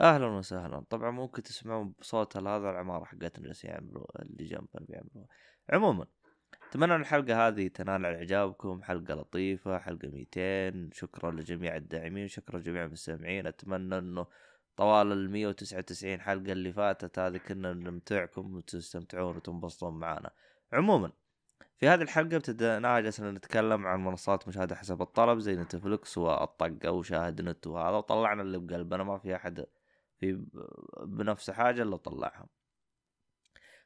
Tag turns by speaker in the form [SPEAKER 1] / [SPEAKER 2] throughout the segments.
[SPEAKER 1] أهلا وسهلا. طبعا ممكن تسمعون بصوت هذا العمارة حقتنا جالسين يعملوا اللي جنبنا بيعملوها عموما أتمنى أن الحلقة هذه تنال على إعجابكم. حلقة لطيفة حلقة 200 شكرا لجميع الداعمين شكرا لجميع المستمعين. أتمنى أنه طوال ال 199 حلقة اللي فاتت هذه كنا نمتعكم وتستمتعون وتنبسطون معنا عموما في هذه الحلقة ابتدأنا جلسنا نتكلم عن منصات مشاهدة حسب الطلب. زي نتفلكس والطقة وشاهد نت وهذا وطلعنا اللي بقلبنا. ما في أحد في بنفس حاجة إلا طلعها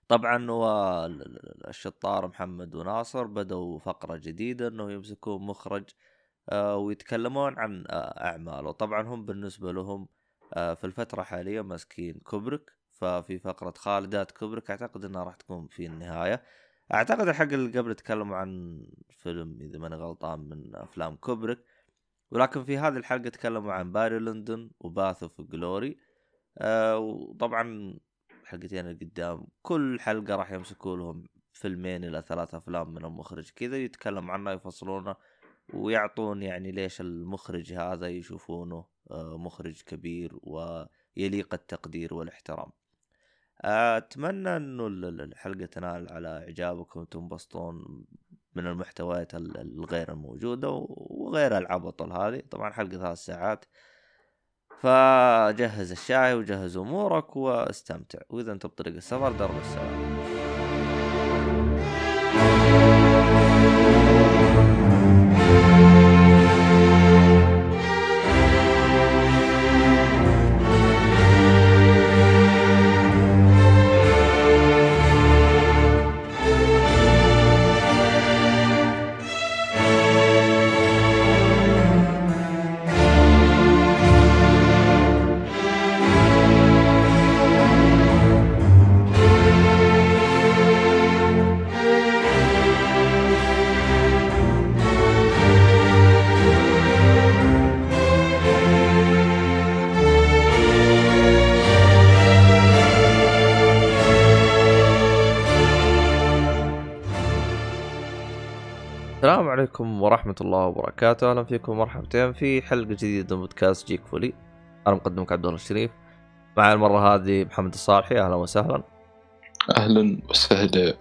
[SPEAKER 1] طبعا والشطار محمد وناصر بدأوا فقرة جديدة إنه يمسكون مخرج آه، ويتكلمون عن آه، أعماله. طبعا هم بالنسبة لهم آه، في الفترة الحالية ماسكين كوبريك ففي فقرة خالدات كوبريك أعتقد إنها راح تكون في النهاية. أعتقد الحلقة اللي قبل تكلموا عن فيلم إذا ماني غلطان من أفلام كوبريك. ولكن في هذه الحلقة تكلموا عن باري لندن وباث أوف جلوري. وطبعا حلقتين اللي قدام كل حلقة راح يمسكوا لهم فيلمين إلى ثلاث أفلام من المخرج. كذا يتكلم عنه يفصلونه ويعطون يعني ليش المخرج هذا يشوفونه آه، مخرج كبير ويليق التقدير والاحترام. أتمنى إنه الحلقة تنال على اعجابكم وتنبسطون من المحتويات الغير الموجودة وغير العبط هذه. طبعا حلقة ثلاث ساعات. فجهز الشاي وجهز أمورك واستمتع. وإذا أنت بطريق السفر درب السلام. عليكم ورحمة الله وبركاته، أهلا فيكم مرحبتين في حلقة جديدة من بودكاست جيك فولي. أنا مقدمك عبد الله الشريف. معي المرة هذه محمد الصالحي أهلا وسهلا.
[SPEAKER 2] أهلا وسهلا.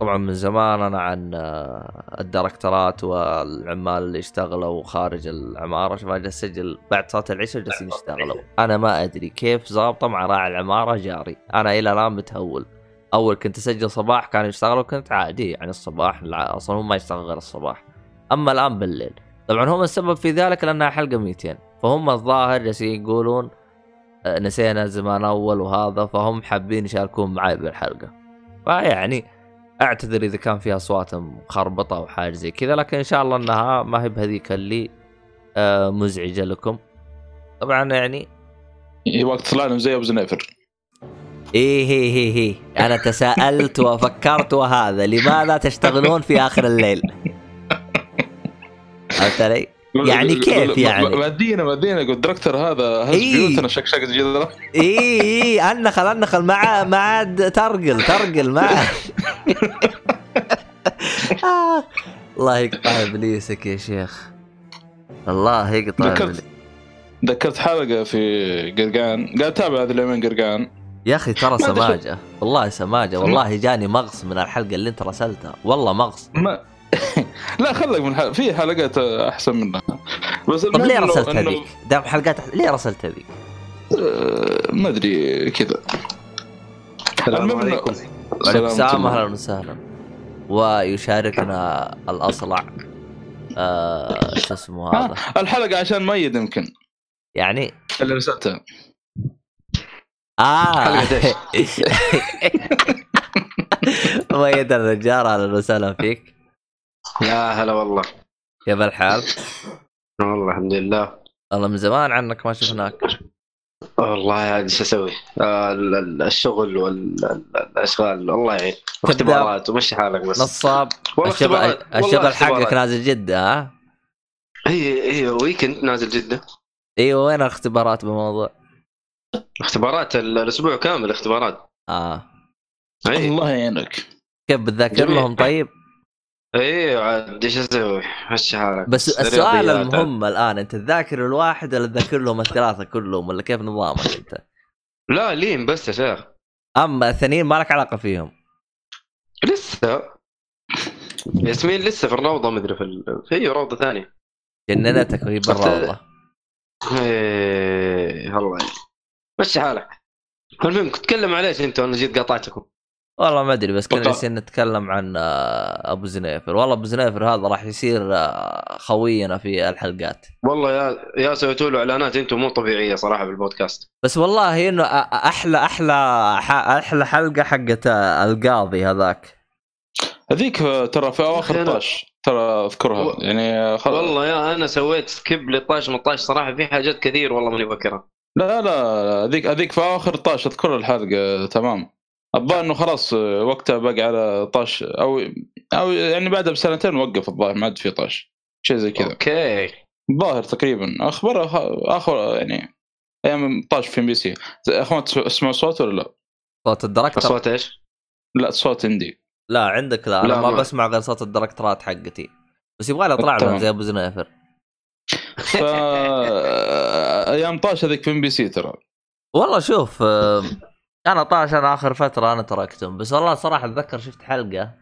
[SPEAKER 1] طبعا من زمان أنا عن آه، الدركترات والعمال اللي اشتغلوا خارج العمارة، شوف أنا أسجل بعد صلاة العشاء جالسين يشتغلوا. أنا ما أدري كيف ظابطة مع راعي العمارة جاري، أنا إلى الآن متهول. أول كنت أسجل صباح كانوا يشتغلوا كنت عادي يعني الصباح أصلا هم ما يشتغل غير الصباح أما الآن بالليل. طبعا هم السبب في ذلك لانها حلقة 200 فهم الظاهر جالسين يقولون آه، نسينا زمان اول وهذا فهم حابين يشاركون معي بالحلقة. فيعني أعتذر إذا كان فيها أصوات مخربطة أو حاجة زي كذا لكن إن شاء الله إنها ما هي بهذيك اللي آه، مزعجة لكم. طبعا يعني
[SPEAKER 2] وقت طلعنا زي أبو زنيفر.
[SPEAKER 1] إيه هي هي هي. أنا تساءلت وفكرت وهذا لماذا تشتغلون في آخر الليل؟ فهمت علي؟ يعني كيف يعني؟
[SPEAKER 2] مادينا قلت الدكتور هذا هز إيه؟ بيوتنا شكشكة جدا
[SPEAKER 1] اي اي النخل النخل ما عاد ما عاد ترقل ترقل ما آه. الله يقطع إبليسك يا شيخ. الله يقطع
[SPEAKER 2] ذكرت ذكرت حلقة في قرقان. قاعد اتابع هذه اليومين قرقان؟
[SPEAKER 1] يا أخي ترى سماجة. والله سماجة. والله جاني مغص من الحلقة اللي أنت رسلتها. والله مغص.
[SPEAKER 2] ما لا خلك من. في حلقات أحسن منها.
[SPEAKER 1] بس طب ليه رسلت هذيك؟ دام حلقات ليه رسلت هذيك؟
[SPEAKER 2] أه ما أدري كذا.
[SPEAKER 1] السلام عليكم. وعليكم السلام أهلا وسهلا. ويشاركنا الأصلع. آه شو اسمه هذا؟
[SPEAKER 2] الحلقة عشان ميت يمكن.
[SPEAKER 1] يعني؟
[SPEAKER 2] اللي رسلتها.
[SPEAKER 1] آه. ميت الرجال أهلا وسهلا فيك.
[SPEAKER 3] يا هلا والله
[SPEAKER 1] كيف الحال؟
[SPEAKER 3] والله الحمد لله
[SPEAKER 1] والله من زمان عنك ما شفناك
[SPEAKER 3] والله عاد إيش أسوي؟ آه الشغل والاشغال الله يعين اختبارات ومشي حالك بس
[SPEAKER 1] نصاب الشغل الشغل حقك نازل جدة ها؟
[SPEAKER 3] اي اي ويكند نازل جدة
[SPEAKER 1] أيوه وين الاختبارات بالموضوع؟
[SPEAKER 3] اختبارات الأسبوع كامل اختبارات
[SPEAKER 1] آه
[SPEAKER 2] أيه. الله يعينك
[SPEAKER 1] كيف بتذاكر لهم طيب؟
[SPEAKER 3] إيه عاد إيش أسوي؟ مشي حالك.
[SPEAKER 1] بس السؤال المهم الآن أنت تذاكر الواحد ولا تذاكر لهم الثلاثه كلهم ولا كيف نظامك أنت؟
[SPEAKER 3] لا لين بس يا شيخ.
[SPEAKER 1] اما الثانيين ما لك علاقة فيهم؟
[SPEAKER 3] لسه. ياسمين لسه في الروضة مدري في ال... في روضة ثانية.
[SPEAKER 1] جننتك وهي برا والله
[SPEAKER 3] إيه الله. مشي حالك. المهم كنت تتكلم على إيش أنت وأنا جيت قاطعتكم
[SPEAKER 1] والله ما أدري بس كنا. جالسين نتكلم عن آه، أبو زنيفر. والله أبو زنيفر هذا راح يصير آه، خوينا في الحلقات.
[SPEAKER 3] والله يا يا سويتوا له إعلانات أنتم مو طبيعية صراحة بالبودكاست.
[SPEAKER 1] بس والله إنه أ- أحلى أحلى ح- أحلى حلقة حقت آه، القاضي هذاك.
[SPEAKER 2] هذيك ترى في
[SPEAKER 3] أواخر
[SPEAKER 2] طاش. ترى أذكرها.
[SPEAKER 3] و-
[SPEAKER 2] يعني خل...
[SPEAKER 3] والله يا أنا سويت skip ل 12 18 صراحة. في حاجات كثير والله ماني فاكرها
[SPEAKER 2] لا لا هذيك هذيك في أواخر طاش. أذكر الحلقة. تمام. الظاهر إنه خلاص وقتها بقى على طاش أو أو يعني بعدها بسنتين وقف الظاهر ما عاد في طاش شيء زي كذا.
[SPEAKER 3] okay.
[SPEAKER 2] الظاهر تقريبا أخبار آخر يعني أيام طاش في إم بي سي. أخوان تسمعوا صوت ولا لا؟
[SPEAKER 1] صوت الدركتر
[SPEAKER 3] اصوات إيش؟
[SPEAKER 2] لا صوت عندي.
[SPEAKER 1] لا عندك لا أنا
[SPEAKER 3] لا،
[SPEAKER 1] ما
[SPEAKER 3] ما-
[SPEAKER 1] بسمع غير صوت الدركترات حقتي. بس يبغى لي اطلع لهم. زي أبو زنيفر
[SPEAKER 2] ف أيام طاش هذيك في إم بي سي ترى.
[SPEAKER 1] والله شوف آه، أنا طاش أنا آخر فترة أنا تركتهم بس والله صراحة أتذكر شفت حلقة.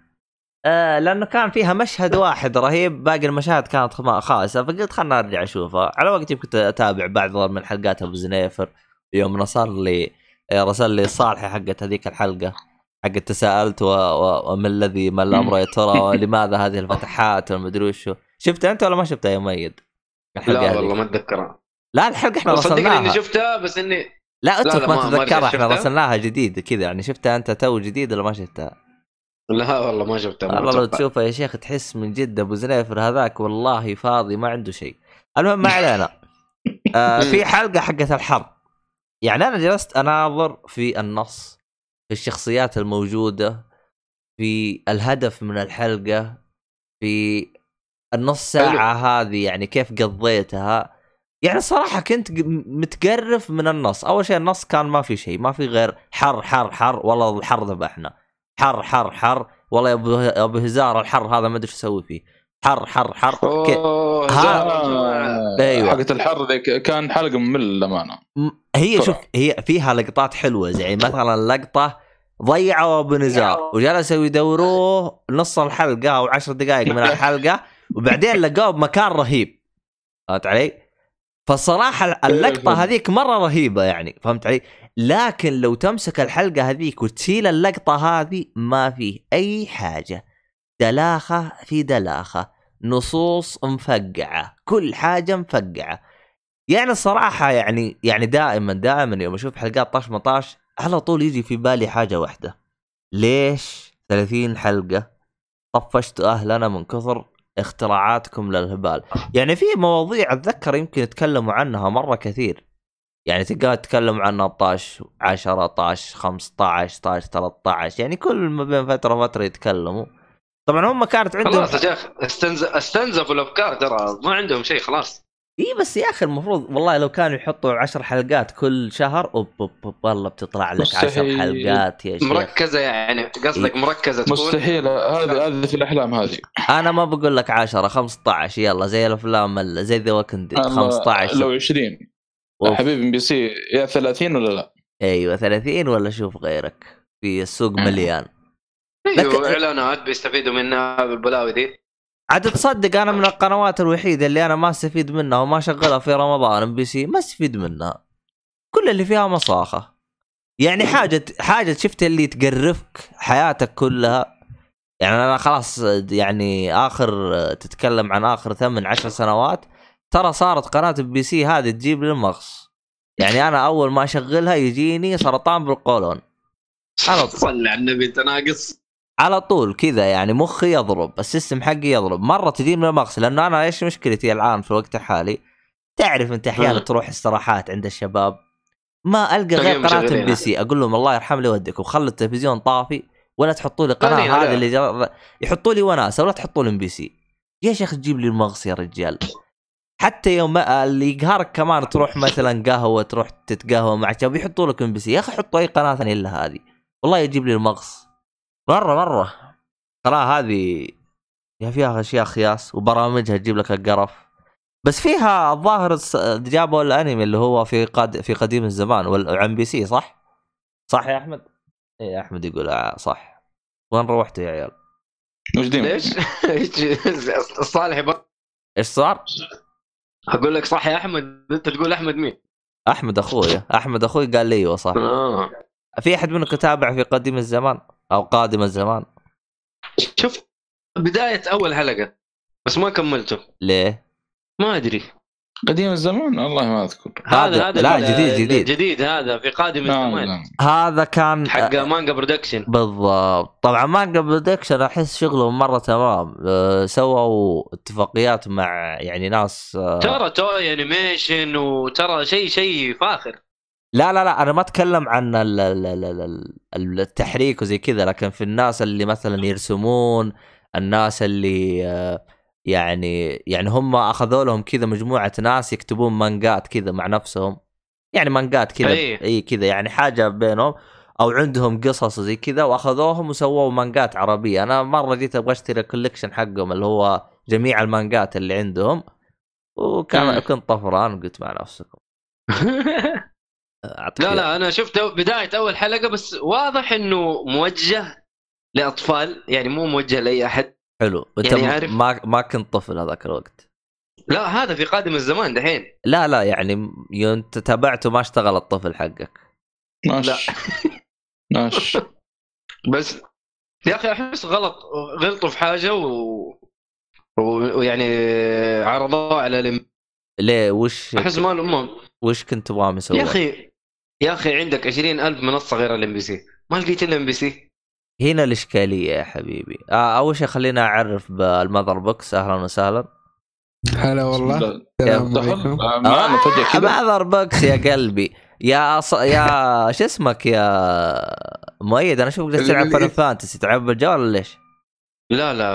[SPEAKER 1] آه لأنه كان فيها مشهد واحد رهيب باقي المشاهد كانت خايسة فقلت خلنا أرجع أشوفها. على وقتي كنت أتابع بعض من حلقات أبو زنيفر يوم نصر لي رسل لي صالحي حقت هذيك الحلقة حقت تساءلت و... و... وما الذي ما الأمر يا ترى ولماذا هذه الفتحات ومدري وشو شفتها أنت ولا ما شفتها يا مؤيد؟ الحلقة
[SPEAKER 3] لا. والله ما أتذكرها.
[SPEAKER 1] لا الحلقة إحنا
[SPEAKER 3] صدقني
[SPEAKER 1] رسلناها
[SPEAKER 3] إني شفتها بس إني
[SPEAKER 1] لا
[SPEAKER 3] لا،
[SPEAKER 1] ما,
[SPEAKER 3] ما-
[SPEAKER 1] تتذكرها
[SPEAKER 3] إحنا.
[SPEAKER 1] رسلناها جديد كذا يعني شفتها انت تو جديد ولا ما شفتها؟
[SPEAKER 3] لا والله ما شفتها
[SPEAKER 1] والله لو. تشوفها يا شيخ تحس من جد أبو زنيفر هذاك والله فاضي ما عنده شيء. المهم ما علينا. آه في حلقة حقت الحرب. يعني أنا جلست أناظر في النص في الشخصيات الموجودة في الهدف من الحلقة في النص ساعة هذه يعني كيف قضيتها يعني صراحة كنت متقرف من النص، أول شيء النص كان ما في شيء، ما في غير حر حر حر والله الحر ذبحنا. حر حر حر والله يا أبو هزار الحر هذا ما أدري إيش أسوي فيه. حر حر حر
[SPEAKER 3] أوه
[SPEAKER 1] ها-.
[SPEAKER 2] آه،
[SPEAKER 1] أيوة.
[SPEAKER 2] حقت الحر ذيك كان حلقة ممل
[SPEAKER 1] للأمانة هي
[SPEAKER 2] طبعا.
[SPEAKER 1] شوف هي فيها لقطات حلوة زي مثلا لقطة ضيعوا أبو نزار وجلسوا يدوروه نص الحلقة أو عشر دقائق من الحلقة وبعدين لقوه بمكان رهيب فهمت علي؟ فالصراحه اللقطة هذيك مرة رهيبة يعني فهمت علي؟ لكن لو تمسك الحلقة هذيك وتشيل اللقطة هذه ما فيه أي حاجة. دلاخة في دلاخة نصوص مفقعة كل حاجة مفقعة. يعني الصراحه يعني يعني دائما دائما يوم أشوف حلقات طاش مطاش على طول يجي في بالي حاجة واحدة. ليش 30 حلقة طفشت أهلنا من كثر اختراعاتكم للهبال. يعني في مواضيع أتذكر يمكن يتكلموا عنها مرة كثير. يعني تلقاه يتكلم عن 12 10 12 15 16 13 يعني كل ما بين فترة وفترة يتكلموا. طبعا هم كانت عندهم
[SPEAKER 3] خلاص يا شيخ استنز... استنزفوا الافكار ترى. ما عندهم شيء خلاص.
[SPEAKER 1] إي بس يا أخي المفروض والله لو كانوا يحطوا عشر حلقات كل شهر أوب أوب أوب والله بتطلع لك عشر. حلقات يا شيخ.
[SPEAKER 3] مركزة يعني قصدك مركزة تكون
[SPEAKER 2] مستحيل. هذه هذه في الأحلام هذه.
[SPEAKER 1] أنا ما بقول لك 10 15 يلا زي الأفلام ال- زي ذا وكذا
[SPEAKER 2] أما
[SPEAKER 1] 15
[SPEAKER 2] لو 20
[SPEAKER 1] أوف.
[SPEAKER 2] حبيبي ام بي سي يا 30 ولا لا؟
[SPEAKER 1] أيوه 30 ولا شوف غيرك في السوق مليان.
[SPEAKER 3] أيوه
[SPEAKER 1] لك-
[SPEAKER 3] إعلانات بيستفيدوا منها بالبلاوي دي.
[SPEAKER 1] عاد تصدق أنا من القنوات الوحيدة اللي أنا ما استفيد منها وما اشغلها في رمضان ام بي سي ما استفيد منها. كل اللي فيها مصاخة. يعني حاجة حاجة شفت اللي تقرفك حياتك كلها؟ يعني أنا خلاص يعني آخر تتكلم عن آخر ثمان عشر سنوات ترى صارت قناة ام بي سي هذه تجيب لي المغص. يعني أنا أول ما أشغلها يجيني سرطان بالقولون. على طول.
[SPEAKER 3] على النبي انت ناقص
[SPEAKER 1] على طول كذا يعني مخي يضرب ال system حقي يضرب. مرة تجيني المغص لأنه أنا إيش مشكلتي الآن في الوقت الحالي؟ تعرف أنت
[SPEAKER 3] أحيانا.
[SPEAKER 1] تروح استراحات عند الشباب ما ألقى غير قناة ام. بي سي أقول لهم الله يرحم لي والديك وخلوا التلفزيون طافي ولا تحطوا لي
[SPEAKER 3] قناة
[SPEAKER 1] هذه. اللي جر... يحطوا لي وناسه ولا تحطوا لي ام بي سي يا شيخ تجيب لي المغص يا رجال. حتى يوم اللي يقهرك كمان تروح مثلا قهوة تروح تتقهوى مع شباب يحطوا لك ام بي سي يا أخي حطوا أي قناة ثانية إلا هذه. والله يجيب لي المغص مرة مرة القناه هذه يا فيها أشياء خياس وبرامجها تجيب لك القرف بس فيها الظاهر جابوا الأنمي اللي هو في قاد في قديم الزمان وال- إم بي سي صح؟ صح يا أحمد؟ يا أحمد يقول آه صح وين روحتوا يا عيال؟
[SPEAKER 2] موجودين
[SPEAKER 3] ليش؟ الصالح يبغى
[SPEAKER 1] إيش صار؟
[SPEAKER 3] أقول لك صح يا أحمد أنت تقول أحمد مين؟
[SPEAKER 1] أحمد أخوي أحمد أخوي قال لي أيوه صح
[SPEAKER 3] آه
[SPEAKER 1] في أحد منكم تابع في قديم الزمان أو قادم الزمان.
[SPEAKER 3] شوف بداية أول حلقة بس ما كملته.
[SPEAKER 1] ليه؟
[SPEAKER 3] ما أدري.
[SPEAKER 2] قديم الزمان؟ والله ما أذكر.
[SPEAKER 1] هذا-
[SPEAKER 3] هذا
[SPEAKER 1] لا، جديد- جديد.
[SPEAKER 3] جديد هذا في قادم
[SPEAKER 2] لا
[SPEAKER 3] الزمان.
[SPEAKER 2] لا.
[SPEAKER 1] هذا كان
[SPEAKER 3] حق مانجا برودكشن
[SPEAKER 1] بالضبط. طبعا مانجا برودكشن أحس شغلهم مرة تمام. أه سووا اتفاقيات مع يعني ناس أه
[SPEAKER 3] ترى توي انيميشن وترى شيء شيء فاخر.
[SPEAKER 1] لا لا لا أنا ما أتكلم عن ال- ال- ال- ال- ال- التحريك وزي كذا لكن في الناس اللي مثلا يرسمون الناس اللي آه، يعني يعني هم أخذوا لهم كذا مجموعة ناس يكتبون مانجات كذا مع نفسهم يعني مانجات كذا
[SPEAKER 3] أي.
[SPEAKER 1] إي كذا يعني حاجة بينهم أو عندهم قصص زي كذا وأخذوهم وسووا مانجات عربية أنا مرة جيت أبغى أشتري ال collection حقهم اللي هو جميع المانجات اللي عندهم وكان
[SPEAKER 3] مم.
[SPEAKER 1] كنت طفران قلت مع نفسكم
[SPEAKER 3] لا لا أنا شفت بداية أول حلقة بس واضح إنه موجه لأطفال يعني مو موجه لأي أحد.
[SPEAKER 1] حلو. أنت
[SPEAKER 3] يعني عارف-
[SPEAKER 1] ما ما كنت طفل هذاك الوقت.
[SPEAKER 3] لا هذا في قادم الزمان دحين.
[SPEAKER 1] لا لا يعني يوم أنت تابعته ما اشتغل الطفل حقك.
[SPEAKER 2] ماش ماش
[SPEAKER 3] بس يا أخي أحس غلط غلطوا في حاجة و... و- ويعني عرضوها على الام
[SPEAKER 1] ليه؟ وش
[SPEAKER 3] أحس ما ما
[SPEAKER 1] وش كنت تبغاهم يسوون؟
[SPEAKER 3] يا أخي يا أخي عندك 20000 منصة غير الام بي سي ما لقيت الا ام بي سي
[SPEAKER 1] هنا الإشكالية يا حبيبي. آه أول شيء خلينا أعرف بال Mother Box أهلا وسهلا.
[SPEAKER 4] هلا والله. السلام عليكم.
[SPEAKER 2] آه، معنا فجاه كذا.
[SPEAKER 1] ماذر بوكس يا قلبي. يا ص... يا شو اسمك يا مؤيد؟ أنا أشوفك جالس تلعب فان فانتسي تلعب بالجوال ولا ليش؟
[SPEAKER 3] لا لا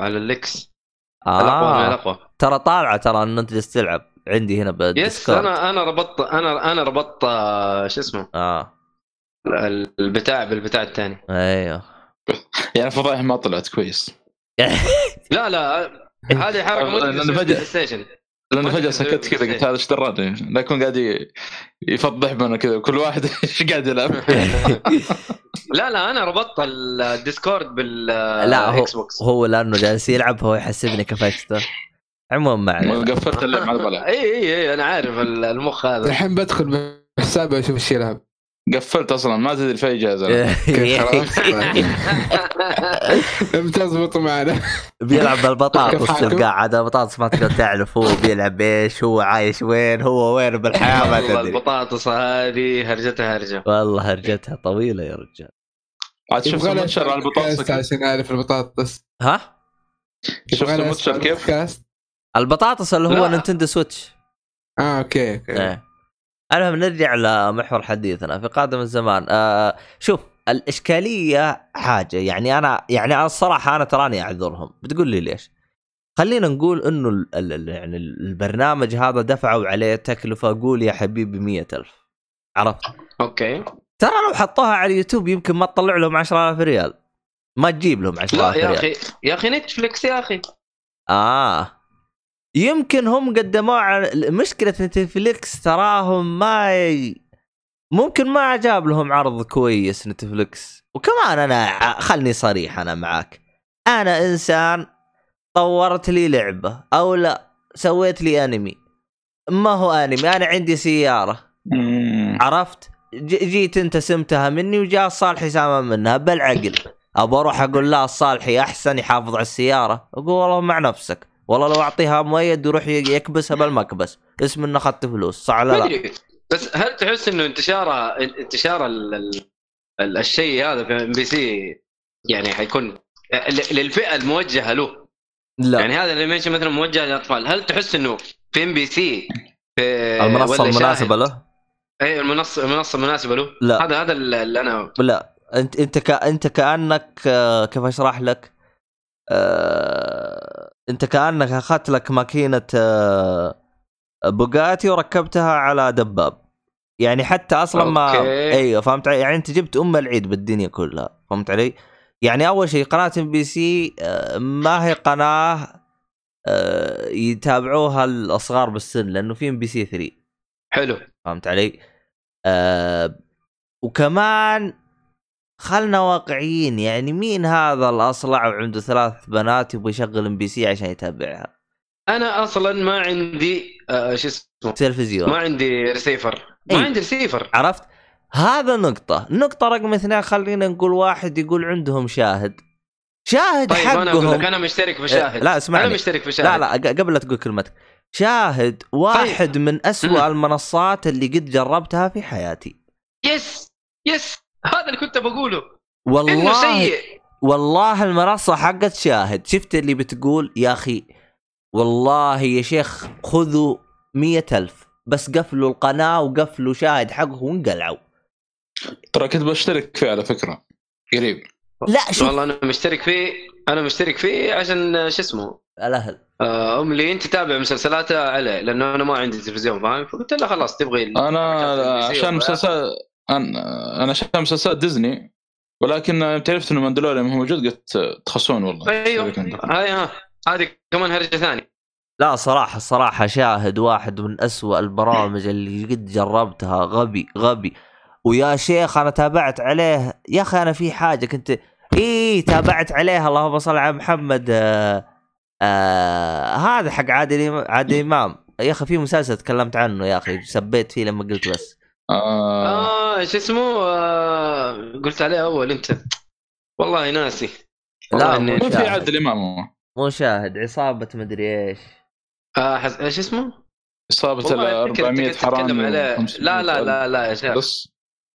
[SPEAKER 3] على الأقوى من
[SPEAKER 1] آه
[SPEAKER 3] الأقوى.
[SPEAKER 1] ترى طالعة ترى انه أنت جالس تلعب. عندي هنا
[SPEAKER 3] يس
[SPEAKER 1] بالديسكورد.
[SPEAKER 3] أنا أنا ربطت أنا أنا ربطت آه، شو اسمه؟
[SPEAKER 1] آه.
[SPEAKER 3] البتاع بالبتاع الثاني.
[SPEAKER 1] أيوه.
[SPEAKER 2] يعني فضايح ما طلعت كويس.
[SPEAKER 3] لا لا هذه حركة تسوي
[SPEAKER 2] فجأة-
[SPEAKER 3] بلاي ستيشن
[SPEAKER 2] لأنه
[SPEAKER 3] فجأة
[SPEAKER 2] سكت كذا قلت هذا إيش دراني؟ لا يكون قاعد يفضح بنا كذا كل واحد إيش قاعد يلعب؟
[SPEAKER 3] لا لا أنا ربطت الديسكورد بال
[SPEAKER 1] لا هو
[SPEAKER 3] إكس بوكس
[SPEAKER 1] هو لأنه جالس يلعب هو يحسبني كفشته عموما ما علينا.
[SPEAKER 2] قفلت اللعب ما بلعب
[SPEAKER 3] إي إي إي أنا عارف المخ هذا.
[SPEAKER 4] الحين بدخل بحسابي أشوف إيش يلعب.
[SPEAKER 2] قفلت أصلا ما تدري في أي جهاز
[SPEAKER 4] خلاص. بتزبط معنا.
[SPEAKER 1] بيلعب بالبطاطس؟ تلقاه عاد البطاطس ما تقدر تعرف هو بيلعب إيش هو عايش وين هو وين بالحياة ما
[SPEAKER 3] والله
[SPEAKER 1] تدري.
[SPEAKER 3] البطاطس هذه هرجتها هرجة.
[SPEAKER 1] والله هرجتها طويلة يا رجال.
[SPEAKER 2] عاد شفت
[SPEAKER 4] له
[SPEAKER 2] المتشر على البطاطس؟
[SPEAKER 4] عشان أعرف البطاطس.
[SPEAKER 1] ها؟
[SPEAKER 2] شفت
[SPEAKER 4] أسمع
[SPEAKER 2] كيف؟
[SPEAKER 1] البطاطس اللي هو. نينتندو سويتش.
[SPEAKER 4] آه أوكي أوكي.
[SPEAKER 1] إيه. المهم نرجع لمحور حديثنا في قادم الزمان. آه شوف الإشكالية حاجة. يعني أنا يعني أنا الصراحة أنا تراني أعذرهم. بتقول لي ليش؟ خلينا نقول إنه ال- ال- ال- يعني البرنامج هذا دفعوا عليه تكلفة. قول يا حبيبي مية ألف. عرفت؟
[SPEAKER 3] أوكي.
[SPEAKER 1] ترى لو حطوها على اليوتيوب يمكن ما تطلع لهم 10000 ريال. ما تجيب لهم 10000
[SPEAKER 3] لا
[SPEAKER 1] ريال.
[SPEAKER 3] يا أخي يا أخي نتفلكس يا أخي.
[SPEAKER 1] آه. يمكن هم قدموه على مشكلة نتفليكس تراهم ما ي... ممكن ما جاب لهم عرض كويس نتفليكس. وكمان أنا خلني صريح أنا معاك. أنا إنسان طورت لي لعبة أو لا سويت لي أنمي. ما هو أنمي؟ أنا عندي
[SPEAKER 2] سيارة.
[SPEAKER 1] عرفت؟ جيت أنت سمتها مني وجاء الصالحي سامع منها بالعقل. ابى أروح أقول لا الصالحي أحسن يحافظ على السيارة. أقول والله مع نفسك. والله لو أعطيها مؤيد يروح يكبسها بالمكبس اسم إنه أخذت فلوس صح لا؟
[SPEAKER 3] بس هل تحس إنه انتشار. ال... الشيء هذا في ام بي سي يعني حيكون للفئة الموجهة له
[SPEAKER 1] لا
[SPEAKER 3] يعني هذا ال animation مثلا موجه للأطفال هل تحس إنه في ام بي سي
[SPEAKER 1] المنصة
[SPEAKER 3] المناسبة؟
[SPEAKER 1] له؟
[SPEAKER 3] اي المنصه المنصة مناسبه له
[SPEAKER 1] لا.
[SPEAKER 3] هذا هذا اللي أنا
[SPEAKER 1] لا انت أنت. أنت كأنك آه، كيف أشرح لك؟ انت كأنك أخذت لك ماكينة آه... بوجاتي وركبتها على دباب يعني حتى أصلا ما
[SPEAKER 3] أوكي.
[SPEAKER 1] أيوه فهمت علي؟ يعني أنت جبت أم العيد بالدنيا كلها فهمت علي؟ يعني أول شيء قناة ام بي سي ما هي قناة آه، يتابعوها الأصغار بالسن لأنه في ام بي سي 3
[SPEAKER 3] حلو
[SPEAKER 1] فهمت علي؟ آه وكمان خلنا واقعيين يعني مين هذا الأصلع وعنده ثلاث بنات يبغى يشغل ام بي سي عشان يتابعها؟
[SPEAKER 3] أنا أصلا ما عندي آه شو اسمه؟
[SPEAKER 1] تلفزيون.
[SPEAKER 3] ما عندي ريسيفر ما
[SPEAKER 1] إي.
[SPEAKER 3] عندي ريسيفر
[SPEAKER 1] عرفت؟ هذا نقطة، نقطة رقم اثنين خلينا نقول واحد يقول عندهم شاهد. شاهد
[SPEAKER 3] طيب أنا أقول لك
[SPEAKER 1] حقهم.
[SPEAKER 3] أنا مشترك في شاهد.
[SPEAKER 1] لا اسمعني.
[SPEAKER 3] أنا مشترك في شاهد
[SPEAKER 1] لا لا قبل لا تقول كلمتك. شاهد واحد من أسوأ المنصات اللي قد جربتها في حياتي.
[SPEAKER 3] يس يس هذا اللي كنت بقوله. إنه
[SPEAKER 1] والله
[SPEAKER 3] سيء.
[SPEAKER 1] والله المنصة حقت شاهد. شفت اللي بتقول؟ يا أخي والله يا شيخ خذوا مية ألف. بس قفلوا القناة وقفلوا شاهد حقه وانقلعوا.
[SPEAKER 2] ترى كنت بشترك فيه على فكرة. قريب.
[SPEAKER 1] لا شوف.
[SPEAKER 3] والله أنا مشترك فيه أنا مشترك فيه عشان شو اسمه؟
[SPEAKER 1] الأهل.
[SPEAKER 3] آه، ام لي. أنت تتابع مسلسلاتها عليه لأنه أنا ما عندي تلفزيون فاهم؟ فقلت له خلاص تبغي عشان
[SPEAKER 2] عشان مسلسل أنا أنا عشان مسلسلات ديزني ولكن يوم عرفت إنه ماندلوريان موجود؟ قلت تخصون والله. أيوه.
[SPEAKER 3] هاي ها هذه كمان هرجة ثانية.
[SPEAKER 1] لا صراحة صراحة شاهد واحد من أسوأ البرامج اللي قد جربتها. غبي غبي. ويا شيخ أنا تابعت عليه. يا أخي أنا في حاجة كنت إيه تابعت عليه. اللهم صل على محمد. آه آه هذا حق عادل عادل إمام. يا أخي في مسلسل تكلمت عنه يا أخي سبيت فيه لما قلت بس.
[SPEAKER 2] آه.
[SPEAKER 3] آه شو اسمه؟ آه قلت عليه أول أنت. والله ناسي.
[SPEAKER 1] لا مو
[SPEAKER 2] في. عادل إمام هو.
[SPEAKER 1] مو شاهد عصابة مدري إيش.
[SPEAKER 3] آه حس... إيش اسمه؟
[SPEAKER 2] اصابه ال
[SPEAKER 3] والله أفتكر
[SPEAKER 2] 400
[SPEAKER 3] أنت كنت تتكلم
[SPEAKER 2] حرامي
[SPEAKER 3] عليه.
[SPEAKER 2] و500
[SPEAKER 3] لا لا لا لا يا شيخ.
[SPEAKER 2] بس.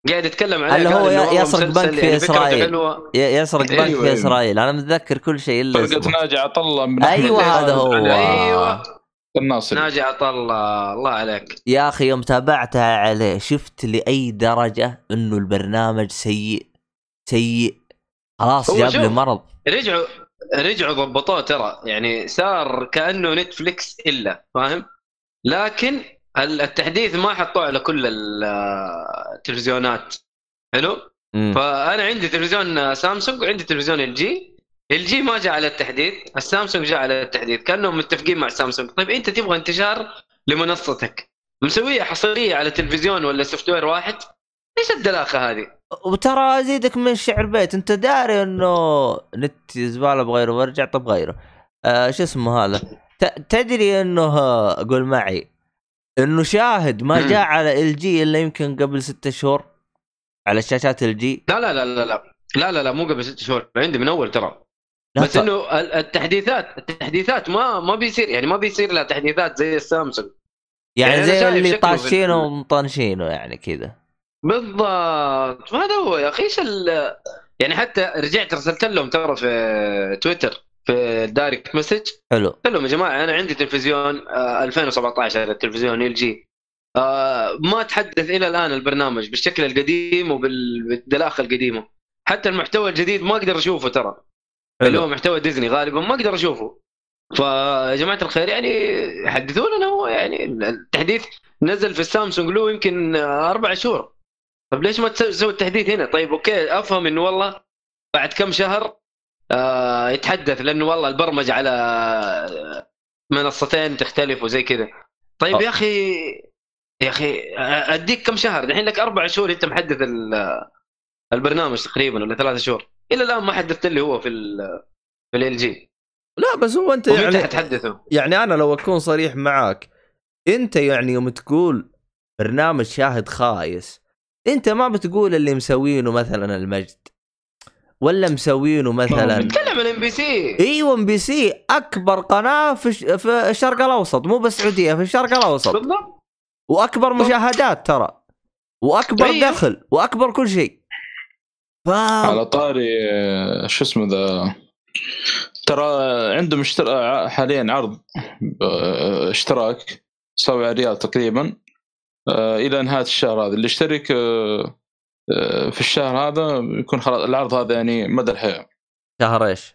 [SPEAKER 3] قاعد يتكلم عليه
[SPEAKER 1] اللي هو يسرق
[SPEAKER 3] مسلسل
[SPEAKER 1] بنك في
[SPEAKER 3] يعني.
[SPEAKER 1] ي- يسرق بنك
[SPEAKER 2] أيوة،
[SPEAKER 1] في
[SPEAKER 2] أيوة.
[SPEAKER 1] إسرائيل. أنا متذكر كل شيء إلا
[SPEAKER 2] فرقة
[SPEAKER 1] اسمه.
[SPEAKER 2] ناجي عطا الله بن
[SPEAKER 1] أيوة
[SPEAKER 2] أحمد
[SPEAKER 1] هذا هو.
[SPEAKER 3] أيوه.
[SPEAKER 2] الناصري
[SPEAKER 3] ناجي عطا الله الله عليك
[SPEAKER 1] يا أخي يوم تابعتها عليه شفت لأي درجة إنه البرنامج سيء سيء خلاص جاب لي. مرض
[SPEAKER 3] رجعوا رجعوا ضبطوه ترى يعني صار كأنه نتفليكس إلا فاهم؟ لكن ال- التحديث ما حطوه على كل ال- التلفزيونات حلو؟
[SPEAKER 1] مم.
[SPEAKER 3] فأنا عندي تلفزيون سامسونج وعندي تلفزيون ال جي ال جي ما جاء على التحديث السامسونج جاء على التحديث كأنهم متفقين مع سامسونج طيب أنت تبغى انتشار لمنصتك مسوية حصرية على تلفزيون ولا software واحد؟ إيش الدلاخة هذه؟
[SPEAKER 1] وترى أزيدك من شعر بيت أنت داري إنه نت زبالة بغيره برجع طب غيره. آه شو اسمه هذا؟ تدري إنه قول معي إنه شاهد ما. جاء على ال جي إلا يمكن قبل ستة شهور على شاشات ال جي
[SPEAKER 3] لا لا لا لا لا لا لا, لا مو قبل ست شهور عندي من أول ترى. بس إنه ال- التحديثات التحديثات ما ما بيصير يعني ما بيصير لها تحديثات زي السامسونج.
[SPEAKER 1] يعني
[SPEAKER 3] يعني
[SPEAKER 1] زي اللي طاشينه ومطنشينه يعني كذا
[SPEAKER 3] بالضبط. هذا هو يا أخي إيش ال- يعني حتى رجعت ارسلت لهم ترى في تويتر في ال direct message
[SPEAKER 1] حلو.
[SPEAKER 3] قلت لهم يا جماعة أنا عندي تلفزيون آه، 2017 التلفزيون ال جي آه، ما تحدث إلى الآن البرنامج بالشكل القديم وبالدلاخه القديمة. حتى المحتوى الجديد ما أقدر أشوفه ترى. اللي هو محتوى ديزني غالبا ما أقدر أشوفه. فيا جماعة الخير يعني حدثوا لنا هو يعني التحديث نزل في السامسونج له يمكن أربع شهور. طيب ليش ما تسوي التحديث هنا؟ طيب okay أفهم إنه والله بعد كم شهر آه يتحدث لأنه والله البرمجة على آه، منصتين تختلف وزي كذا. طيب
[SPEAKER 1] آه.
[SPEAKER 3] يا أخي يا أخي آه، أديك كم شهر؟ الحين لك أربع شهور أنت محدث ال- البرنامج تقريبا ولا ثلاثة شهور. إلى الآن ما حدثت لي هو في ال في LG
[SPEAKER 1] لا بس هو
[SPEAKER 3] أنت
[SPEAKER 1] يعني
[SPEAKER 3] حتحدثه؟
[SPEAKER 1] يعني أنا لو أكون صريح معاك أنت يعني يوم تقول برنامج شاهد خايس أنت ما بتقول اللي مسوينه مثلا المجد ولا مسوينه مثلا
[SPEAKER 3] نتكلم عن
[SPEAKER 1] MBC أيوه MBC أكبر قناة في في الشرق الأوسط مو بالسعوديه في الشرق الأوسط.
[SPEAKER 3] بالضبط.
[SPEAKER 1] وأكبر مشاهدات ترى وأكبر
[SPEAKER 3] أيوه.
[SPEAKER 1] دخل وأكبر كل شيء. ف
[SPEAKER 2] على طاري آه، شو اسمه ذا؟ ترى عندهم اشترا حاليا عرض آه، اشتراك 7 ريال تقريبا آه، إلى نهاية الشهر هذا. اللي يشترك آه، آه، في الشهر هذا يكون خلاص العرض هذا يعني مدى الحياة.
[SPEAKER 1] شهر إيش؟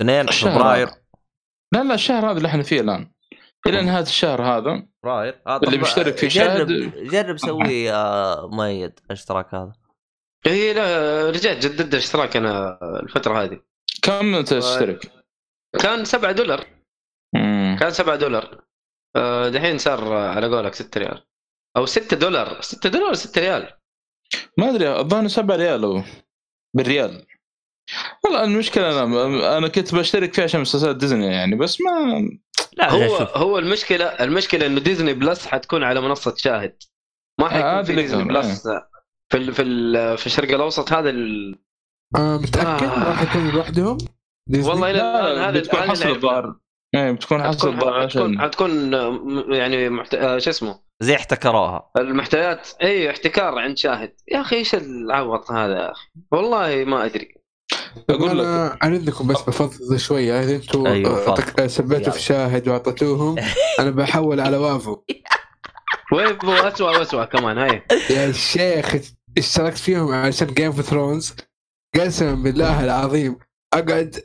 [SPEAKER 1] اثنين؟ فبراير.
[SPEAKER 2] لا لا الشهر هذا اللي إحنا فيه الآن. إلى نهاية الشهر هذا.
[SPEAKER 1] فبراير؟ آه
[SPEAKER 2] اللي
[SPEAKER 1] طب
[SPEAKER 2] مشترك في
[SPEAKER 1] جرب
[SPEAKER 2] شاهد-
[SPEAKER 1] جرب سوي آه مؤيد الاشتراك هذا.
[SPEAKER 3] اي إيه، لا رجعت جددت اشتراك أنا الفترة هذه.
[SPEAKER 2] كم تشترك؟
[SPEAKER 3] كان 7 دولار.
[SPEAKER 2] مم.
[SPEAKER 3] كان 7 دولار. آه، دحين صار آه، على قولك 6 ريال. أو 6 دولار. 6 دولار ولا 6 ريال.
[SPEAKER 2] ما أدري الظاهر 7 ريال هو. بالريال. والله المشكلة أنا أنا كنت بشترك فيه عشان مسلسلات ديزني يعني بس ما
[SPEAKER 1] لا
[SPEAKER 3] هو
[SPEAKER 1] شوف
[SPEAKER 3] هو المشكلة المشكلة إنه Disney Plus حتكون على منصة شاهد. ما
[SPEAKER 2] آه،
[SPEAKER 3] حيكون
[SPEAKER 2] هذا
[SPEAKER 3] في ديزني بلس. في ال في ال في الشرق الأوسط هذا ال...
[SPEAKER 4] آه متأكد
[SPEAKER 3] آه.
[SPEAKER 4] راح يكون لوحدهم؟
[SPEAKER 3] والله إلى
[SPEAKER 2] لا
[SPEAKER 3] الآن
[SPEAKER 2] لا
[SPEAKER 3] هذا
[SPEAKER 2] بتكون حصل
[SPEAKER 3] العيب.
[SPEAKER 2] الظاهر. إيه بتكون حصل الظاهر
[SPEAKER 3] حتكون
[SPEAKER 2] عشان
[SPEAKER 3] حتكون آه، يعني محت... آه، شو اسمه؟
[SPEAKER 1] زي احتكروها
[SPEAKER 3] المحتويات اي احتكار عند شاهد. يا أخي إيش العبط هذا؟ يا أخي والله ما أدري.
[SPEAKER 2] أقول لك.
[SPEAKER 4] أنا عندكم بس بفضل شوية. إذا أنتم
[SPEAKER 1] أيوة،
[SPEAKER 4] سبيتوا. في شاهد وأعطيتوهم أنا بحول على وافو.
[SPEAKER 3] Wavo أسوء واسوء كمان هاي.
[SPEAKER 4] يا شيخ اشتركت فيهم عشان Game of Thrones قسما بالله العظيم. أقعد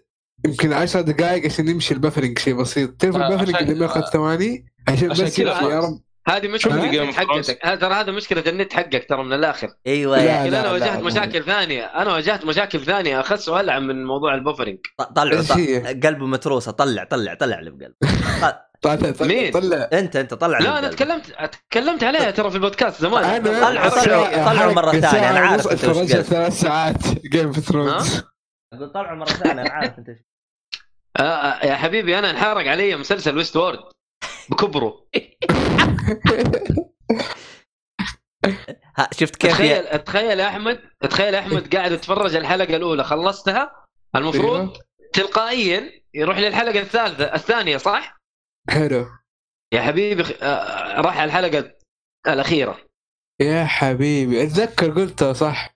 [SPEAKER 4] يمكن 10 دقائق عشان يمشي ال buffering. شيء بسيط. تعرف
[SPEAKER 2] آه،
[SPEAKER 4] ال
[SPEAKER 2] buffering
[SPEAKER 4] اللي ما ياخذ ثواني؟ عشان
[SPEAKER 2] عشان
[SPEAKER 4] بس يا رب.
[SPEAKER 3] هذه
[SPEAKER 2] مشكلة Thrones.
[SPEAKER 3] حقتك. هذا ترى هذا مشكلة النت حقك ترى من
[SPEAKER 4] الآخر.
[SPEAKER 1] أيوه.
[SPEAKER 3] لكن
[SPEAKER 4] لا،
[SPEAKER 3] أنا واجهت. مشاكل ثانية. أنا واجهت مشاكل ثانية. اخس والعن من موضوع ال buffering
[SPEAKER 1] طلعوا
[SPEAKER 4] إيش هي؟
[SPEAKER 1] ط- قلبه متروسة. طلع طلع طلع اللي بقلبه.
[SPEAKER 4] طلع. طلع
[SPEAKER 3] مين؟
[SPEAKER 4] طلع.
[SPEAKER 1] أنت أنت طلع
[SPEAKER 3] لا
[SPEAKER 1] أنا.
[SPEAKER 3] تكلمت تكلمت عليها ترى في البودكاست زمان.
[SPEAKER 4] أنا
[SPEAKER 1] طلعوا مرة
[SPEAKER 4] حلقة
[SPEAKER 1] ثانية، أنا
[SPEAKER 4] ساعة
[SPEAKER 1] عارف
[SPEAKER 4] أتفرجت
[SPEAKER 1] قلت.
[SPEAKER 4] ثلاث ساعات Game of Thrones
[SPEAKER 1] أقول طلعوا مرة ثانية أنا عارف أنت إيش-
[SPEAKER 3] آه آه، يا حبيبي أنا انحرق علي مسلسل Westworld بكبره.
[SPEAKER 1] ها شفت كيف
[SPEAKER 3] تخيل تخيل يا احمد تخيل يا أحمد قاعد اتفرج الحلقة الأولى خلصتها؟ المفروض
[SPEAKER 4] أيوه.
[SPEAKER 3] تلقائيا يروح للحلقة الثالثه الثانية صح؟
[SPEAKER 4] حلو.
[SPEAKER 3] يا حبيبي خ- آه، راح على الحلقة الأخيرة.
[SPEAKER 4] يا حبيبي أتذكر قلتها صح.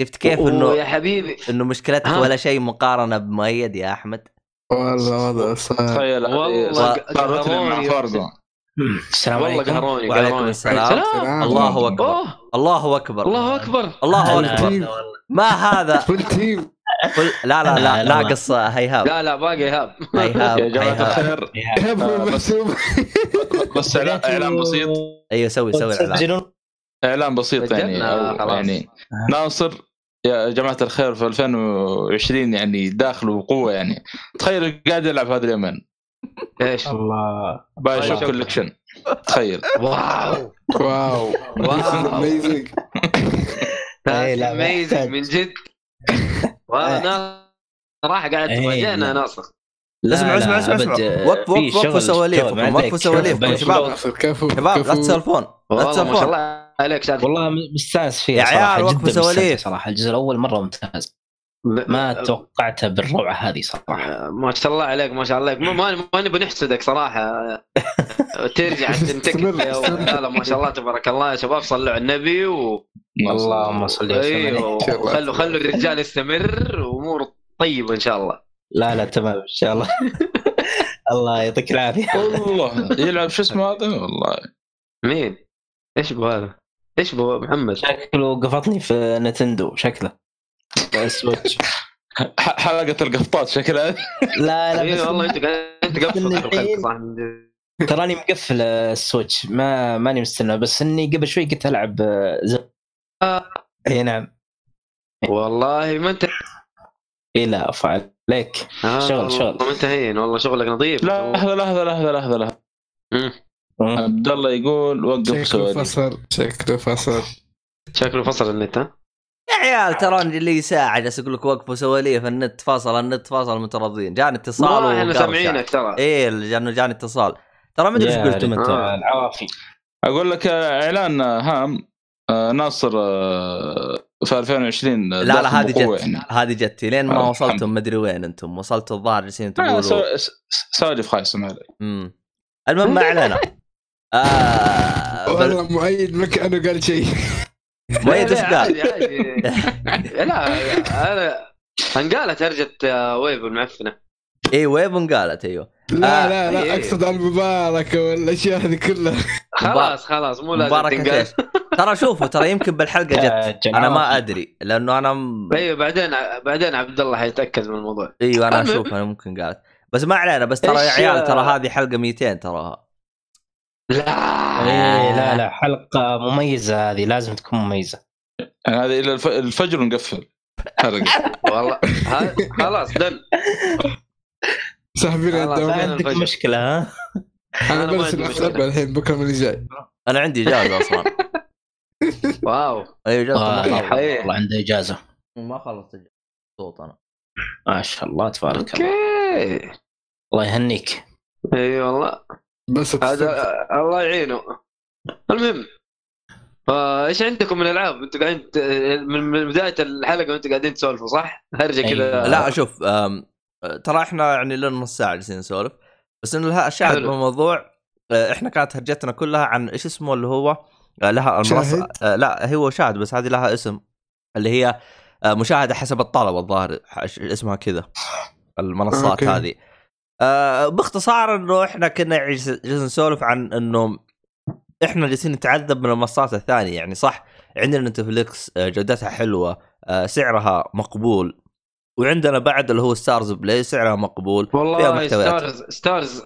[SPEAKER 1] شفت كيف انه
[SPEAKER 3] حبيبي.
[SPEAKER 1] إنه مشكلتك
[SPEAKER 3] ها؟
[SPEAKER 1] ولا شيء مقارنة بمؤيد يا أحمد؟
[SPEAKER 4] والله وضع صعب
[SPEAKER 2] تخيل
[SPEAKER 3] والله
[SPEAKER 2] صارت مع
[SPEAKER 3] قهروني.
[SPEAKER 2] فارجو
[SPEAKER 5] السلام
[SPEAKER 3] والله
[SPEAKER 5] عليكم.
[SPEAKER 3] قهروني
[SPEAKER 1] وعليكم. السلام.
[SPEAKER 3] سلام.
[SPEAKER 1] الله
[SPEAKER 3] أكبر.
[SPEAKER 1] الله أكبر.
[SPEAKER 3] الله أكبر.
[SPEAKER 1] الله أكبر. ما هذا؟
[SPEAKER 4] فول تيم
[SPEAKER 1] لا لا لا ناقص هيهاب
[SPEAKER 3] لا لا. باقي ايهاب
[SPEAKER 1] هيهاب
[SPEAKER 2] يا جماعة
[SPEAKER 1] هيهاب
[SPEAKER 2] الخير. بس-
[SPEAKER 4] محسوب
[SPEAKER 2] بس اعلان بسيط.
[SPEAKER 1] أيوه سوي سوي
[SPEAKER 5] تسجلون
[SPEAKER 2] إعلان بسيط يعني. يعني ناصر. يا جماعة الخير في 2020 يعني داخل بقوة يعني. تخيل قاعد يلعب هذا اليومين
[SPEAKER 3] إيش؟
[SPEAKER 5] الله.
[SPEAKER 2] باي. شوك كولكشن تخيل.
[SPEAKER 3] واو.
[SPEAKER 4] wow.
[SPEAKER 3] wow.
[SPEAKER 4] amazing
[SPEAKER 5] إيه، amazing.
[SPEAKER 3] من جد. وأنا صراحة قاعد
[SPEAKER 5] إيه،
[SPEAKER 3] تفاجئنا. ناصر.
[SPEAKER 5] لا،
[SPEAKER 1] اسمع اسمع
[SPEAKER 5] لا،
[SPEAKER 1] اسمع
[SPEAKER 5] آه،
[SPEAKER 1] وقف وقف وقفوا سواليفكم
[SPEAKER 5] ما
[SPEAKER 1] وقفوا. سواليفكم. شباب شباب لا. تسولفون لا
[SPEAKER 3] والله ما شاء
[SPEAKER 1] تسولفون.
[SPEAKER 3] الله. عليك شاد
[SPEAKER 5] والله مستانس فيه
[SPEAKER 1] يا عيال، وقفوا سواليف.
[SPEAKER 5] صراحة الجزء الأول مرة ممتاز. ما توقعته بالروعة هذه صراحة.
[SPEAKER 3] ما شاء الله عليك ما شاء الله عليك. ما نبي نحسدك صراحة. ترجع
[SPEAKER 4] استمر.
[SPEAKER 3] لا لا ما شاء الله تبارك الله يا شباب. صلوا على النبي و...
[SPEAKER 5] اللهم صل وسلم. عليه
[SPEAKER 3] خلوا خلوا الرجال يستمر. واموره طيبة إن شاء الله.
[SPEAKER 5] لا لا تمام إن شاء الله. الله يعطيك العافية.
[SPEAKER 2] والله يلعب شو اسمه هذا؟ والله.
[SPEAKER 3] مين؟ إيش بو هذا؟ إيش بو محمد؟
[SPEAKER 5] شكله قفطني في Nintendo شكله. ال Switch
[SPEAKER 2] ح- حلقة القفطات شكلها.
[SPEAKER 5] لا لا بس
[SPEAKER 3] إيه، والله أنت قاعد أنت جد.
[SPEAKER 5] تراني مقفل ال Switch ما ماني مستنى بس إني قبل شوي كنت ألعب ز... أي نعم.
[SPEAKER 3] والله ما أنت
[SPEAKER 5] اي لا افعل عليك
[SPEAKER 3] آه
[SPEAKER 5] شغل- شغل.
[SPEAKER 3] انت هين والله شغلك نظيف.
[SPEAKER 2] لحظة لحظة لحظة لحظة لحظة.
[SPEAKER 3] مم.
[SPEAKER 2] عبد الله يقول وقف
[SPEAKER 4] شكله
[SPEAKER 2] سواليف
[SPEAKER 4] فصل شكله فصل.
[SPEAKER 3] شكله فصل النت ها؟
[SPEAKER 1] يا عيال تراني اللي ساعه جالس أقول لك وقفوا سواليف النت فصل النت فصل مترضين جاني اتصال
[SPEAKER 3] والله
[SPEAKER 1] إحنا.
[SPEAKER 3] سامعينك ترى.
[SPEAKER 1] إيه لأنه جاني اتصال. ترى ما أدري إيش
[SPEAKER 5] يا
[SPEAKER 1] قلتم أنتم
[SPEAKER 3] آه.
[SPEAKER 5] العوافي.
[SPEAKER 2] أقول لك آه، إعلان آه، هام ناصر في 2020
[SPEAKER 1] لا لا هذه جت
[SPEAKER 2] يعني.
[SPEAKER 1] هذه جت لين ما
[SPEAKER 2] آه،
[SPEAKER 1] وصلتم. مدري وين أنتم. وصلتوا الظاهر جالسين
[SPEAKER 2] آه،
[SPEAKER 1] تقولوا
[SPEAKER 2] سوالف خايسة ما عليك
[SPEAKER 1] المهم ما علينا. آه بل...
[SPEAKER 4] والله مؤيد ما كانه قال شيء.
[SPEAKER 1] مؤيد
[SPEAKER 3] إيش
[SPEAKER 1] قال؟
[SPEAKER 3] لا أنا انقالت هرجه آه، ويف المعفنة.
[SPEAKER 1] اي ويفن قالت أيوه.
[SPEAKER 4] لا
[SPEAKER 1] آه،
[SPEAKER 4] لا
[SPEAKER 3] إيه.
[SPEAKER 4] لا أقصد على المباركه والاشياء هذه كلها.
[SPEAKER 3] خلاص خلاص مو لازم
[SPEAKER 1] مباركة؟ ترى شوفوا ترى يمكن
[SPEAKER 5] بالحلقة
[SPEAKER 1] جت. أنا ما. أدري لأنه أنا م...
[SPEAKER 3] أيوه بعدين بعدين عبد الله حيتأكد من الموضوع.
[SPEAKER 1] أيوه
[SPEAKER 3] أنا.
[SPEAKER 1] أشوف أنا ممكن قالت. بس ما علينا بس ترى يا عيال ترى هذه حلقة 200 تراها.
[SPEAKER 3] لا.
[SPEAKER 5] إيه لا لا حلقة مميزة هذه لازم تكون
[SPEAKER 2] مميزة. هذه إلى الف- الفجر ونقفل حلقه
[SPEAKER 3] والله خلاص خلاص،
[SPEAKER 4] الدوام
[SPEAKER 3] أنا
[SPEAKER 5] عندك. مشكلة ها؟
[SPEAKER 3] أنا
[SPEAKER 4] برسل. الحين بكرة من اللي جاي
[SPEAKER 1] أنا عندي إجازة أصلا.
[SPEAKER 3] wow
[SPEAKER 1] اي اجازه
[SPEAKER 5] آه،
[SPEAKER 3] إيه.
[SPEAKER 1] خلصت
[SPEAKER 5] والله عنده إجازة
[SPEAKER 1] ما خلصت إجازة. صوت أنا
[SPEAKER 5] ما شاء الله تبارك الله
[SPEAKER 3] okay
[SPEAKER 5] الله يهنيك
[SPEAKER 3] إي والله
[SPEAKER 4] بس
[SPEAKER 3] هذا الله يعينه المهم فايش عندكم من العاب؟ أنتوا قاعدين ت- من من بداية الحلقة وأنتوا قاعدين تسولفوا صح؟ هرجة كذا
[SPEAKER 5] أيوة.
[SPEAKER 1] لا شوف ترى إحنا يعني لنا نص ساعة جالسين نسولف بس انه الها- الشاهد. بالموضوع أه، إحنا كانت هرجتنا كلها عن إيش اسمه اللي هو لها المنصه
[SPEAKER 4] شاهد؟
[SPEAKER 1] أه، لا هو شاهد بس هذه لها اسم اللي هي أه، مشاهدة حسب الطلب الظاهر اسمها كذا المنصات
[SPEAKER 4] okay.
[SPEAKER 1] هذه باختصار إنه إحنا كنا جالس- جالسين نسولف عن إنه إحنا جالسين نتعذب من المنصات الثانية يعني صح عندنا Netflix جودتها حلوة سعرها مقبول وعندنا بعد اللي هو Starz Play سعرها مقبول فيها
[SPEAKER 3] والله
[SPEAKER 1] محتويات.
[SPEAKER 3] ستارز ستارز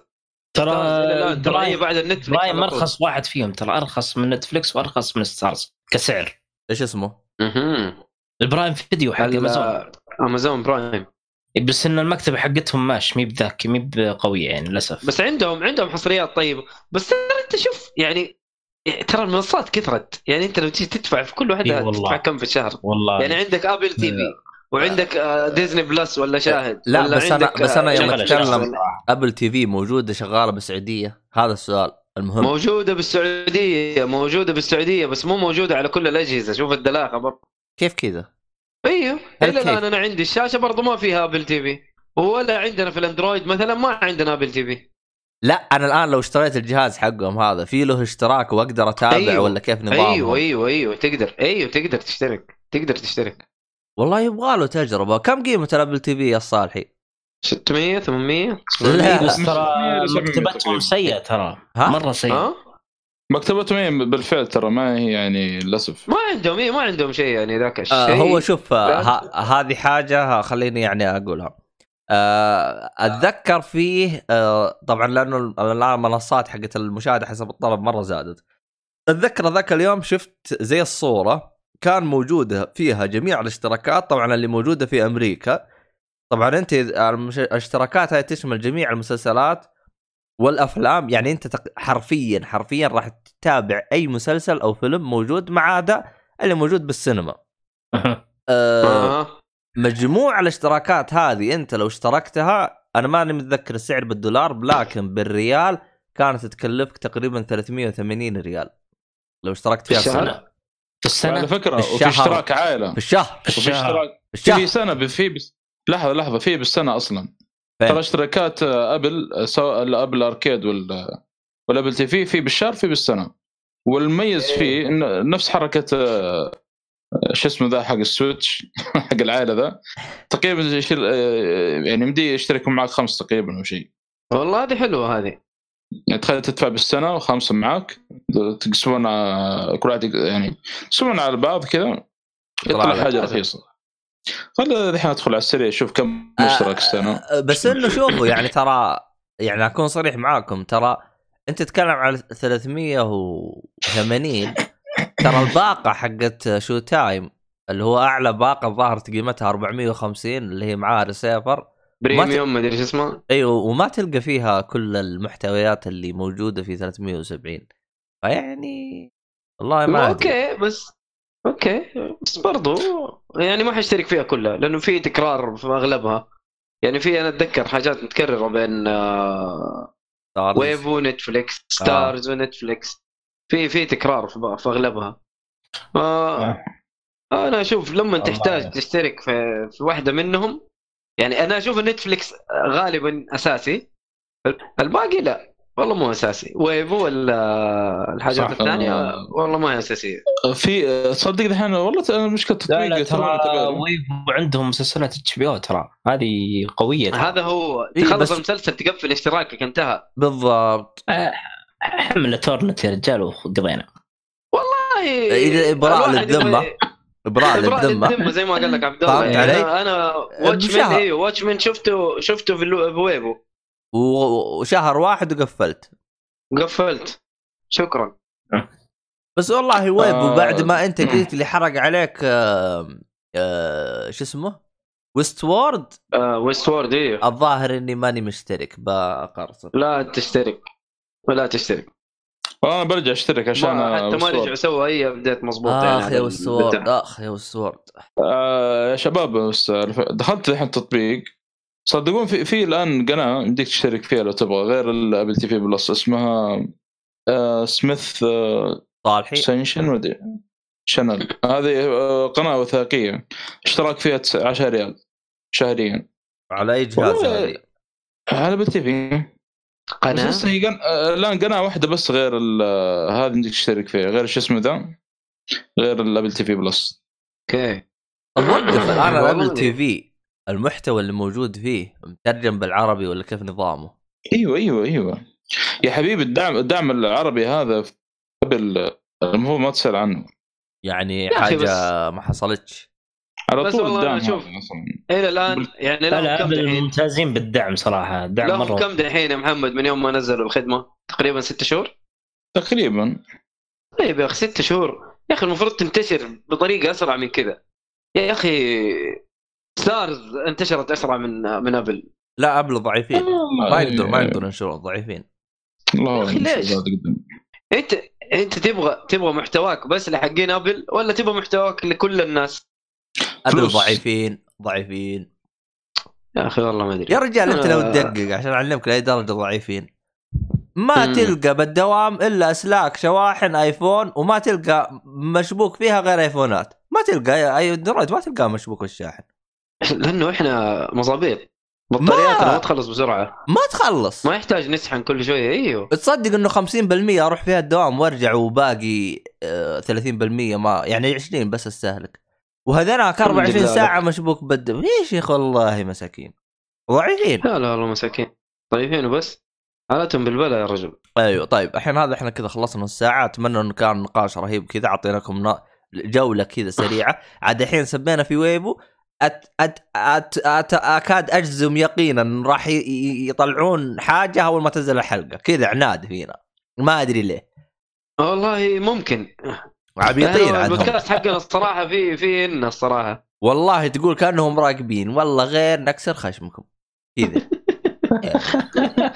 [SPEAKER 5] ترى
[SPEAKER 3] ترى بعد
[SPEAKER 5] ال
[SPEAKER 3] Netflix Prime.
[SPEAKER 5] ارخص واحد فيهم ترى أرخص من Netflix وأرخص من Starz كسعر.
[SPEAKER 1] إيش اسمه؟
[SPEAKER 3] مهم.
[SPEAKER 5] ال Prime Video
[SPEAKER 3] حق
[SPEAKER 5] Amazon
[SPEAKER 3] Amazon Prime
[SPEAKER 5] بس إن المكتبة حقتهم ماش مي بذاك مي بقوية يعني للأسف.
[SPEAKER 3] بس عندهم عندهم حصريات طيبة. بس ترى أنت شوف يعني ترى المنصات كثرت. يعني أنت لو تيجي تدفع في كل
[SPEAKER 5] واحدة.
[SPEAKER 3] تدفع كم في الشهر.
[SPEAKER 5] والله.
[SPEAKER 3] يعني عندك Apple TV وعندك آه، Disney Plus ولا شاهد؟
[SPEAKER 1] لا،
[SPEAKER 3] ولا
[SPEAKER 1] بس
[SPEAKER 3] عندك،
[SPEAKER 1] بس أنا
[SPEAKER 3] آه،
[SPEAKER 1] يوم
[SPEAKER 3] شغلة.
[SPEAKER 1] Apple TV موجودة شغالة بالسعودية؟ هذا السؤال المهم.
[SPEAKER 3] موجودة بالسعودية موجودة بالسعودية بس مو موجودة على كل الأجهزة. شوف الدلاخة برضه.
[SPEAKER 1] كيف كذا؟
[SPEAKER 3] أيوه.
[SPEAKER 1] كيف؟
[SPEAKER 3] الآن أنا عندي الشاشة برضه ما فيها Apple TV ولا عندنا في ال Android مثلا ما عندنا Apple TV
[SPEAKER 1] لا أنا الآن لو اشتريت الجهاز حقهم هذا في له اشتراك وأقدر أتابع
[SPEAKER 3] أيوه.
[SPEAKER 1] ولا كيف نظامهم؟
[SPEAKER 3] أيوه أيوه أيوه. تقدر أيوه تقدر تشترك تقدر تشترك.
[SPEAKER 1] والله يبغى له تجربة. كم قيمة ال Apple TV يا الصالحي؟
[SPEAKER 3] 600 800
[SPEAKER 1] لا.
[SPEAKER 5] بس ترى
[SPEAKER 2] 600 ل 700
[SPEAKER 5] مكتبتهم. سيئة ترى.
[SPEAKER 1] ها؟
[SPEAKER 5] مرة
[SPEAKER 3] سيئة.
[SPEAKER 2] مكتبتهم هي بالفعل ترى ما هي يعني للأسف.
[SPEAKER 3] ما عندهم إيه ما عندهم شيء يعني ذاك الشيء.
[SPEAKER 1] آه هو شوف آه هذه حاجة خليني يعني أقولها. آه أتذكر فيه آه طبعا لأنه الآن المنصات حقت المشاهدة حسب الطلب مرة زادت. أتذكر ذاك اليوم شفت زي الصورة. كان موجوده فيها جميع الاشتراكات طبعا اللي موجودة في أمريكا. طبعا أنت الاشتراكات هاي تشمل جميع المسلسلات والأفلام. يعني أنت حرفيا حرفيا راح تتابع أي مسلسل أو فيلم موجود ما عدا اللي موجود بالسينما. أه
[SPEAKER 3] آه.
[SPEAKER 1] مجموع الاشتراكات هذه أنت لو اشتركتها أنا ماني متذكر السعر بالدولار لكن بالريال كانت تكلفك تقريبا 380 ريال. لو اشتركت فيها
[SPEAKER 3] في الشهر؟
[SPEAKER 5] السنة
[SPEAKER 2] على
[SPEAKER 1] فكرة.
[SPEAKER 2] وفي اشتراك عائله
[SPEAKER 1] في الشهر.
[SPEAKER 5] في
[SPEAKER 2] وفي
[SPEAKER 5] الشهر.
[SPEAKER 2] اشتراك
[SPEAKER 1] في سنة
[SPEAKER 2] في بس لحظة لحظة في بالسنة
[SPEAKER 1] أصلا؟
[SPEAKER 2] ترى اشتراكات آه، Apple آه، سواء ال Apple Arcade وال وال Apple TV في بالشهر في بالسنة. والمميز فيه انه نفس حركة آه، آه، شو اسمه ذا حق ال Switch حق العائلة ذا. تقريبا آه، يعني مدي يشترك معك خمس تقريبا أو شيء.
[SPEAKER 3] والله هذه حلوة هذه.
[SPEAKER 2] يعني تخيل تدفع بالسنة وخمسه معك تقسمون آه، كل واحد يعني تقسمون على بعض كذا. يطلع
[SPEAKER 1] طلع حاجة.
[SPEAKER 2] رخيصة. خل الحين ادخل على السريع أشوف كم مشترك السنة
[SPEAKER 1] آه، بس إنه شوفوا يعني ترى يعني أكون صريح معاكم ترى أنت تتكلم على 380 ترى الباقة حقت Showtime اللي هو أعلى باقة الظاهر قيمتها 450 اللي هي معاها receiver.
[SPEAKER 3] premium ما أدري إيش اسمه.
[SPEAKER 1] أيوه وما تلقى فيها كل المحتويات اللي موجودة في 370 فيعني والله ما أدري.
[SPEAKER 3] أوكي بس أوكي بس برضو يعني ما حاشترك فيها كلها لأنه في تكرار في أغلبها. يعني في أنا أتذكر حاجات متكررة بين آه،
[SPEAKER 1] Starz.
[SPEAKER 3] Wavo و Netflix Starz و Netflix. في في تكرار في, في أغلبها. آه أنا أشوف لما. تحتاج تشترك في في واحدة منهم يعني أنا أشوف ال Netflix غالبا أساسي الباقي لا والله مو أساسي Wavo ولا الحاجات. الثانية
[SPEAKER 2] آه.
[SPEAKER 3] والله ما هي أساسية
[SPEAKER 2] في تصدق دحين والله أنا مشكلة
[SPEAKER 5] لا لا
[SPEAKER 2] تطبيق
[SPEAKER 5] ترى Wavo عندهم مسلسلات HBO ترى هذه قوية ترى.
[SPEAKER 3] هذا هو
[SPEAKER 1] إيه،
[SPEAKER 3] تخلص
[SPEAKER 1] بس-
[SPEAKER 3] المسلسل تقفل اشتراكك انتهى
[SPEAKER 1] بالضبط
[SPEAKER 5] حمل torrent يا رجال وقضينا
[SPEAKER 3] والله الواحد
[SPEAKER 1] للذمة.
[SPEAKER 3] يبغى- إبراء
[SPEAKER 1] للذمه
[SPEAKER 3] زي ما قال لك عبد الله. يعني
[SPEAKER 1] علي؟
[SPEAKER 3] أنا أنا Watchmen
[SPEAKER 1] بشهر.
[SPEAKER 3] أيوه Watchmen شفته شفته في اللو- في Wavo
[SPEAKER 1] و- وشهر واحد وقفلت.
[SPEAKER 3] قفلت. شكرا.
[SPEAKER 1] بس والله Wavo
[SPEAKER 2] آه.
[SPEAKER 1] بعد ما أنت قلت لي حرق عليك آه آه شو اسمه؟ Westworld
[SPEAKER 3] آه Westworld أيوه
[SPEAKER 1] الظاهر إني ماني مشترك بقرصن
[SPEAKER 3] لا تشترك. ولا تشترك.
[SPEAKER 2] أنا برجع أشترك عشان
[SPEAKER 3] ما حتى ما. رجعوا سووا اي update مضبوط
[SPEAKER 1] اخ
[SPEAKER 3] على
[SPEAKER 1] يا Westworld
[SPEAKER 3] البتاع.
[SPEAKER 1] اخ يا Westworld
[SPEAKER 2] آه يا شباب بس دخلت الحين التطبيق صدقون في في الآن قناة يمديك تشترك فيها لو تبغى غير ال Apple TV Plus. اسمها آه سميث آه
[SPEAKER 1] صالحي.
[SPEAKER 2] Smithsonian مدري Channel هذه آه قناة وثائقية. اشتراك فيها 10 ريال شهريا.
[SPEAKER 1] على أي جهاز هذه؟
[SPEAKER 2] على Apple TV.
[SPEAKER 3] قناة؟
[SPEAKER 2] لسه هي قن... آه، الآن قناة واحدة بس غير ال- آه، هذه تشترك فيها. غير شو اسمه ذا؟ غير ال Apple TV Plus
[SPEAKER 3] أوكي.
[SPEAKER 1] طب وقف الان ال
[SPEAKER 3] Apple
[SPEAKER 1] TV في المحتوى اللي موجود فيه مترجم بالعربي ولا كيف نظامه؟
[SPEAKER 2] أيوه أيوه أيوه. يا حبيبي الدعم الدعم العربي هذا في قبل المفروض ما تسأل عنه.
[SPEAKER 1] يعني حاجة
[SPEAKER 3] بس-
[SPEAKER 1] ما حصلتش.
[SPEAKER 2] على
[SPEAKER 3] بس
[SPEAKER 2] طول الدعم أصلا
[SPEAKER 3] إلى الآن يعني
[SPEAKER 5] لا
[SPEAKER 3] لهم
[SPEAKER 5] لا
[SPEAKER 3] كم
[SPEAKER 5] Apple
[SPEAKER 3] دحين؟
[SPEAKER 5] ممتازين بالدعم صراحة
[SPEAKER 3] لهم
[SPEAKER 5] مرة
[SPEAKER 3] كم دحين يا محمد من يوم ما نزلوا الخدمة؟ تقريبا ست شهور؟
[SPEAKER 2] تقريبا
[SPEAKER 3] طيب يا أخي ست شهور يا أخي المفروض تنتشر بطريقة أسرع من كذا يا أخي Starz انتشرت أسرع من من Apple
[SPEAKER 1] لا Apple ضعيفين ما
[SPEAKER 2] إيه.
[SPEAKER 1] يقدر ما يقدر ينشرون ضعيفين
[SPEAKER 2] الله
[SPEAKER 3] يا
[SPEAKER 2] شو
[SPEAKER 3] ليش؟ انت أنت تبغى تبغى محتواك بس لحقين Apple ولا تبغى محتواك لكل الناس؟
[SPEAKER 2] فلوس.
[SPEAKER 1] ضعيفين ضعيفين.
[SPEAKER 3] يا أخي والله ما أدري.
[SPEAKER 1] يا رجال أنت لو
[SPEAKER 3] آه.
[SPEAKER 1] تدقق عشان أعلمك لأي درجة ضعيفين. ما
[SPEAKER 3] مم.
[SPEAKER 1] تلقى بالدوام إلا اسلاك شواحن آيفون وما تلقى مشبوك فيها غير آيفونات. ما تلقى اي أندرويد ما تلقاه مشبوك بالشاحن.
[SPEAKER 3] لأنه إحنا مظابيط بطارياتنا
[SPEAKER 1] ما-
[SPEAKER 3] ما تخلص بسرعة.
[SPEAKER 1] ما تخلص.
[SPEAKER 3] ما يحتاج نسحن كل شوية. أيوه.
[SPEAKER 1] تصدق إنه 50% أروح فيها الدوام وأرجع وباقي آه، 30% ما يعني 20 بس أستهلك.
[SPEAKER 3] الحمد
[SPEAKER 1] 24
[SPEAKER 3] لله
[SPEAKER 1] ساعة مشبوك بالدوام يا شيخ والله مساكين. ضعيفين.
[SPEAKER 3] لا لا والله مساكين. طيبين وبس. حالتهم بالبلا يا رجل.
[SPEAKER 1] أيوه طيب الحين هذا إحنا كذا خلصنا نص ساعه أتمنى إنه كان نقاش رهيب كذا أعطيناكم نا- جولة كذا سريعة. عاد الحين سبينا في ويبو. أت أت أت أت أكاد أجزم يقينا راح يطلعون حاجة أول ما تنزل الحلقة. كذا عناد فينا. ما أدري ليه.
[SPEAKER 3] والله ممكن.
[SPEAKER 1] عبيطين
[SPEAKER 3] إحنا
[SPEAKER 1] عندهم
[SPEAKER 3] البودكاست حقنا الصراحة في في إن الصراحة.
[SPEAKER 1] والله تقول كأنهم مراقبين والله غير نكسر خشمكم. كذا.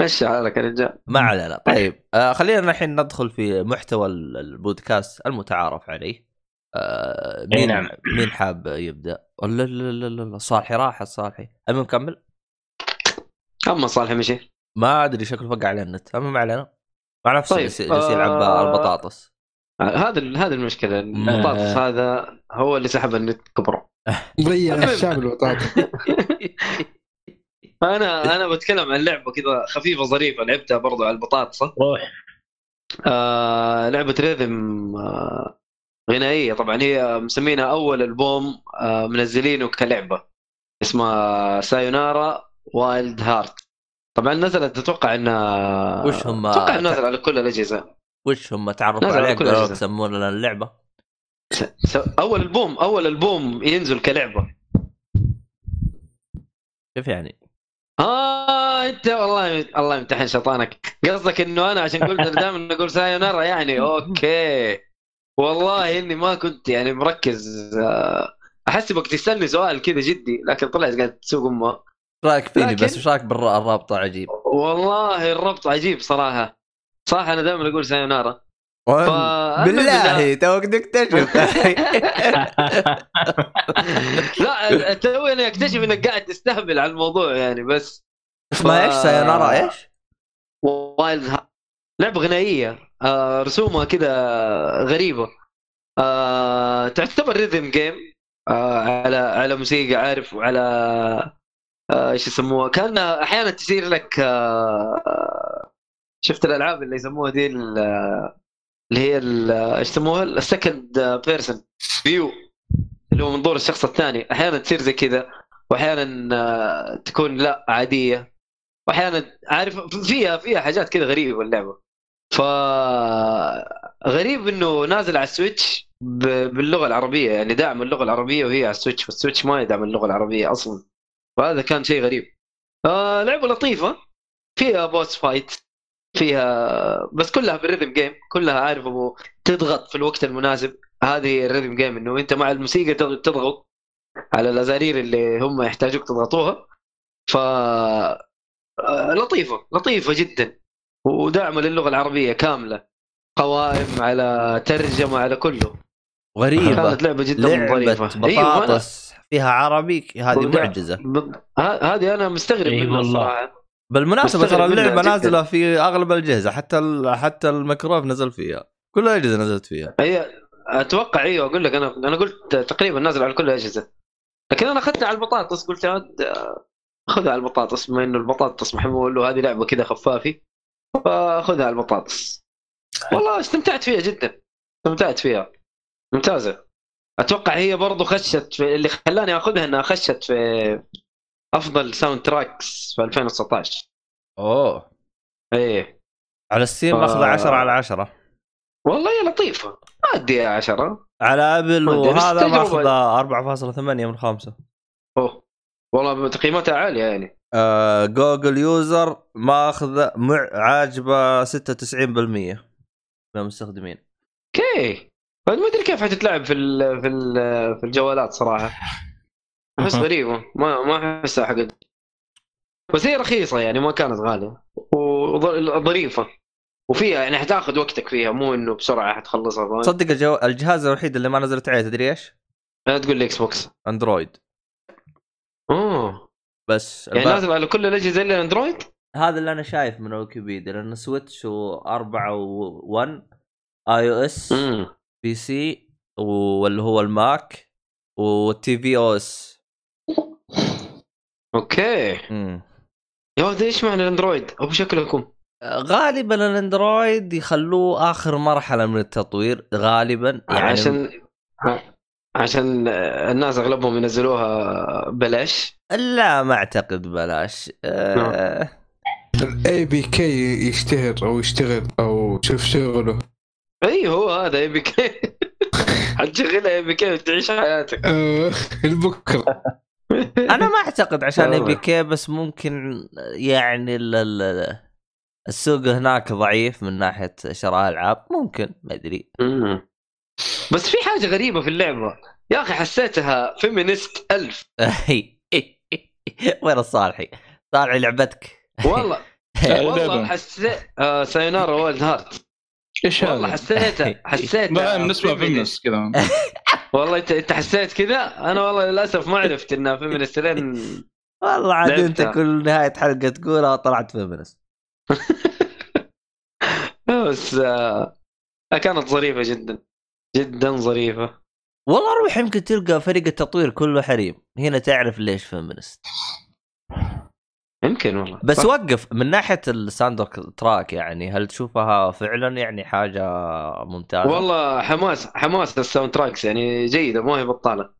[SPEAKER 3] مشي حالك يا رجال.
[SPEAKER 1] ما علينا طيب آه خلينا الحين ندخل في محتوى ال- البودكاست المتعارف عليه. آه مين
[SPEAKER 5] نعم.
[SPEAKER 1] مين حاب يبدأ؟ لا لا لا لا صالحي راح صالحي. المهم كمل.
[SPEAKER 3] أما صالح مشي.
[SPEAKER 1] ما أدري شكله فقع على النت. المهم ما علينا. مع نفسه
[SPEAKER 3] طيب،
[SPEAKER 1] جالس يلعب
[SPEAKER 3] آه،
[SPEAKER 1] البطاطس.
[SPEAKER 3] هذا هذه المشكلة البطاطس هذا هو اللي سحب النت كبره
[SPEAKER 4] ضيع الشعب البطاطا
[SPEAKER 3] أنا أنا بتكلم عن لعبة كذا خفيفة ظريفة لعبتها برضو على البطاطسه
[SPEAKER 5] روح.
[SPEAKER 3] آه لعبة ريذم آه غنائية. طبعا هي مسمينها أول ألبوم آه منزلينه كلعبة اسمها Sayonara Wild Hearts. طبعا نزلت أتوقع إنها
[SPEAKER 1] وش هم-
[SPEAKER 3] أتوقع نزل على كل الأجهزة.
[SPEAKER 1] وش هم؟ تعرفوا
[SPEAKER 3] كل
[SPEAKER 1] قالوا. يسمون لنا
[SPEAKER 3] اللعبة؟ أول البوم أول البوم ينزل كلعبة.
[SPEAKER 1] كيف يعني؟
[SPEAKER 3] آه أنت والله الله يمتحن شيطانك. قصدك إنه أنا عشان قلت دائما أقول Sayonara يعني؟ أوكي. والله إني ما كنت يعني مركز آه، أحسبك تسألني سؤال كذا جدي لكن طلعت قاعد تسوق أمه.
[SPEAKER 1] إيش رايك فيني
[SPEAKER 3] لكن-
[SPEAKER 1] بس إيش رايك بالربط عجيب؟
[SPEAKER 3] والله الربط عجيب صراحة. صح أنا دائما أقول Sayonara ف-
[SPEAKER 1] بالله توك تكتشف.
[SPEAKER 3] لا توي أنا أكتشف إنك قاعد تستهبل على الموضوع يعني بس
[SPEAKER 1] اسمها إيش؟ Sayonara إيش؟
[SPEAKER 3] Wild Hearts لعبة غنائية. آه رسومها كذا غريبة. آه تعتبر rhythm game آه على على موسيقى عارف وعلى إيش يسموها؟ كان أحيانا تصير لك آه شفت الألعاب اللي يسموها دي ال- اللي هي إيش يسموها؟ ال second person view اللي هو منظور الشخص الثاني. أحيانا تصير زي كذا وأحيانا آه، تكون لا عادية. وأحيانا عارف فيها فيها حاجات كذا غريبة اللعبه ف غريب إنه نازل على السويتش باللغة العربية. يعني داعم اللغة العربية وهي على السويتش والسويتش ما يدعم اللغة العربية أصلا. فهذا كان شيء غريب. آه لعبة لطيفة. فيها boss fight فيها بس كلها بال rhythm game كلها عارف أبو تضغط في الوقت المناسب. هذه ال rhythm game إنه أنت مع الموسيقى تض- تضغط على الأزارير اللي هم يحتاجوك تضغطوها. ف آه، لطيفة لطيفة جدا. وداعمة للغة العربية كاملة. قوائم على ترجمة على كله.
[SPEAKER 1] غريبة.
[SPEAKER 3] كانت لعبة جدا لعبة ظريفة. أنا-
[SPEAKER 1] بطاطس. فيها عربي هذه
[SPEAKER 3] معجزة. هذه أنا مستغرب منها. الصراحه بالمناسبة
[SPEAKER 1] ترى
[SPEAKER 3] اللعبة.
[SPEAKER 1] نازلة في أغلب الأجهزة حتى ال... حتى الميكروف نزل فيها. كل الأجهزة نزلت فيها.
[SPEAKER 3] هي أتوقع أيوه أقول لك أنا أنا قلت تقريبا نازل على كل الأجهزة. لكن أنا أخذتها على البطاطس قلت عاد خذها على البطاطس بما إنه البطاطس محمول له هذه لعبة كذا خفافي فأخذها على البطاطس. والله استمتعت فيها جدا. استمتعت فيها. ممتازة. أتوقع هي برضو خشت في اللي خلاني أخذها إنها خشت في أفضل soundtracks في 2019
[SPEAKER 1] أوه.
[SPEAKER 3] إيه.
[SPEAKER 1] على ستيم
[SPEAKER 3] آه.
[SPEAKER 1] ماخذ 10 على 10
[SPEAKER 3] والله هي لطيفة. ما اديها 10
[SPEAKER 1] على
[SPEAKER 3] Apple
[SPEAKER 1] وهذا
[SPEAKER 3] تجربة.
[SPEAKER 1] ماخذ 4.8 من 5
[SPEAKER 3] أوه. والله تقييماتها عالية يعني.
[SPEAKER 1] آه Google user ماخذ مع عاجبة 96% من المستخدمين.
[SPEAKER 3] okay. ما أدري كيف حتتلعب في ال في ال في الجوالات صراحة. أحس غريبة. ما ما احسها حق بس هي رخيصة يعني ما كانت غالية. وظريفه وفيها يعني حتاخذ وقتك فيها مو إنه بسرعة حتخلصها فاهم؟
[SPEAKER 1] تصدق الجو... الجهاز الوحيد اللي ما نزلت عليه تدري إيش؟
[SPEAKER 3] لا تقول لي Xbox
[SPEAKER 1] أندرويد.
[SPEAKER 3] أوه.
[SPEAKER 1] بس
[SPEAKER 3] يعني
[SPEAKER 1] الباقي-
[SPEAKER 3] نازل على كل الأجهزة إلا الأندرويد؟
[SPEAKER 1] هذا اللي أنا شايف من ويكيبيديا لأن سويتش و4 و1 iOS PC واللي هو الماك وال tvOS.
[SPEAKER 3] okay. يا ولد إيش معنى الأندرويد؟ أو بشكله يكون
[SPEAKER 1] غالبا الأندرويد يخلوه آخر مرحلة من التطوير غالبا يعني
[SPEAKER 3] عشان عشان الناس أغلبهم ينزلوها بلاش
[SPEAKER 1] لا ما أعتقد بلاش آه.
[SPEAKER 4] ال APK يشتهر أو يشتغل أو شوف شغله.
[SPEAKER 3] إي هو هذا اي بي كي حتشغلها اي بي كي وتعيش حياتك
[SPEAKER 4] آه، لبكرة
[SPEAKER 1] أنا ما أعتقد عشان APK بس ممكن يعني ال- ال- السوق هناك ضعيف من ناحية شراء ألعاب ممكن ما
[SPEAKER 3] أدري. بس في حاجة غريبة في اللعبة يا أخي حسيتها فيمينست ألف
[SPEAKER 1] وين الصالحي؟ صالحي لعبتك
[SPEAKER 3] والله والله. حسيت آه سايونارا وولد هارت
[SPEAKER 2] إيش
[SPEAKER 3] والله
[SPEAKER 2] هذا؟
[SPEAKER 3] حسيتها. حسيتها
[SPEAKER 2] ما نسمع. فيمنس كذا.
[SPEAKER 3] والله انت أنت حسيت كذا؟ أنا والله للأسف ما عرفت إنها فيمينست لين
[SPEAKER 1] والله عاد
[SPEAKER 3] أنت.
[SPEAKER 1] كل نهاية حلقة تقولها طلعت feminist
[SPEAKER 3] بس آه كانت ظريفة جدا. جدا ظريفة.
[SPEAKER 1] والله روح يمكن تلقى فريق التطوير كله حريم. هنا تعرف ليش feminist
[SPEAKER 3] يمكن والله
[SPEAKER 1] بس
[SPEAKER 3] صح.
[SPEAKER 1] وقف من ناحية ال soundtrack يعني هل تشوفها فعلا يعني حاجة ممتازة؟
[SPEAKER 3] والله حماس حماس ال soundtracks يعني جيدة ما هي بطالة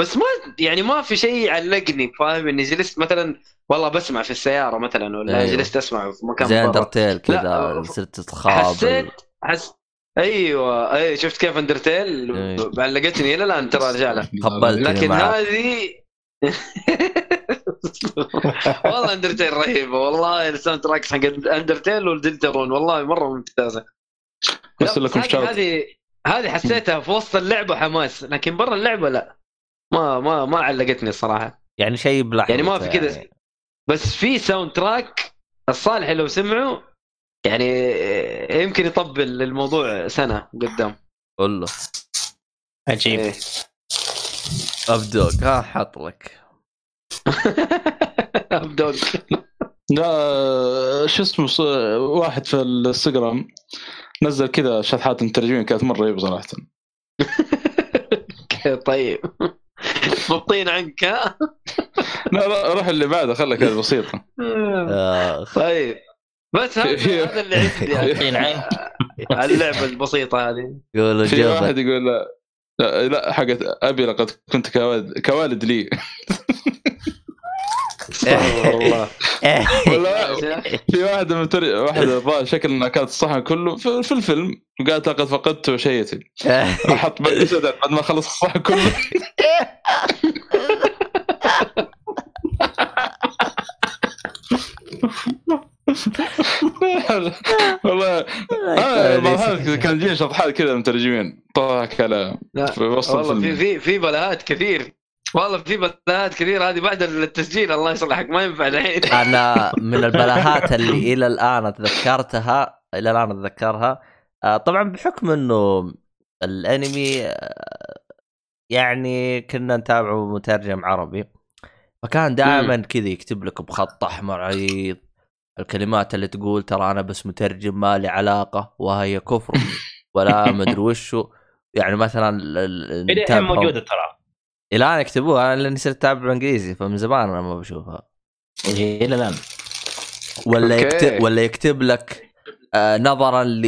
[SPEAKER 3] بس ما يعني ما في شيء علقني فاهم إني جلست مثلا والله بسمع في السيارة مثلا ولا
[SPEAKER 1] أيوه.
[SPEAKER 3] جلست أسمع في مكان
[SPEAKER 1] زي. Undertale كذا صرت تخابل
[SPEAKER 3] حسيت حس أيوه اي شفت كيف Undertale
[SPEAKER 1] أيوه.
[SPEAKER 3] علقتني إلى الآن ترى ارجع لها. لكن. هذه والله Undertale رهيبه والله ال soundtracks حق Undertale وال Deltarune والله مرة ممتازة.
[SPEAKER 2] بس لكم
[SPEAKER 3] هذه-
[SPEAKER 2] شرط
[SPEAKER 3] هذه هذه حسيتها في وسط اللعبة حماس لكن برا اللعبة لا. ما ما ما علقتني الصراحه
[SPEAKER 1] يعني شيء بلحظة.
[SPEAKER 3] يعني ما في كذا.
[SPEAKER 1] يعني.
[SPEAKER 3] بس في ساوند تراك الصالح لو سمعه يعني يمكن يطبل الموضوع سنة قدام.
[SPEAKER 1] قول له.
[SPEAKER 5] عجيب.
[SPEAKER 3] إيه.
[SPEAKER 1] أبدوك ها حط لك.
[SPEAKER 3] أبدوك.
[SPEAKER 2] لا شو اسمه واحد في الانستغرام نزل كذا شطحات مترجمين كانت مرة رهيبه صراحة.
[SPEAKER 3] طيب. مبطين عنك ها؟
[SPEAKER 2] لا لا روح اللي بعده كذا بسيطه
[SPEAKER 3] طيب. بس هذا اللي عندي.
[SPEAKER 5] مبطين عنك.
[SPEAKER 3] على اللعبة البسيطة هذه.
[SPEAKER 1] قولوا
[SPEAKER 2] في واحد يقول لا لا, لا حقت أبي لقد كنت كوالد, كوالد لي.
[SPEAKER 3] استغفر الله
[SPEAKER 2] ولا في واحد متر... واحد الظاهر شكل انها كانت الصحن كله في, في الفيلم وقالت لقد فقدت شيئتي. أحط بعد سدد بعد ما خلص الصحن كله. والله آه، كان يجيني شطحات كذا مترجمين. طاك على
[SPEAKER 3] لا
[SPEAKER 2] في وسط
[SPEAKER 3] والله في في بلاهات كثير. والله في بلاهات كثيرة هذه بعد التسجيل الله يصلحك ما ينفع الحين.
[SPEAKER 1] أنا من البلاهات اللي إلى الآن تذكرتها إلى الآن أتذكرها. آه، طبعا بحكم إنه الأنمي آه، يعني كنا نتابعه مترجم عربي فكان دائما كذا يكتب لك بخط أحمر عريض الكلمات اللي تقول ترى أنا بس مترجم ما لي علاقة وهي كفر ولا مدري وشو. يعني مثلا
[SPEAKER 5] الحين موجودة ترى.
[SPEAKER 1] الآن يكتبوها أنا لأني صرت أتابع بالإنجليزي فمن زمان أنا ما بشوفها
[SPEAKER 5] إلى الآن
[SPEAKER 1] ولا. يكتب ولا يكتب لك آه نظرا ل...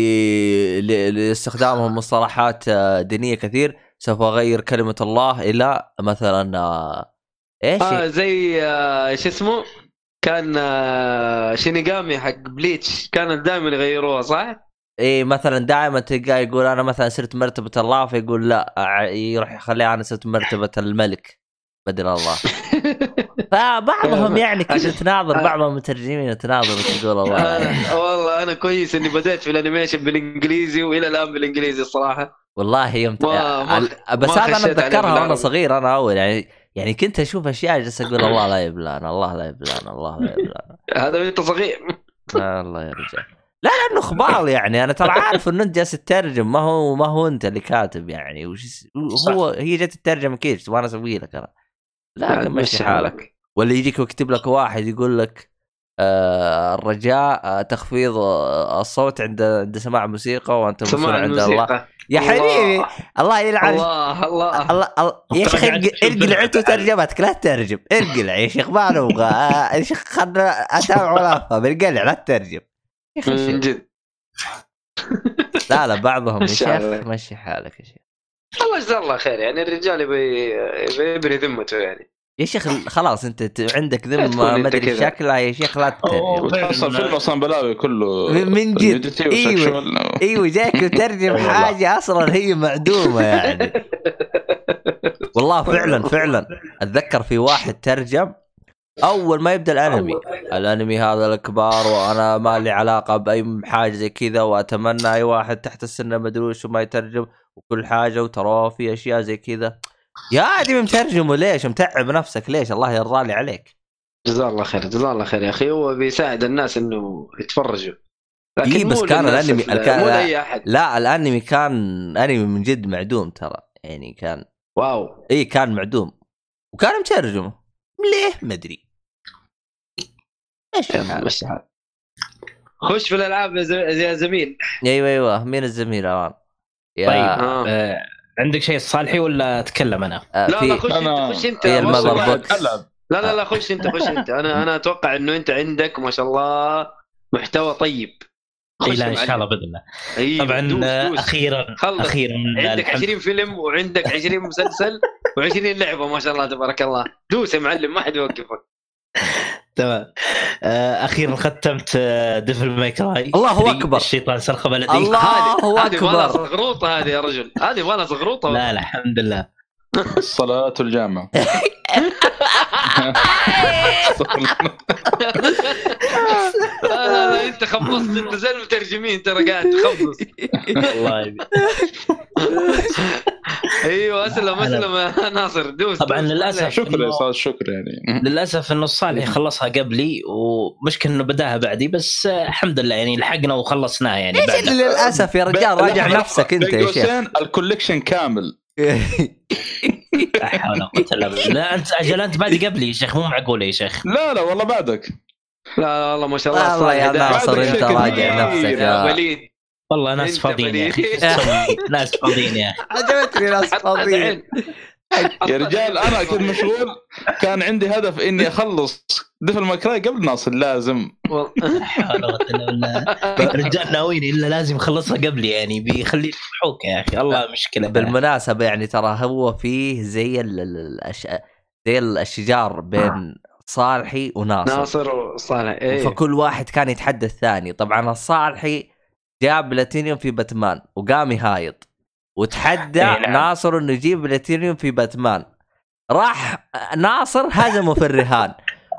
[SPEAKER 1] ل... لاستخدامهم مصطلحات آه دينية كثير سوف أغير كلمة الله إلى مثلا آه إيش
[SPEAKER 3] آه زي آه شو اسمه كان آه شينيغامي حق بليتش كانوا دائما يغيروها صح؟
[SPEAKER 1] اي مثلا دائما تلقاه يقول أنا مثلا صرت مرتبة الله فيقول لا يروح يخليها أنا صرت مرتبة الملك. بدل الله. فبعضهم يعني كذا تناظر. بعض المترجمين يتناظر وتقول الله.
[SPEAKER 3] أنا والله أنا كويس إني بديت في ال animation بالإنجليزي وإلى الآن بالإنجليزي الصراحة.
[SPEAKER 1] والله يوم ت... بس هذا أنا أتذكرها
[SPEAKER 3] وأنا.
[SPEAKER 1] صغير أنا أول يعني يعني كنت أشوف أشياء جالس أقول الله لا يبلانا الله لا يبلانا الله لا يبلانا
[SPEAKER 3] هذا وأنت صغير.
[SPEAKER 1] الله يا رجال لا لأنه خبال يعني. أنا ترى عارف إنه أنت جالس تترجم. ما هو ما هو أنت اللي كاتب يعني. وش هو هي جت تترجم كيف وأنا أسوي لك؟ أنا لكن مشي حالك. ولا يجيك ويكتب لك واحد يقول لك آه الرجاء آه تخفيض آه الصوت عند عند سماع موسيقى وأنت مسؤول عند الله. يا حبيبي الله يلعن.
[SPEAKER 3] الله الله.
[SPEAKER 1] الله الله. يا شيخ ارقل انت. ترجمتك لا تترجم. ارقلع يا شيخ ما نبغى. آه، يا شيخ خلنا أتابع ولا أفهم. ارقلع لا تترجم.
[SPEAKER 3] من
[SPEAKER 1] شيخ.
[SPEAKER 3] جد
[SPEAKER 1] لا لا بعضهم يا
[SPEAKER 3] مشي
[SPEAKER 1] شيخ. مشي حالك يا شيخ
[SPEAKER 3] الله جزاه الله خير يعني الرجال يبي يبي يبري ذمته يعني
[SPEAKER 1] يا شيخ خلاص أنت عندك
[SPEAKER 3] ذمة
[SPEAKER 1] ما
[SPEAKER 3] أدري.
[SPEAKER 1] شكلها يا شيخ لا تترجم
[SPEAKER 2] وتحصل فيلم أصلا بلاوي كله
[SPEAKER 1] من- جد.
[SPEAKER 2] وسكشوال.
[SPEAKER 1] إيوه جاك تترجم. حاجة أصلا هي معدومة يعني والله فعلا فعلا أتذكر في واحد ترجم أول ما يبدأ الأنمي. الأنمي هذا الكبار وأنا ما لي علاقة بأي حاجة زي كذا وأتمنى أي واحد تحت السن ما ادري وش ما يترجم وكل حاجة وترى في أشياء زي كذا. يا ادمي مترجمه ليش؟ متعب نفسك ليش؟ الله يرضى لي عليك.
[SPEAKER 3] جزاه الله خير جزاه الله خير يا أخي. هو بيساعد الناس إنه يتفرجوا. لكن
[SPEAKER 1] إيه، بس كان
[SPEAKER 3] للناس
[SPEAKER 1] الأنمي-
[SPEAKER 3] ال-
[SPEAKER 1] الكان-
[SPEAKER 3] مو
[SPEAKER 1] لا. لا الأنمي كان أنمي من جد معدوم ترى. يعني كان
[SPEAKER 3] واو.
[SPEAKER 1] اي كان معدوم. وكان مترجمه ليه؟ ما أدري. إيش الحال؟
[SPEAKER 3] مش حال. خش في الألعاب يا زميل
[SPEAKER 1] أيوه أيوه مين الزميل الان؟ يا
[SPEAKER 5] طيب
[SPEAKER 3] آه.
[SPEAKER 5] آه، عندك شيء صالحي ولا أتكلم أنا؟
[SPEAKER 1] آه
[SPEAKER 3] لا لا
[SPEAKER 1] في
[SPEAKER 3] خش
[SPEAKER 2] أنا-
[SPEAKER 3] أنت خش انت لا لا لا خش أنت خش أنت أنا أنا أتوقع إنه أنت عندك ما شاء الله محتوى طيب
[SPEAKER 5] إي
[SPEAKER 3] خش
[SPEAKER 5] لا إن شاء. الله بإذن الله
[SPEAKER 3] أيوة،
[SPEAKER 5] طبعا
[SPEAKER 3] دوس
[SPEAKER 5] آه،
[SPEAKER 3] دوس.
[SPEAKER 5] أخيرا
[SPEAKER 3] خلص.
[SPEAKER 5] أخيرا
[SPEAKER 3] عندك
[SPEAKER 5] الحمد-
[SPEAKER 3] 20 فيلم وعندك 20 مسلسل و20 لعبة ما شاء الله تبارك الله دوس يا معلم ما حد يوقفك
[SPEAKER 5] تمام. آه، أخيرا ختمت ديفل ماي كراي
[SPEAKER 1] الله أكبر.
[SPEAKER 5] الشيطان سرخ بلدي.
[SPEAKER 1] الله
[SPEAKER 3] هذه هذه
[SPEAKER 1] أكبر.
[SPEAKER 3] زغروطة هذه يا رجل. هذه لها زغروطة.
[SPEAKER 5] لا لا الحمد لله.
[SPEAKER 2] الصلاة والجامعة
[SPEAKER 3] لا أنت خبصت. أنت زي المترجمين ترى قاعد تخبص.
[SPEAKER 5] والله يبي.
[SPEAKER 3] أيوه اسلم اسلم يا ناصر دوس
[SPEAKER 5] طبعا
[SPEAKER 3] دوس.
[SPEAKER 5] للأسف
[SPEAKER 2] شكرا. أستاذ شكرا يعني.
[SPEAKER 5] للأسف إنه الصالح خلصها قبلي ومشكلة إنه بداها بعدي بس الحمد لله يعني لحقنا وخلصناها يعني
[SPEAKER 1] إيش
[SPEAKER 5] بعد
[SPEAKER 1] اللي للأسف يا رجال راجع نفسك
[SPEAKER 2] أنت
[SPEAKER 1] يا شيخ.
[SPEAKER 2] الكوليكشن كامل.
[SPEAKER 5] لا حول ولا قوة إلا بالله. لا أنت أجل أنت بادي قبلي يا شيخ مو معقول يا شيخ.
[SPEAKER 2] لا لا والله بعدك.
[SPEAKER 3] لا لا والله ما شاء الله
[SPEAKER 1] والله يا. ناصر
[SPEAKER 2] أنت
[SPEAKER 1] راجع نفسك
[SPEAKER 3] يا وليد.
[SPEAKER 5] والله ناس فاضيين يا أخي؟ ناس فاضيين يا أخي.
[SPEAKER 1] عجبتني ناس فاضيين.
[SPEAKER 2] يا رجال أنا كنت مشغول. كان عندي هدف إني أخلص دفل ماكراي قبل ناصر لازم.
[SPEAKER 3] والله.
[SPEAKER 5] لا حول ولا قوة إلا بالله. الرجال ناويين إلا لازم يخلصها قبلي يعني بيخلي يضحوك يا أخي. الله مشكلة.
[SPEAKER 1] بالمناسبة يعني ترى هو فيه زي ال- ال- الأش... زي الشجار بين صالحي وناصر.
[SPEAKER 3] ناصر وصالح إيه.
[SPEAKER 1] فكل واحد كان يتحدى الثاني. طبعا الصالحي جاب بلاتينيوم في باتمان وقام يهايط وتحدى
[SPEAKER 5] إيه نعم.
[SPEAKER 1] ناصر إنه يجيب بلاتينيوم في باتمان. راح ناصر هزمه في الرهان.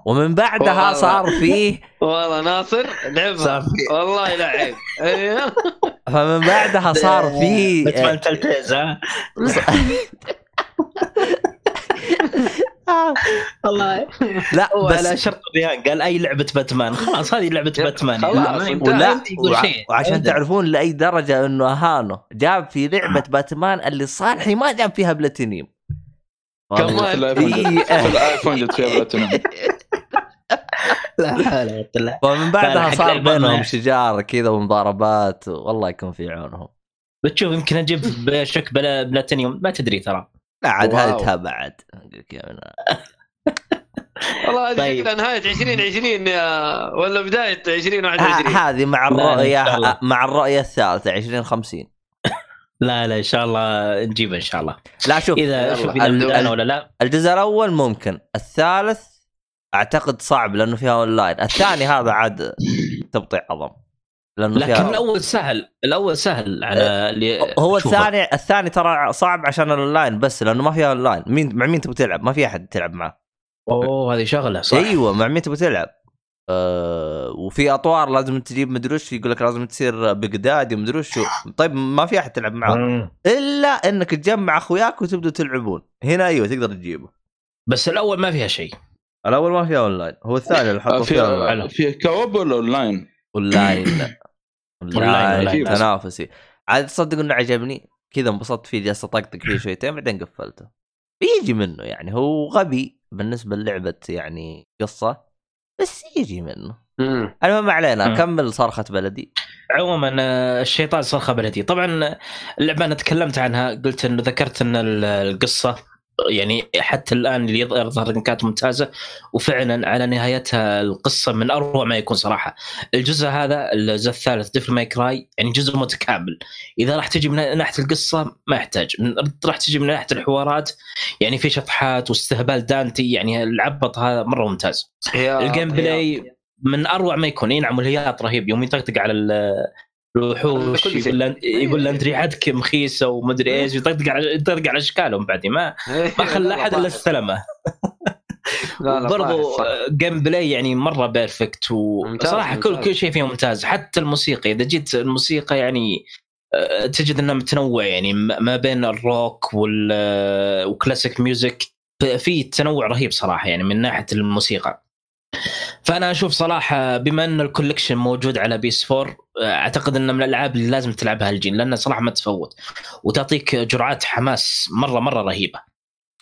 [SPEAKER 1] ومن بعدها
[SPEAKER 3] والله.
[SPEAKER 1] صار فيه
[SPEAKER 3] والله ناصر لعبها
[SPEAKER 5] في-
[SPEAKER 3] والله لا عيب أيوه
[SPEAKER 1] فمن بعدها صار فيه
[SPEAKER 5] باتمان Telltale ها والله.
[SPEAKER 1] لا بس
[SPEAKER 5] على شرط الرهان قال أي لعبة باتمان. خلاص هذه
[SPEAKER 3] لعبة
[SPEAKER 5] باتمان.
[SPEAKER 3] خلاص،
[SPEAKER 5] لا،
[SPEAKER 1] ولا وعشان. تعرفون لأي درجة أنه اهانه جاب في لعبة باتمان اللي صالحي ما جاب فيها بلاتينيوم.
[SPEAKER 3] كمان.
[SPEAKER 2] الايفون. في الآيفون جاب فيها بلاتينوم
[SPEAKER 5] لا حول ولا إلا
[SPEAKER 1] ومن بعدها صار بينهم شجار كذا ومضاربات والله يكون في عونهم.
[SPEAKER 5] بتشوف يمكن أجيب بشك بلا بلاتينيوم. ما تدري ترى.
[SPEAKER 1] لا عاد. هذه من-
[SPEAKER 3] والله هذه
[SPEAKER 5] طيب.
[SPEAKER 3] شكلها نهاية 2020 يا ولا بداية
[SPEAKER 1] ه-
[SPEAKER 3] 2021
[SPEAKER 1] هذه مع
[SPEAKER 5] الله.
[SPEAKER 1] مع الرؤية الثالثة 2050
[SPEAKER 5] لا لا إن شاء الله نجيبه إن شاء الله
[SPEAKER 1] لا شوف
[SPEAKER 3] إذا.
[SPEAKER 5] شوف إذا
[SPEAKER 1] ال-
[SPEAKER 5] ولا لا
[SPEAKER 1] الجزء الأول ممكن الثالث أعتقد صعب لأنه فيها اونلاين الثاني هذا عاد تبطيع عظم لأنه
[SPEAKER 5] لكن
[SPEAKER 1] فيها
[SPEAKER 5] الأول سهل الأول سهل على اللي
[SPEAKER 1] هو
[SPEAKER 5] أشوفه.
[SPEAKER 1] الثاني الثاني ترى صعب عشان الاونلاين بس لأنه ما فيها اونلاين مين مع مين تبغى تلعب؟ ما في أحد تلعب معه
[SPEAKER 5] أوه هذه شغلة صح.
[SPEAKER 1] أيوه مع مين تبغى تلعب؟ أه وفي أطوار لازم تجيب مدري وش يقول لك لازم تصير بقداد مدري وش طيب ما في أحد تلعب معه
[SPEAKER 5] مم.
[SPEAKER 1] إلا إنك تجمع أخوياك وتبدوا تلعبون. هنا أيوه تقدر تجيبه.
[SPEAKER 5] بس الأول ما فيها شيء.
[SPEAKER 1] الأول ما فيها اونلاين هو الثاني اللي حطوا فيها اونلاين
[SPEAKER 2] في في co-op ولا
[SPEAKER 5] online؟
[SPEAKER 1] online
[SPEAKER 2] online.
[SPEAKER 1] تنافسي. عاد تصدق إنه عجبني؟ كذا انبسطت فيه جالس أطقطق فيه شويتين بعدين قفلته. يجي منه يعني هو غبي بالنسبة للعبة يعني قصة بس يجي منه. المهم ما علينا. كمل صرخة بلدي.
[SPEAKER 5] عموما آه، الشيطان صرخة بلدي. طبعا اللعبة أنا تكلمت عنها قلت إنه ذكرت إن ال- القصة. يعني حتى الآن اللي يظهر يظهر ان كانت ممتازة وفعلا على نهايتها القصة من أروع ما يكون صراحة. الجزء هذا الجزء الثالث Devil May Cry يعني جزء متكامل. إذا راح تجي من ناحية القصة ما يحتاج. من- راح تجي من ناحية الحوارات يعني في شطحات واستهبال دانتي يعني العبط هذا مرة ممتاز.
[SPEAKER 3] ال
[SPEAKER 5] gameplay من أروع ما يكون. ينعم والهياط رهيب. يوم يطقطق على الوحوش. يقول له يقول له انت ريحتك مخيسة ومدري إيش يطقطق على يطقطق على أشكالهم بعد ما ما خلى أحد إلا استلمه برضو. gameplay يعني مرة
[SPEAKER 3] perfect
[SPEAKER 5] وصراحه كل. كل شيء فيه ممتاز. حتى الموسيقى إذا جيت الموسيقى يعني آه، تجد إنها متنوع يعني ما بين الروك وال و classic music في تنوع رهيب صراحة يعني من ناحية الموسيقى. فأنا أشوف صراحة بما إن ال collection موجود على PS4 أعتقد إنه من الألعاب اللي لازم تلعبها الجيل لانها صراحة ما تفوت. وتعطيك جرعات حماس مرة مرة رهيبة.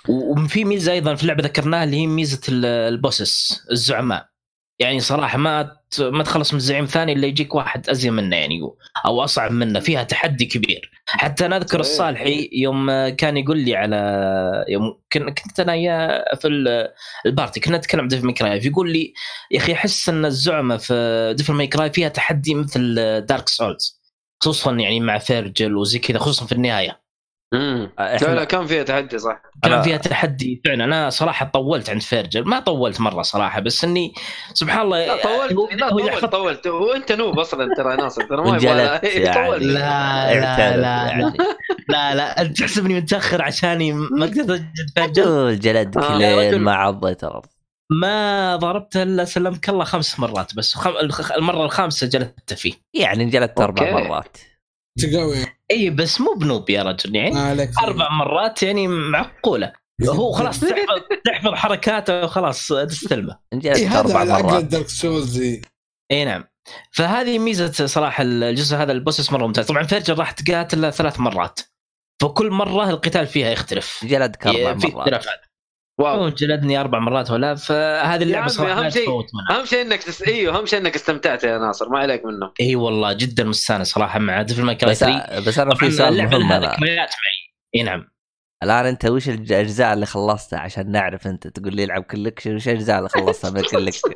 [SPEAKER 5] وفي ميزة أيضا في اللعبة ذكرناها اللي هي ميزة ال- ال bosses الزعماء. يعني صراحة ما ما تخلص من الزعيم ثاني إلا يجيك واحد أزين منه يعني أو أصعب منه فيها تحدي كبير حتى أنا
[SPEAKER 3] أذكر.
[SPEAKER 5] الصالحي يوم كان يقول لي على يوم كن- كنت أنا يا في ال- ال party كنا نتكلم Devil May يقول لي يا أخي أحس إن الزعماء في Devil May فيها تحدي مثل Dark Souls خصوصا يعني مع فيرجل وزي كذا خصوصا في النهاية
[SPEAKER 3] مم.
[SPEAKER 1] إحنا-
[SPEAKER 3] لا لا كان فيها تحدي صح.
[SPEAKER 5] كان
[SPEAKER 1] أنا-
[SPEAKER 5] فيها تحدي. فعلا أنا صراحة طولت عند فيرجل. ما طولت مرة صراحة بس إني سبحان الله
[SPEAKER 3] لا طولت
[SPEAKER 5] هو-
[SPEAKER 3] لا طولت طولت. وانت noob أصلا ترى ناصر ترى ما يبغى
[SPEAKER 1] يعني.
[SPEAKER 3] طولت.
[SPEAKER 5] لا لا لا
[SPEAKER 1] يعني.
[SPEAKER 5] لا. لا أنت تحسبني متأخر عشاني ما قدرت أجلد فيرجل.
[SPEAKER 1] جلدك
[SPEAKER 3] آه.
[SPEAKER 5] يا
[SPEAKER 1] لين
[SPEAKER 5] رجل.
[SPEAKER 1] ما عضيت الأرض.
[SPEAKER 5] ما ضربته إلا سلمك الله خمس مرات بس المرة الخامسة جلدت فيه.
[SPEAKER 1] يعني انجلدت
[SPEAKER 3] أربع.
[SPEAKER 1] مرات.
[SPEAKER 4] تقوي
[SPEAKER 5] اي بس مو ب noob يا رجل يعني أربع مرات يعني معقولة. هو خلاص تحفظ تحفظ حركاته وخلاص تستلمه
[SPEAKER 4] إيه، هذا
[SPEAKER 1] أربع
[SPEAKER 4] على عقل
[SPEAKER 1] مرات.
[SPEAKER 4] Dark Souls ذي
[SPEAKER 5] إي نعم. فهذه ميزة صراحة الجزء هذا ال bosses مره ممتاز. طبعا فيرجل راح تقاتل ثلاث مرات فكل مرة القتال فيها يختلف.
[SPEAKER 1] جلدك أربع
[SPEAKER 5] في
[SPEAKER 1] مرات.
[SPEAKER 5] اختلافات. wow. جلدني أربع مرات ولا فهذه
[SPEAKER 3] اللعبة
[SPEAKER 5] صراحة
[SPEAKER 3] أهم
[SPEAKER 5] لا
[SPEAKER 3] شيء- أهم شيء إنك تس... إيوه أهم شيء إنك استمتعت يا ناصر ما عليك منه.
[SPEAKER 5] إي والله جدا مستانس صراحة. مع Devil May
[SPEAKER 1] بس
[SPEAKER 5] 3
[SPEAKER 1] بس أنا في سؤال مهم
[SPEAKER 5] أنا. معي. إي نعم.
[SPEAKER 1] الآن أنت وش الاجزاء اللي خلصتها؟ عشان نعرف أنت. تقول لي العب collection وش الاجزاء اللي خلصتها من ال collection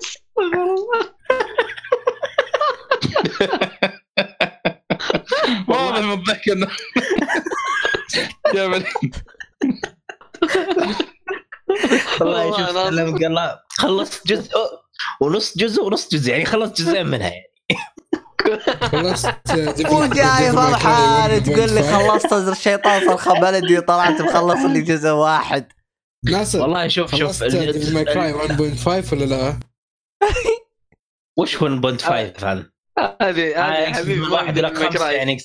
[SPEAKER 2] واضح من الضحك انه.
[SPEAKER 5] والله شوف. سلام قال خلصت جزء ونص جزء ونص جزء يعني خلصت جزئين منها يعني
[SPEAKER 4] خلصت
[SPEAKER 1] مو جاي فرحان تقول لي خلصت الشيطان صرخه بلدي وطلعت مخلص لي جزء واحد
[SPEAKER 4] ناصر
[SPEAKER 5] والله شوف شوف
[SPEAKER 4] خلصت Devil May Cry 1.5 ولا لا؟
[SPEAKER 5] وش 1.5 هذا؟
[SPEAKER 3] هذه هذه حبيبي
[SPEAKER 5] واحد خمسه
[SPEAKER 3] May
[SPEAKER 5] Cry. يعني.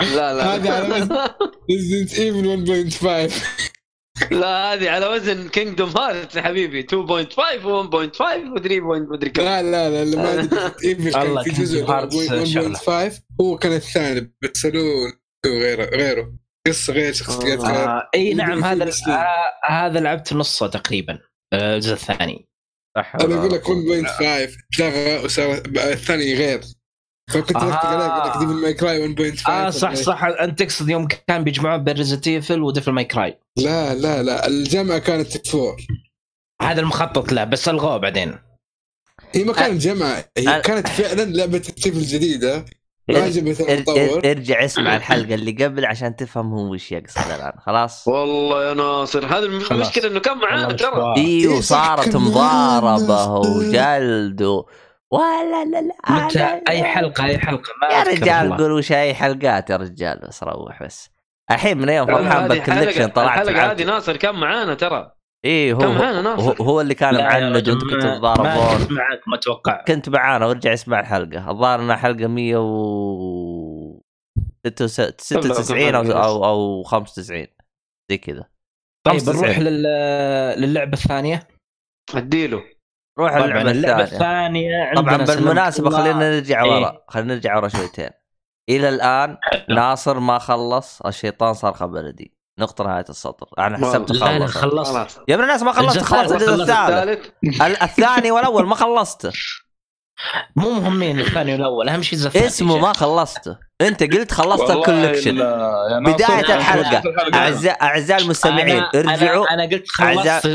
[SPEAKER 3] لا لا
[SPEAKER 4] هذا على Resident Evil 1.5
[SPEAKER 3] لا هذه على وزن Kingdom Hearts يا حبيبي. 2.5 و1.5 و3 مدري كم.
[SPEAKER 4] لا لا لا اللي ما كان
[SPEAKER 5] الله
[SPEAKER 4] في جزء
[SPEAKER 5] Kingdom Hearts شغلة.
[SPEAKER 4] 1.5 هو كان الثاني بس له غيره غيره. قصة غير شخصيات
[SPEAKER 5] آه إي نعم هذا. آه هذا لعبت نصه تقريبا آه، الجزء الثاني.
[SPEAKER 4] أنا أقول لك 1.5 تلغى وصار الثاني غير. فكنت
[SPEAKER 5] آه.
[SPEAKER 4] عليه أقول لك Devil May Cry 1.5
[SPEAKER 5] آه صح صح. أنت تقصد يوم كان بيجمعون بين Resident Evil و Devil May Cry.
[SPEAKER 4] لا لا لا الجامعة كانت four
[SPEAKER 5] هذا المخطط له بس ألغوه بعدين.
[SPEAKER 4] هي ما كانت جامعه هي
[SPEAKER 1] أنا-
[SPEAKER 4] كانت فعلا لعبة ال Devil الجديدة. ما عجبت
[SPEAKER 1] إر- إر-
[SPEAKER 4] المطور
[SPEAKER 1] ارجع اسمع الحلقة اللي قبل عشان تفهم هو وش يقصد الآن. خلاص؟
[SPEAKER 3] والله يا ناصر هذا. المشكلة إنه كان معانا ترى.
[SPEAKER 4] إيوه
[SPEAKER 1] صارت
[SPEAKER 4] مضاربة.
[SPEAKER 1] وجلد و... ولا لا لا
[SPEAKER 5] متى؟
[SPEAKER 1] لا-
[SPEAKER 5] أي حلقة أي حلقة ما
[SPEAKER 1] يا رجال. قول وش أي حلقات يا رجال بس روح بس. الحين من يوم فرحان
[SPEAKER 3] حلقة-
[SPEAKER 1] طلعت
[SPEAKER 3] الحلقة هذه
[SPEAKER 1] معك
[SPEAKER 3] ناصر كان معانا ترى.
[SPEAKER 1] اي هو
[SPEAKER 3] كان
[SPEAKER 1] هو,
[SPEAKER 3] معانا
[SPEAKER 1] هو,
[SPEAKER 3] ناصر.
[SPEAKER 1] هو اللي كان معند
[SPEAKER 5] رجل،
[SPEAKER 1] وانت كنت
[SPEAKER 5] ما- ما
[SPEAKER 1] تتضاربون
[SPEAKER 5] كنت معاكم أتوقع.
[SPEAKER 1] كنت معانا وارجع اسمع الحلقة. الظاهر إنها حلقة 100 و 96 أو أو أو 95 زي كذا.
[SPEAKER 5] طيب
[SPEAKER 1] 95.
[SPEAKER 5] نروح لل... للعبة الثانية؟
[SPEAKER 3] أديله.
[SPEAKER 1] روح
[SPEAKER 5] اللعبة
[SPEAKER 1] الثانية.
[SPEAKER 5] الثانية
[SPEAKER 1] طبعا
[SPEAKER 5] بالمناسبة
[SPEAKER 1] خلينا نرجع
[SPEAKER 5] إيه.
[SPEAKER 1] ورا خلينا نرجع ورا شويتين. إلى الآن ناصر ما خلص الشيطان صرخه بلدي نقطة نهاية السطر. أنا حسبت
[SPEAKER 5] لا لا
[SPEAKER 1] خلص
[SPEAKER 5] خلصت.
[SPEAKER 1] يا ابن الناس ما خلصت خلاص
[SPEAKER 5] الثالث.
[SPEAKER 1] الجزء
[SPEAKER 5] خلصت
[SPEAKER 1] الثالث
[SPEAKER 3] الثالث.
[SPEAKER 1] ال- الثاني والأول ما خلصته
[SPEAKER 5] مو مهمين الثاني والأول أهم شيء الثاني
[SPEAKER 1] اسمه ما خلصته أنت قلت خلصت الكولكشن
[SPEAKER 2] ال- يا ناصر،
[SPEAKER 1] بداية
[SPEAKER 2] أنا
[SPEAKER 1] الحلقة.
[SPEAKER 2] شفت الحلقة.
[SPEAKER 1] اعزائي اعزائي المستمعين
[SPEAKER 5] أنا-
[SPEAKER 1] ارجعوا.
[SPEAKER 5] أنا, أنا قلت خلصت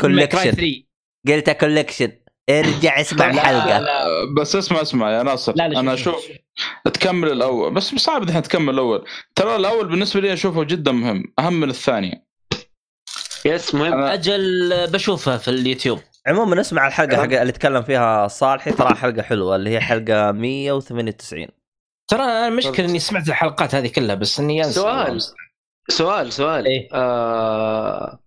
[SPEAKER 5] 3.
[SPEAKER 1] قلت collection ارجع اسمع
[SPEAKER 5] لا،
[SPEAKER 1] الحلقة.
[SPEAKER 5] لا.
[SPEAKER 2] بس اسمع اسمع يا ناصر.
[SPEAKER 5] لا لا
[SPEAKER 2] أنا أشوف تكمل الأول. بس صعب الحين تكمل الأول. ترى الأول بالنسبة لي أشوفه جدا مهم أهم من الثاني
[SPEAKER 3] yes مهم.
[SPEAKER 2] أنا-
[SPEAKER 5] أجل بشوفها في اليوتيوب.
[SPEAKER 1] عموما اسمع الحلقة حق اللي تكلم فيها صالحي. ترى حلقة حلوة اللي هي حلقة 198
[SPEAKER 5] ترى أنا المشكلة إني سمعت الحلقات هذه كلها بس إني أنسى.
[SPEAKER 3] سؤال. سؤال سؤال
[SPEAKER 5] إيه؟
[SPEAKER 3] آه...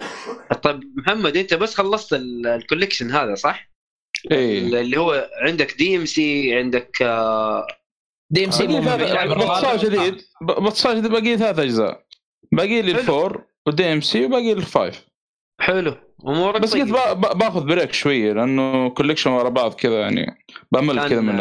[SPEAKER 3] طيب محمد أنت بس خلصت ال- ال collection هذا صح؟
[SPEAKER 2] اي
[SPEAKER 3] اللي هو عندك DMC عندك آه...
[SPEAKER 5] DMC
[SPEAKER 2] باختصار. جديد ب- باختصار جديد باقي ثلاث أجزاء باقي لي. ال four وال DMC وباقي لي ال five
[SPEAKER 3] حلو أمورك
[SPEAKER 2] بس قلت
[SPEAKER 3] طيبة.
[SPEAKER 2] با- با- باخذ break شوية لأنه collection ورا بعض كذا يعني بمل كذا من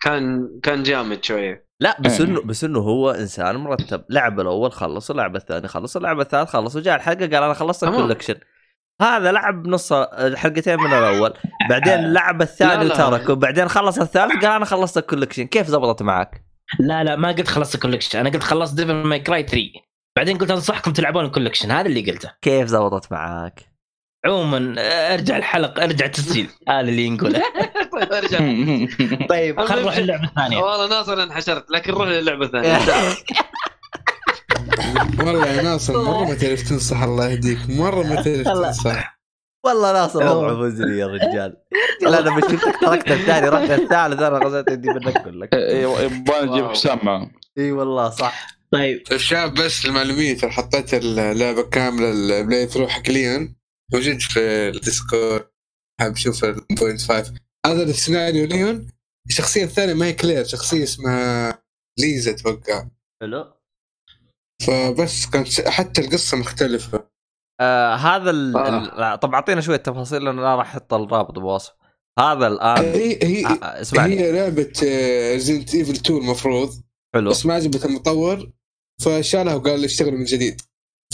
[SPEAKER 3] كان كان جامد شوية
[SPEAKER 1] لا بس
[SPEAKER 2] إيه.
[SPEAKER 1] انه بس إنه هو إنسان مرتب. لعب الأول خلص اللعب الثاني خلص اللعب الثالث خلص وجاء الحلقة قال أنا خلصت.
[SPEAKER 3] ال
[SPEAKER 1] collection هذا لعب نص الحلقتين من الأول. بعدين لعب الثاني. وتركه. بعدين خلص الثالث قال أنا خلصت ال collection كيف زبطت معك؟
[SPEAKER 5] لا لا ما قلت خلصت ال collection أنا قلت خلصت Devil May Cry 3 بعدين قلت أنصحكم تلعبون ال collection هذا اللي قلته.
[SPEAKER 1] كيف زبطت معك؟
[SPEAKER 5] عموما أرجع الحلقة أرجع التسجيل. هذا اللي نقوله
[SPEAKER 3] طيب ارجع
[SPEAKER 5] طيب خلينا نروح اللعبه الثانية.
[SPEAKER 3] والله ناصر انحشرت لكن روح للعبة الثانية.
[SPEAKER 4] والله يا ناصر مرة ما تعرف تنصح الله يهديك مرة ما تعرف. تنصح.
[SPEAKER 1] والله ناصر وضعه مزري يا رجال. لا أنا مش شفتك تركت الثاني رحت الثالث أنا غزيت يدي منك كلك.
[SPEAKER 2] يبغى نجيب
[SPEAKER 3] واو.
[SPEAKER 2] حسام معه
[SPEAKER 1] إي والله صح.
[SPEAKER 5] طيب.
[SPEAKER 4] الشاب بس المعلومية ترى حطيت اللعبة كاملة ال playthrough حق ليون موجود في ال Discord. حاب أشوف ال 1.5 هذا السيناريو ليون الشخصية الثانية ما هي كلير شخصية اسمها ليزا أتوقع.
[SPEAKER 1] حلو.
[SPEAKER 4] فبس كانت حتى القصة مختلفة.
[SPEAKER 1] آه هذا ال...
[SPEAKER 3] آه.
[SPEAKER 1] لا، طب أعطينا شوية تفاصيل لأن أنا راح أحط الرابط بوصف هذا الآن
[SPEAKER 4] هي هي
[SPEAKER 1] آه، آه، اسمعني.
[SPEAKER 4] هي لعبة Resident Evil 2 المفروض.
[SPEAKER 1] حلو.
[SPEAKER 4] بس ما عجبت المطور فشالها وقال اشتغل من جديد.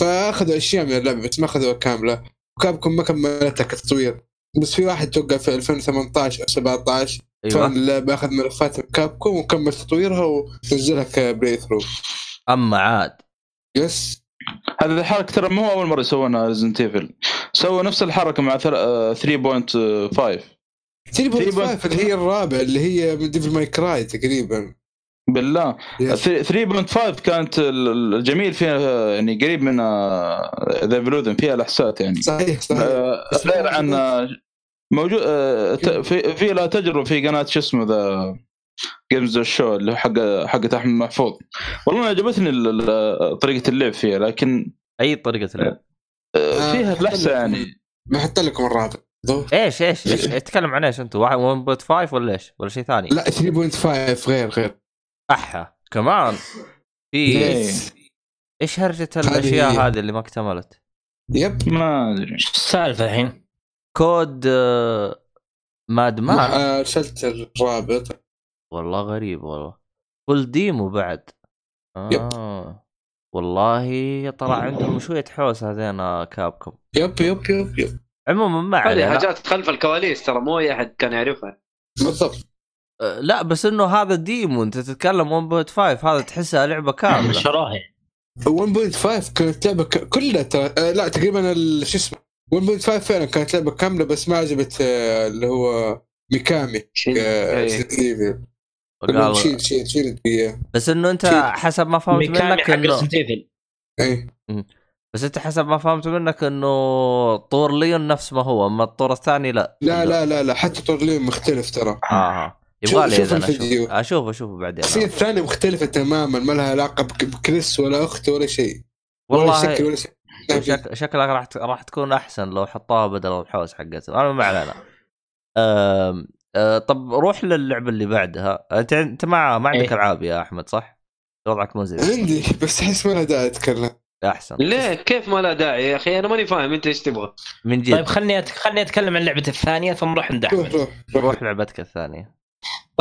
[SPEAKER 4] فأخذوا أشياء من اللعبة بس ما أخذوها كاملة. و Capcom ما كملتها كتطوير بس في واحد توقع في 2018 أو 17 fan
[SPEAKER 1] أيوه.
[SPEAKER 4] اللعبه اخذ ملفات من Capcom وكمل تطويرها ونزلها ك playthrough
[SPEAKER 1] أما عاد.
[SPEAKER 4] yes.
[SPEAKER 2] هذه الحركة ترى مو أول مرة يسوونها Resident Evil سووا نفس الحركة مع ثل- آه، 3.5
[SPEAKER 4] 3.5 اللي هي الرابع اللي هي من Devil May Cry تقريبا.
[SPEAKER 2] بالله.
[SPEAKER 4] yes.
[SPEAKER 2] 3.5 كانت ال- الجميل فيها يعني قريب من The Evil Within فيها الأحساس يعني.
[SPEAKER 4] صحيح صحيح.
[SPEAKER 2] آه، غير عن آه، موجود آه، في في لها تجربه في قناة شو اسمه The Games Show اللي حق حق احمد محفوظ والله أنا عجبتني ال- ال- طريقة اللعب فيها لكن
[SPEAKER 1] أي طريقة اللعب؟
[SPEAKER 2] آه، فيها
[SPEAKER 4] لحسة
[SPEAKER 2] يعني.
[SPEAKER 4] ما حط لكم الرابع.
[SPEAKER 1] إيش إيش إيش تتكلم عن إيش أنت؟ 1.5 ولا إيش؟ ولا شيء ثاني؟
[SPEAKER 4] لا 3.5 غير غير.
[SPEAKER 1] أحا. كمان في
[SPEAKER 2] إيه.
[SPEAKER 1] إيش هرجة الأشياء هذه اللي ما اكتملت؟
[SPEAKER 4] يب.
[SPEAKER 2] ما أدري.
[SPEAKER 5] إيش السالفة الحين؟
[SPEAKER 1] كود آه، ماد مان
[SPEAKER 4] آه، أرسلت الرابط.
[SPEAKER 1] والله غريب والله. فول ديمو بعد. آه. والله طلع عندهم شوية حوس هذين آه، Capcom
[SPEAKER 4] yep yep yep yep.
[SPEAKER 1] عموما ما
[SPEAKER 3] هذه
[SPEAKER 1] علينا.
[SPEAKER 3] حاجات خلف الكواليس ترى مو أي أحد كان يعرفها.
[SPEAKER 4] بالضبط.
[SPEAKER 1] آه، لا بس إنه هذا demo أنت تتكلم 1.5 هذا تحسها لعبة كاملة.
[SPEAKER 5] شراها
[SPEAKER 4] 1.5 كانت لعبة ك... كلها ترى آه لا تقريبا شو اسمه 1.5 فعلا كانت لعبة كاملة بس ما عجبت آه اللي هو ميكامي
[SPEAKER 3] إيه.
[SPEAKER 4] شيل شيل شيل.
[SPEAKER 1] بس إنه
[SPEAKER 4] أنت.
[SPEAKER 1] حسب ما فهمت منك
[SPEAKER 5] إنه
[SPEAKER 4] إيه.
[SPEAKER 1] بس أنت حسب ما فهمت منك إنه طور ليون نفس ما هو أما الطور الثاني لا.
[SPEAKER 4] لا لا لا لا حتى طورلين مختلف ترى. آه.
[SPEAKER 1] يبغى لي
[SPEAKER 4] شوف
[SPEAKER 1] إذا أشوف
[SPEAKER 4] الفيديو.
[SPEAKER 1] أشوف. أشوف بعدين.
[SPEAKER 4] الشخصية الثانية مختلفة تماما ما لها علاقة بك- بكريس ولا اخته ولا شيء. ولا شكل
[SPEAKER 1] والله
[SPEAKER 4] ولا شيء.
[SPEAKER 1] شك... شكلك راح. راح تكون أحسن لو حطوها بدل الحوس حقتهم أنا ما علينا. أم... أه طب روح للعبة اللي بعدها. أنت أنت ما ما عندك
[SPEAKER 5] إيه.
[SPEAKER 1] ألعاب يا أحمد صح؟ وضعك مزعج
[SPEAKER 4] عندي بس أحس ما لها داعي أتكلم.
[SPEAKER 1] أحسن.
[SPEAKER 3] ليه كيف ما لا داعي يا أخي؟ أنا ماني فاهم أنت إيش تبغى.
[SPEAKER 1] من جد.
[SPEAKER 5] طيب خلني أت... خلني أتكلم عن لعبة الثانية ثم نروح عند
[SPEAKER 4] روح
[SPEAKER 5] أحمد.
[SPEAKER 4] روح روح.
[SPEAKER 1] روح لعبتك الثانية.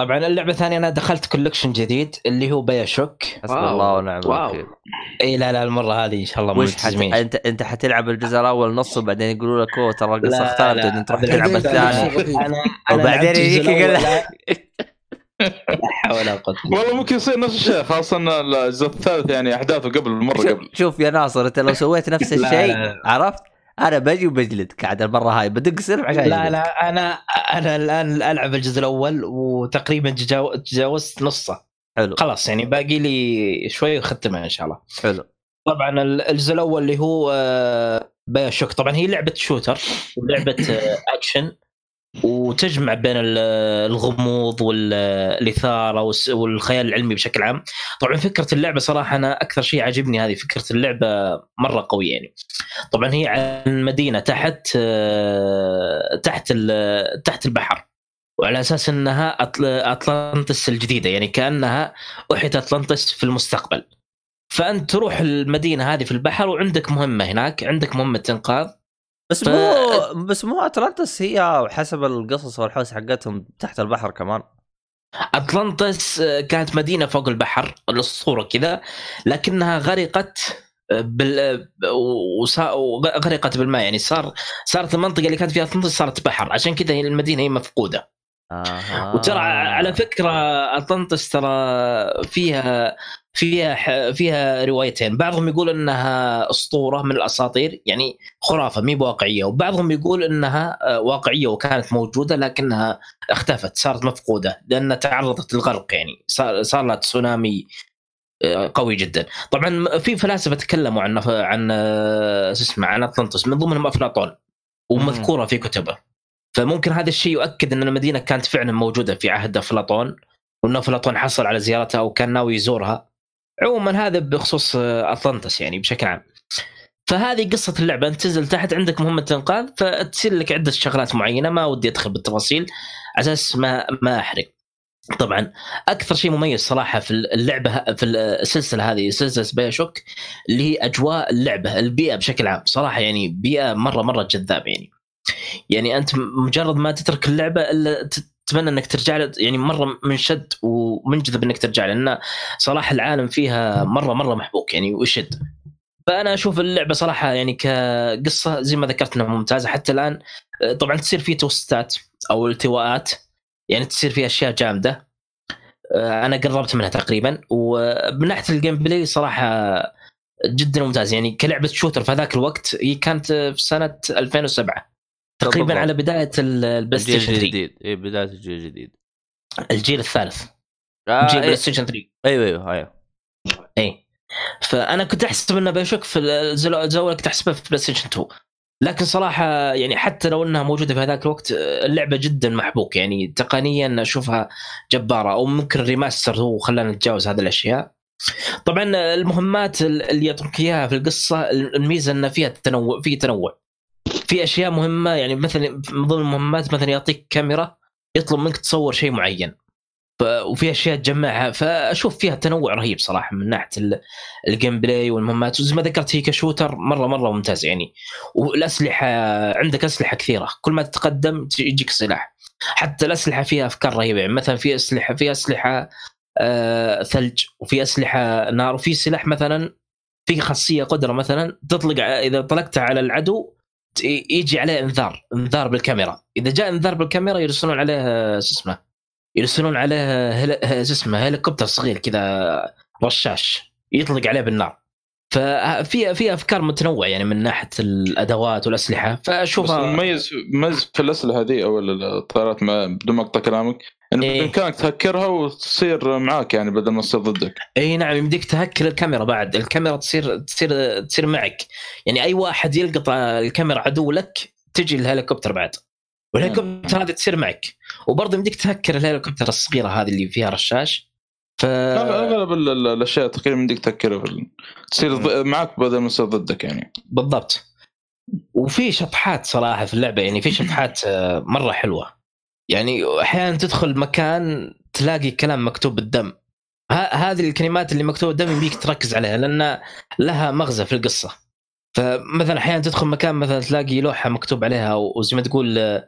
[SPEAKER 5] طبعا اللعبة الثانية أنا دخلت collection جديد اللي هو BioShock
[SPEAKER 1] حسب
[SPEAKER 3] واو.
[SPEAKER 1] الله ونعم. الوكيل.
[SPEAKER 5] إي لا لا المرة هذه إن شاء الله
[SPEAKER 1] وش حت...
[SPEAKER 5] ملتزمين
[SPEAKER 1] انت أنت حتلعب الجزء الأول نص وبعدين يقولوا لك أوه ترى
[SPEAKER 5] القصة
[SPEAKER 1] اختلفت إنت تروح تلعب الثاني. وبعدين يجيك يقول لك
[SPEAKER 5] لا حول ولا قوة
[SPEAKER 2] والله ممكن يصير نفس الشيء خاصة إن الجزء الثالث يعني أحداثه قبل مره قبل.
[SPEAKER 1] شوف يا ناصر أنت لو سويت نفس الشيء. عرفت؟ أنا بجي وبجلدك عاد المرة هاي بدق سلم عشان
[SPEAKER 5] لا
[SPEAKER 1] أجلدك.
[SPEAKER 5] لا أنا أنا الآن ألعب الجزء الأول وتقريبا تجاو- تجاوزت نصه.
[SPEAKER 1] حلو.
[SPEAKER 5] خلاص يعني باقي لي شوي وختمها إن شاء الله.
[SPEAKER 1] حلو.
[SPEAKER 5] طبعا ال- الجزء الأول اللي هو آه، بايا شوك طبعا هي لعبة شوتر ولعبة آه، اكشن وتجمع بين ال- الغموض والإثارة والخيال العلمي بشكل عام. طبعا فكرة اللعبة صراحة أنا أكثر شيء عجبني هذه فكرة اللعبة مرة قوية يعني. طبعا هي عن مدينة تحت آه، تحت تحت البحر. وعلى أساس أنها اطلانتس الجديدة يعني كأنها أحيت اطلانتس في المستقبل. فأنت تروح المدينة هذه في البحر وعندك مهمة هناك عندك مهمة إنقاذ.
[SPEAKER 1] بس
[SPEAKER 5] ف-
[SPEAKER 1] مو بس مو أتلانتس هي حسب القصص والحوس حقتهم تحت البحر كمان.
[SPEAKER 5] اطلانتس آه، كانت مدينة فوق البحر الاسطوره كذا لكنها غرقت آه، بال آه، وغرقت بالماء. يعني صار صارت المنطقة اللي كانت فيها اطلانتس صارت بحر. عشان كذا هي المدينة هي مفقودة.
[SPEAKER 1] آه.
[SPEAKER 5] وترى على فكرة اطلانتس ترى فيها فيها ح- فيها روايتين. بعضهم يقول إنها أسطورة من الأساطير يعني خرافة مي بواقعية. وبعضهم يقول إنها آه، واقعية وكانت موجودة لكنها اختفت صارت مفقودة لانها تعرضت للغرق يعني. صار صار لها تسونامي آه، قوي جدا. طبعا في فلاسفة تكلموا عن عن آه، شو اسمه عن اطلانتس من ضمنهم أفلاطون ومذكورة في كتبه. فممكن هذا الشيء يؤكد إن المدينة كانت فعلا موجودة في عهد أفلاطون وإن أفلاطون حصل على زيارتها وكان ناوي يزورها. عموما هذا بخصوص آه، أطلانتس يعني بشكل عام. فهذه قصة اللعبة أنت تنزل تحت عندك مهمة انقاذ فتصير لك عدة شغلات معينة ما ودي أدخل بالتفاصيل على أساس ما ما أحرق. طبعا أكثر شيء مميز صراحة في اللعبة في السلسلة هذه سلسلة بايا شوك اللي هي أجواء اللعبة البيئة بشكل عام. صراحة يعني بيئة مرة مرة جذابة يعني. يعني أنت مجرد ما تترك اللعبة إلا تتمنى إنك ترجع له يعني مرة منشد ومنجذب إنك ترجع له لأن صراحة العالم فيها مرة مرة محبوك يعني ويشد فأنا أشوف اللعبة صراحة يعني كقصة زي ما ذكرت إنها ممتازة حتى الآن طبعا تصير في twist ات أو التواءات يعني تصير في أشياء جامدة. أنا قربت منها تقريبا ومن ناحية ال gameplay صراحة جدا ممتاز يعني كلعبة shooter في هذاك الوقت هي كانت في سنة 2007 تقريبا
[SPEAKER 1] بالضبط.
[SPEAKER 5] على بداية
[SPEAKER 1] ال
[SPEAKER 5] PlayStation 3
[SPEAKER 1] الجديد. اي بداية الجيل الجديد.
[SPEAKER 5] الجيل الثالث.
[SPEAKER 1] آه
[SPEAKER 5] جيل
[SPEAKER 1] إيه.
[SPEAKER 5] PlayStation 3
[SPEAKER 1] أيوه أيوه أيوه.
[SPEAKER 5] اي فأنا كنت أحسب إنه BioShock في الأول كنت احسبها في PlayStation 2 لكن صراحة يعني حتى لو إنها موجودة في هذاك الوقت اللعبة جدا محبوك. يعني تقنيا أشوفها جبارة أو ممكن ال remaster هو خلانا نتجاوز هذه الأشياء. طبعا المهمات اللي يعطوك إياها في القصة الميزة إن فيها تنوع في تنوع. في أشياء مهمة يعني مثلا من ضمن المهمات مثلا يعطيك كاميرا يطلب منك تصور شيء معين. وفي أشياء تجمعها. فأشوف فيها تنوع رهيب صراحة من ناحية ال- ال gameplay والمهمات. وزي ما ذكرت هي ك shooter مره مرة ممتاز يعني. والأسلحة عندك أسلحة كثيرة. كل ما تتقدم يجيك سلاح. حتى الأسلحة فيها أفكار رهيبة. يعني مثلا في اسلحه في أسلحة آه ثلج. وفي أسلحة نار. وفي سلاح مثلا في خاصية قدرة مثلا تطلق إذا طلقتها على العدو يجي عليه انذار انذار بالكاميرا. إذا جاء انذار بالكاميرا يرسلون عليه شو اسمه يرسلون عليه شو اسمه هليكوبتر صغير كذا رشاش يطلق عليه بالنار. ففي في أفكار متنوعة يعني من ناحية الأدوات
[SPEAKER 2] والأسلحة
[SPEAKER 5] فأشوفها
[SPEAKER 2] المميز مميز في الأسلحة هذه أو الطائرات بدون ما أقطع كلامك انه
[SPEAKER 5] إيه.
[SPEAKER 2] بامكانك تهكرها وتصير معاك يعني بدل ما تصير ضدك.
[SPEAKER 5] إي نعم يمديك تهكر الكاميرا بعد. الكاميرا تصير تصير تصير معك. يعني أي واحد يلقط الكاميرا عدو لك تجي الهليكوبتر بعد. والهليكوبتر هذه تصير معك. وبرضه يمديك تهكر الهليكوبتر الصغيرة هذه اللي فيها رشاش. ف
[SPEAKER 2] أغلب ال- ال- الأشياء تقريبا يمديك تهكرها تصير ض- معك بدل ما تصير ضدك يعني.
[SPEAKER 5] بالضبط. وفي شطحات صراحة في اللعبة يعني في شطحات آه، مرة حلوة. يعني أحيانا تدخل مكان تلاقي كلام مكتوب بالدم. هذه الكلمات اللي مكتوبة بالدم يمديك تركز عليها لأن لها مغزى في القصة. فمثلا أحيانا تدخل مكان مثلا تلاقي لوحة مكتوب عليها وزي ما تقول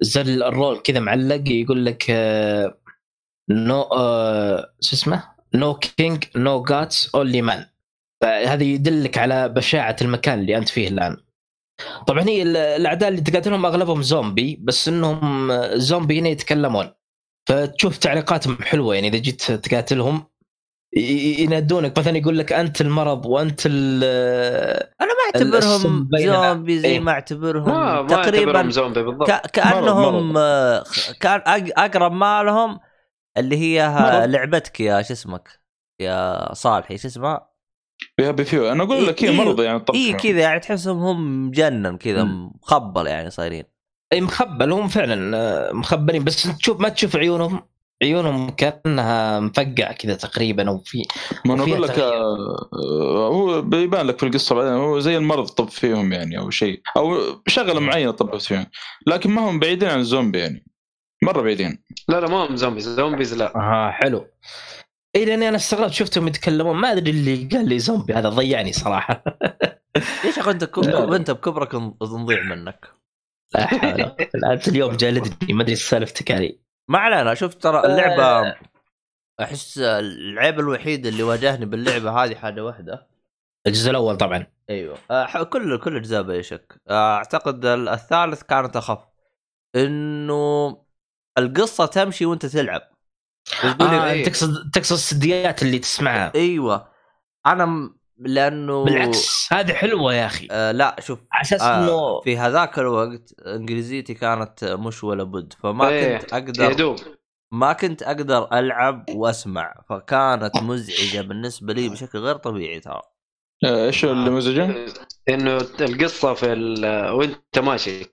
[SPEAKER 5] زر الرول كذا معلق يقول لك نو آه، شو اسمه؟ no king no gods only man فهذا يدلك على بشاعة المكان اللي أنت فيه الآن. طبعا هي ال- الأعداء اللي تقاتلهم أغلبهم زومبي بس إنهم زومبي هنا يتكلمون فتشوف تعليقاتهم حلوة يعني إذا جيت تقاتلهم ينادونك مثلا يقول لك أنت المرض وأنت ال
[SPEAKER 1] أنا ما
[SPEAKER 5] أعتبرهم
[SPEAKER 1] زومبي زي
[SPEAKER 5] إيه.
[SPEAKER 1] ما أعتبرهم
[SPEAKER 3] ما ما
[SPEAKER 1] تقريبا
[SPEAKER 3] اعتبرهم زومبي بالضبط
[SPEAKER 1] ك- كأنهم
[SPEAKER 2] مرض.
[SPEAKER 1] كان أقرب ما لهم اللي هي
[SPEAKER 2] مرض.
[SPEAKER 1] لعبتك يا شو اسمك يا صالحي شو اسمها؟
[SPEAKER 2] فيها بفيو. أنا أقول لك هي
[SPEAKER 1] إيه،
[SPEAKER 2] مرضى يعني طبعا
[SPEAKER 1] اي كذا يعني تحسهم هم مجنن كذا. مخبل يعني صايرين.
[SPEAKER 5] إي مخبل. هم فعلا آه، مخبلين. بس تشوف ما تشوف عيونهم. عيونهم كأنها مفقع كذا تقريبا أو في
[SPEAKER 2] ما
[SPEAKER 5] أنا
[SPEAKER 2] أقول لك. آه، هو بيبان لك في القصة بعدين. هو زي المرض طب فيهم يعني أو شيء. أو شغلة معينة طبت فيهم. لكن ما هم بعيدين عن الزومبي يعني. مرة بعيدين.
[SPEAKER 3] لا لا ما هم zombies. zombies لا.
[SPEAKER 5] أها حلو. اي لأني أنا استغربت شفتهم يتكلمون. ما أدري اللي قال لي زومبي هذا ضيعني صراحة.
[SPEAKER 1] ليش
[SPEAKER 5] أخي
[SPEAKER 1] أنت. أنت بكبرك نضيع منك؟
[SPEAKER 5] لا حول. الآن اليوم جالدني ما أدري سالفتك علي
[SPEAKER 1] ما علينا شوف ترى اللعبة أحس العيب الوحيد اللي واجهني باللعبة هذه حاجة واحدة.
[SPEAKER 5] الجزء الأول طبعا.
[SPEAKER 1] أيوه. آه، كل كل اجزاء بلا شك. آه، أعتقد ال- الثالث كانت أخف. إنه القصة تمشي وأنت تلعب.
[SPEAKER 5] آه
[SPEAKER 3] إيه.
[SPEAKER 5] تقصد تقصد السديات اللي تسمعها.
[SPEAKER 1] أيوه. أنا م... لأنه
[SPEAKER 5] بالعكس هذه حلوة يا أخي.
[SPEAKER 1] آه لا شوف
[SPEAKER 5] على أساس
[SPEAKER 1] آه
[SPEAKER 5] إنه
[SPEAKER 1] في هذاك الوقت إنجليزيتي كانت مش ولا بد فما
[SPEAKER 3] إيه،
[SPEAKER 1] كنت أقدر
[SPEAKER 3] يدوب.
[SPEAKER 1] ما كنت أقدر ألعب وأسمع فكانت مزعجة بالنسبة لي بشكل غير طبيعي ترى.
[SPEAKER 2] آه، إيش اللي مزعجة؟
[SPEAKER 3] إنه القصة في ال- وأنت ماشي.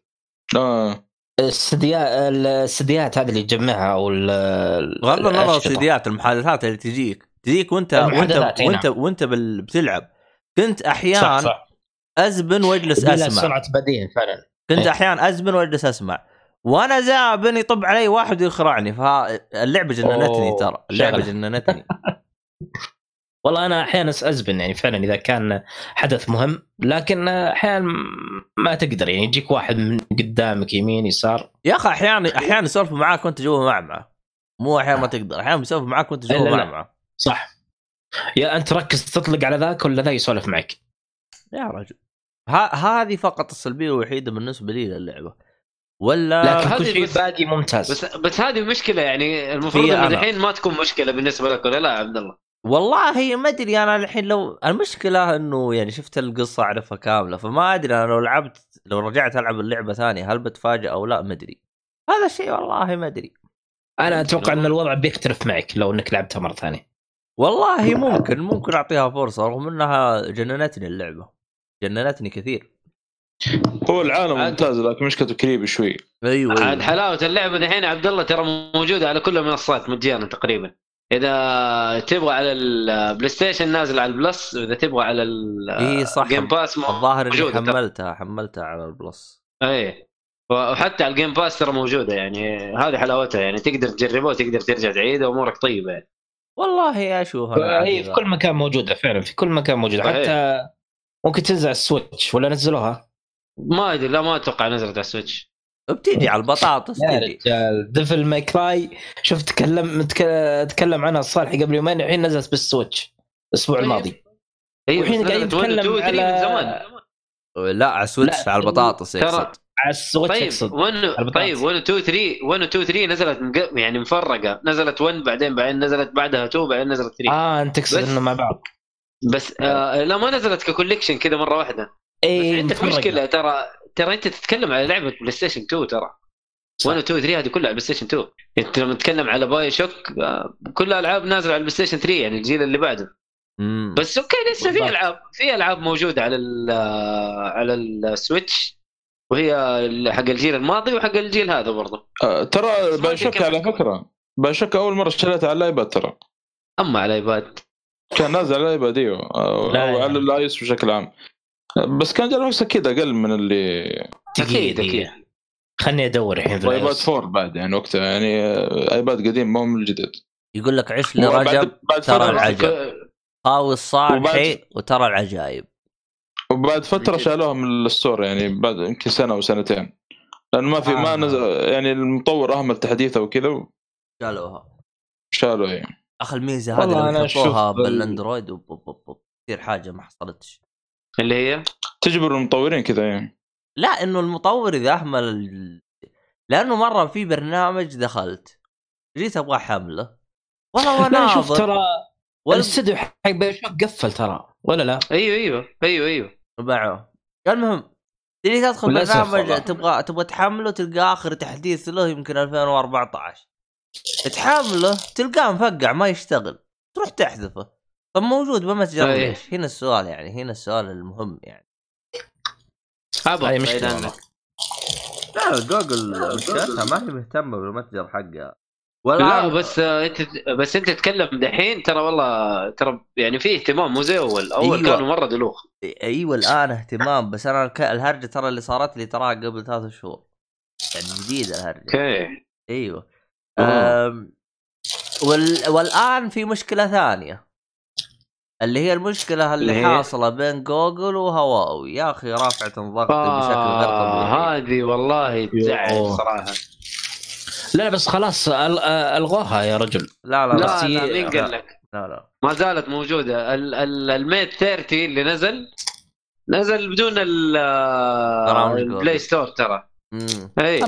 [SPEAKER 2] آه.
[SPEAKER 5] السديات السديات هذه اللي تجمعها أو
[SPEAKER 1] بغض النظر. السيديات المحادثات اللي تجيك. تجيك وأنت
[SPEAKER 5] وأنت إي
[SPEAKER 1] وانت
[SPEAKER 5] نعم.
[SPEAKER 1] وأنت بال... بتلعب. كنت
[SPEAKER 5] صح
[SPEAKER 1] أحيانا
[SPEAKER 5] صح.
[SPEAKER 1] أزبن واجلس أسمع.
[SPEAKER 5] سرعة بديهة فعلا.
[SPEAKER 1] كنت
[SPEAKER 5] إيه.
[SPEAKER 1] أحيانا أزبن واجلس أسمع. وأنا زابن يطب علي واحد ويخرعني. فاللعبه جننتني ترى.
[SPEAKER 5] اللعبة.
[SPEAKER 1] جننتني.
[SPEAKER 5] والله أنا أحيانا ازبن يعني فعلا إذا كان حدث مهم لكن أحيانا ما تقدر يعني يجيك واحد من قدامك يمين يسار.
[SPEAKER 1] يا أخي أحيانا أحيانا يسولفوا معاك وأنت جوا معمعه مو أحيانا ما تقدر أحيانا بيسولفوا معاك وأنت
[SPEAKER 5] لا،
[SPEAKER 1] جوا. معمعه
[SPEAKER 5] صح. يا أنت ركز تطلق على ذاك ولا ذا يسولف معك؟
[SPEAKER 1] يا رجل. ها هذه فقط السلبية الوحيدة بالنسبة لي للعبة. ولا
[SPEAKER 5] لكن كل شيء باقي ممتاز.
[SPEAKER 3] بس بس هذه مشكلة يعني المفروض
[SPEAKER 1] أنا.
[SPEAKER 3] الحين ما تكون مشكلة بالنسبة لك ولا لا يا عبد الله؟
[SPEAKER 1] والله ما أدري أنا الحين لو المشكلة إنه يعني شفت القصة أعرفها كاملة فما أدري أنا لو لعبت لو رجعت ألعب اللعبة ثانية هل بتفاجئ أو لا؟ ما أدري. هذا الشيء والله ما أدري.
[SPEAKER 5] أنا أتوقع إن الوضع بيختلف معك لو إنك لعبتها مرة ثانية.
[SPEAKER 1] والله ممكن ممكن أعطيها فرصة رغم إنها جننتني اللعبة جننتني كثير.
[SPEAKER 2] هو العالم ممتاز لكن مشكلته creepy شوي.
[SPEAKER 1] أيوه
[SPEAKER 3] عاد حلاوة اللعبة دحين يا عبد الله ترى موجودة على كل المنصات مجانا تقريبا. إذا تبغى على ال PlayStation نازل على ال Plus واذا تبغى على
[SPEAKER 1] إي صح.
[SPEAKER 3] ال
[SPEAKER 1] Game Pass
[SPEAKER 3] الظاهر إني.
[SPEAKER 1] حملتها حملتها على ال
[SPEAKER 3] Plus. إيه وحتى على ال Game Pass ترى موجودة يعني هذه حلاوتها يعني تقدر تجربه وتقدر ترجع تعيده وأمورك طيبة يعني.
[SPEAKER 1] والله أشوف أنا
[SPEAKER 5] هي في كل مكان موجودة فعلا في كل مكان
[SPEAKER 3] موجودة.
[SPEAKER 5] حتى ممكن تنزل على ال Switch ولا نزلوها؟
[SPEAKER 3] ما أدري لا ما أتوقع نزلت على ال Switch.
[SPEAKER 1] بتيجي على البطاطس
[SPEAKER 5] يا رجال Devil May Cry. شفت تكلم تك- تكلم عنها الصالح قبل يومين الحين نزلت بال Switch الأسبوع
[SPEAKER 3] طيب.
[SPEAKER 5] الماضي.
[SPEAKER 3] أيوه
[SPEAKER 5] والحين
[SPEAKER 3] بس
[SPEAKER 5] قاعدين
[SPEAKER 3] نزلت 1
[SPEAKER 5] نتكلم
[SPEAKER 3] 2 3
[SPEAKER 5] على-
[SPEAKER 3] من زمان.
[SPEAKER 1] لا على Switch
[SPEAKER 5] لا،
[SPEAKER 1] على البطاطس
[SPEAKER 3] ترى-
[SPEAKER 5] على ال Switch
[SPEAKER 3] طيب
[SPEAKER 5] أقصد
[SPEAKER 3] 1
[SPEAKER 5] البطاطس.
[SPEAKER 3] طيب 1 2 3 1 2 3 نزلت من قبل- يعني مفرقة. نزلت 1 بعدين بعدين نزلت بعدها 2 بعدين نزلت 3
[SPEAKER 5] آه أنت تقصد انه مع بعض.
[SPEAKER 3] بس آه لا ما نزلت ك collection كذا مرة واحدة.
[SPEAKER 5] اي
[SPEAKER 3] عندك. مشكلة ترى ترى انت تتكلم على لعبة PlayStation 2 ترى. 1 و 2 و 3 هذه كلها على PlayStation 2 انت لما تتكلم على BioShock آه، كلها العاب نازلة على ال PlayStation 3 يعني الجيل اللي بعده.
[SPEAKER 1] مم.
[SPEAKER 3] بس okay لسه في. ألعاب في ألعاب موجودة على ال على ال Switch وهي حق الجيل الماضي وحق الجيل هذا برضه
[SPEAKER 2] آه، ترى BioShock
[SPEAKER 3] كيف
[SPEAKER 2] على. فكرة. BioShock أول مرة اشتريتها على ال iPad ترى.
[SPEAKER 3] أما على ال iPad.
[SPEAKER 2] كان نازل على ال iPad إيوه.
[SPEAKER 5] أو لا
[SPEAKER 2] أو
[SPEAKER 5] يا
[SPEAKER 2] على.
[SPEAKER 5] ال
[SPEAKER 2] iOS بشكل عام. بس كان graphics أكيد أقل من اللي
[SPEAKER 5] أكيد.
[SPEAKER 3] أكيد
[SPEAKER 5] خلني أدور الحين في الآيس.
[SPEAKER 2] 4 بعد يعني وقتها يعني آه، آيباد قديم ما هو من الجديد
[SPEAKER 1] يقول لك عش لرجب ترى العجب قاوي الصالحي
[SPEAKER 2] وبعد-
[SPEAKER 1] وترى العجائب
[SPEAKER 2] وبعد
[SPEAKER 3] فترة.
[SPEAKER 2] شالوها من الستور يعني بعد يمكن سنة أو سنتين لأنه ما في ما
[SPEAKER 1] آه.
[SPEAKER 2] نزل يعني المطور أهمل تحديثه وكذا
[SPEAKER 1] قالوها
[SPEAKER 2] وشالوا يعني
[SPEAKER 1] أخ الميزة هذه
[SPEAKER 5] والله
[SPEAKER 1] لو
[SPEAKER 5] أنا
[SPEAKER 1] يحطوها
[SPEAKER 5] أشوف ال-
[SPEAKER 1] بالاندرويد وب- وب- وب- تصير حاجة ما حصلتش
[SPEAKER 3] اللي هي
[SPEAKER 2] تجبر المطورين كذا يعني
[SPEAKER 1] لا إنه المطور إذا أهمل ال... لأنه مرة في برنامج دخلت جيت أبغى حملة؟ والله
[SPEAKER 5] لا شوف ترى الاستوديو حق بايوشوك قفل ترى ولا لا؟
[SPEAKER 3] أيوه أيوه أيوه أيوه.
[SPEAKER 1] معه المهم تجي تدخل برنامج. تبغى تبغى تحمله تلقى آخر تحديث له يمكن 2014 تحمله تلقاه مفقع ما يشتغل. تروح تحذفه. طب موجود بمتجر
[SPEAKER 3] أي.
[SPEAKER 1] ليش؟ هنا السؤال يعني هنا السؤال المهم يعني
[SPEAKER 5] مشكلة
[SPEAKER 3] عنك.
[SPEAKER 5] والله.
[SPEAKER 1] لا جوجل مشكلتها ما هي مهتمه بالمتجر حقها
[SPEAKER 3] لا بس أنت بس أنت تتكلم دحين ترى والله ترى يعني في اهتمام مو زي أول اول
[SPEAKER 1] أيوة.
[SPEAKER 3] كانوا مرة دلوخ
[SPEAKER 1] أيوه الآن اهتمام بس أنا الهرجة ترى اللي صارت لي تراها قبل ثلاث شهور يعني جديدة
[SPEAKER 3] الهرجة
[SPEAKER 1] okay
[SPEAKER 3] أيوه.
[SPEAKER 1] أم وال... والآن في مشكلة ثانية اللي هي المشكلة اللي
[SPEAKER 3] اللي هي؟
[SPEAKER 1] حاصلة بين جوجل وهواوي. يا أخي رافعة ضغطي بشكل غير
[SPEAKER 3] آه
[SPEAKER 1] طبيعي.
[SPEAKER 3] هذه والله تزعل. صراحة.
[SPEAKER 5] لا بس خلاص أل- ألغوها يا رجل.
[SPEAKER 1] لا لا لا.
[SPEAKER 3] لا لا مين قال لك؟
[SPEAKER 1] لا لا.
[SPEAKER 3] ما زالت موجودة. ال- ال- ال Mate 30 اللي نزل نزل بدون ال-
[SPEAKER 1] برامج
[SPEAKER 3] ال
[SPEAKER 1] Play.
[SPEAKER 3] Store ترى. اي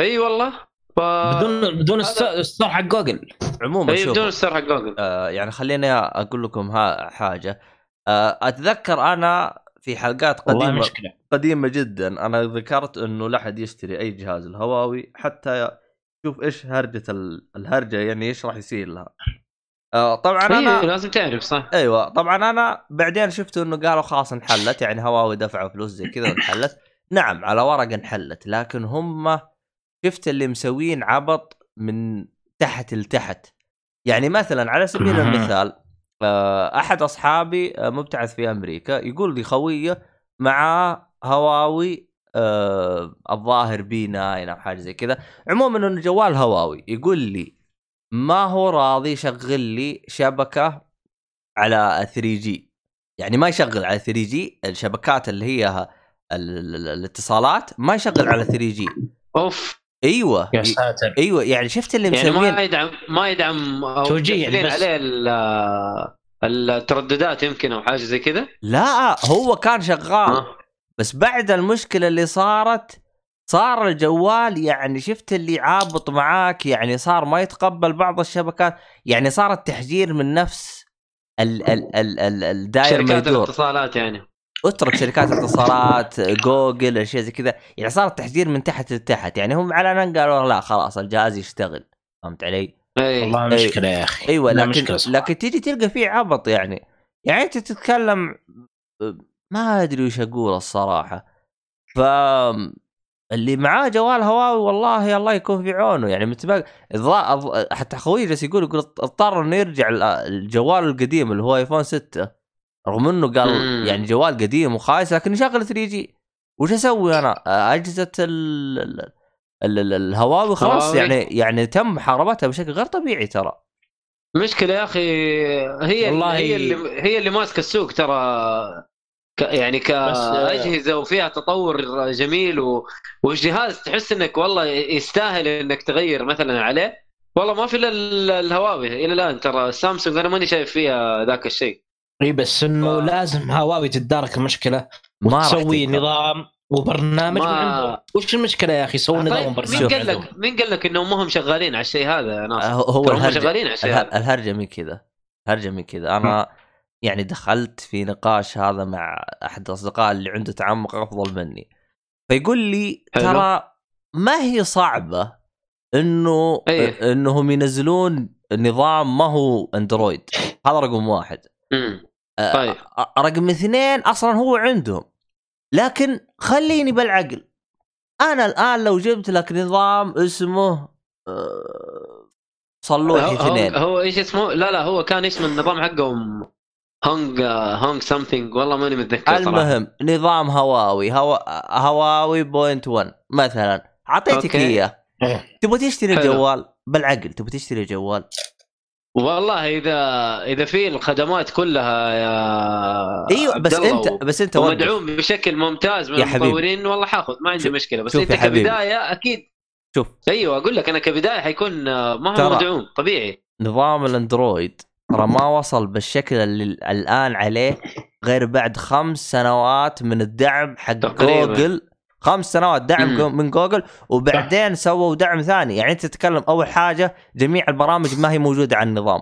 [SPEAKER 3] اي والله؟ ف...
[SPEAKER 5] بدون بدون ال S- ال Store حق جوجل.
[SPEAKER 1] عموما
[SPEAKER 3] اي
[SPEAKER 1] شوف
[SPEAKER 3] بدون ال Store حق جوجل.
[SPEAKER 1] آه يعني خليني أقول لكم ها حاجة. آه أتذكر أنا في حلقات قديمه
[SPEAKER 5] مشكلة.
[SPEAKER 1] قديمة جدا أنا ذكرت إنه لا أحد يشتري أي جهاز الهواوي حتى شوف إيش هرجة ال- الهرجة يعني إيش راح يصير لها. آه طبعا
[SPEAKER 3] اي
[SPEAKER 1] أنا
[SPEAKER 3] لازم تعرف صح.
[SPEAKER 1] أيوه طبعا أنا بعدين شفت إنه قالوا خلاص انحلت يعني هواوي دفعوا فلوس زي كذا وانحلت. نعم على ورق انحلت لكن هم شفت اللي مسوين عبط من تحت لتحت. يعني مثلا على سبيل. المثال آه، أحد أصحابي آه، مبتعث في أمريكا يقول لي خويه مع هواوي آه، الظاهر بي 9 أو حاجة زي كذا. عموما إنه جوال هواوي. يقول لي ما هو راضي يشغل لي شبكة على 3 جي؟ يعني ما يشغل على 3G الشبكات اللي هي ال- ال- ال- الاتصالات ما يشغل على 3G.
[SPEAKER 3] أوف.
[SPEAKER 1] أيوه.
[SPEAKER 5] يا ساتر.
[SPEAKER 1] أيوه يعني شفت اللي
[SPEAKER 3] يعني
[SPEAKER 1] مسوين
[SPEAKER 3] ما يدعم ما يدعم أو
[SPEAKER 5] 2G يعني بس.
[SPEAKER 3] عليه ال- الترددات يمكن أو حاجة زي كذا؟
[SPEAKER 1] لا هو كان شغال.
[SPEAKER 3] آه.
[SPEAKER 1] بس بعد المشكلة اللي صارت صار الجوال يعني شفت اللي عابط معاك يعني صار ما يتقبل بعض الشبكات يعني صار التحجير من نفس ال ال ال ال الداير ما
[SPEAKER 3] شركات الاتصالات يعني.
[SPEAKER 1] اترك شركات الاتصالات جوجل أشياء زي كذا. يعني صار التحجير من تحت لتحت. يعني هم علنا قالوا لا خلاص الجهاز يشتغل. فهمت علي؟
[SPEAKER 3] اي
[SPEAKER 5] والله
[SPEAKER 1] أي.
[SPEAKER 5] مشكلة يا
[SPEAKER 1] أخي.
[SPEAKER 5] أيوه
[SPEAKER 1] لكن
[SPEAKER 5] مشكلة.
[SPEAKER 1] لكن تيجي تلقى فيه عبط يعني. يعني أنت تتكلم ما أدري وش أقول الصراحة. ف اللي معاه جوال هواوي والله الله يكون في عونه. يعني متبقى حتى خوي جالس يقول يقول اضطر إنه يرجع ال- الجوال القديم اللي هو ايفون 6 رغم إنه قال
[SPEAKER 3] مم.
[SPEAKER 1] يعني جوال قديم وخايس لكن يشغل 3 جي. وش أسوي أنا؟ أجهزة ال... ال... ال... ال... الهواوي خلاص. يعني يعني تم محاربتها بشكل غير طبيعي ترى.
[SPEAKER 3] مشكلة يا أخي هي
[SPEAKER 5] والله-
[SPEAKER 3] هي اللي هي اللي ماسكة السوق ترى. ك يعني كاجهزه وفيها تطور جميل و... والجهاز تحس إنك والله يستاهل إنك تغير مثلا عليه. والله ما في إلا ال- الهواوي إلى الآن ترى. سامسونج أنا ماني شايف فيها ذاك الشيء.
[SPEAKER 5] إي بس إنه
[SPEAKER 3] ف-
[SPEAKER 5] لازم هواوي تتدارك المشكلة
[SPEAKER 1] ما
[SPEAKER 5] وتسوي
[SPEAKER 1] تقدر.
[SPEAKER 5] نظام وبرنامج
[SPEAKER 3] ما-
[SPEAKER 5] من عندهم وش المشكلة يا أخي نظام
[SPEAKER 3] طيب
[SPEAKER 5] وبرنامج
[SPEAKER 3] مين قال. لك مين قال لك إنهم ما هم شغالين على الشيء هذا يا ناصر؟
[SPEAKER 1] هو الهرجه
[SPEAKER 3] شغالين على الشيء
[SPEAKER 1] الهر...
[SPEAKER 3] هذا
[SPEAKER 1] الهرجه من كذا الهرجه من كذا أنا يعني دخلت في نقاش هذا مع أحد الأصدقاء اللي عنده تعمق أفضل مني فيقول لي
[SPEAKER 3] حلو.
[SPEAKER 1] ترى ما هي صعبة إنه
[SPEAKER 3] إيه.
[SPEAKER 1] إنهم ينزلون نظام ما هو اندرويد هذا رقم واحد
[SPEAKER 3] مم. طيب.
[SPEAKER 1] رقم اثنين أصلا هو عندهم لكن خليني بالعقل أنا الان لو جبت لك نظام اسمه صلوحي اثنين
[SPEAKER 3] هو, هو إيش اسمه؟ لا لا هو كان اسم النظام حقهم هونج هونج سمثينج والله ماني متذكر صراحة
[SPEAKER 1] المهم نظام هواوي هوا هواوي بوينت 1 مثلا اعطيتك. إياه
[SPEAKER 5] إيه.
[SPEAKER 1] تبغى تشتري
[SPEAKER 3] حلو.
[SPEAKER 1] جوال بالعقل تبغى تشتري جوال
[SPEAKER 3] والله إذا إذا في الخدمات كلها يا
[SPEAKER 1] أيوه بس انت بس أنت وقف.
[SPEAKER 3] ومدعوم بشكل ممتاز من. المطورين والله حاخذ ما عندي مشكلة بس
[SPEAKER 1] أنت.
[SPEAKER 3] كبداية أكيد
[SPEAKER 1] شوف
[SPEAKER 3] أيوه أقول لك أنا كبداية حيكون آه، ما. هو مدعوم طبيعي
[SPEAKER 1] نظام الأندرويد ترى ما وصل بالشكل اللي الآن عليه غير بعد خمس سنوات من الدعم حق
[SPEAKER 3] تقريباً.
[SPEAKER 1] جوجل خمس سنوات دعم
[SPEAKER 3] مم.
[SPEAKER 1] من جوجل وبعدين سووا دعم ثاني. يعني أنت تتكلم أول حاجة جميع البرامج ما هي موجودة على النظام.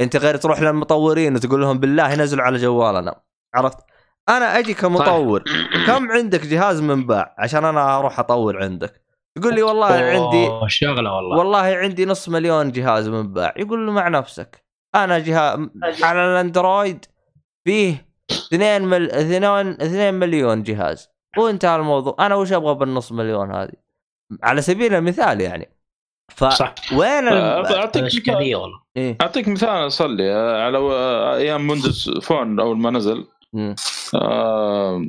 [SPEAKER 1] أنت غير تروح للمطورين وتقول لهم بالله نزلوا على جوالنا. عرفت؟ أنا أجي كمطور كم عندك جهاز منباع عشان أنا أروح أطور عندك؟ يقول لي والله عندي
[SPEAKER 5] شغلة والله.
[SPEAKER 1] والله عندي نص مليون جهاز منباع يقول له مع نفسك. أنا جهاز على الأندرويد فيه 2 مل... 2 2 مليون جهاز. وانتهى الموضوع. أنا وش أبغى بالنص مليون هذه؟ على سبيل المثال يعني. ف
[SPEAKER 5] صح.
[SPEAKER 1] وين ال...
[SPEAKER 2] أعطيك مثال.
[SPEAKER 5] والله.
[SPEAKER 1] إيه؟
[SPEAKER 2] أعطيك مثال اصلي آه، على آه، أيام Windows Phone أول ما نزل. آه،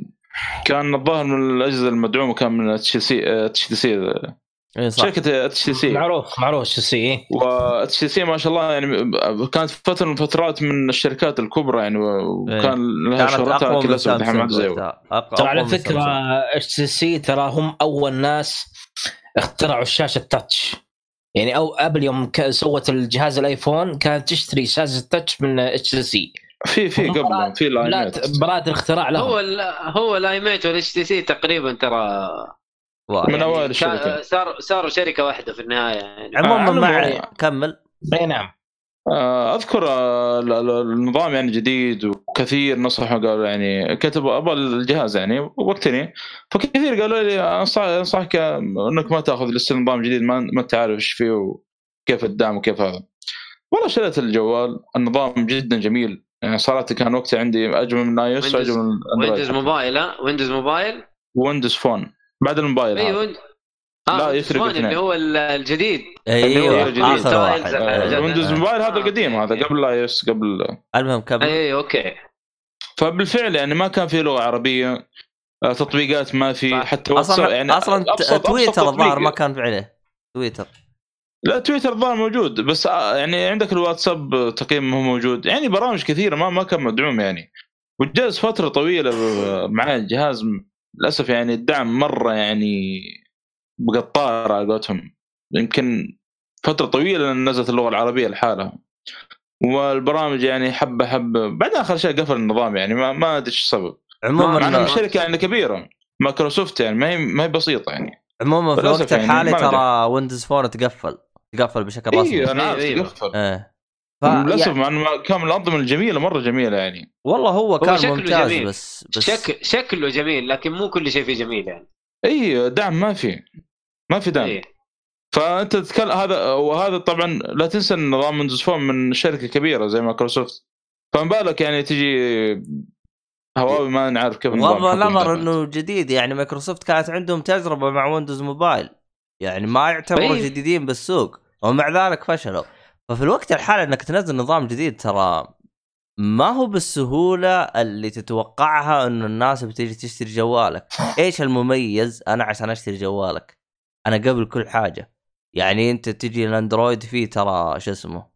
[SPEAKER 2] كان الظاهر من الأجهزة المدعومة كان من اتش سي اتش تي سي
[SPEAKER 1] إيه صح.
[SPEAKER 2] شركة HTC
[SPEAKER 5] معروف معروف شو سي
[SPEAKER 2] و HTC ما شاء الله يعني كانت فترة من فترات من الشركات الكبرى يعني وكان لها شهرتها كلها
[SPEAKER 5] ترى على فكرة. HTC ترى هم أول ناس اخترعوا الشاشه ال touch يعني أو ابل يوم سوت الجهاز الآيفون كانت تشتري شاشة ال touch من HTC
[SPEAKER 2] في في قبل في
[SPEAKER 5] براءة الاختراع لهم.
[SPEAKER 3] هو ال هو ال i-mate وال HTC تقريبا ترى
[SPEAKER 1] واحد.
[SPEAKER 2] من اوائل الشركة.
[SPEAKER 3] صار صاروا شركة واحدة في النهاية يعني.
[SPEAKER 1] عموما
[SPEAKER 2] آه،
[SPEAKER 1] مع
[SPEAKER 2] يعني-
[SPEAKER 1] كمل.
[SPEAKER 5] إي نعم.
[SPEAKER 2] آه، أذكر آه، ال- ال- النظام يعني جديد وكثير نصحوا قالوا يعني كتبوا أبغى الجهاز يعني وقتني. فكثير قالوا لي انصح أنصحك إنك ما تأخذ لسه نظام جديد ما ما انت عارف إيش فيه وكيف الدعم وكيف هذا. والله شريت الجوال. النظام جدا جميل. يعني صراحة كان وقتها عندي أجمل من iOS
[SPEAKER 3] Windows-
[SPEAKER 2] وأجمل من Windows
[SPEAKER 3] Mobile ها؟ Windows Mobile
[SPEAKER 2] Windows Phone بعد الموبايل
[SPEAKER 3] اي
[SPEAKER 2] هذا.
[SPEAKER 3] Wind... آه
[SPEAKER 2] لا، يفرق.
[SPEAKER 3] اللي هو ال- الجديد
[SPEAKER 1] أيوه
[SPEAKER 2] الجديد.
[SPEAKER 3] آخر
[SPEAKER 1] واحد
[SPEAKER 3] آه،
[SPEAKER 1] آه.
[SPEAKER 2] Windows Mobile هذا
[SPEAKER 3] آه،
[SPEAKER 2] القديم
[SPEAKER 3] أوكي.
[SPEAKER 2] هذا قبل iOS قبل
[SPEAKER 1] المهم كمل
[SPEAKER 3] اي أوكي
[SPEAKER 2] فبالفعل يعني ما كان في لغة عربية آه، تطبيقات ما في. حتى
[SPEAKER 1] أصلا
[SPEAKER 2] يعني
[SPEAKER 1] أصلا
[SPEAKER 2] أبسط-
[SPEAKER 1] تويتر الظاهر ما كان في عليه تويتر
[SPEAKER 2] لا تويتر الظاهر موجود بس آه، يعني عندك الواتساب تقريبا ما هو موجود يعني برامج كثيرة ما ما كان مدعوم يعني وجلس فترة طويلة معاه الجهاز للأسف يعني الدعم مرة يعني بقطار على قولتهم. يمكن فترة طويلة نزلت اللغة العربية لحالها. والبرامج يعني حبة حبة. بعدين آخر شيء قفل النظام يعني ما ما أدري إيش السبب.
[SPEAKER 1] عموما
[SPEAKER 2] شركة يعني كبيرة. مايكروسوفت يعني ما هي ما هي بسيطة يعني.
[SPEAKER 1] عموما في الوقت
[SPEAKER 2] يعني
[SPEAKER 1] الحالي
[SPEAKER 2] ما
[SPEAKER 1] ترى Windows Phone تقفل. تقفل بشكل رسمي.
[SPEAKER 2] اي أنا عارف
[SPEAKER 3] أيوة.
[SPEAKER 1] ف
[SPEAKER 2] للاسف
[SPEAKER 1] يعني
[SPEAKER 2] مع إنه كان من الأنظمة الجميلة مرة جميلة يعني
[SPEAKER 1] والله هو كان
[SPEAKER 3] شكله
[SPEAKER 1] ممتاز
[SPEAKER 3] جميل.
[SPEAKER 1] بس بس
[SPEAKER 3] شكل شكله جميل لكن مو كل شيء فيه جميل يعني
[SPEAKER 2] إي دعم ما في ما في دعم
[SPEAKER 3] إيه.
[SPEAKER 2] فأنت تتكلم هذا وهذا طبعا لا تنسى إن نظام Windows Phone من شركة كبيرة زي مايكروسوفت فما بالك يعني تجي هواوي ما نعرف كيف
[SPEAKER 1] النظر
[SPEAKER 2] دعمت.
[SPEAKER 1] إنه جديد يعني مايكروسوفت كانت عندهم تجربة مع Windows Mobile يعني ما يعتبروا
[SPEAKER 3] طيب.
[SPEAKER 1] جديدين بالسوق ومع ذلك فشلوا ففي الوقت الحالي إنك تنزل نظام جديد ترى ما هو بالسهولة اللي تتوقعها إنه الناس بتيجي تشتري جوالك. إيش المميز؟ أنا عشان أشتري جوالك. أنا قبل كل حاجة. يعني أنت تجي الأندرويد فيه ترى شو اسمه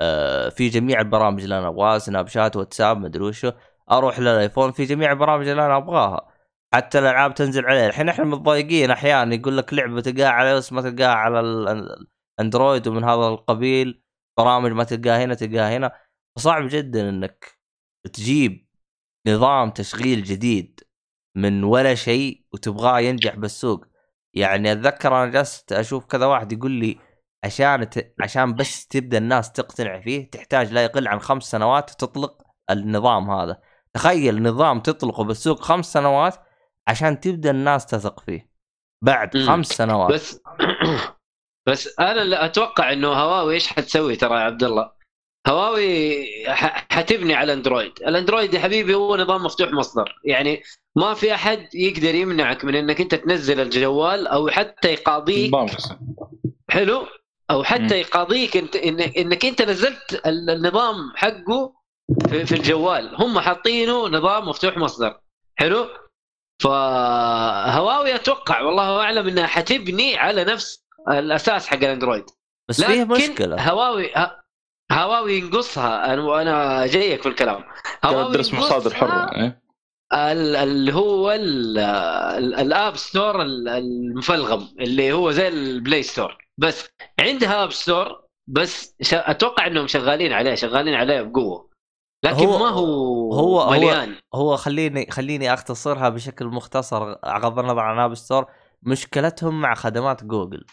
[SPEAKER 1] آه في جميع البرامج اللي أنا أبغاها سناب شات واتساب مدري وشو. أروح للآيفون في جميع البرامج اللي أنا أبغاها. حتى الألعاب تنزل عليه الحين إحنا متضايقين أحيانا. يقول لك لعبة تلقاها على ما تلقاها على ال- الاندرويد ومن هذا القبيل. برامج ما تلقاها هنا تلقاها هنا. فصعب جدا إنك تجيب نظام تشغيل جديد من ولا شيء وتبغاه ينجح بالسوق. يعني أتذكر أنا جلست أشوف كذا واحد يقول لي عشان ت... عشان بس تبدأ الناس تقتنع فيه تحتاج لا يقل عن خمس سنوات تطلق النظام هذا. تخيل نظام تطلقه بالسوق خمس سنوات عشان تبدأ الناس تثق فيه. بعد. خمس سنوات.
[SPEAKER 3] بس بس أنا اللي أتوقع إنه هواوي إيش حتسوي ترى يا عبد الله؟ هواوي حتبني على أندرويد. الأندرويد يا حبيبي هو نظام مفتوح مصدر. يعني ما في أحد يقدر يمنعك من إنك أنت تنزل الجوال أو حتى يقاضيك. حلو؟ أو حتى. يقاضيك انت إنك أنت نزلت ال- النظام حقه في الجوال. هم حاطينه نظام مفتوح مصدر. حلو؟ فهواوي أتوقع والله أعلم إنها حتبني على نفس الأساس حق الأندرويد.
[SPEAKER 1] بس فيه مشكلة.
[SPEAKER 3] هواوي ه- هواوي ينقصها. أنا وأنا جايك في الكلام. هواوي
[SPEAKER 2] درس مصادر حرة. إيه.
[SPEAKER 3] ال- اللي هو ال- ال- ال App Store ال- المفلغم اللي هو زي ال Play Store بس عندها App Store بس ش- أتوقع إنهم شغالين عليه شغالين عليه بقوة. لكن
[SPEAKER 1] هو-
[SPEAKER 3] ما هو
[SPEAKER 1] هو- هو-
[SPEAKER 3] مليان.
[SPEAKER 1] هو خليني خليني أختصرها بشكل مختصر. غض النظر عن App Store مشكلتهم مع خدمات جوجل.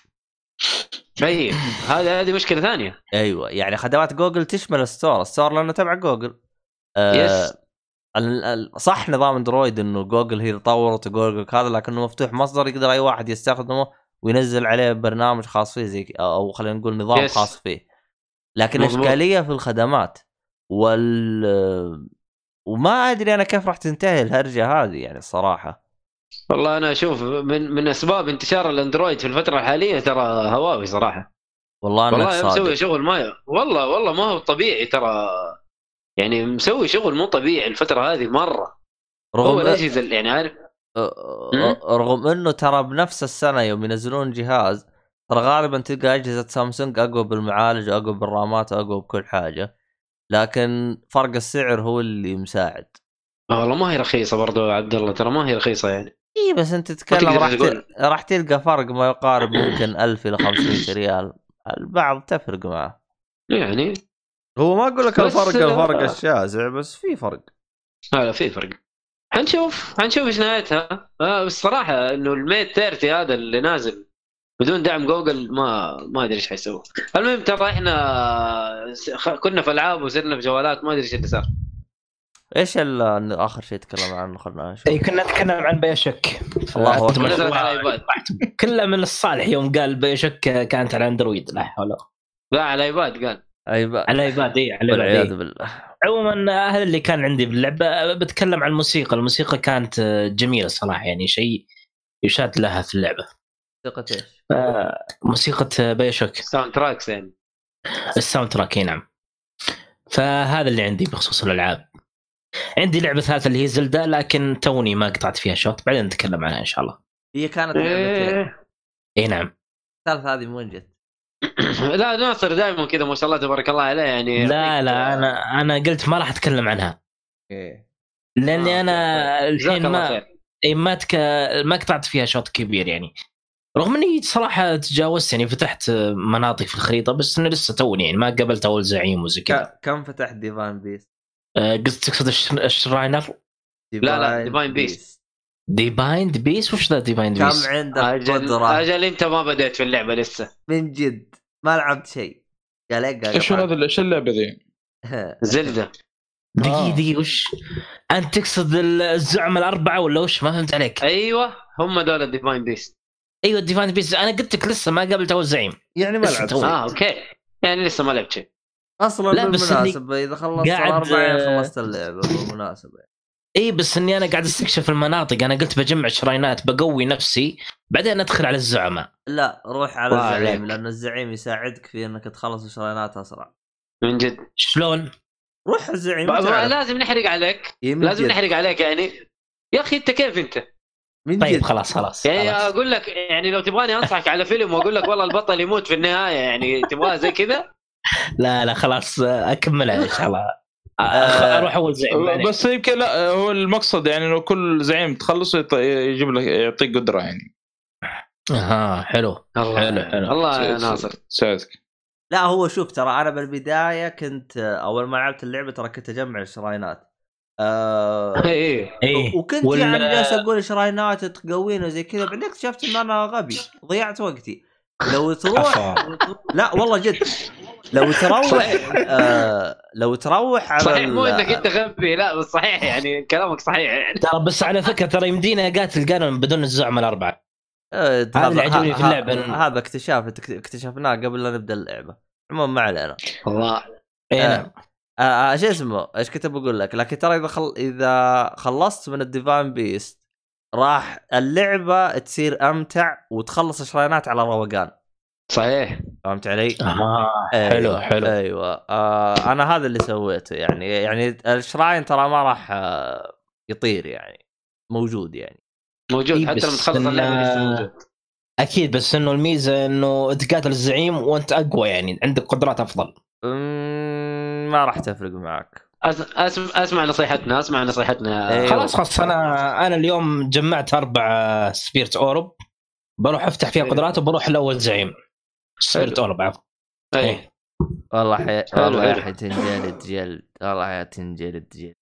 [SPEAKER 3] طيب هذه هذه مشكلة ثانية
[SPEAKER 1] أيوه يعني خدمات جوجل تشمل ال Store ال Store لأنه تبع جوجل آه yes. صح نظام اندرويد إنه جوجل هي طورت جوجل هذا لكنه مفتوح مصدر يقدر أي واحد يستخدمه وينزل عليه برنامج خاص فيه زي أو خلينا نقول نظام
[SPEAKER 3] يس.
[SPEAKER 1] خاص فيه لكن
[SPEAKER 3] مظبوط.
[SPEAKER 1] إشكالية في الخدمات وال وما أدري أنا كيف راح تنتهي الهرجة هذه يعني الصراحة
[SPEAKER 3] والله أنا أشوف من من أسباب انتشار الأندرويد في الفترة الحالية ترى هواوي صراحة.
[SPEAKER 1] والله انك
[SPEAKER 3] والله مسوي شغل ما والله والله ما هو طبيعي ترى. يعني مسوي شغل مو طبيعي الفترة هذه مرة. هو
[SPEAKER 1] رغم
[SPEAKER 3] الأجهزة اللي يعني عارف.
[SPEAKER 1] رغم أنه ترى بنفس السنة يوم ينزلون جهاز ترى غالبا تلقى أجهزة سامسونج أقوى بالمعالج وأقوى بالرامات وأقوى بكل حاجة. لكن فرق السعر هو اللي مساعد.
[SPEAKER 3] والله ما هي رخيصة برضو يا عبد الله ترى ما هي رخيصة يعني.
[SPEAKER 1] اي بس أنت تتكلم راح
[SPEAKER 3] تقول.
[SPEAKER 1] راح تلقى فرق ما يقارب ممكن 1000 إلى 500 ريال. البعض تفرق معه.
[SPEAKER 3] يعني.
[SPEAKER 1] هو ما أقول لك الفرق الفرق الشاسع بس في فرق.
[SPEAKER 3] هذا في فرق. حنشوف حنشوف إيش نهايتها. آه بس صراحة إنه ال Mate 30 هذا اللي نازل بدون دعم جوجل ما ما أدري إيش حيسوي المهم ترى إحنا كنا في ألعاب وصرنا في جوالات ما أدري إيش اللي صار.
[SPEAKER 1] إيش ال- آخر شيء تكلم عنه؟ خلنا نشوف.
[SPEAKER 5] اي كنا نتكلم عن BioShock.
[SPEAKER 1] الله
[SPEAKER 3] iPad
[SPEAKER 5] كله من الصالح يوم قال BioShock كانت على Android لا حول.
[SPEAKER 3] لا على iPad قال.
[SPEAKER 1] اي بقى
[SPEAKER 5] على iPad اي على ايباد
[SPEAKER 1] والعياذ
[SPEAKER 5] إيه.
[SPEAKER 1] بالله.
[SPEAKER 5] عموما هذا اللي كان عندي باللعبه بتكلم عن الموسيقى. الموسيقى كانت جميلة صراحة يعني شيء يشاد لها في اللعبة.
[SPEAKER 1] ثقة إيش؟
[SPEAKER 5] آه، موسيقى BioShock
[SPEAKER 3] sound tracks يعني.
[SPEAKER 5] ال sound track إي نعم. فهذا اللي عندي بخصوص الألعاب. عندي لعبة ثالثة اللي هي Zelda لكن توني ما قطعت فيها شوط. بعدين نتكلم عنها إن شاء الله.
[SPEAKER 1] هي كانت لعبتين
[SPEAKER 3] إيه.
[SPEAKER 5] اي نعم.
[SPEAKER 1] الثالثه هذه من وين جت؟
[SPEAKER 3] لا ناصر دائما كذا ما شاء الله تبارك الله عليه يعني
[SPEAKER 5] لا لا أنا أنا قلت ما راح أتكلم عنها.
[SPEAKER 1] إيه.
[SPEAKER 5] لأني
[SPEAKER 3] آه،
[SPEAKER 5] أنا
[SPEAKER 3] جزاك
[SPEAKER 5] الحين ما. اي ما تك... ما قطعت فيها شوط كبير يعني. رغم إني صراحة تجاوزت يعني فتحت مناطق في الخريطة بس إنه لسه توني يعني ما قبلت أول زعيم وزي كذا.
[SPEAKER 1] كم فتحت Divine
[SPEAKER 5] Beast؟ قصدك تقصد الش- ال shrines
[SPEAKER 3] لا، Divine Beast.
[SPEAKER 5] Divine Beast وش ذا Divine
[SPEAKER 1] كم
[SPEAKER 5] Beast؟
[SPEAKER 1] عندك
[SPEAKER 3] أجل
[SPEAKER 1] قدرة؟
[SPEAKER 3] أجل أنت ما بديت في اللعبة لسه.
[SPEAKER 1] من جد. ما لعبت شيء. قال؟ قال
[SPEAKER 2] إيش هذا إيش اللعبة ذي؟
[SPEAKER 3] Zelda.
[SPEAKER 5] دقيقة
[SPEAKER 2] آه.
[SPEAKER 5] دقيقة وش؟ أنت تقصد الزعماء الأربعة ولا وش؟ ما فهمت عليك.
[SPEAKER 3] أيوه هم دول ال Divine
[SPEAKER 5] Beast أيوه Divine Beast أنا قلت لك لسه ما قابلت أول زعيم.
[SPEAKER 1] يعني ما لعبت
[SPEAKER 3] آه أوكي. يعني لسه ما لعبت شيء.
[SPEAKER 1] أصلا
[SPEAKER 5] لا، بس
[SPEAKER 1] بالمناسبة إذا خلصت
[SPEAKER 5] قاعد-
[SPEAKER 1] الاربعه يعني خلصت اللعبه بالمناسبة
[SPEAKER 5] إي بس إني أنا قاعد أستكشف المناطق أنا قلت بجمع شراينات بقوي نفسي بعدين أدخل على الزعماء
[SPEAKER 1] لا روح على الزعيم. لأن الزعيم يساعدك في إنك تخلص الشرينات أسرع
[SPEAKER 3] من جد
[SPEAKER 5] شلون؟
[SPEAKER 1] روح الزعيم.
[SPEAKER 3] لازم نحرق عليك لازم
[SPEAKER 1] جد.
[SPEAKER 3] نحرق عليك يعني يا أخي أنت كيف أنت؟
[SPEAKER 1] من
[SPEAKER 5] طيب
[SPEAKER 1] جد
[SPEAKER 5] خلاص خلاص
[SPEAKER 3] يعني
[SPEAKER 5] خلاص.
[SPEAKER 3] أقول لك يعني لو تبغاني انصحك على فيلم وأقول لك والله البطل يموت في النهاية يعني تبغاها زي كذا
[SPEAKER 5] لا لا خلاص أكملها إن شاء الله.
[SPEAKER 1] آه.
[SPEAKER 5] أروح أول زعيم.
[SPEAKER 2] بس يمكن لا هو المقصد يعني إنه كل زعيم تخلصه يجيب لك يعطيك قدرة يعني.
[SPEAKER 5] أها حلو
[SPEAKER 3] الله
[SPEAKER 5] حلو، حلو.
[SPEAKER 3] الله يا ناصر.
[SPEAKER 2] ساعدك
[SPEAKER 1] لا هو شوف ترى أنا بالبداية كنت أول ما لعبت اللعبة ترى كنت أجمع الشراينات. آه
[SPEAKER 3] إيه.
[SPEAKER 5] إيه.
[SPEAKER 1] وكنت
[SPEAKER 5] وال-
[SPEAKER 1] يعني جالس أقول شراينات تقوينا وزي كذا بعدين اكتشفت إن أنا غبي ضيعت وقتي. لو تروح. لا والله جد. لو تروح. آه لو تروح على
[SPEAKER 3] صحيح مو إنك أنت غبي لا بس صحيح يعني كلامك صحيح. يعني
[SPEAKER 5] ترى بس على فكرة ترى يمدينا تقاتل Ganon بدون الزعماء الأربعة.
[SPEAKER 1] آه،
[SPEAKER 5] هذا اللي عجبني في
[SPEAKER 1] ه-
[SPEAKER 5] اللعبة.
[SPEAKER 1] ه- هذا اكتشاف اكتشفناه قبل لا نبدأ اللعبة. عموما ما علينا.
[SPEAKER 3] الله.
[SPEAKER 5] اي
[SPEAKER 1] آه.
[SPEAKER 5] نعم.
[SPEAKER 1] آه آه شو اسمه؟ إيش كنت بقول لك؟ لكن ترى إذا خل... إذا خلصت من ال Divine Beast راح اللعبة تصير أمتع وتخلص الشراينات على روقان.
[SPEAKER 3] صحيح.
[SPEAKER 1] فهمت علي؟
[SPEAKER 5] آه.
[SPEAKER 1] أيوة.
[SPEAKER 5] حلو حلو.
[SPEAKER 1] أيوه. آه أنا هذا اللي سويته يعني. يعني الشراين ترى ما راح آه يطير يعني. موجود يعني.
[SPEAKER 3] موجود
[SPEAKER 5] إيه،
[SPEAKER 3] حتى لما
[SPEAKER 5] بس
[SPEAKER 3] تخلص اللعبه موجود.
[SPEAKER 5] أكيد بس إنه الميزة إنه تقاتل الزعيم وأنت أقوى يعني. عندك قدرات أفضل.
[SPEAKER 1] أمم، ما راح تفرق معك.
[SPEAKER 3] أس... أسمع, أسمع نصيحتنا أسمع نصيحتنا.
[SPEAKER 1] أيوة.
[SPEAKER 5] خلاص خلاص. أنا أنا اليوم جمعت أربع Spirit Orb بروح أفتح فيها
[SPEAKER 3] حلو.
[SPEAKER 5] قدرات وبروح لأول زعيم. Spirit
[SPEAKER 3] حلو.
[SPEAKER 5] Orb عفوا
[SPEAKER 3] إيه.
[SPEAKER 1] والله حي... والله يا. أخي تنجلد جلد. والله يا تنجلد جلد.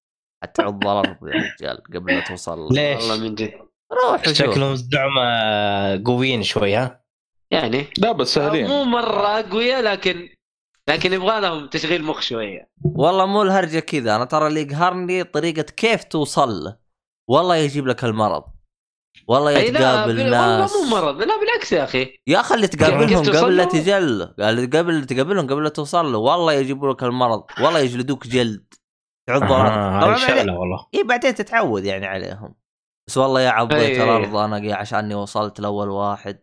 [SPEAKER 1] حتعض الأرض يا رجال قبل لا توصل.
[SPEAKER 5] ليش؟
[SPEAKER 3] والله من جد.
[SPEAKER 1] روح
[SPEAKER 5] شكلهم الزعماء قويين شوي ها؟
[SPEAKER 3] يعني؟
[SPEAKER 2] لا بس سهلين.
[SPEAKER 3] مو مرة أقوياء لكن لكن يبغى لهم تشغيل مخ شوية.
[SPEAKER 1] والله مو الهرجة كذا. أنا ترى اللي يقهرني طريقة كيف توصل. له والله يجيب لك المرض. والله
[SPEAKER 3] بال- والله
[SPEAKER 1] ناس.
[SPEAKER 3] مو مرض. لا بالعكس يا أخي.
[SPEAKER 1] يا أخي اللي تقابلهم
[SPEAKER 3] توصل
[SPEAKER 1] قبل لا؟ تجل قال قبل تقابلهم قبل لا توصل له والله يجيبوا لك المرض. والله يجلدوك جلد. تعض
[SPEAKER 5] آه
[SPEAKER 1] طبعا
[SPEAKER 5] هاي
[SPEAKER 1] بعدين-
[SPEAKER 5] شغلة والله.
[SPEAKER 1] اي بعدين تتعود يعني عليهم. بس والله يا عبيت
[SPEAKER 3] أي.
[SPEAKER 1] الأرض أنا عشاني وصلت لأول واحد.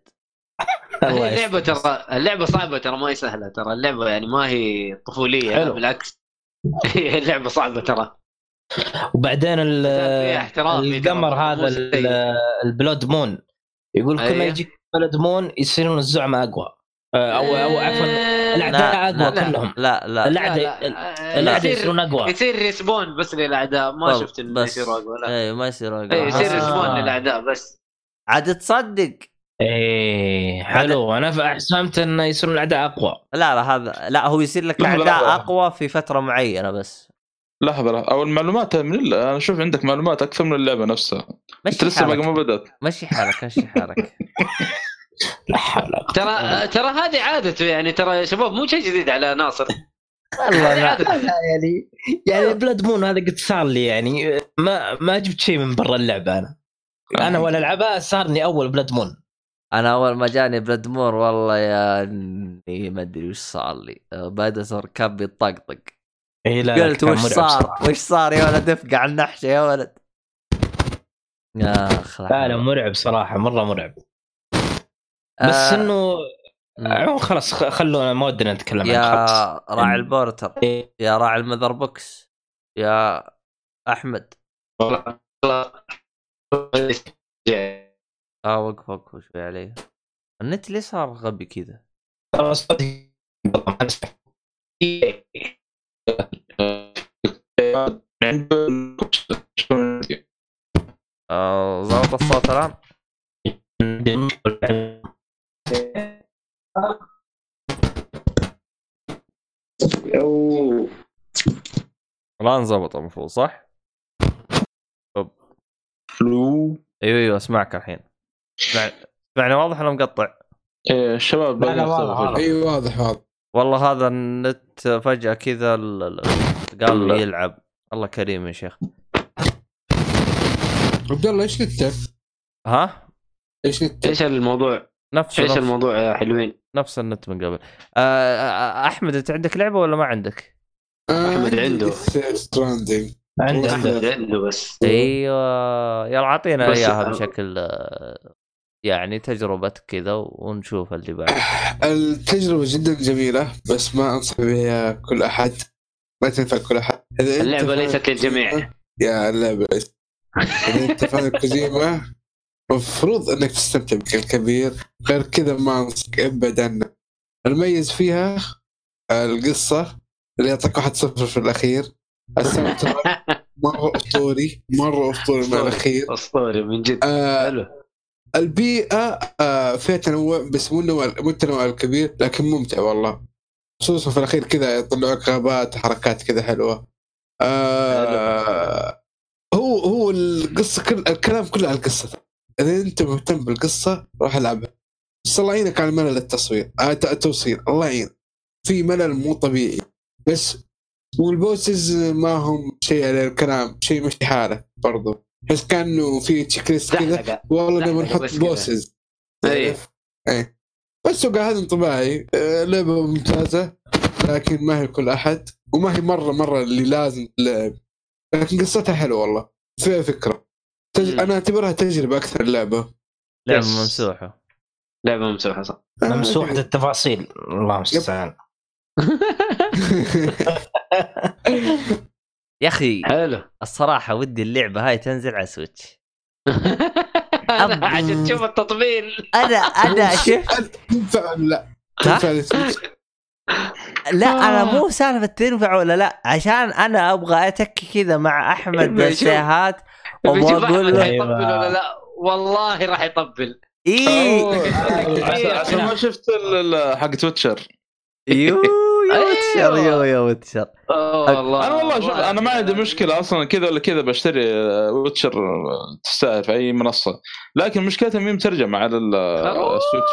[SPEAKER 5] اللعبة.
[SPEAKER 3] ترى اللعبة صعبة ترى ما هي سهلة ترى. اللعبة يعني ما هي
[SPEAKER 5] طفولية.
[SPEAKER 3] بالعكس. هي اللعبة صعبة ترى.
[SPEAKER 5] وبعدين
[SPEAKER 3] في
[SPEAKER 5] القمر هذا ال Blood Moon. يقول كل ما
[SPEAKER 3] أيوه.
[SPEAKER 5] يجيك Blood Moon يصيرون الزعماء أقوى. آه، أو أو عفوا الأعداء
[SPEAKER 1] لا،
[SPEAKER 5] أقوى
[SPEAKER 3] لا.
[SPEAKER 5] كلهم.
[SPEAKER 1] لا لا.
[SPEAKER 5] الاعداء
[SPEAKER 3] لا، لا،
[SPEAKER 5] الأعداء
[SPEAKER 3] يصير
[SPEAKER 5] يصيرون أقوى.
[SPEAKER 3] يصير respawn بس للأعداء. ما شفت انه
[SPEAKER 1] بس.
[SPEAKER 3] يصير أقوى لا.
[SPEAKER 1] اي ما يصير أقوى.
[SPEAKER 3] إيه، يصير
[SPEAKER 5] آه.
[SPEAKER 3] respawn للأعداء بس.
[SPEAKER 1] عاد تصدق.
[SPEAKER 5] إيه حلو. أنا ف- فهمت انه يصيرون الأعداء أقوى.
[SPEAKER 1] لا لا هذا لا هو يصير لك
[SPEAKER 2] أعداء.
[SPEAKER 1] أقوى في فترة معينة بس.
[SPEAKER 2] لحظة لحظة. أو المعلومات من ال... أنا أشوف عندك معلومات أكثر من اللعبة نفسها.
[SPEAKER 1] أنت
[SPEAKER 2] لسه باقي ما بدأت.
[SPEAKER 1] مشي حالك مشي حالك.
[SPEAKER 5] لا حول ولا قوة.
[SPEAKER 3] ترى ترى هذه عادته يعني ترى يا شباب مو شيء جديد على ناصر.
[SPEAKER 1] والله لا.
[SPEAKER 5] يعني يعني بلاد مون هذا قد صار لي يعني ما ما جبت شيء من برا اللعبة أنا. أنا ولا العبها صارني أول بلاد مون
[SPEAKER 1] أنا أول ما جاني بلادمور والله يا إني ما أدري وش صار لي. بادسور كان بيطقطق
[SPEAKER 5] اي لا
[SPEAKER 1] قلت وش صار. وش صار يا ولد؟ افقع على النحشة يا ولد. اخ
[SPEAKER 5] لا لا مرعب صراحة مرة مرعب. بس
[SPEAKER 1] آه، إنه.
[SPEAKER 5] عموما خلاص خ- خلونا ما ودنا نتكلم عن
[SPEAKER 1] يا راعي البورتر.
[SPEAKER 5] إيه.
[SPEAKER 1] يا راعي المذر بوكس. يا أحمد. آه وقف وقف شوي عليه النت ليه صار غبي كذا؟ آه ضبط الصوت الان الان ضبط المفروض صح؟
[SPEAKER 2] فلو
[SPEAKER 1] أيوه أيوه أسمعك الحين اسمع اسمعني واضح ولا مقطع؟
[SPEAKER 2] إيه الشباب
[SPEAKER 5] لا، لا،
[SPEAKER 2] باقي
[SPEAKER 5] واضح،
[SPEAKER 2] يختلفوا.
[SPEAKER 5] واضح.
[SPEAKER 4] اي واضح واضح
[SPEAKER 1] والله هذا النت فجأة كذا ال- ال- قال. لي يلعب الله كريم يا شيخ
[SPEAKER 4] عبد الله إيش نتك؟
[SPEAKER 1] ها؟
[SPEAKER 4] إيش نتك؟
[SPEAKER 3] إيش الموضوع؟
[SPEAKER 1] نفس
[SPEAKER 3] إيش
[SPEAKER 1] نفس,
[SPEAKER 3] الموضوع يا حلوين؟
[SPEAKER 1] نفس النت من قبل آه آه، أحمد أنت عندك لعبة ولا ما عندك؟
[SPEAKER 3] أحمد عنده.
[SPEAKER 5] Stranding
[SPEAKER 4] أحمد
[SPEAKER 3] عنده بس
[SPEAKER 1] أيوه يلا
[SPEAKER 3] أعطينا
[SPEAKER 1] إياها بشكل آه، يعني تجربة كذا ونشوف اللي بعد.
[SPEAKER 4] التجربة جدا جميلة بس ما أنصح بها كل أحد. ما تنفع كل أحد. إذا أنت
[SPEAKER 3] اللعبة
[SPEAKER 4] fan
[SPEAKER 3] ليست للجميع.
[SPEAKER 4] يا اللعبة ليست. إذا أنت fan Kojima المفروض إنك تستمتع بك الكبير غير كذا ما أنصحك ابعد عنه المميز فيها القصة اللي يعطيك واحد صفر في الساوند تراك مرة أسطوري مرة أسطوري من الأخير.
[SPEAKER 3] أسطوري من جد.
[SPEAKER 4] آه
[SPEAKER 3] حلو.
[SPEAKER 4] البيئة آه فيها تنوع بس مو النوع مو التنوع الكبير لكن ممتع والله. خصوصا في الأخير كذا يطلعوك غابات حركات كذا حلوة. آه هو هو القصة كل الكلام كله على القصة. إذا أنت مهتم بالقصة روح ألعبها. بس الله يعينك على ملل التصوير آه الت- التوصيل. الله يعين. في ملل مو طبيعي. بس وال bosses ما هم شيء على الكلام شيء مش حاله برضو. بس كانه في checklist كذا والله
[SPEAKER 3] لا،
[SPEAKER 4] نبغى نحط.
[SPEAKER 3] bosses
[SPEAKER 4] تعرف؟ إيه بس هو هذا انطباعي. آه، لعبة ممتازة لكن ما هي كل أحد. وما هي مرة مرة اللي لازم تلعب لكن قصتها حلوة والله. فيها فكرة. تج... أعتبرها تجربة أكثر اللعبة
[SPEAKER 1] لعبة
[SPEAKER 3] بس.
[SPEAKER 1] ممسوحة.
[SPEAKER 3] لعبة ممسوحة صح.
[SPEAKER 5] ممسوحة التفاصيل الله المستعان.
[SPEAKER 1] يا أخي
[SPEAKER 3] حلو.
[SPEAKER 1] الصراحة ودي اللعبة هاي تنزل على Switch
[SPEAKER 3] أنا عشان تشوف التطبيل.
[SPEAKER 1] أنا أنا شفت
[SPEAKER 4] تنفع ولا لا؟
[SPEAKER 1] ها؟
[SPEAKER 4] تنفع لل Switch؟
[SPEAKER 1] لا أنا مو سالفة تنفع ولا لا عشان أنا أبغى أتكي كذا مع أحمد أقول
[SPEAKER 3] أحمد
[SPEAKER 1] له.
[SPEAKER 3] حيطبل
[SPEAKER 5] أيوة.
[SPEAKER 3] ولا لا. والله راح يطبل.
[SPEAKER 1] إي.
[SPEAKER 2] عشان ما شفت حق The Witcher
[SPEAKER 1] يو يا Witcher يو يا Witcher
[SPEAKER 3] أوه والله
[SPEAKER 2] أنا والله شوف أنا ما عندي مشكلة أصلا كذا ولا كذا بشتري آه، Witcher آه، تستاهل في أي منصة. لكن مشكلتها مي مترجمه على ال-
[SPEAKER 3] خروف. ال Switch.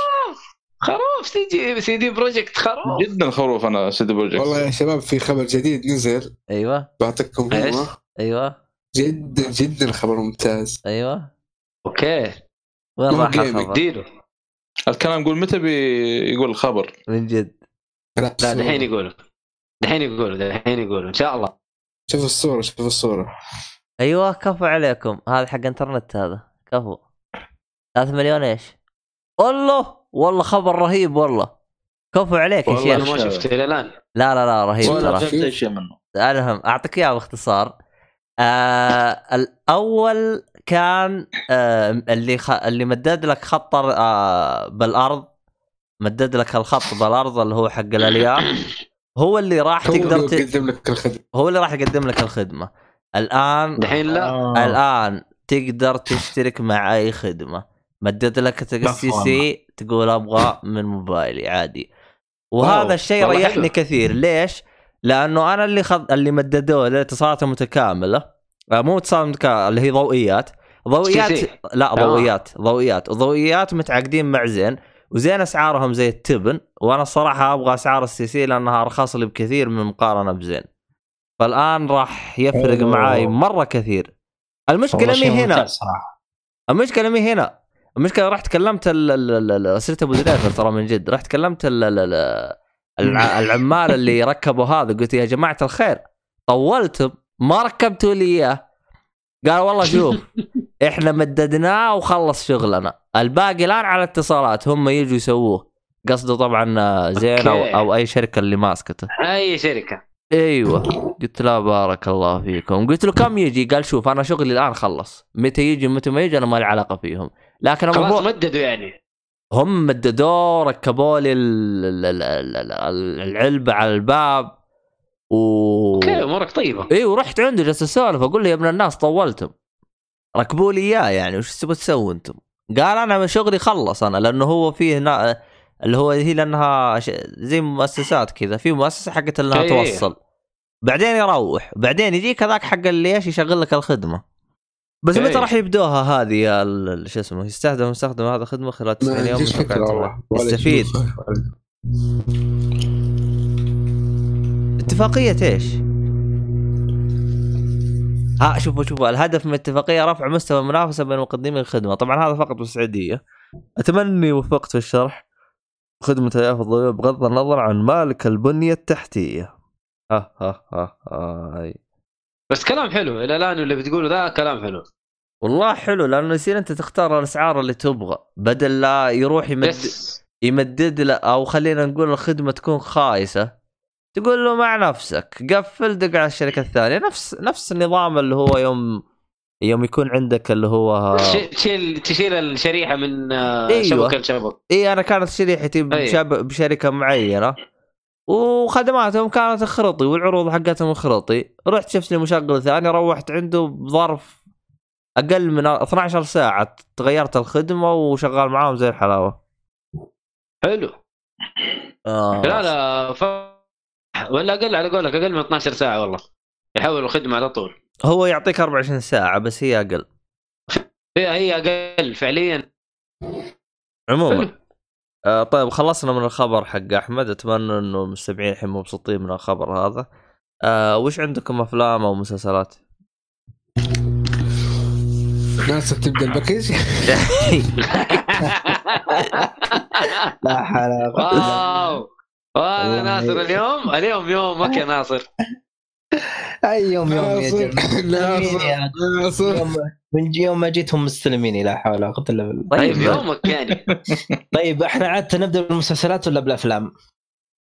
[SPEAKER 3] خروف! CD CD Projekt خروف!
[SPEAKER 2] جدا خروف أنا CD Projekt.
[SPEAKER 4] والله يا شباب في خبر جديد نزل.
[SPEAKER 1] أيوه.
[SPEAKER 4] بعطيكم؟ هو
[SPEAKER 1] أيوه.
[SPEAKER 4] جدا جدا خبر ممتاز.
[SPEAKER 1] أيوه.
[SPEAKER 3] okay.
[SPEAKER 1] وين راح. الخبر؟
[SPEAKER 2] الكلام يقول متى بيقول الخبر.
[SPEAKER 1] من جد.
[SPEAKER 3] لا دحين يقولوا دحين يقولوا دحين يقولوا إن شاء الله.
[SPEAKER 4] شوف الصورة شوف الصورة.
[SPEAKER 1] أيوه كفو عليكم. هذا حق إنترنت هذا. كفو. 3 مليون إيش؟ والله والله خبر رهيب والله. كفو عليك يا
[SPEAKER 3] والله أنا
[SPEAKER 1] شيخ.
[SPEAKER 3] ما شفت إلى الآن.
[SPEAKER 1] لا لا لا رهيب ترى.
[SPEAKER 2] فهمت أي شيء منه.
[SPEAKER 1] المهم أعطيك إياه باختصار. آه الأول كان آه اللي خ... اللي مدد لك خط آه بالأرض. مدد لك الخط بالأرض اللي هو حق الألياف هو اللي راح
[SPEAKER 4] هو
[SPEAKER 1] تقدر
[SPEAKER 4] اللي
[SPEAKER 1] ت...
[SPEAKER 4] يقدم لك الخدمة
[SPEAKER 1] هو اللي راح يقدم لك الخدمة الآن
[SPEAKER 3] دحين لا
[SPEAKER 5] آه.
[SPEAKER 1] الآن تقدر تشترك مع أي خدمة مدد لك السي
[SPEAKER 5] مفهوم.
[SPEAKER 1] سي تقول أبغى من موبايلي عادي وهذا الشيء ريحني
[SPEAKER 3] حلو.
[SPEAKER 1] كثير ليش؟ لأنه أنا اللي خذ اللي مددوه الاتصالات المتكاملة آه، مو اتصال متكامله اللي هي ضوئيات ضوئيات
[SPEAKER 3] سي.
[SPEAKER 1] لا
[SPEAKER 3] آه.
[SPEAKER 1] ضوئيات ضوئيات وضوئيات متعاقدين مع زين وزين أسعارهم زي التبن وأنا الصراحه أبغى أسعار السي سي لأنها أرخص لي بكثير من مقارنة بزين. فالآن راح يفرق
[SPEAKER 5] أوه.
[SPEAKER 1] معاي مرة كثير.
[SPEAKER 5] المشكلة
[SPEAKER 1] مي هنا.
[SPEAKER 5] صراحة.
[SPEAKER 1] المشكلة مي هنا. المشكلة رحت كلمت ال- ال- ال- ال- صرت أبو زريفر ترى من جد. رحت كلمت ال- ال- ال- الع- العمال اللي ركبوا هذا قلت يا جماعة الخير طولتم ما ركبتوا لي إياه. قال والله شوف إحنا مددناه وخلص شغلنا. الباقي الآن على اتصالات هم يجوا يسووه. قصده طبعا زين
[SPEAKER 3] أو.
[SPEAKER 1] أو أي شركة اللي ماسكته.
[SPEAKER 3] أي شركة.
[SPEAKER 1] أيوه. قلت لا بارك الله فيكم. قلت له كم يجي؟ قال شوف أنا شغلي الآن خلص. متى يجي متى ما يجي أنا ما لي علاقة فيهم. لكن
[SPEAKER 3] خلاص
[SPEAKER 1] المفروض
[SPEAKER 3] مددوا يعني.
[SPEAKER 1] هم مددوه ركبوا لي ال- ال- ال- ال- ال- العلبه على الباب و
[SPEAKER 3] okay أمورك طيبة.
[SPEAKER 1] اي ورحت عنده جالس أسولف أقول له يا ابن الناس طولتم. ركبوا لي إياه يعني وش تبغى تسوي أنتم؟ قال أنا شغلي خلص أنا لأنه هو فيه نا... اللي هو هي لأنها ش... زي مؤسسات كذا في مؤسسة حقت إنها
[SPEAKER 3] إيه.
[SPEAKER 1] توصل بعدين يروح بعدين يجيك هذاك حق اللي إيش يشغل لك الخدمة بس
[SPEAKER 3] إيه.
[SPEAKER 1] متى راح يبدوها هذه يا ال- شو اسمه يستخدم مستخدم هذا خدمه خلال 90
[SPEAKER 4] ما
[SPEAKER 1] يوم يستفيد
[SPEAKER 4] أشوف.
[SPEAKER 1] اتفاقية إيش؟ ها شوفوا شوفوا الهدف من الاتفاقية رفع مستوى المنافسة بين مقدمي الخدمة، طبعا هذا فقط بالسعودية. أتمنى أني وفقت في الشرح. خدمة الياف الضوئية بغض النظر عن مالك البنية التحتية. ها ها ها هاي.
[SPEAKER 3] بس كلام حلو إلى الآن اللي بتقوله ذا كلام حلو
[SPEAKER 1] والله حلو لأنه يصير أنت تختار الأسعار اللي تبغى بدل لا يروح يمد يمدد له أو خلينا نقول الخدمة تكون خايسة تقول له مع نفسك قفل دق على الشركة الثانية نفس نفس النظام اللي هو يوم يوم يكون عندك اللي هو
[SPEAKER 3] تشيل تشيل الشريحة من آه،
[SPEAKER 1] أيوة.
[SPEAKER 3] شبكة لشبكة
[SPEAKER 1] إي أنا كانت شريحتي. بشب... بشركة معينة وخدماتهم كانت خرطي والعروض حقتهم خرطي رحت شفت لي مشغل ثاني روحت عنده بظرف أقل من 12 ساعة تغيرت الخدمة وشغال معاهم زي الحلاوة
[SPEAKER 3] حلو
[SPEAKER 1] آه.
[SPEAKER 3] لا لا ف... ولا أقل على قولك أقل من 12 ساعة والله. يحول الخدمة على طول.
[SPEAKER 1] هو يعطيك 24 ساعة بس هي أقل.
[SPEAKER 3] هي هي أقل فعليا.
[SPEAKER 1] عموما. آه طيب خلصنا من الخبر حق أحمد. أتمنى إنه المستمعين الحين مبسوطين من الخبر هذا. آه وش عندكم أفلام أو مسلسلات؟
[SPEAKER 4] ناصر تبدأ الباكج
[SPEAKER 5] لا حول
[SPEAKER 3] واو والله. ناصر اليوم؟ اليوم يومك يا ناصر.
[SPEAKER 5] أي يوم يوم يا
[SPEAKER 4] ناصر
[SPEAKER 5] جماعة.
[SPEAKER 4] ناصر
[SPEAKER 5] من يوم ما جيتهم مستلميني لا حول ولا قوة إلا بالله.
[SPEAKER 3] طيب
[SPEAKER 1] طيب.
[SPEAKER 3] يومك يعني.
[SPEAKER 5] طيب إحنا عادة نبدا بالمسلسلات ولا بالأفلام؟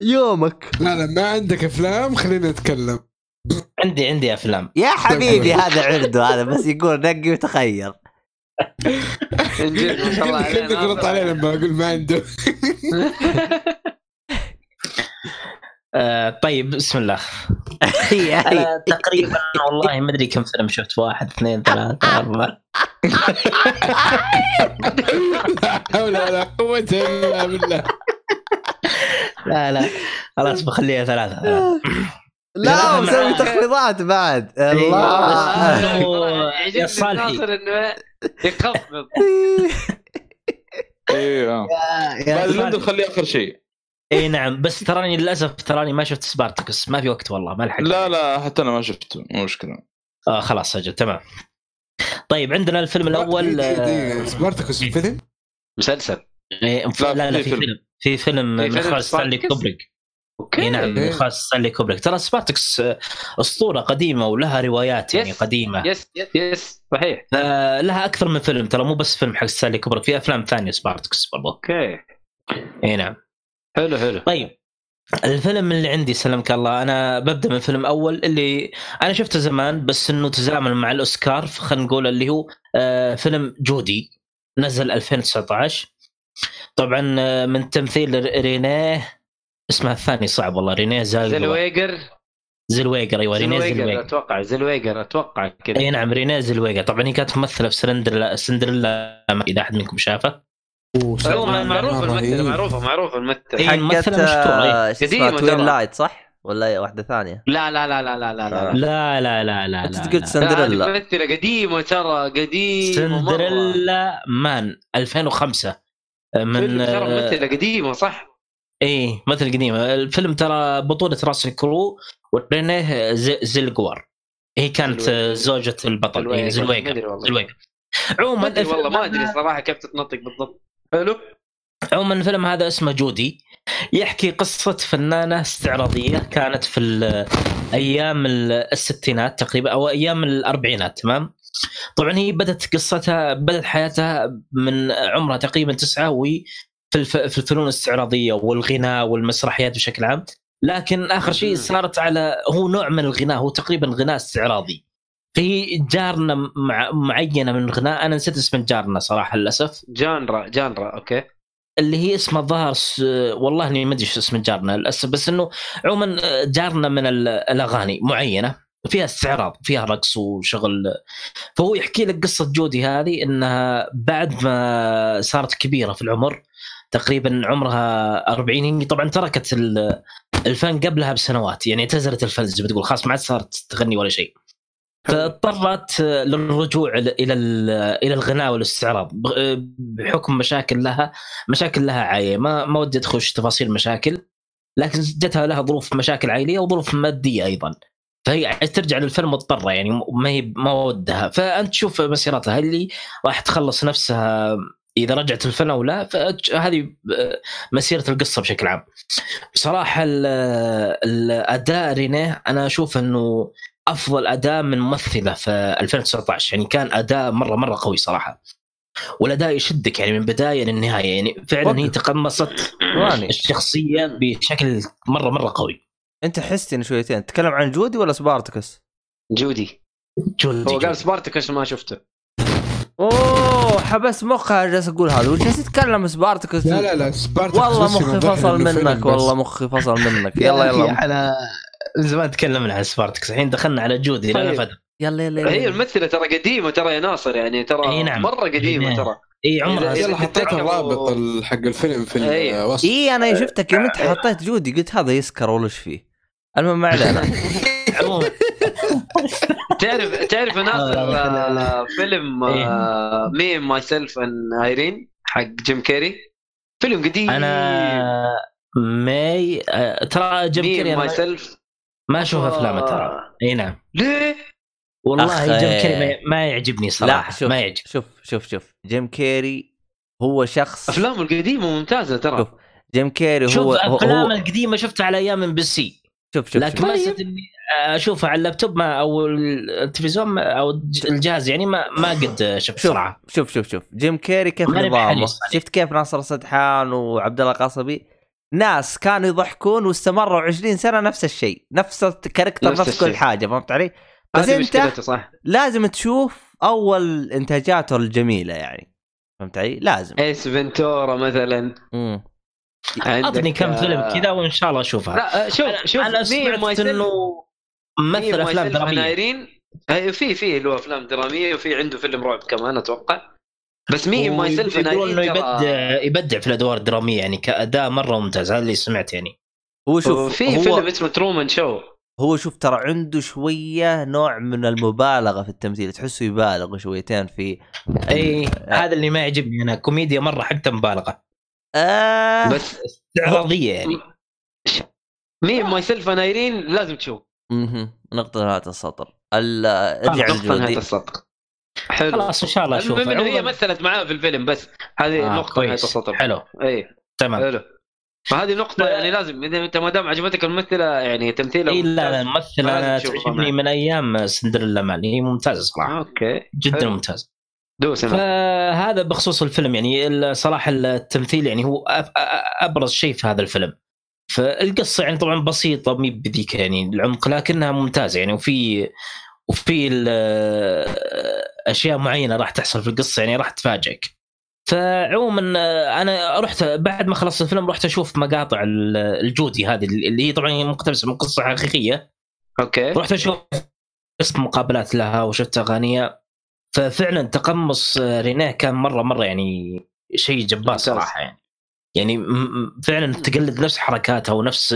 [SPEAKER 1] يومك.
[SPEAKER 4] لا لا ما عندك أفلام خلينا نتكلم.
[SPEAKER 5] عندي عندي أفلام.
[SPEAKER 1] يا حبيبي هذا عرضه هذا بس يقول نقي وتخير
[SPEAKER 3] ما شاء الله ناصر.
[SPEAKER 4] عليه لما أقول ما عنده.
[SPEAKER 5] آه طيب بسم الله. أنا تقريبا والله ما أدري كم فيلم شفت. واحد اثنين ثلاثة أربعة.
[SPEAKER 4] لا حول ولا قوة إلا بالله.
[SPEAKER 5] لا لا خلاص بخليها ثلاثة.
[SPEAKER 1] لا مسوي. تخفيضات بعد. الله
[SPEAKER 3] يعجبني
[SPEAKER 5] يا صالحي.
[SPEAKER 3] ناصر انه يخفض
[SPEAKER 2] أيوه
[SPEAKER 5] يا
[SPEAKER 2] بعد خليه آخر شيء.
[SPEAKER 5] اي نعم. بس تراني للأسف تراني ما شفت سبارتكس ما في وقت والله ما لحقت.
[SPEAKER 2] لا لا حتى أنا ما شفته. مو مشكلة.
[SPEAKER 5] آه خلاص أجل تمام. طيب عندنا الفيلم
[SPEAKER 4] الأول
[SPEAKER 5] آه،
[SPEAKER 4] دقيقة. سبارتكوس الفيلم
[SPEAKER 3] مسلسل.
[SPEAKER 5] إيه، لا لا
[SPEAKER 2] في
[SPEAKER 5] في
[SPEAKER 2] فيلم.
[SPEAKER 5] فيلم. في فيلم
[SPEAKER 3] في
[SPEAKER 5] من
[SPEAKER 3] فيلم
[SPEAKER 5] اخراج ستانلي
[SPEAKER 3] سبارتكس؟
[SPEAKER 5] كوبريك.
[SPEAKER 3] okay.
[SPEAKER 5] اي نعم من
[SPEAKER 4] إيه.
[SPEAKER 5] اخراج ستانلي كوبريك. ترى سبارتكس آه، أسطورة قديمة ولها روايات يعني
[SPEAKER 3] yes.
[SPEAKER 5] قديمة.
[SPEAKER 3] yes yes yes صحيح.
[SPEAKER 5] آه، لها أكثر من فيلم ترى مو بس فيلم حق ستانلي كوبريك في أفلام ثانية سبارتكس برضو.
[SPEAKER 3] okay.
[SPEAKER 5] اي نعم.
[SPEAKER 3] حلو حلو.
[SPEAKER 5] طيب الفيلم اللي عندي سلمك الله أنا ببدأ من الفيلم الأول اللي أنا شفته زمان بس إنه تزامن مع الأوسكار خلينا نقول اللي هو آه، فيلم جودي نزل 2019 طبعا آه، من تمثيل رينيه اسمها الثاني صعب والله رينيه
[SPEAKER 3] زلويجر
[SPEAKER 5] زلويجر أيوه رينيه
[SPEAKER 3] زلويجر أتوقع زلويجر أتوقع كذا
[SPEAKER 5] إي نعم رينيه زلويجر طبعا هي كانت ممثلة في سندريلا سندريلا إذا أحد منكم شافه
[SPEAKER 3] عموما معروف
[SPEAKER 4] رهيب.
[SPEAKER 3] الممثل معروف معروف الممثل
[SPEAKER 5] إيه.
[SPEAKER 1] حقت
[SPEAKER 5] إيه.
[SPEAKER 1] آه، اسمها
[SPEAKER 3] قديمة
[SPEAKER 1] توين. لايت صح؟ ولا واحدة ثانية؟
[SPEAKER 3] لا لا لا لا لا لا لا
[SPEAKER 5] لا لا لا لا
[SPEAKER 1] انت
[SPEAKER 5] لا,
[SPEAKER 1] قلت
[SPEAKER 5] لا.
[SPEAKER 3] لا
[SPEAKER 1] سندريلا
[SPEAKER 3] ممثلة قديمة ترى قديمة.
[SPEAKER 5] سندريلا مان 2005 من
[SPEAKER 3] ترى
[SPEAKER 5] آه،
[SPEAKER 3] ممثلة قديمة صح
[SPEAKER 5] إيه مثل قديمه الفيلم ترى بطوله راس كرو ورينيه ز- زلجوار هي كانت. آه، زوجة البطل إيه،.
[SPEAKER 3] زلويجر ما
[SPEAKER 5] عموما
[SPEAKER 3] والله ما ادري صراحة كيف تتنطق بالضبط حلو.
[SPEAKER 5] عموما الفيلم هذا اسمه جودي. يحكي قصة فنانة استعراضية كانت في أيام ال- الستينات تقريبا أو أيام الأربعينات تمام؟ طبعا هي بدأت قصتها بدأت حياتها من عمرها تقريبا تسعة وهي في في الفنون الاستعراضية والغناء والمسرحيات بشكل عام. لكن آخر شيء. صارت على هو نوع من الغناء هو تقريبا غناء استعراضي. في جارنا مع معينة من الغناء. أنا نسيت اسم الجارنا صراحة للأسف.
[SPEAKER 3] جانرا جانرا أوكي.
[SPEAKER 5] اللي هي اسمها الظاهر س... والله إني ما أدري شو اسم جارنا للأسف بس إنه عموما جارنا من ال- الأغاني معينة. فيها استعراض فيها رقص وشغل. فهو يحكي لك قصة جودي هذه إنها بعد ما صارت كبيرة في العمر تقريبا عمرها 40 هي طبعا تركت ال- الفن قبلها بسنوات. يعني اعتزلت الفن زي ما تقول خلاص ما عاد صارت تغني ولا شيء. فاضطرت للرجوع إلى إلى الغناء والاستعراض. بحكم مشاكل لها مشاكل لها عائليه ما ما ودي أدخل في تفاصيل المشاكل لكن جتها لها ظروف مشاكل عائلية وظروف مادية أيضا. فهي ترجع للفيلم مضطرة يعني ما هي ما ودها. فأنت تشوف مسيرتها اللي راح تخلص نفسها إذا رجعت الفيلم أو لا؟ فهذه مسيرة القصة بشكل عام. بصراحه ال- الاداء رينيه أنا أشوف إنه أفضل اداء من ممثلة في 2019 يعني كان اداء مرة مرة قوي صراحة. والأداء يشدك يعني من بداية للنهاية يعني فعلا هي. تقمصت الشخصية بشكل مرة مرة قوي.
[SPEAKER 1] أنت حستني شويتين تتكلم عن جودي ولا سبارتكس؟
[SPEAKER 3] جودي
[SPEAKER 5] جولدي
[SPEAKER 3] هو قال سبارتكس ما شفته
[SPEAKER 1] أوه حبس مخها جالس أقول هذا وجالس يتكلم سبارتكس
[SPEAKER 4] لا لا لا سبارتكس
[SPEAKER 1] والله مخي فصل منك. والله مخي فصل منك يلا يلا
[SPEAKER 5] من زمان تكلمنا عن سبارتكس الحين دخلنا على جودي لا
[SPEAKER 3] طيب.
[SPEAKER 5] فتره
[SPEAKER 1] يلا يلا
[SPEAKER 3] هي
[SPEAKER 1] يلا.
[SPEAKER 3] الممثلة ترى قديمة ترى يا ناصر يعني ترى
[SPEAKER 5] أي نعم.
[SPEAKER 3] مرة قديمة
[SPEAKER 5] أي
[SPEAKER 3] ترى.
[SPEAKER 5] إي عمرها
[SPEAKER 4] يلا حطيت الرابط ال- حق الفيلم في. الوصف
[SPEAKER 1] إي. أنا شفتك يوم انت حطيت جودي قلت هذا يسكر ولا إيش فيه. المهم ما علينا.
[SPEAKER 5] عموما
[SPEAKER 3] تعرف تعرف يا ناصر. آه، فيلم. Me, Myself and Irene حق جيم كيري فيلم قديم.
[SPEAKER 5] أنا my آه، ترى جيم
[SPEAKER 3] me
[SPEAKER 5] كيري
[SPEAKER 3] myself
[SPEAKER 5] ما أشوف افلامه ترى. إي نعم.
[SPEAKER 3] ليه؟
[SPEAKER 5] والله
[SPEAKER 1] أخ،
[SPEAKER 5] جيم. كيري ما- ما يعجبني
[SPEAKER 1] لا
[SPEAKER 5] صراحة
[SPEAKER 1] شوف
[SPEAKER 5] ما يعجب
[SPEAKER 1] شوف شوف شوف. جيم كيري هو شخص
[SPEAKER 3] أفلامه القديمة ممتازة ترى.
[SPEAKER 1] شوف جيم كيري
[SPEAKER 5] شوف
[SPEAKER 1] هو هو,
[SPEAKER 5] افلام
[SPEAKER 1] هو
[SPEAKER 5] القديمة شفتها على أيام MBC.
[SPEAKER 1] شوف شوف
[SPEAKER 5] لكن
[SPEAKER 1] شوف.
[SPEAKER 5] ما إني أشوفها على اللابتوب ما أو التلفزيون ما- أو الج- الجهاز يعني ما ما قد شفت
[SPEAKER 1] شوف
[SPEAKER 5] صراحة.
[SPEAKER 1] شوف شوف شوف. جيم كيري كيف نظامه. شفت كيف ناصر سدحان وعبد الله قصبي ناس كانوا يضحكون واستمروا 20 سنة نفس الشيء نفس ال character
[SPEAKER 3] نفس
[SPEAKER 1] نفس, كل. حاجة فهمت علي؟ بس
[SPEAKER 3] أنت صح
[SPEAKER 1] لازم تشوف أول إنتاجاته الجميلة يعني فهمت علي؟ لازم
[SPEAKER 3] Ace Ventura مثلا
[SPEAKER 1] مم.
[SPEAKER 3] عندك،
[SPEAKER 5] أعطني كم
[SPEAKER 3] آه،
[SPEAKER 5] فيلم كذا وإن شاء الله أشوفها
[SPEAKER 3] لا آه، شوف
[SPEAKER 5] أنا,
[SPEAKER 3] شوف my
[SPEAKER 5] سمعت إنه ممثل أفلام
[SPEAKER 3] درامية في في له أفلام درامية وفي عنده فيلم رعب كمان أتوقع بس Me Myself
[SPEAKER 5] يقولون إنه
[SPEAKER 3] Irene
[SPEAKER 5] يبدع يبدع في الأدوار الدرامية يعني كأداء مرة ممتاز. هذا اللي سمعت يعني.
[SPEAKER 1] هو شوف
[SPEAKER 3] في
[SPEAKER 1] هو
[SPEAKER 3] فيلم اسمه Truman Show
[SPEAKER 1] هو شوف ترى عنده شوية نوع من المبالغة في التمثيل. تحسه يبالغ شويتين في
[SPEAKER 5] اي
[SPEAKER 1] آه.
[SPEAKER 5] هذا اللي ما يعجبني. أنا كوميديا مرة حقتها مبالغة.
[SPEAKER 1] آه.
[SPEAKER 3] بس
[SPEAKER 5] استعراضية يعني.
[SPEAKER 3] Me, Myself Irene لازم تشوف.
[SPEAKER 1] مهم. نقطة نهاية السطر. ال- ارجع
[SPEAKER 3] نقطة نهاية السطر. حلو.
[SPEAKER 5] خلاص إن شاء الله اشوفها
[SPEAKER 3] المهم انه هي مثلت معاه في الفيلم بس. هذه
[SPEAKER 5] آه،
[SPEAKER 3] نهاية
[SPEAKER 5] كويس. حلو.
[SPEAKER 3] إي.
[SPEAKER 5] تمام.
[SPEAKER 3] حلو. فهذه نقطة يعني لازم إذا أنت ما دام عجبتك الممثلة يعني تمثيلها
[SPEAKER 5] إي لا لا
[SPEAKER 3] ممتاز.
[SPEAKER 5] الممثل
[SPEAKER 3] فلازم أنا
[SPEAKER 5] تعجبني. من أيام Cinderella Man هي ممتازه صراحة.
[SPEAKER 3] okay.
[SPEAKER 5] جدا
[SPEAKER 3] حلو.
[SPEAKER 5] ممتاز.
[SPEAKER 3] دوس
[SPEAKER 5] فهذا بخصوص الفيلم يعني صراحة التمثيل يعني هو أبرز شيء في هذا الفيلم. فالقصة يعني طبعا بسيطة مي بذيك يعني العمق لكنها ممتازة يعني. وفي وفي أشياء معينة راح تحصل في القصة يعني راح تفاجئك. فعموما أنا رحت بعد ما خلصت الفيلم رحت أشوف مقاطع ال- الجودي هذه اللي هي طبعا مقتبسة من قصة حقيقية.
[SPEAKER 3] okay.
[SPEAKER 5] رحت أشوف اسم مقابلات لها وشفت أغانيها. ففعلا تقمص رينيه كان مرة مرة يعني شيء جبار. صراحة يعني. يعني فعلا تقلد نفس حركاتها ونفس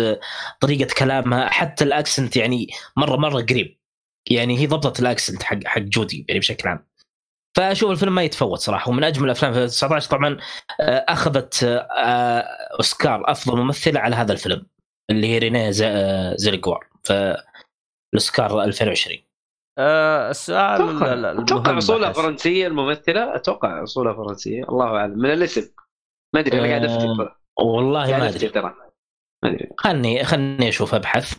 [SPEAKER 5] طريقة كلامها حتى ال accent يعني مرة مرة قريب. يعني هي ضبطت الأكسنت حق حق جودي يعني بشكل عام. فأشوف الفيلم ما يتفوت صراحة ومن أجمل الأفلام في 19 طبعا آه، أخذت آه، أوسكار أفضل ممثلة على هذا الفيلم اللي هي رينيه ز- آه، زيلجوار فالاوسكار 2020
[SPEAKER 1] آه السؤال
[SPEAKER 3] أتوقع
[SPEAKER 1] أصولها.
[SPEAKER 3] فرنسية الممثلة أتوقع أصولها فرنسية الله أعلم. من الاسم. ما أدري أنا قاعد افتي ترى.
[SPEAKER 5] والله ما أدري.
[SPEAKER 3] ترى ما أدري.
[SPEAKER 5] خلني خلني أشوف أبحث.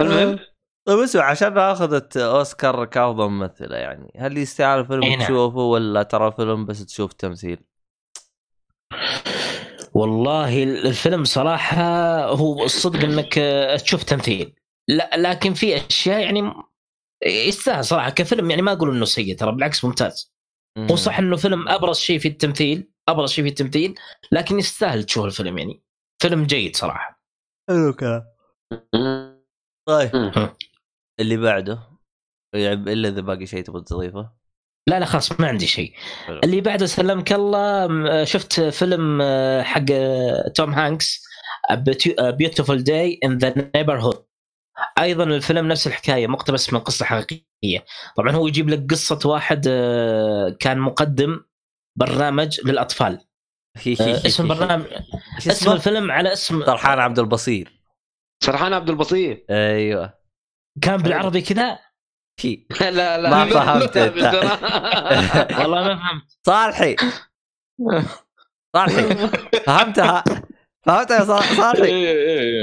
[SPEAKER 3] المهم
[SPEAKER 1] طيب اسمع عشان أخذت أوسكار كافضل ممثله يعني هل يستاهل الفيلم
[SPEAKER 5] إي نعم.
[SPEAKER 1] تشوفه ولا ترى فيلم بس تشوف تمثيل؟
[SPEAKER 5] والله الفيلم صراحة هو الصدق إنك تشوف تمثيل. لا لكن في أشياء يعني يستاهل صراحة كفيلم يعني ما أقول إنه سيء ترى بالعكس ممتاز. هو صح إنه فيلم أبرز شيء في التمثيل أبرز شيء في التمثيل لكن يستاهل تشوف الفيلم يعني. فيلم جيد صراحة.
[SPEAKER 1] حلو كلام طيب. اللي بعده؟ يعني إلا إذا باقي شيء تبغى تضيفه.
[SPEAKER 5] لا لا خلاص ما عندي شيء. اللي بعده سلمك الله شفت فيلم آه، حق آه، توم هانكس Beautiful Day in the Neighborhood أيضا الفيلم نفس الحكاية مقتبس من قصة حقيقية. طبعا هو يجيب لك قصة واحد آه، كان مقدم برنامج للأطفال. اسم برنامج اسم؟ الفيلم على اسم
[SPEAKER 1] طرحان عبد البصير.
[SPEAKER 3] سرحان عبد البصير.
[SPEAKER 1] أيوه.
[SPEAKER 5] كان بالعربي كذا؟
[SPEAKER 1] في.
[SPEAKER 3] لا لا.
[SPEAKER 1] ما فهمت أنت.
[SPEAKER 5] والله ما فهمت.
[SPEAKER 1] صالحي. صالحي. فهمتها. فهمتها يا صال- صالحي.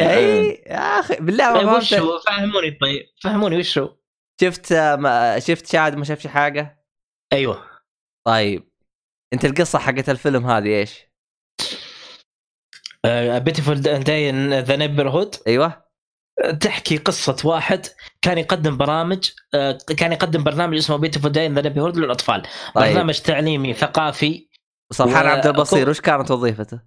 [SPEAKER 1] اي يا أخي بالله
[SPEAKER 5] طيب
[SPEAKER 1] ما
[SPEAKER 5] وش
[SPEAKER 1] فهمت.
[SPEAKER 5] هو فهموني طيب. فهموني وش هو
[SPEAKER 1] شفت ما شفت شاهد ما شافش حاجة؟
[SPEAKER 5] أيوه.
[SPEAKER 1] طيب. أنت القصة حقت الفيلم هذه إيش؟
[SPEAKER 5] Beautiful Day the Neighborhood
[SPEAKER 1] أيوه.
[SPEAKER 5] تحكي قصة واحد كان يقدم برامج آه، كان يقدم برنامج اسمه Beautiful Day the Neighborhood للأطفال.
[SPEAKER 1] طيب.
[SPEAKER 5] برنامج تعليمي ثقافي.
[SPEAKER 1] سرحان
[SPEAKER 5] و-
[SPEAKER 1] عبد البصير وش كانت وظيفته؟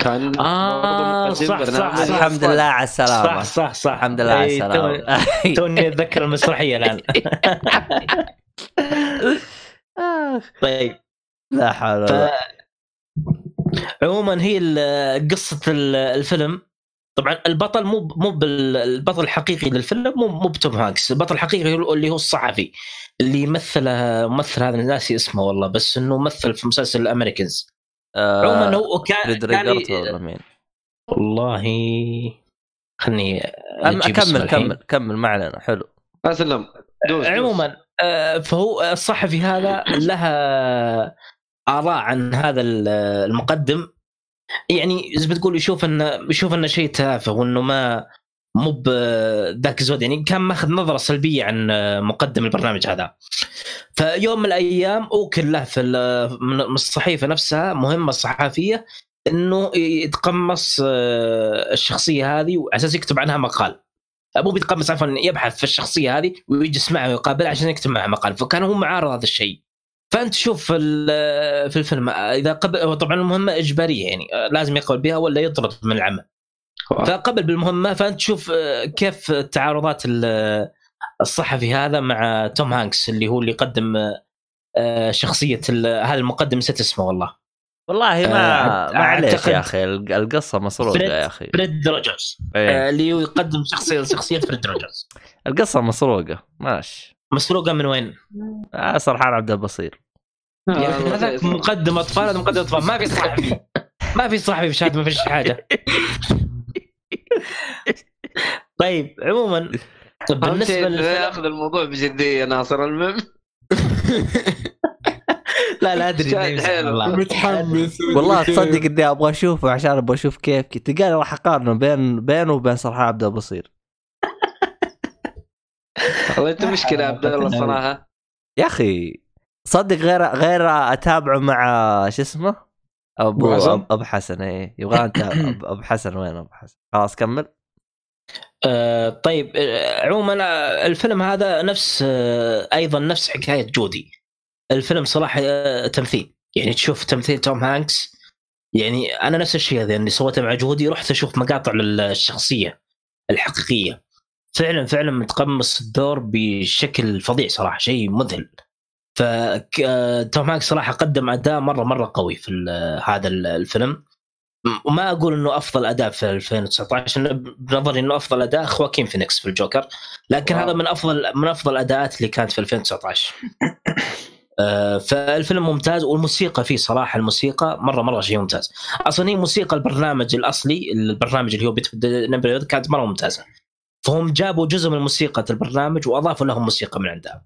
[SPEAKER 3] كان
[SPEAKER 5] آه، صح، صح، صح.
[SPEAKER 1] الحمد لله على السلامة.
[SPEAKER 5] صح صح صح.
[SPEAKER 1] الحمد لله على السلامة.
[SPEAKER 5] توني أتذكر المسرحية
[SPEAKER 1] الآن.
[SPEAKER 5] طيب.
[SPEAKER 1] لا حول. ولا
[SPEAKER 5] عموما هي ال- الفيلم. طبعا البطل مو مو البطل الحقيقي للفيلم مو مو بتوم هانكس البطل الحقيقي هو اللي هو الصحفي اللي مثل ممثل هذا ناسي اسمه والله بس إنه مثل في مسلسل الأمريكانز عموما هو كان؟ والله خلني
[SPEAKER 1] أم-
[SPEAKER 5] اسمه
[SPEAKER 1] كمل. كمل كمل ما علينا حلو
[SPEAKER 3] اسلم دوس.
[SPEAKER 5] عموما آه، فهو الصحفي هذا لها آراء عن هذا ال- المقدم يعني زي ما تقول يشوف انه يشوف إنه شيء تافه وإنه ما مو بذاك الزود يعني كان ماخذ نظرة سلبية عن مقدم البرنامج هذا. فيوم من الأيام اوكل له في من الصحيفة نفسها مهمة صحفيه إنه يتقمص آه، الشخصية هذه وعلى أساس يكتب عنها مقال. مو بيتقمص عفوا يبحث في الشخصية هذه ويجلس معها ويقابلها عشان يكتب معها مقال. فكان هو معارض هذا الشيء. فانت تشوف في ال- في الفيلم إذا قبل طبعا المهمة إجبارية يعني لازم يقبل بها ولا يطرد من العمل. فقبل بالمهمة فانت تشوف آه، كيف تعارضات ال- الصحفي هذا مع توم هانكس اللي هو اللي يقدم آه، شخصية ال- هذا المقدم نسيت اسمه والله.
[SPEAKER 1] والله ما
[SPEAKER 5] آه،
[SPEAKER 1] معليش
[SPEAKER 5] أعتقد-
[SPEAKER 1] يا أخي الق- القصة مسروقه يا أخي.
[SPEAKER 5] فريد روجرز
[SPEAKER 1] إيه.
[SPEAKER 5] آه، اللي يقدم شخصيه شخصية فريد روجرز
[SPEAKER 1] القصة مسروقة ماشي.
[SPEAKER 5] مسروقة من وين؟
[SPEAKER 1] آه سرحان عبد البصير.
[SPEAKER 3] آه،
[SPEAKER 5] هذاك مقدم أطفال هذا مقدم أطفال. ما في صحفي ما في صحفي في ما فيش حاجة. طيب عموما بالنسبة
[SPEAKER 3] بالنسبة
[SPEAKER 5] للفيلم
[SPEAKER 3] ياخذ الموضوع بجدية ناصر المهم.
[SPEAKER 5] لا لا أدري.
[SPEAKER 4] متحمس.
[SPEAKER 1] والله تصدق إني أبغى أشوفه عشان أبغى أشوف كيف تلقاني راح أقارنه بين بينه وبين سرحان عبد البصير.
[SPEAKER 3] والله انت مشكلة يا عبد الله الصراحه
[SPEAKER 1] يا أخي صدق غير غير أتابعه مع شو اسمه؟ أبو
[SPEAKER 5] أبو حسن؟
[SPEAKER 1] أبو حسن إيه. يبغى أنت أبو حسن وين أبو حسن؟ خلاص كمل.
[SPEAKER 5] آه طيب آه، عموما آه، الفيلم هذا نفس آه أيضا نفس حكاية جودي. الفيلم صراحة آه تمثيل. يعني تشوف تمثيل توم هانكس. يعني أنا نفس الشيء هذا اللي سويته مع جودي رحت أشوف مقاطع للشخصية الحقيقية. فعلا فعلا متقمص الدور بشكل فظيع صراحة شيء مذهل. فتوم هانكس صراحة قدم أداء مرة مرة قوي في ال- هذا ال- الفيلم. وما أقول إنه أفضل أداء في 2019 إنه بنظري إنه أفضل أداء خواكين فينيكس في الجوكر. لكن
[SPEAKER 3] wow.
[SPEAKER 5] هذا من أفضل من أفضل الاداءات اللي كانت في 2019 آه، فالفيلم ممتاز والموسيقى فيه صراحة الموسيقى مرة مرة شيء ممتاز. أصلا هي موسيقى البرنامج الأصلي البرنامج اللي هو كانت مرة ممتازة. فهم جابوا جزء من موسيقى البرنامج وأضافوا لهم موسيقى من عندها.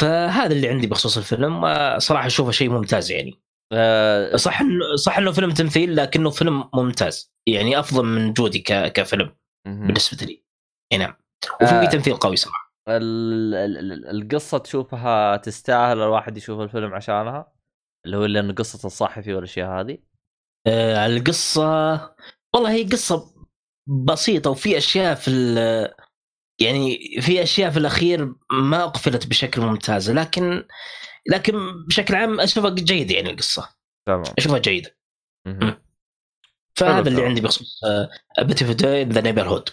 [SPEAKER 5] فهذا اللي عندي بخصوص الفيلم. آه، صراحة أشوفه شيء ممتاز يعني.
[SPEAKER 1] آه
[SPEAKER 5] صح انه صح إنه فيلم تمثيل لكنه فيلم ممتاز. يعني أفضل من جودي. كفيلم. بالنسبة لي. إي نعم. وفي
[SPEAKER 1] آه.
[SPEAKER 5] تمثيل قوي صراحة.
[SPEAKER 1] ال- ال- ال- القصة تشوفها تستاهل الواحد يشوف الفيلم عشانها؟ اللي هو لأن قصه الصحفي والأشياء هذه؟
[SPEAKER 5] آه القصة والله هي قصة بسيطة وفي أشياء في ال... يعني في أشياء في الأخير ما أقفلت بشكل ممتاز لكن لكن بشكل عام أشوفها جيدة يعني القصة.
[SPEAKER 1] تمام. أشوفها
[SPEAKER 5] جيدة. فهذا اللي. عندي بخصوص Beautiful the Neighborhood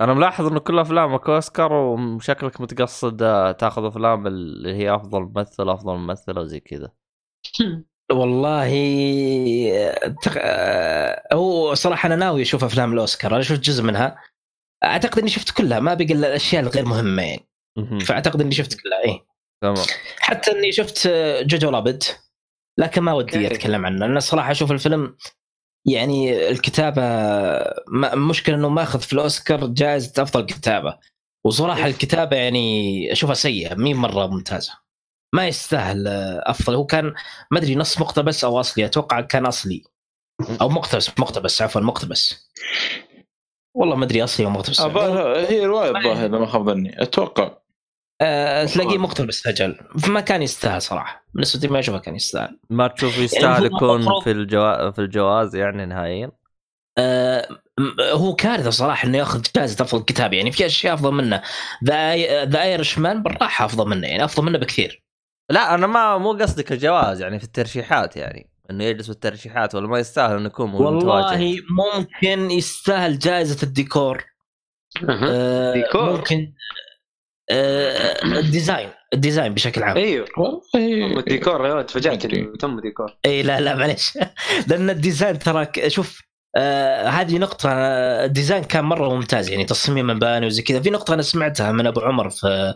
[SPEAKER 1] أنا ملاحظ انه كل افلامك أوسكار وشكلك متقصد آه، تأخذ أفلام اللي هي أفضل ممثل أفضل ممثلة وزي كذا.
[SPEAKER 5] والله تق... آه، هو صراحة أنا ناوي أشوف أفلام الأوسكار أنا شفت جزء منها. أعتقد إني شفت كلها ما بقى إلا الأشياء الغير مهمة يعني. فأعتقد إني شفت كلها إيه.
[SPEAKER 1] تمام.
[SPEAKER 5] حتى إني شفت آه، جوجو رابت لكن ما ودي. أتكلم عنه أنا صراحة أشوف الفيلم يعني الكتابة مشكلة إنه ماخذ في الأوسكار جائزه أفضل كتابة. وصراحة الكتابة يعني أشوفها سيئة مين مرة ممتازة. ما يستاهل آه، أفضل. هو كان ما أدري نص مقتبس أو أصلي أتوقع كان أصلي. أو مقتبس مقتبس عفوا مقتبس. والله ما أدري أصلي أو مقتبس.
[SPEAKER 2] الظاهر هي رواية الظاهر لما خاب ظني. أتوقع.
[SPEAKER 5] أه تلاقيه مقتبس أجل فما كان يستاهل صراحة. بالنسبة لي ما أشوفه كان يستاهل.
[SPEAKER 1] ما تشوف يستاهل
[SPEAKER 5] المفروض-
[SPEAKER 1] يكون في الجوا... في الجواز يعني نهائيا؟
[SPEAKER 5] أه م- هو كارثة صراحة إنه يأخذ جائزة أفضل كتاب. يعني في أشياء أفضل منه. The The Irishman بالراحة أفضل منه. يعني أفضل منه بكثير.
[SPEAKER 1] لا أنا ما مو قصدي كجواز يعني في الترشيحات يعني. إنه يجلس في الترشيحات ولا ما يستاهل إنه يكون
[SPEAKER 5] والله
[SPEAKER 1] متواجد
[SPEAKER 5] ممكن يستاهل جائزة الديكور. آه،
[SPEAKER 3] ديكور؟
[SPEAKER 5] ممكن آه، ال design ال design بشكل عام.
[SPEAKER 3] أيوه.
[SPEAKER 2] والله.
[SPEAKER 3] الديكور يا ولد
[SPEAKER 2] تفاجأت.
[SPEAKER 3] إنه تم ديكور
[SPEAKER 5] إي لا لا معليش. لأن ال design ترى شوف آه هذه نقطة ال design كان مرة ممتاز يعني تصميم مباني وزي كذا. في نقطة أنا سمعتها من أبو عمر في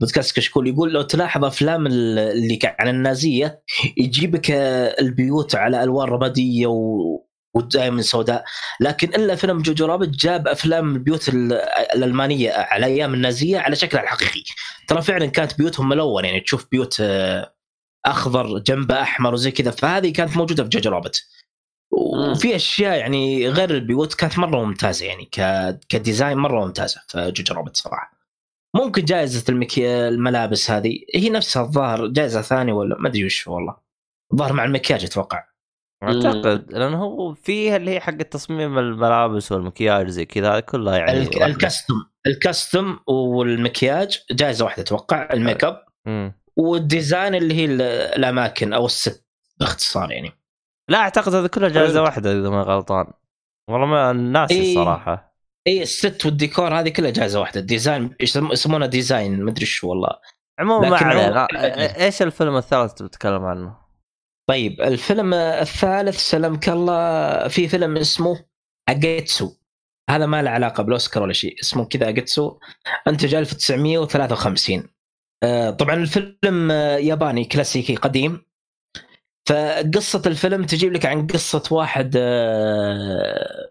[SPEAKER 5] بودكاست كشكول يقول لو تلاحظ أفلام ال- اللي عن النازية يجيبك البيوت على ألوان رمادية و... ودائما سوداء. لكن إلا فيلم Jojo Rabbit جاب أفلام البيوت ال- الألمانية على أيام النازية على شكلها الحقيقي. ترى فعلا كانت بيوتهم ملون يعني تشوف بيوت آه، أخضر جنبه أحمر وزي كذا. فهذه كانت موجودة في Jojo Rabbit وفي أشياء يعني غير البيوت كانت مرة ممتازة يعني. ك design مرة ممتازة في Jojo Rabbit صراحة. ممكن جائزه المكي... الملابس هذه هي نفسها الظاهر جائزة ثانية ولا ما أدري وش والله الظاهر مع المكياج أتوقع
[SPEAKER 1] أعتقد لأنه هو فيها اللي هي حق تصميم الملابس والمكياج زي كذا كلها يعني
[SPEAKER 5] الك...
[SPEAKER 1] واحدة.
[SPEAKER 5] ال costume ال costume والمكياج جائزة واحدة أتوقع الميك أب.
[SPEAKER 1] وال
[SPEAKER 5] design اللي هي ال- الأماكن أو ال set باختصار يعني
[SPEAKER 1] لا أعتقد هذه كلها
[SPEAKER 3] جائزة.
[SPEAKER 1] واحدة إذا ما غلطان والله ما ناسي
[SPEAKER 5] إيه.
[SPEAKER 1] الصراحة
[SPEAKER 5] إي ال set والديكور هذه كلها جائزه واحدة. ال design يسم- يسمونها design مدري شو والله.
[SPEAKER 1] عموما ما علينا إيش الفيلم الثالث تبي تتكلم عنه؟
[SPEAKER 5] طيب الفيلم الثالث سلمك الله في فيلم اسمه Ugetsu. هذا ما له علاقة بالأوسكار ولا شيء اسمه كذا Ugetsu. انتج 1953 آه، طبعا الفيلم آه، ياباني كلاسيكي قديم. فقصة الفيلم تجيب لك عن قصة واحد آه،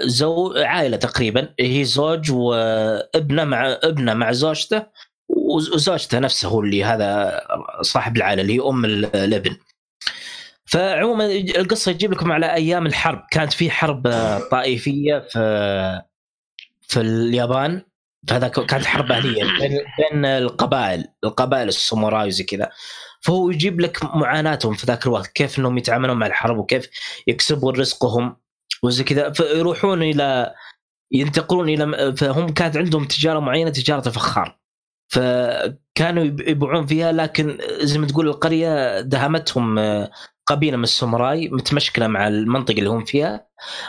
[SPEAKER 5] زو عائلة تقريبا هي زوج وابنه مع ابنه مع زوجته وز- وزوجته نفسه هو اللي هذا صاحب العائلة اللي هي أم ال- الابن. فعموما القصة يجيب لكم على أيام الحرب. كانت في حرب طائفية في في اليابان. فهذا كانت حرب أهلية بين بين القبائل القبائل الساموراي وزي كذا. فهو يجيب لك معاناتهم في ذاك الوقت كيف إنهم يتعاملون مع الحرب وكيف يكسبون رزقهم. وزي كذا. فيروحون إلى ينتقلون إلى فهم كانت عندهم تجارة معينة تجارة الفخار. فكانوا يب- يبيعون فيها لكن زي ما تقول القرية دهمتهم آه، قبيلة من الساموراي متمشكلة مع المنطقة اللي هم فيها.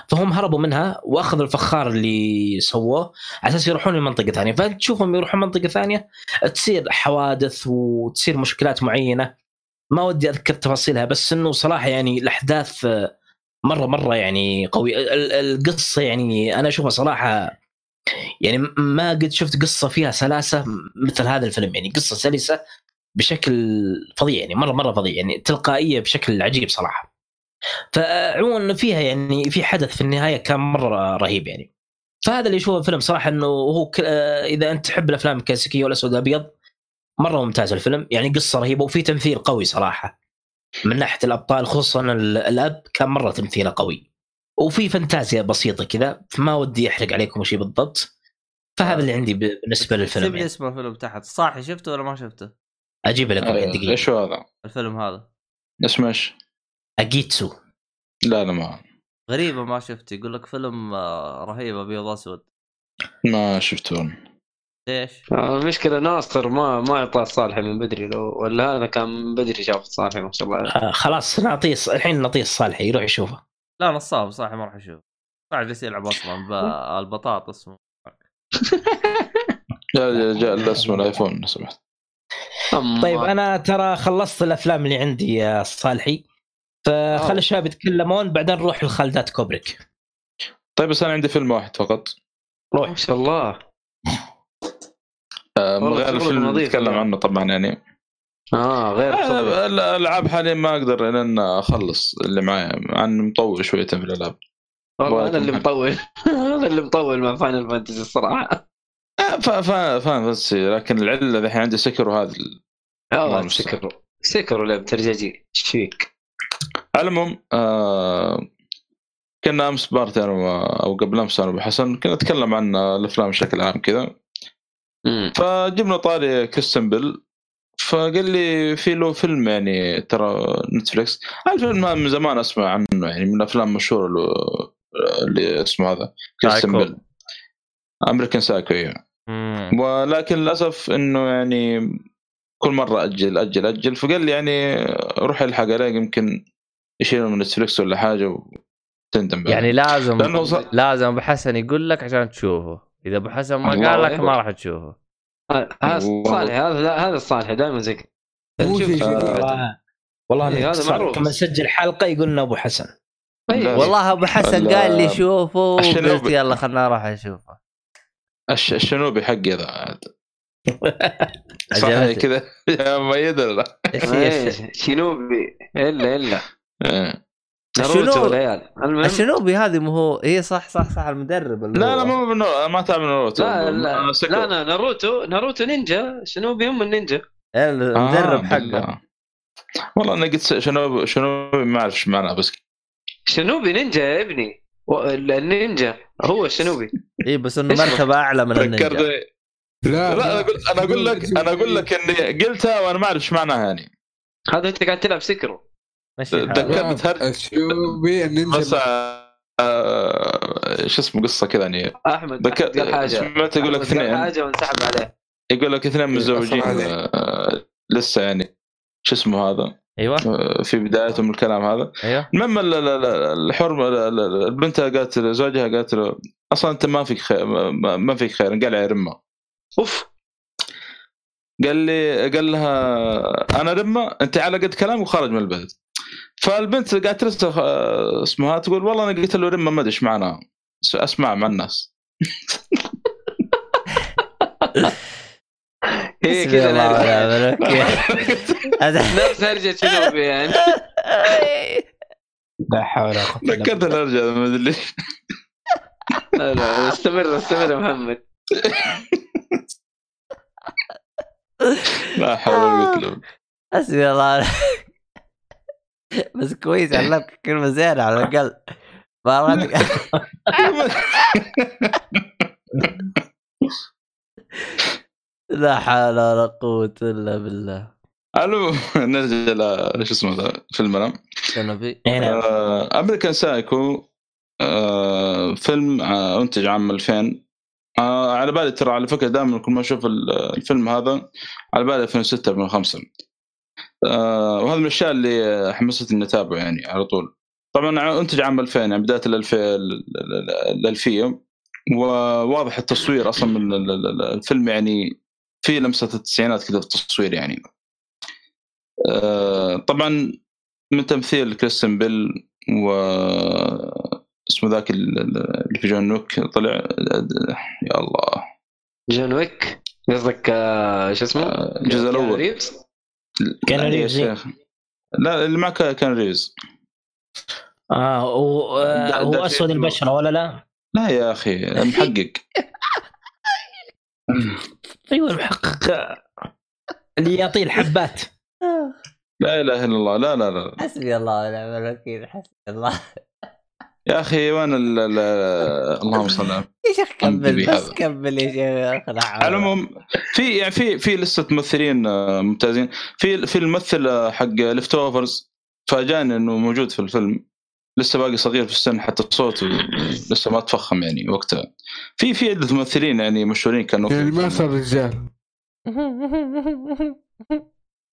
[SPEAKER 5] فهم هربوا منها وأخذوا الفخار اللي سووه على أساس يروحون لمنطقة ثانية. فانت تشوفهم يروحون منطقة ثانية تصير حوادث وتصير مشكلات معينة. ما ودي أذكر تفاصيلها بس إنه صراحة يعني الأحداث آه، مرة مرة يعني قوي. ال- ال- القصة يعني أنا أشوفها صراحة يعني ما قد شفت قصة فيها سلاسة مثل هذا الفيلم. يعني قصة سلسة بشكل فظيع يعني مرة مرة فظيع يعني تلقائية بشكل عجيب صراحة. فعموما فيها يعني في حدث في النهاية كان مرة رهيب يعني. فهذا اللي يشوفه الفيلم صراحة إنه هو. آه، إذا أنت تحب الأفلام الكلاسيكية والأسود الابيض مرة ممتاز الفيلم. يعني قصة رهيبة وفي تمثيل قوي صراحة. من ناحية الأبطال خصوصا ال- الأب كان مرة تمثيله قوي. وفي فانتازيا بسيطة كذا فما ودي أحرق عليكم وش بالضبط. فهذا اللي عندي بالنسبة للفيلم
[SPEAKER 1] لي
[SPEAKER 5] يعني.
[SPEAKER 1] اسم الفيلم تحت. صاحي شفته ولا ما شفته؟
[SPEAKER 5] أجيب لكم بعد
[SPEAKER 2] آه،
[SPEAKER 5] دقيقة.
[SPEAKER 2] إيش هو هذا؟
[SPEAKER 1] الفيلم هذا.
[SPEAKER 2] اسمه إيش؟
[SPEAKER 5] أجيتسو.
[SPEAKER 2] لا لا ما.
[SPEAKER 1] غريبة ما شفته. يقول لك فيلم آه، رهيب أبيض اسود
[SPEAKER 2] ما شفته.
[SPEAKER 1] ليش؟
[SPEAKER 3] آه، المشكلة ناصر ما ما اعطاه الصالحي من بدري لو ولا هذا كان من بدري شاف الصالحي ما شاء الله عليه.
[SPEAKER 5] آه خلاص نعطيه الحين نعطيه الصالحي يروح يشوفه.
[SPEAKER 1] لا نصاب صح ما راح أشوف صح جالس يلعب أصلا البطاطس.
[SPEAKER 2] جاء جاء الاسم الايفون لو سمحت.
[SPEAKER 5] طيب أنا ترى خلصت الأفلام اللي عندي يا صالحي. فخل
[SPEAKER 3] أوه.
[SPEAKER 5] الشباب يتكلمون بعدين نروح لخالدات كوبريك.
[SPEAKER 2] طيب بس أنا عندي فيلم واحد فقط.
[SPEAKER 5] روح.
[SPEAKER 3] ما شاء الله.
[SPEAKER 2] آه، غير
[SPEAKER 3] شغلك
[SPEAKER 2] الفيلم اللي نتكلم
[SPEAKER 3] والله.
[SPEAKER 2] عنه طبعا يعني.
[SPEAKER 3] آه غير
[SPEAKER 2] آه،. الألعاب حاليا ما أقدر لأن أخلص اللي معي مع اني مطول شوية في الألعاب.
[SPEAKER 3] والله أنا اللي مطول. أنا اللي مطول مع Final Fantasy الصراحة.
[SPEAKER 2] آه، فا- فا- فاهم بس لكن العلة الحين عندي Sekiro وهذا
[SPEAKER 3] آه
[SPEAKER 2] ما
[SPEAKER 3] Sekiro Sekiro لعبة رجاجي إيش فيك؟
[SPEAKER 2] على العموم آه كنا أمس party أنا أو قبل أمس أنا ابو حسن كنا نتكلم عن الأفلام بشكل عام كذا. فجبنا طاري كريستن بيل فقال لي في له فيلم يعني ترى Netflix الفيلم من زمان أسمع عنه يعني من الأفلام المشهورة اللي اسمه هذا كريستن. بيل American Psycho أيوه
[SPEAKER 1] مم.
[SPEAKER 2] ولكن للأسف إنه يعني كل مرة أجل أجل أجل فقال لي يعني روح الحق عليه يمكن يشيله من Netflix ولا حاجة وتندم.
[SPEAKER 1] يعني لازم
[SPEAKER 2] ص-
[SPEAKER 1] لازم أبو حسن يقول لك عشان تشوفه إذا أبو حسن ما قال لك. ما راح تشوفه
[SPEAKER 3] هذا
[SPEAKER 2] والله.
[SPEAKER 3] صالح هذا لا، هذا الصالح دائما زي كذا. بعد.
[SPEAKER 5] والله
[SPEAKER 3] إيه، هذا
[SPEAKER 5] هذا
[SPEAKER 3] معروف.
[SPEAKER 5] كما نسجل حلقة يقول لنا أبو حسن.
[SPEAKER 2] لا.
[SPEAKER 1] والله أبو حسن
[SPEAKER 2] ال-
[SPEAKER 1] قال لي شوفه. وقلت يلا خلنا أروح أشوفه
[SPEAKER 2] الش- الشنوبي حقي ذا عاد. صح. كذا يا مؤيد ولا
[SPEAKER 3] إيه، شينوبي الا إلا
[SPEAKER 2] إيه.
[SPEAKER 3] ناروتو العيال المهم.
[SPEAKER 1] الشنوبي هذه؟ مو هو هي صح صح صح المدرب اللي
[SPEAKER 2] لا
[SPEAKER 1] هو.
[SPEAKER 2] لا مو بنو- ما تعمل ناروتو
[SPEAKER 3] لا لا. لا لا ناروتو ناروتو نينجا. شنوبي هم النينجا؟
[SPEAKER 1] إيه، المدرب
[SPEAKER 2] آه،
[SPEAKER 1] حقه.
[SPEAKER 2] والله أنا قلت شنوبي شنوبي ما أعرف إيش معناه بس
[SPEAKER 3] شنوبي نينجا يا ابني؟ النينجا. هو الشنوبي
[SPEAKER 1] اي بس
[SPEAKER 3] إنه
[SPEAKER 1] مرتبه أعلى من النينجا.
[SPEAKER 4] لا
[SPEAKER 2] لا أنا أقول أنا أقول لك أنا أقول لك إني قلتها وأنا ما أعرف إيش معناها يعني.
[SPEAKER 3] هذا أنت قاعد تلعب
[SPEAKER 1] Sekiro.
[SPEAKER 2] تذكرت
[SPEAKER 4] النينجا
[SPEAKER 2] آه، شو اسمه قصة كذا يعني.
[SPEAKER 3] أحمد
[SPEAKER 2] ذكر
[SPEAKER 3] أحمد قال حاجة.
[SPEAKER 2] سمعت يقول لك اثنين.
[SPEAKER 3] حاجة وانسحب عليه.
[SPEAKER 2] يقول لك اثنين متزوجين
[SPEAKER 4] أصلاً عليه.
[SPEAKER 2] آه، لسه يعني. شو اسمه هذا؟
[SPEAKER 1] أيوه.
[SPEAKER 2] آه، في بدايتهم الكلام هذا.
[SPEAKER 1] أيوه.
[SPEAKER 2] المهم ال- ال- ال- الحرمه ال- ال- البنت قالت له- زوجها قالت له أصلا أنت ما فيك خير ما ما فيك خير. قال يا رمة.
[SPEAKER 3] أوف.
[SPEAKER 2] قال لي قال لها أنا رمة أنت على قد كلام وخرج من البيت. فالبنت قاعدة ترسل آه، اسمها تقول والله أنا قلت له رمه ما أدري إيش معناها س- أسمع مع الناس.
[SPEAKER 3] هي كذا نفس هرجة شنوبي يعني؟
[SPEAKER 5] لا حول ولا قوة إلا بالله.
[SPEAKER 2] ذكرت الرجال ما أدري. ليش
[SPEAKER 3] لا لا استمر استمر يا محمد.
[SPEAKER 2] لا حول ولا قوة إلا بالله.
[SPEAKER 1] حسبي الله ونعم. بس كويس علمك كلمه زينه على الأقل. لا حول ولا قوة إلا بالله.
[SPEAKER 2] المهم نرجع ل شو اسمه ذا؟ في المنام
[SPEAKER 1] شنبي
[SPEAKER 5] إيه نعم.
[SPEAKER 2] American Psycho آه، فيلم آه، أنتج عام 2000 آه، على بالي ترى على فكرة دائما كل ما أشوف ال- الفيلم هذا على بالي 2006 2005 آه، وهذا من الأشياء اللي حمستني إني أتابعه يعني على طول. طبعا أنتج عام 2000 يعني بداية الألفية. وواضح التصوير أصلا من ال- ال- ال- الفيلم يعني في لمسة التسعينات كذا في التصوير يعني. آه، طبعا من تمثيل كريستن بيل و اسمه ذاك ال- ال- اللي في جون نوك طلع يا الله.
[SPEAKER 3] جون ويك؟ قصدك آه، شو اسمه؟
[SPEAKER 2] آه، الجزء
[SPEAKER 3] الأول؟
[SPEAKER 5] كان
[SPEAKER 2] لا يا
[SPEAKER 5] ريفز.
[SPEAKER 2] شيخ. لا اللي معك كان ريز
[SPEAKER 5] آه هو آه، هو
[SPEAKER 2] ده أسود.
[SPEAKER 5] البشرة ولا لا؟
[SPEAKER 2] لا يا أخي محقق
[SPEAKER 5] أيوه المحقق اللي يعطيه الحبات
[SPEAKER 2] لا إله إلا الله لا لا لا
[SPEAKER 1] حسبي الله ونعم الوكيل حسبي الله
[SPEAKER 2] يا أخي وين ال- ال- اللهم صل على
[SPEAKER 1] يا شيخ كمل بس. كمل يا شيخ.
[SPEAKER 2] على العموم في يعني في في لسه ممثلين آه، ممتازين. في في الممثل آه، حق Leftovers فاجأني إنه موجود في الفيلم. لسه باقي صغير في السن حتى صوته لسه ما تفخم يعني وقتها. في في عدة ممثلين يعني مشهورين كانوا
[SPEAKER 4] يعني
[SPEAKER 2] في
[SPEAKER 4] ما صار رجال.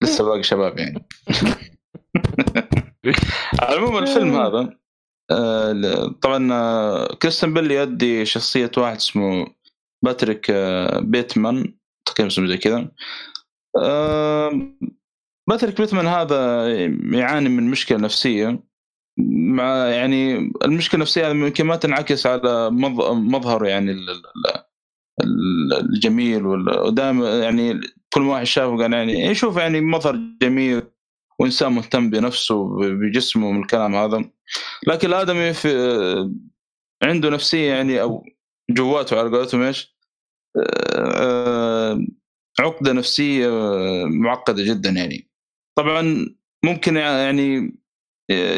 [SPEAKER 2] لسه باقي شباب يعني. على العموم الفيلم هذا طبعا آه، كريستن بيل يؤدي شخصية واحد اسمه باتريك آه، بيتمان تقريبا اسمه زي كذا. آه، باتريك بيتمان هذا يعاني من مشكلة نفسية. مع يعني المشكلة النفسية يمكن ما تنعكس على مظ- مظهره يعني ال- ال- ال- الجميل ودائما يعني كل واحد شافه قال يعني يشوف يعني مظهر جميل. وإنسان مهتم بنفسه بجسمه من الكلام هذا. لكن الآدمي في عنده نفسية يعني أو جواته على قولتهم إيش؟ آه، عقدة نفسية معقدة جدا يعني. طبعا ممكن يعني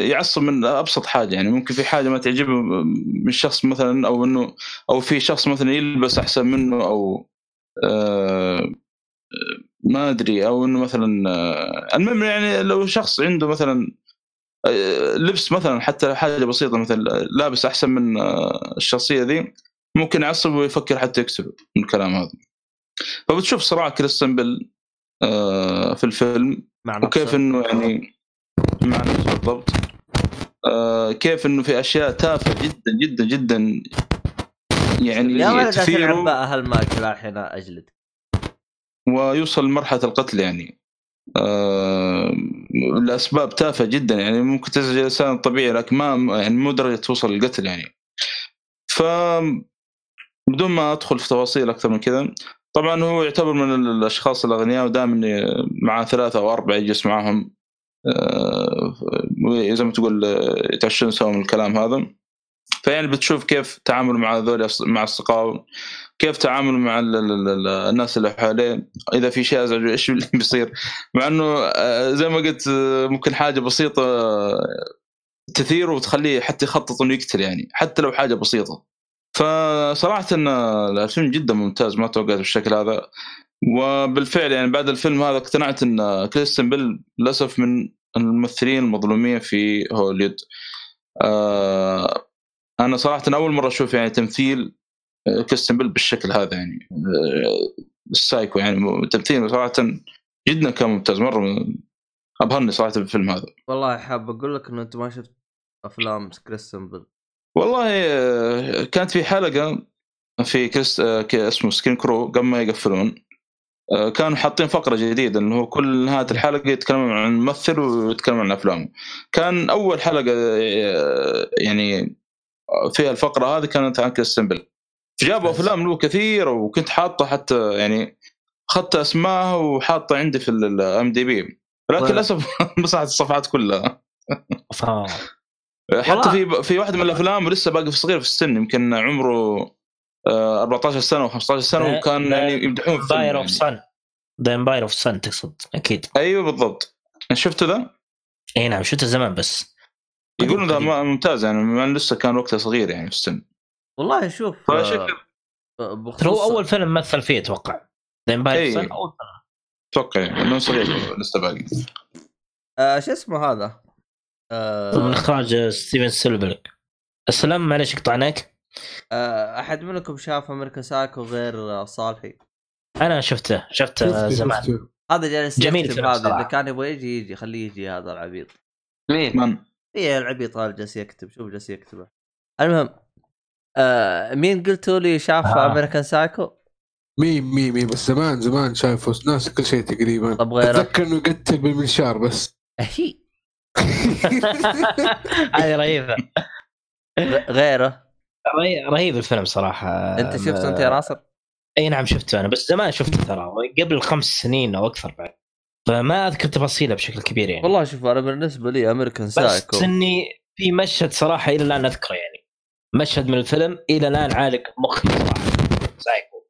[SPEAKER 2] يعصب من أبسط حاجة يعني. ممكن في حاجة ما تعجبه من شخص مثلا أو إنه أو في شخص مثلا يلبس أحسن منه أو آه، ما أدري أو إنه مثلا آه، المهم يعني لو شخص عنده مثلا آه، لبس مثلا حتى حاجة بسيطة مثل لابس أحسن من آه، الشخصية ذي ممكن يعصب ويفكر حتى يقتله من الكلام هذا. فبتشوف صراع كريستن بيل في الفيلم
[SPEAKER 1] مع
[SPEAKER 2] وكيف. إنه يعني مع نفسه بالضبط. كيف إنه في أشياء تافهة جدا جدا جدا يعني
[SPEAKER 1] يا ولد عشان هالمايك لا الحين أجلد.
[SPEAKER 2] ويوصل لمرحلة القتل يعني. آه، لأسباب تافهة جدا يعني ممكن تزعج الانسان الطبيعي لكن ما يعني مو درجة توصل للقتل يعني. ف بدون ما أدخل في تفاصيل أكثر من كذا طبعا هو يعتبر من الأشخاص الأغنياء ودائما مع ثلاثة أو أربعة يجلس معهم. آه، زي ما تقول آه، يتعشون سوا من الكلام هذا. فيعني بتشوف كيف تعاملوا مع هذول مع اصدقائهم كيف تعاملوا مع ال- ال- ال- الناس اللي حواليه إذا في شيء ازعجه إيش اللي بيصير؟ مع إنه آه، زي ما قلت آه، ممكن حاجة بسيطة آه، تثيره وتخليه حتى يخطط إنه يقتل يعني حتى لو حاجة بسيطة. فصراحة الفيلم جدا ممتاز ما توقعت بالشكل هذا. وبالفعل يعني بعد الفيلم هذا اقتنعت إن كريستن بيل للأسف من الممثلين المظلومين في هوليوود آه أنا صراحة أول مرة أشوف يعني تمثيل كريستن بيل بالشكل هذا يعني. آه، السايكو يعني تمثيله صراحة جدا كان ممتاز مرة أبهرني صراحة بالفيلم هذا.
[SPEAKER 1] والله حاب أقول لك إنه أنت ما شفت أفلام كريستن بيل.
[SPEAKER 2] والله آه، كانت في حلقة في كريس آه، اسمه Screen Crew قبل ما يقفلون كانوا حاطين فقرة جديدة إنه هو كل نهاية الحلقة يتكلمون عن ممثل ويتكلمون عن أفلامه. كان أول حلقة يعني فيها الفقرة هذه كانت عن كريستن بيل. فجابوا
[SPEAKER 1] بس.
[SPEAKER 2] أفلام له كثيره وكنت حاطه حتى يعني أخذت اسمائها وحاطه عندي في ال IMDb. لكن
[SPEAKER 1] ولا-
[SPEAKER 2] للأسف مسحت الصفحات كلها.
[SPEAKER 5] ف...
[SPEAKER 2] حتى في في واحدة من الأفلام لسه باقي في صغير في السن يمكن عمره آه، 14 سنة و 15 سنة وكان يعني يمدحون في
[SPEAKER 5] Empire
[SPEAKER 2] of.
[SPEAKER 5] Sun The Empire of Sun تقصد أكيد.
[SPEAKER 2] أيوه بالضبط. شفته ذا؟
[SPEAKER 5] إي نعم شفته زمان بس.
[SPEAKER 2] يقولون ذا ممتاز يعني لسه كان وقته صغير يعني في السن.
[SPEAKER 1] والله شوف
[SPEAKER 2] فشكل
[SPEAKER 1] آه، بخصوص
[SPEAKER 5] هو أول فيلم مثل فيه أتوقع The
[SPEAKER 2] Empire.
[SPEAKER 5] Sun أول فيلم
[SPEAKER 2] أتوقع يعني إنه صغير لسه باقي
[SPEAKER 1] آه شو اسمه هذا؟
[SPEAKER 5] من
[SPEAKER 1] آه
[SPEAKER 5] إخراج ستيفن سبيلبرغ السلام معلش قطعناك
[SPEAKER 1] آه أحد منكم شاف American Psycho غير صالح؟
[SPEAKER 5] أنا شفته شفته زمان.
[SPEAKER 1] هذا جالس
[SPEAKER 5] جميل
[SPEAKER 1] هذا. إذا كان يبغى يجي يجي خليه يجي هذا العبيط
[SPEAKER 3] مين؟
[SPEAKER 2] من
[SPEAKER 1] إيه العبيط هذا جالس يكتب شوف جالس يكتبه المهم آه مين قلتوا لي شاف
[SPEAKER 5] آه.
[SPEAKER 1] American Psycho؟
[SPEAKER 4] مين مين مين بس زمان زمان شايفه ناس كل شيء تقريبا.
[SPEAKER 1] طب غيرك؟
[SPEAKER 4] أتذكر إنه يقتل بالمنشار بس.
[SPEAKER 1] هي
[SPEAKER 5] هذه
[SPEAKER 1] رهيبة. غيره؟
[SPEAKER 5] رهي- رهيب الفيلم صراحة.
[SPEAKER 1] أنت شفته أنت يا ناصر؟
[SPEAKER 5] أي نعم شفته أنا بس زمان شفته ترى قبل خمس سنين أو أكثر بعد. فما أذكر تفاصيله بشكل كبير يعني.
[SPEAKER 1] والله شوف أنا بالنسبة لي امريكان سايكو
[SPEAKER 5] بس إني في مشهد صراحة إلى الآن أذكره يعني. مشهد من الفيلم إلى الآن عالق مخي. صراحة سايكو.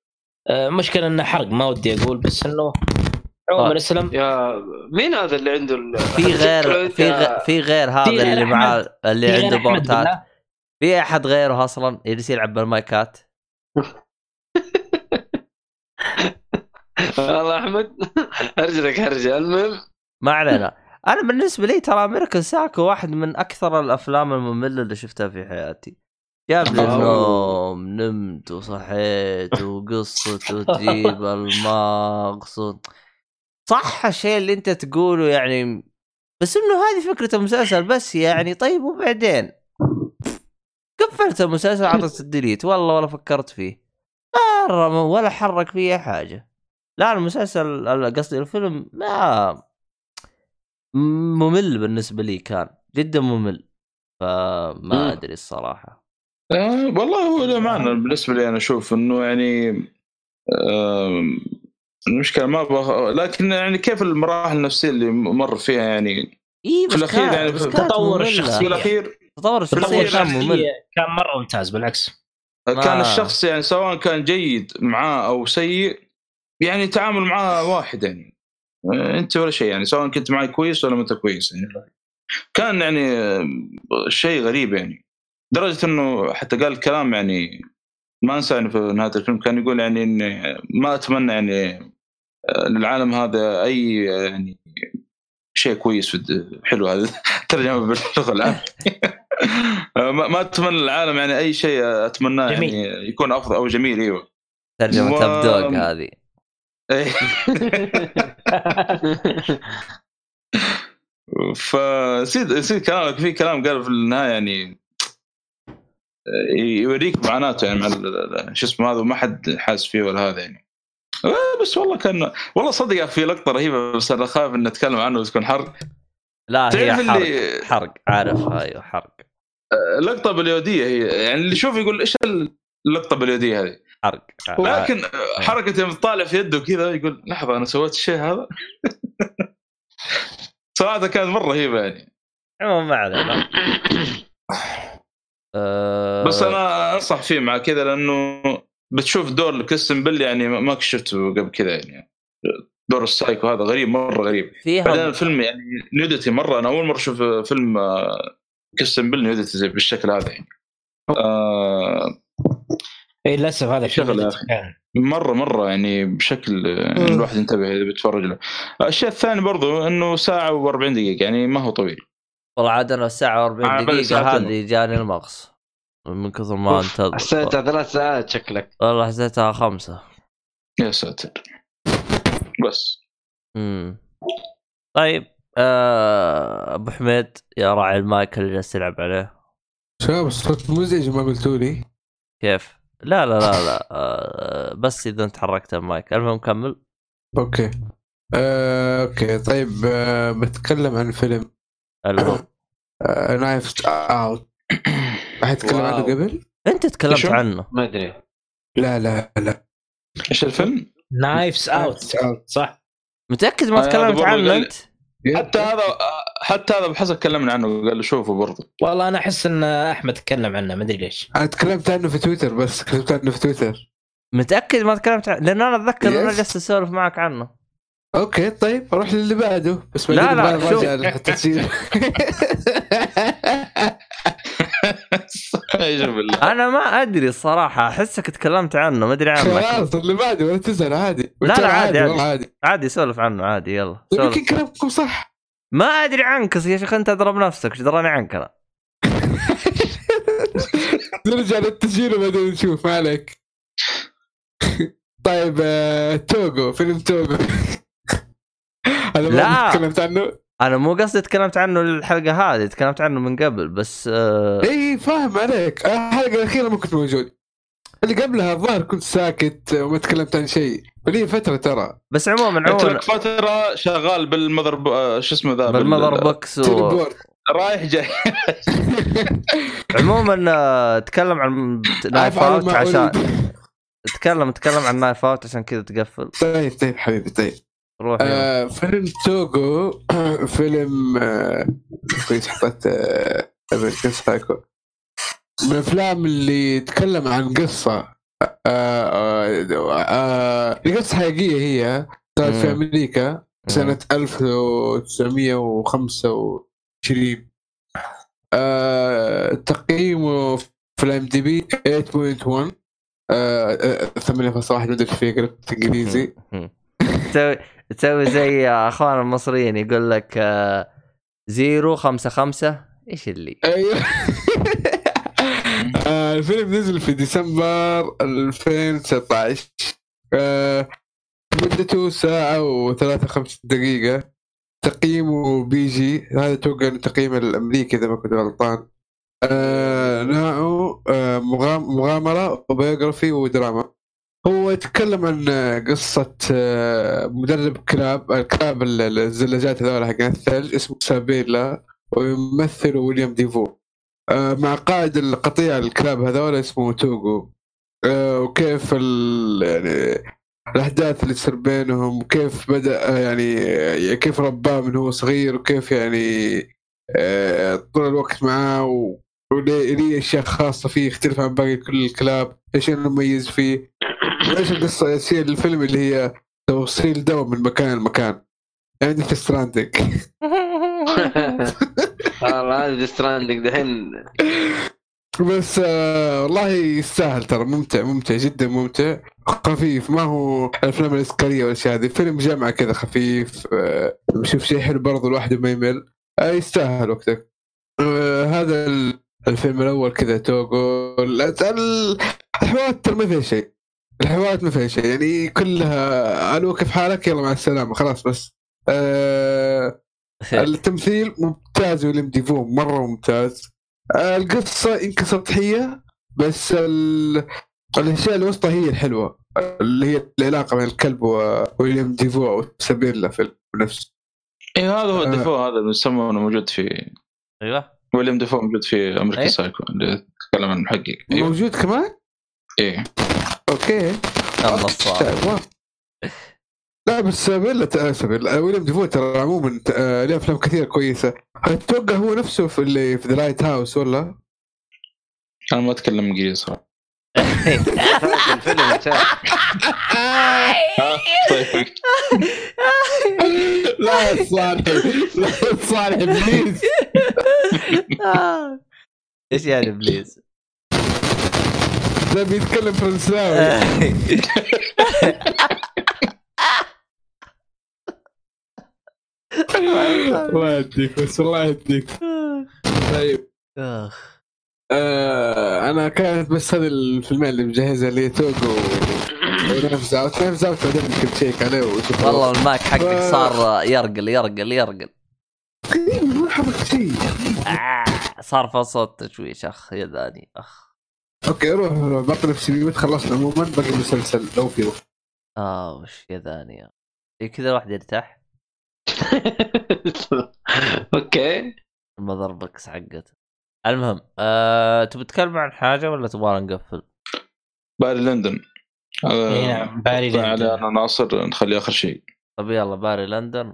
[SPEAKER 5] آه، مشكلة إنه حرق ما ودي أقول بس إنه عموما
[SPEAKER 1] آه.
[SPEAKER 5] اسلم
[SPEAKER 3] يا مين هذا اللي عنده ال-
[SPEAKER 1] في غير في غير في غير هذا اللي
[SPEAKER 5] أحمد.
[SPEAKER 1] معاه اللي عنده بورتات. في أحد غيره أصلا يجلس يلعب بالمايكات؟
[SPEAKER 3] والله أحمد أرجلك هرجه المهم.
[SPEAKER 1] ما علينا. أنا بالنسبة لي ترى American Psycho واحد من أكثر الأفلام المملة اللي شفتها في حياتي. لي
[SPEAKER 3] آه.
[SPEAKER 1] النوم نمت وصحيت وقصة وتجيب المغص و- صح الشيء اللي انت تقوله يعني بس انه هذه فكرة المسلسل بس يعني. طيب وبعدين؟ قفلت المسلسل عطت الديليت. والله ولا فكرت فيه. مرة ولا حرك فيه حاجة. لا المسلسل قصدي الفيلم ما ممل بالنسبة لي كان. جدا ممل. فما. أدري الصراحة.
[SPEAKER 2] آه والله هو له معنى بالنسبة لي أنا أشوف إنه يعني المشكلة ما أبغى لكن يعني كيف المراحل النفسية اللي مر فيها يعني؟
[SPEAKER 1] إي
[SPEAKER 2] في
[SPEAKER 1] كان
[SPEAKER 2] يعني
[SPEAKER 5] تطور. الشخصية.
[SPEAKER 2] في الأخير.
[SPEAKER 1] تطور
[SPEAKER 2] الأخير
[SPEAKER 1] كان ممل
[SPEAKER 5] كان مرة ممتاز بالعكس.
[SPEAKER 2] كان الشخص يعني سواء كان جيد معاه أو سيء يعني التعامل معاه واحد يعني. آه، أنت ولا شيء يعني سواء كنت معي كويس ولا ما أنت كويس يعني. كان يعني شيء غريب يعني. لدرجة إنه حتى قال كلام يعني ما أنسى يعني في نهاية الفيلم كان يقول يعني إني ما أتمنى يعني آه، للعالم هذا أي آه، يعني شيء كويس ود- حلو هذا ترجمه باللغة العاميه ما ما أتمنى للعالم يعني أي شيء
[SPEAKER 5] أتمناه.
[SPEAKER 2] يعني يكون أفضل أو جميل أيوه
[SPEAKER 1] ترجمة
[SPEAKER 2] و-
[SPEAKER 1] دوغ هذه.
[SPEAKER 2] فسيد سيد كلامك في كلام قال في النهاية يعني يوريك معاناته يعني مع شو اسمه هذا وما حد حاس فيه ولا هذا يعني. آه، بس والله كان والله صدق في لقطة رهيبة بس أنا خايف ان نتكلم عنه وتكون حرق.
[SPEAKER 1] لا هي حرق
[SPEAKER 2] اللي
[SPEAKER 1] حرق عارفها أيوه حرق.
[SPEAKER 2] لقطة باليودية هي يعني اللي يشوف يقول إيش اللقطة باليودية هذه؟
[SPEAKER 1] حرق.
[SPEAKER 2] لكن حركة يوم تطالع في يده كذا يقول لحظة أنا سويت الشيء هذا؟ صراحة كانت مرة رهيبة يعني.
[SPEAKER 1] عموما ما علينا. أه...
[SPEAKER 2] بس أنا أنصح فيه مع كذا لأنه بتشوف دور كريستن بيل يعني ما ما شفته قبل كذا يعني. دور السايكو هذا غريب مرة غريب. بعدين
[SPEAKER 1] فيها
[SPEAKER 2] الفيلم يعني nudity مرة. أنا أول مرة أشوف فيلم آه، كريستن بيل nudity زي بالشكل هذا يعني. آه
[SPEAKER 5] اي للأسف هذا
[SPEAKER 2] شغل
[SPEAKER 5] شغل
[SPEAKER 2] يا أخي. مرة مرة يعني بشكل إن الواحد ينتبه إذا بيتفرج له. الشيء الثاني برضو إنه ساعة و40 دقيقة يعني ما هو طويل.
[SPEAKER 1] والله عاد أنا الساعة
[SPEAKER 2] آه،
[SPEAKER 1] 40
[SPEAKER 2] بل
[SPEAKER 1] دقيقة
[SPEAKER 2] ساعتين.
[SPEAKER 1] هذه جاني المغص من كثر ما انتظر
[SPEAKER 3] حسيتها ثلاث ساعات شكلك.
[SPEAKER 1] والله حسيتها خمسة.
[SPEAKER 2] يا ساتر. بس.
[SPEAKER 1] امم طيب آه، أبو حميد يا راعي المايك اللي جالس تلعب عليه.
[SPEAKER 4] شباب الصوت مزعج ما قلتوا لي
[SPEAKER 1] كيف؟ لا لا لا لا آه، بس إذا انت حركت المايك. المهم كمل.
[SPEAKER 4] Okay. آه، okay. طيب آه، بتكلم عن فيلم.
[SPEAKER 1] المهم
[SPEAKER 4] Knives Out احد تكلم عنه. قبل؟
[SPEAKER 1] أنت تكلمت
[SPEAKER 2] شو؟
[SPEAKER 1] عنه.
[SPEAKER 3] ما أدري.
[SPEAKER 4] لا لا لا.
[SPEAKER 2] إيش الفيلم؟
[SPEAKER 5] Knives Out صح.
[SPEAKER 1] متأكد ما
[SPEAKER 2] آه،
[SPEAKER 1] تكلمت عنه
[SPEAKER 2] قال-
[SPEAKER 1] أنت؟
[SPEAKER 2] حتى هذا حتى هذا أبو حسن تكلمنا عنه قال له شوفه برضه
[SPEAKER 5] والله أنا أحس إن أحمد تكلم عنه ما أدري ليش.
[SPEAKER 4] أنا تكلمت عنه في تويتر بس تكلمت عنه في تويتر.
[SPEAKER 1] متأكد ما تكلمت عنه؟ لأن أنا أتذكر إن
[SPEAKER 4] أنا.
[SPEAKER 1] جالس أسولف معك عنه.
[SPEAKER 4] أوكي طيب أروح للي بعده. بس
[SPEAKER 1] لا، لا، شوف.
[SPEAKER 4] التسجيل
[SPEAKER 1] أنا ما أدري الصراحة أحسك تكلمت عنه ما أدري عنك
[SPEAKER 4] خلاص اللي بعده ولا تزعل عادي.
[SPEAKER 1] لا، لا، عادي،
[SPEAKER 4] والله عادي.
[SPEAKER 1] عادي سولف عنه عادي يلا
[SPEAKER 4] طيب يمكن كلامكم صح.
[SPEAKER 1] ما أدري عنك يا شيخ أنت أضرب نفسك إيش دراني عنك أنا؟
[SPEAKER 4] نرجع للتسجيل وبعدين نشوف ما عليك. طيب آه، توغو فيلم توغو.
[SPEAKER 1] لا.
[SPEAKER 4] تكلمت عنه.
[SPEAKER 1] أنا مو قصدي تكلمت عنه الحلقة هذه تكلمت عنه من قبل بس آه
[SPEAKER 4] إي فاهم عليك. الحلقة الأخيرة ما كنت موجود اللي قبلها الظاهر كنت ساكت وما تكلمت عن شيء. فلي فترة ترى.
[SPEAKER 1] بس عموما عموما.
[SPEAKER 2] فترة شغال بال mother ب... آه، شو اسمه ذا؟ بال
[SPEAKER 1] mother
[SPEAKER 4] بال-
[SPEAKER 1] box
[SPEAKER 4] و...
[SPEAKER 2] رايح جاي.
[SPEAKER 1] عموما آه، تكلم عن Knives
[SPEAKER 4] Out
[SPEAKER 1] عشان. تكلم تكلم عن Knives Out عشان كذا تقفل.
[SPEAKER 4] طيب طيب حبيبي طيب.
[SPEAKER 1] روح.
[SPEAKER 4] آه فيلم توغو فيلم آه كويس حطيت آه American Psycho من الأفلام اللي يتكلم عن قصة آه آه آه القصة حقيقية هي صارت في. أمريكا سنة 1925 آه تقييمه في ال IMDb 8.1 آه، آه، 8.1 ما أدري فيه قلبت إنجليزي.
[SPEAKER 1] تسوي زي أخوان المصريين يقول لك آه، زيرو خمسة خمسة إيش اللي؟
[SPEAKER 4] أيوه. آه، الفيلم نزل في ديسمبر 2019 آه، مدته ساعة و53 دقيقة. تقييمه PG هذا توقع إنه تقييم الأمريكي إذا ما كنت غلطان. نوعه مغام- مغامرة و biography ودراما. هو يتكلم عن قصة آه، مدرب كلاب الكلاب ال- الزلاجات هذول حقين الثلج اسمه سيبالا ويمثله ويليام ديفو آه، مع قائد القطيع الكلاب هذول اسمه توغو آه، وكيف. يعني الأحداث اللي تصير بينهم وكيف بدأ يعني كيف رباه من هو صغير وكيف يعني طول الوقت معاه. وليه ليه أشياء خاصة فيه يختلف عن باقي كل الكلاب. إيش المميز فيه؟ إيش القصة؟ الاساسيه للفيلم اللي هي توصيل دواء من مكان لمكان. يعني Death Stranding
[SPEAKER 3] والله Death Stranding دحين.
[SPEAKER 4] بس آه والله يستاهل ترى. ممتع ممتع جدا ممتع. خفيف ما هو الأفلام الاسكريه والأشياء هذه. فيلم جامعه كذا خفيف آه بشوف شيء حلو برضه الواحد ما يمل. آه يستاهل وقتك. آه هذا ال- الفيلم الأول كذا توغو ال- الحوارات ترى ما فيها شيء. الحوارات ما فيها شيء يعني كلها ألو كيف حالك؟ يلا مع السلامة خلاص بس. آه التمثيل ممتاز ويليام ديفو مرة ممتاز. آه، القصة يمكن سطحيه بس ال... الأشياء الوسطى هي الحلوة. اللي هي العلاقة بين الكلب وويليام ديفو أو سابيلا في نفسه.
[SPEAKER 2] اي هذا هو
[SPEAKER 4] آه.
[SPEAKER 2] الديفو هذا اللي يسمونه موجود في
[SPEAKER 1] أيوه.
[SPEAKER 2] ويليام ديفو موجود في أمريكا
[SPEAKER 1] إيه؟
[SPEAKER 2] Psycho اللي تتكلم عن المحقق أيوه.
[SPEAKER 4] موجود كمان؟
[SPEAKER 1] إيه.
[SPEAKER 4] Okay. لا بس سابيلا ت- سابيلا ويليام ديفو ترى عموما ت- آه، له أفلام كثيرة كويسة. أتوقع هو نفسه في اللي في The Lighthouse ولا؟
[SPEAKER 2] أنا ما أتكلم إنجليزي صراحة.
[SPEAKER 3] الفيلم
[SPEAKER 4] لا صالح لا صالح please
[SPEAKER 1] إيش يعني إبليس؟
[SPEAKER 4] ده بيتكلم فرنساوي الله يهديك بس الله يهديك طيب.
[SPEAKER 1] أخ.
[SPEAKER 4] آه أنا كانت بس هذه الفيلمين اللي مجهزها اللي توغو ونفس اوت نفس اوت بعدين يمكن تشيك عليه وشوف
[SPEAKER 1] والله المايك حقك. صار يرقل يرقل يرقل.
[SPEAKER 4] قريب ما حرك شيء.
[SPEAKER 1] آه، صار في صوت تشويش اخ يا ذاني أخ.
[SPEAKER 4] أوكي روح روح. باقي نفسي ميوت خلصنا عموما. باقي المسلسل لو في وقت.
[SPEAKER 1] آه وش يا ذاني. يا إيه كذا الواحد يرتاح؟
[SPEAKER 3] أوكي.
[SPEAKER 1] المذر بكس حقته. المهم آه، تبي تتكلم عن حاجة ولا تبغى نقفل؟
[SPEAKER 2] باري لندن هذا
[SPEAKER 5] إي نعم باري
[SPEAKER 2] على
[SPEAKER 5] لندن.
[SPEAKER 2] أنا ناصر نخليه آخر شيء
[SPEAKER 1] طب يلا باري لندن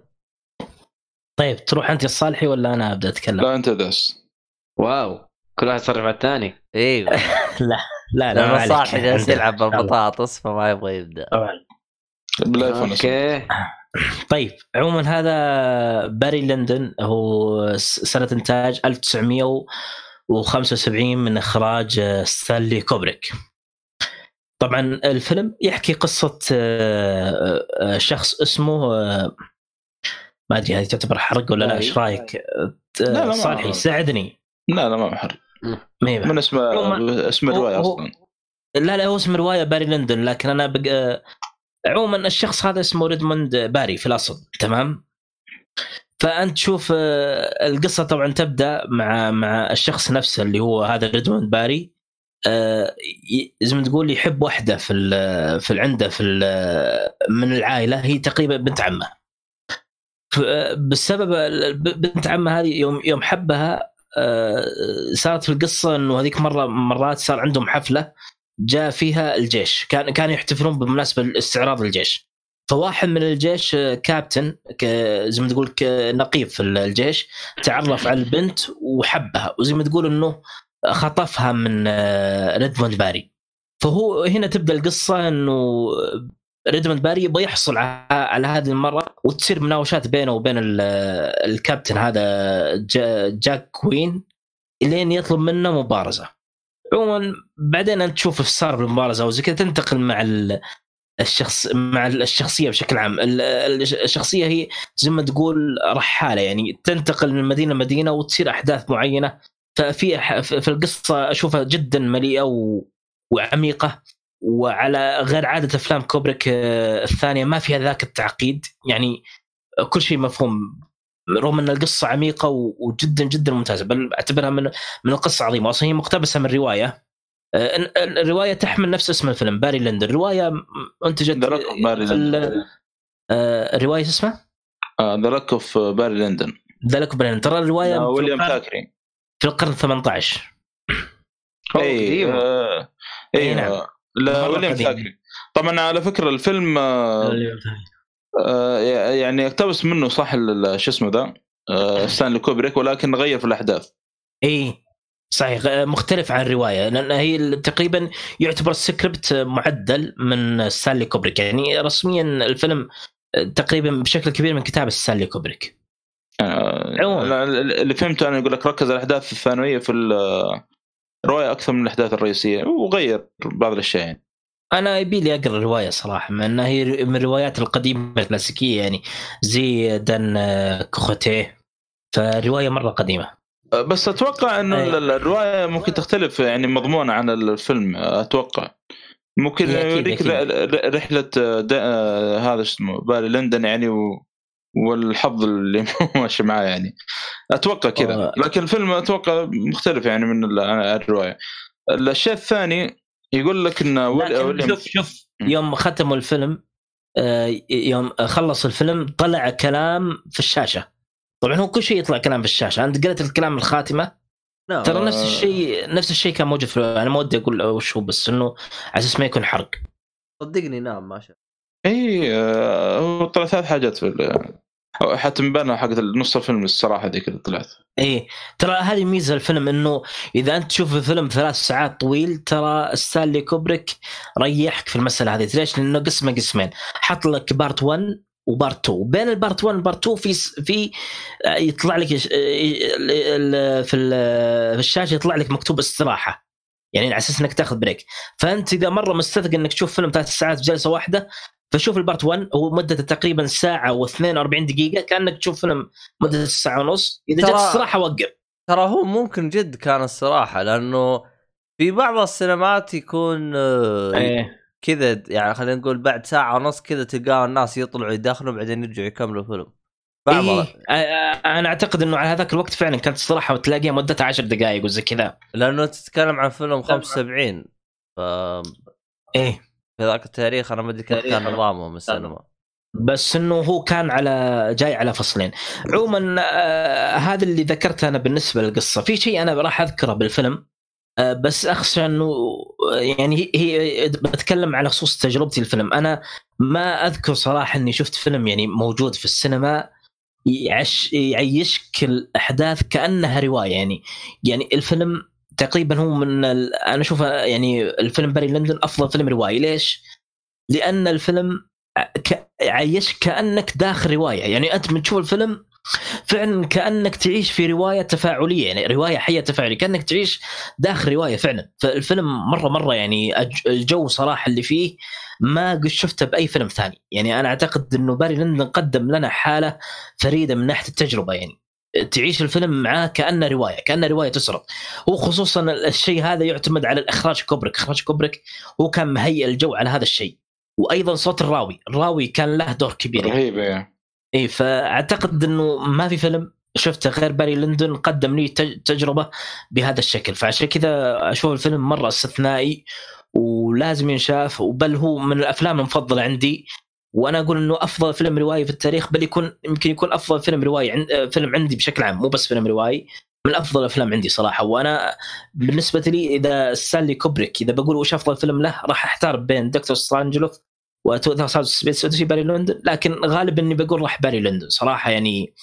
[SPEAKER 5] طيب تروح أنت الصالحي ولا أنا أبدأ أتكلم؟
[SPEAKER 2] لا أنت داس
[SPEAKER 3] واو كل واحد يصرف على الثاني
[SPEAKER 1] إيوه
[SPEAKER 5] لا لا لا ما
[SPEAKER 1] لما
[SPEAKER 5] عليك.
[SPEAKER 1] صالح جالس. يلعب بالبطاطس فما يبغى يبدأ
[SPEAKER 5] طبعا
[SPEAKER 2] بالآيفون.
[SPEAKER 3] okay
[SPEAKER 5] طيب عموما هذا باري ليندون هو س- سنة إنتاج 1975 من إخراج آه، ستانلي كوبريك. طبعا الفيلم يحكي قصة آه، آه، شخص اسمه ما أدري هذه تعتبر حرق ولا لا.
[SPEAKER 3] إيش
[SPEAKER 5] رأيك؟ صالح يساعدني.
[SPEAKER 2] لا لا ما
[SPEAKER 5] هي
[SPEAKER 2] من اسم
[SPEAKER 5] عموما-
[SPEAKER 2] اسم الروايه أصلا.
[SPEAKER 5] لا لا هو اسم الروايه باري ليندون لكن أنا بق... عموما الشخص هذا اسمه ريدموند باري في الأصل تمام؟ فأنت تشوف آه، القصة طبعا تبدأ مع مع الشخص نفسه اللي هو هذا ريدموند باري. آه، زي ما تقول يحب واحدة في ال في عنده في من العائلة هي تقريبا بنت عمه. ف- بسبب بنت عمه هذه يوم يوم حبها آه، صارت في القصة إنه هذيك مرة مرات صار عندهم حفلة جاء فيها الجيش. كان كانوا يحتفلون بمناسبة استعراض الجيش فواحد من الجيش آه، كابتن زي ما تقول نقيب في الجيش تعرف على البنت وحبها وزي ما تقول إنه خطفها من آه، ريدموند باري. فهو هنا تبدأ القصة إنه ريدموند باري يبغى يحصل على هذه المرأة وتصير مناوشات بينه وبين ال- الكابتن هذا جا- جاك كوين لين يطلب منه مبارزة. عموما بعدين أنت تشوف إيش صار بالمبارزة وزي كذا تنتقل مع الشخص مع الشخصية بشكل عام. ال- ال- الشخصية هي زي ما تقول رحالة يعني تنتقل من مدينة لمدينة وتصير أحداث معينة. ففي في القصة أشوفها جدا مليئة. وعميقة. وعلى غير عادة أفلام كوبريك آه، الثانية ما فيها ذاك التعقيد. يعني كل شيء مفهوم. رغم أن القصة عميقة وجدا جدا ممتازة بل أعتبرها من من القصة عظيمه أصلا هي مقتبسة من رواية. الرواية تحمل نفس اسم الفيلم باري لندن الرواية أنتجت
[SPEAKER 2] ذا لك اوف باري لندن
[SPEAKER 5] آه، الرواية اسمها؟
[SPEAKER 2] ذا لك اوف باري لندن
[SPEAKER 5] ذا لك برين ترى الرواية
[SPEAKER 2] آه،
[SPEAKER 5] في
[SPEAKER 2] ويليام
[SPEAKER 5] القرن-
[SPEAKER 2] تاكري
[SPEAKER 5] في القرن 18
[SPEAKER 3] أوه،
[SPEAKER 2] اي. آه، اي
[SPEAKER 5] نعم.
[SPEAKER 2] آه، لا ويليام. ثاكري طبعا على فكرة الفيلم آه، آه، يعني اقتبس منه صح شو اسمه ذا آه، ستانلي كوبريك ولكن غير في الأحداث.
[SPEAKER 5] اي صحيح غ- مختلف عن الرواية لأن هي تقريبا يعتبر السكريبت معدل من ستانلي كوبريك. يعني رسميا الفيلم تقريبا بشكل كبير من كتابة ستانلي كوبريك.
[SPEAKER 2] آه،. لا، اللي فهمته أنا يقول لك ركز الأحداث الثانويه في ال- روايه أكثر من الأحداث الرئيسية وغير بعض الأشياء يعني.
[SPEAKER 5] أنا يبي لي أقرأ الرواية صراحة مع إنها هي من الروايات القديمة الكلاسيكية يعني زي دان آه، كوخوتيه. فروايه مرة قديمة.
[SPEAKER 2] بس أتوقع إنه
[SPEAKER 5] أي.
[SPEAKER 2] ال- الرواية ممكن تختلف يعني مضمونة عن الفيلم أتوقع ممكن
[SPEAKER 5] أكيد-
[SPEAKER 2] يوريك رحلة دا آه، هذا اسمه بالي لندن يعني و والحظ اللي ماشي معاه يعني أتوقع كذا. لكن الفيلم أتوقع مختلف يعني من الرواية الشيء الثاني يقول لك
[SPEAKER 5] إن
[SPEAKER 2] ويليام
[SPEAKER 5] شوف شوف. يوم ختموا الفيلم آه، يوم خلص الفيلم طلع كلام في الشاشة طبعا هو كل شيء يطلع كلام في الشاشة أنت قلت الكلام الخاتمة
[SPEAKER 1] نعم.
[SPEAKER 5] ترى. نفس الشيء نفس الشيء كان موجود في أنا ما ودي أقول وش هو بس إنه على أساس ما يكون حرق
[SPEAKER 1] صدقني نعم ما شاء
[SPEAKER 2] اي آه، هو طلع ثلاث حاجات في ال- حتى مبانة حقت نص الفيلم الصراحة ذيك اللي طلعت
[SPEAKER 5] إيه ترى هذه ميزة الفيلم إنه إذا أنت تشوف الفيلم ثلاث ساعات طويل ترى ستانلي كوبريك ريحك في المسألة هذه ليش؟ لأنه قسمه قسمين حط لك part 1 و part 2 بين ال part 1 وال part 2 في في آه، يطلع لك آه، في في الشاشة يطلع لك مكتوب استراحة. يعني على أساس إنك تاخذ break. فأنت إذا مرة مستثقل إنك تشوف فيلم ثلاث ساعات في جلسة واحدة فشوف ال part 1 هو مدته تقريبا ساعة و42 دقيقة كأنك تشوف فيلم مدته ساعة ونص. إذا
[SPEAKER 1] ترى-
[SPEAKER 5] جت استراحة وقف.
[SPEAKER 1] ترى هو ممكن جد كان الصراحه لأنه في بعض السينمات يكون آه،
[SPEAKER 5] إيه.
[SPEAKER 1] كذا يعني خلينا نقول بعد ساعة ونص كذا تلقاه الناس يطلعوا يدخلوا بعدين يرجعوا يكملوا فيلم
[SPEAKER 5] إيه أنا أعتقد إنه على هذاك الوقت فعلا كانت استراحه وتلاقيها مدتها 10 دقائق وزي كذا.
[SPEAKER 1] لأنه تتكلم عن فيلم 75 ف
[SPEAKER 5] إيه.
[SPEAKER 1] في ذاك التاريخ أنا ما أدري كيف كان نظامهم السينما.
[SPEAKER 5] بس إنه هو كان على جاي على فصلين. عموما آه هذا اللي ذكرته أنا بالنسبة للقصة. في شيء أنا راح أذكره بالفيلم بس أخشى إنه آه، يعني هي بتكلم على خصوص تجربتي الفيلم أنا ما أذكر صراحة إني شفت فيلم يعني موجود في السينما يعش يعيشك الأحداث كأنها رواية يعني يعني الفيلم تقريبا هو من. أنا أشوف يعني الفيلم باري لندن أفضل فيلم روائي ليش؟ لأن الفيلم ك... يعيشك كأنك داخل رواية يعني أنت من تشوف الفيلم فعلا كأنك تعيش في رواية تفاعلية يعني رواية حية تفاعلية كأنك تعيش داخل رواية فعلا. فالفيلم مرة مرة يعني الجو صراحة اللي فيه ما قد شفته بأي فيلم ثاني. يعني أنا أعتقد إنه باري ليندون قدم لنا حالة فريدة من ناحية التجربة يعني تعيش الفيلم معاه كانه رواية كانه رواية تسرد وخصوصا الشيء هذا يعتمد على الاخراج كوبريك. إخراج كوبريك هو كان مهيئ الجو على هذا الشيء. وأيضا صوت الراوي. الراوي كان له دور كبير. يعني.
[SPEAKER 2] رهيبه يعني.
[SPEAKER 5] إي فأعتقد إنه ما في فيلم شفته غير باري ليندون قدم لي تج- تجربة بهذا الشكل. فعشان كذا أشوف الفيلم مرة استثنائي ولازم ينشاف وبل هو من الأفلام المفضلة عندي. وأنا أقول إنه أفضل فيلم روائي في التاريخ بل يكون يمكن يكون أفضل فيلم روائي آه، فيلم عندي بشكل عام مو بس فيلم روائي من أفضل الأفلام عندي صراحة. وأنا بالنسبة لي إذا ستانلي كوبريك إذا بقول وش أفضل فيلم له راح أحتار بين دكتور سترينجلوف و 2000 Space Odyssey باري ليندون لكن غالبا إني بقول راح باري ليندون صراحة يعني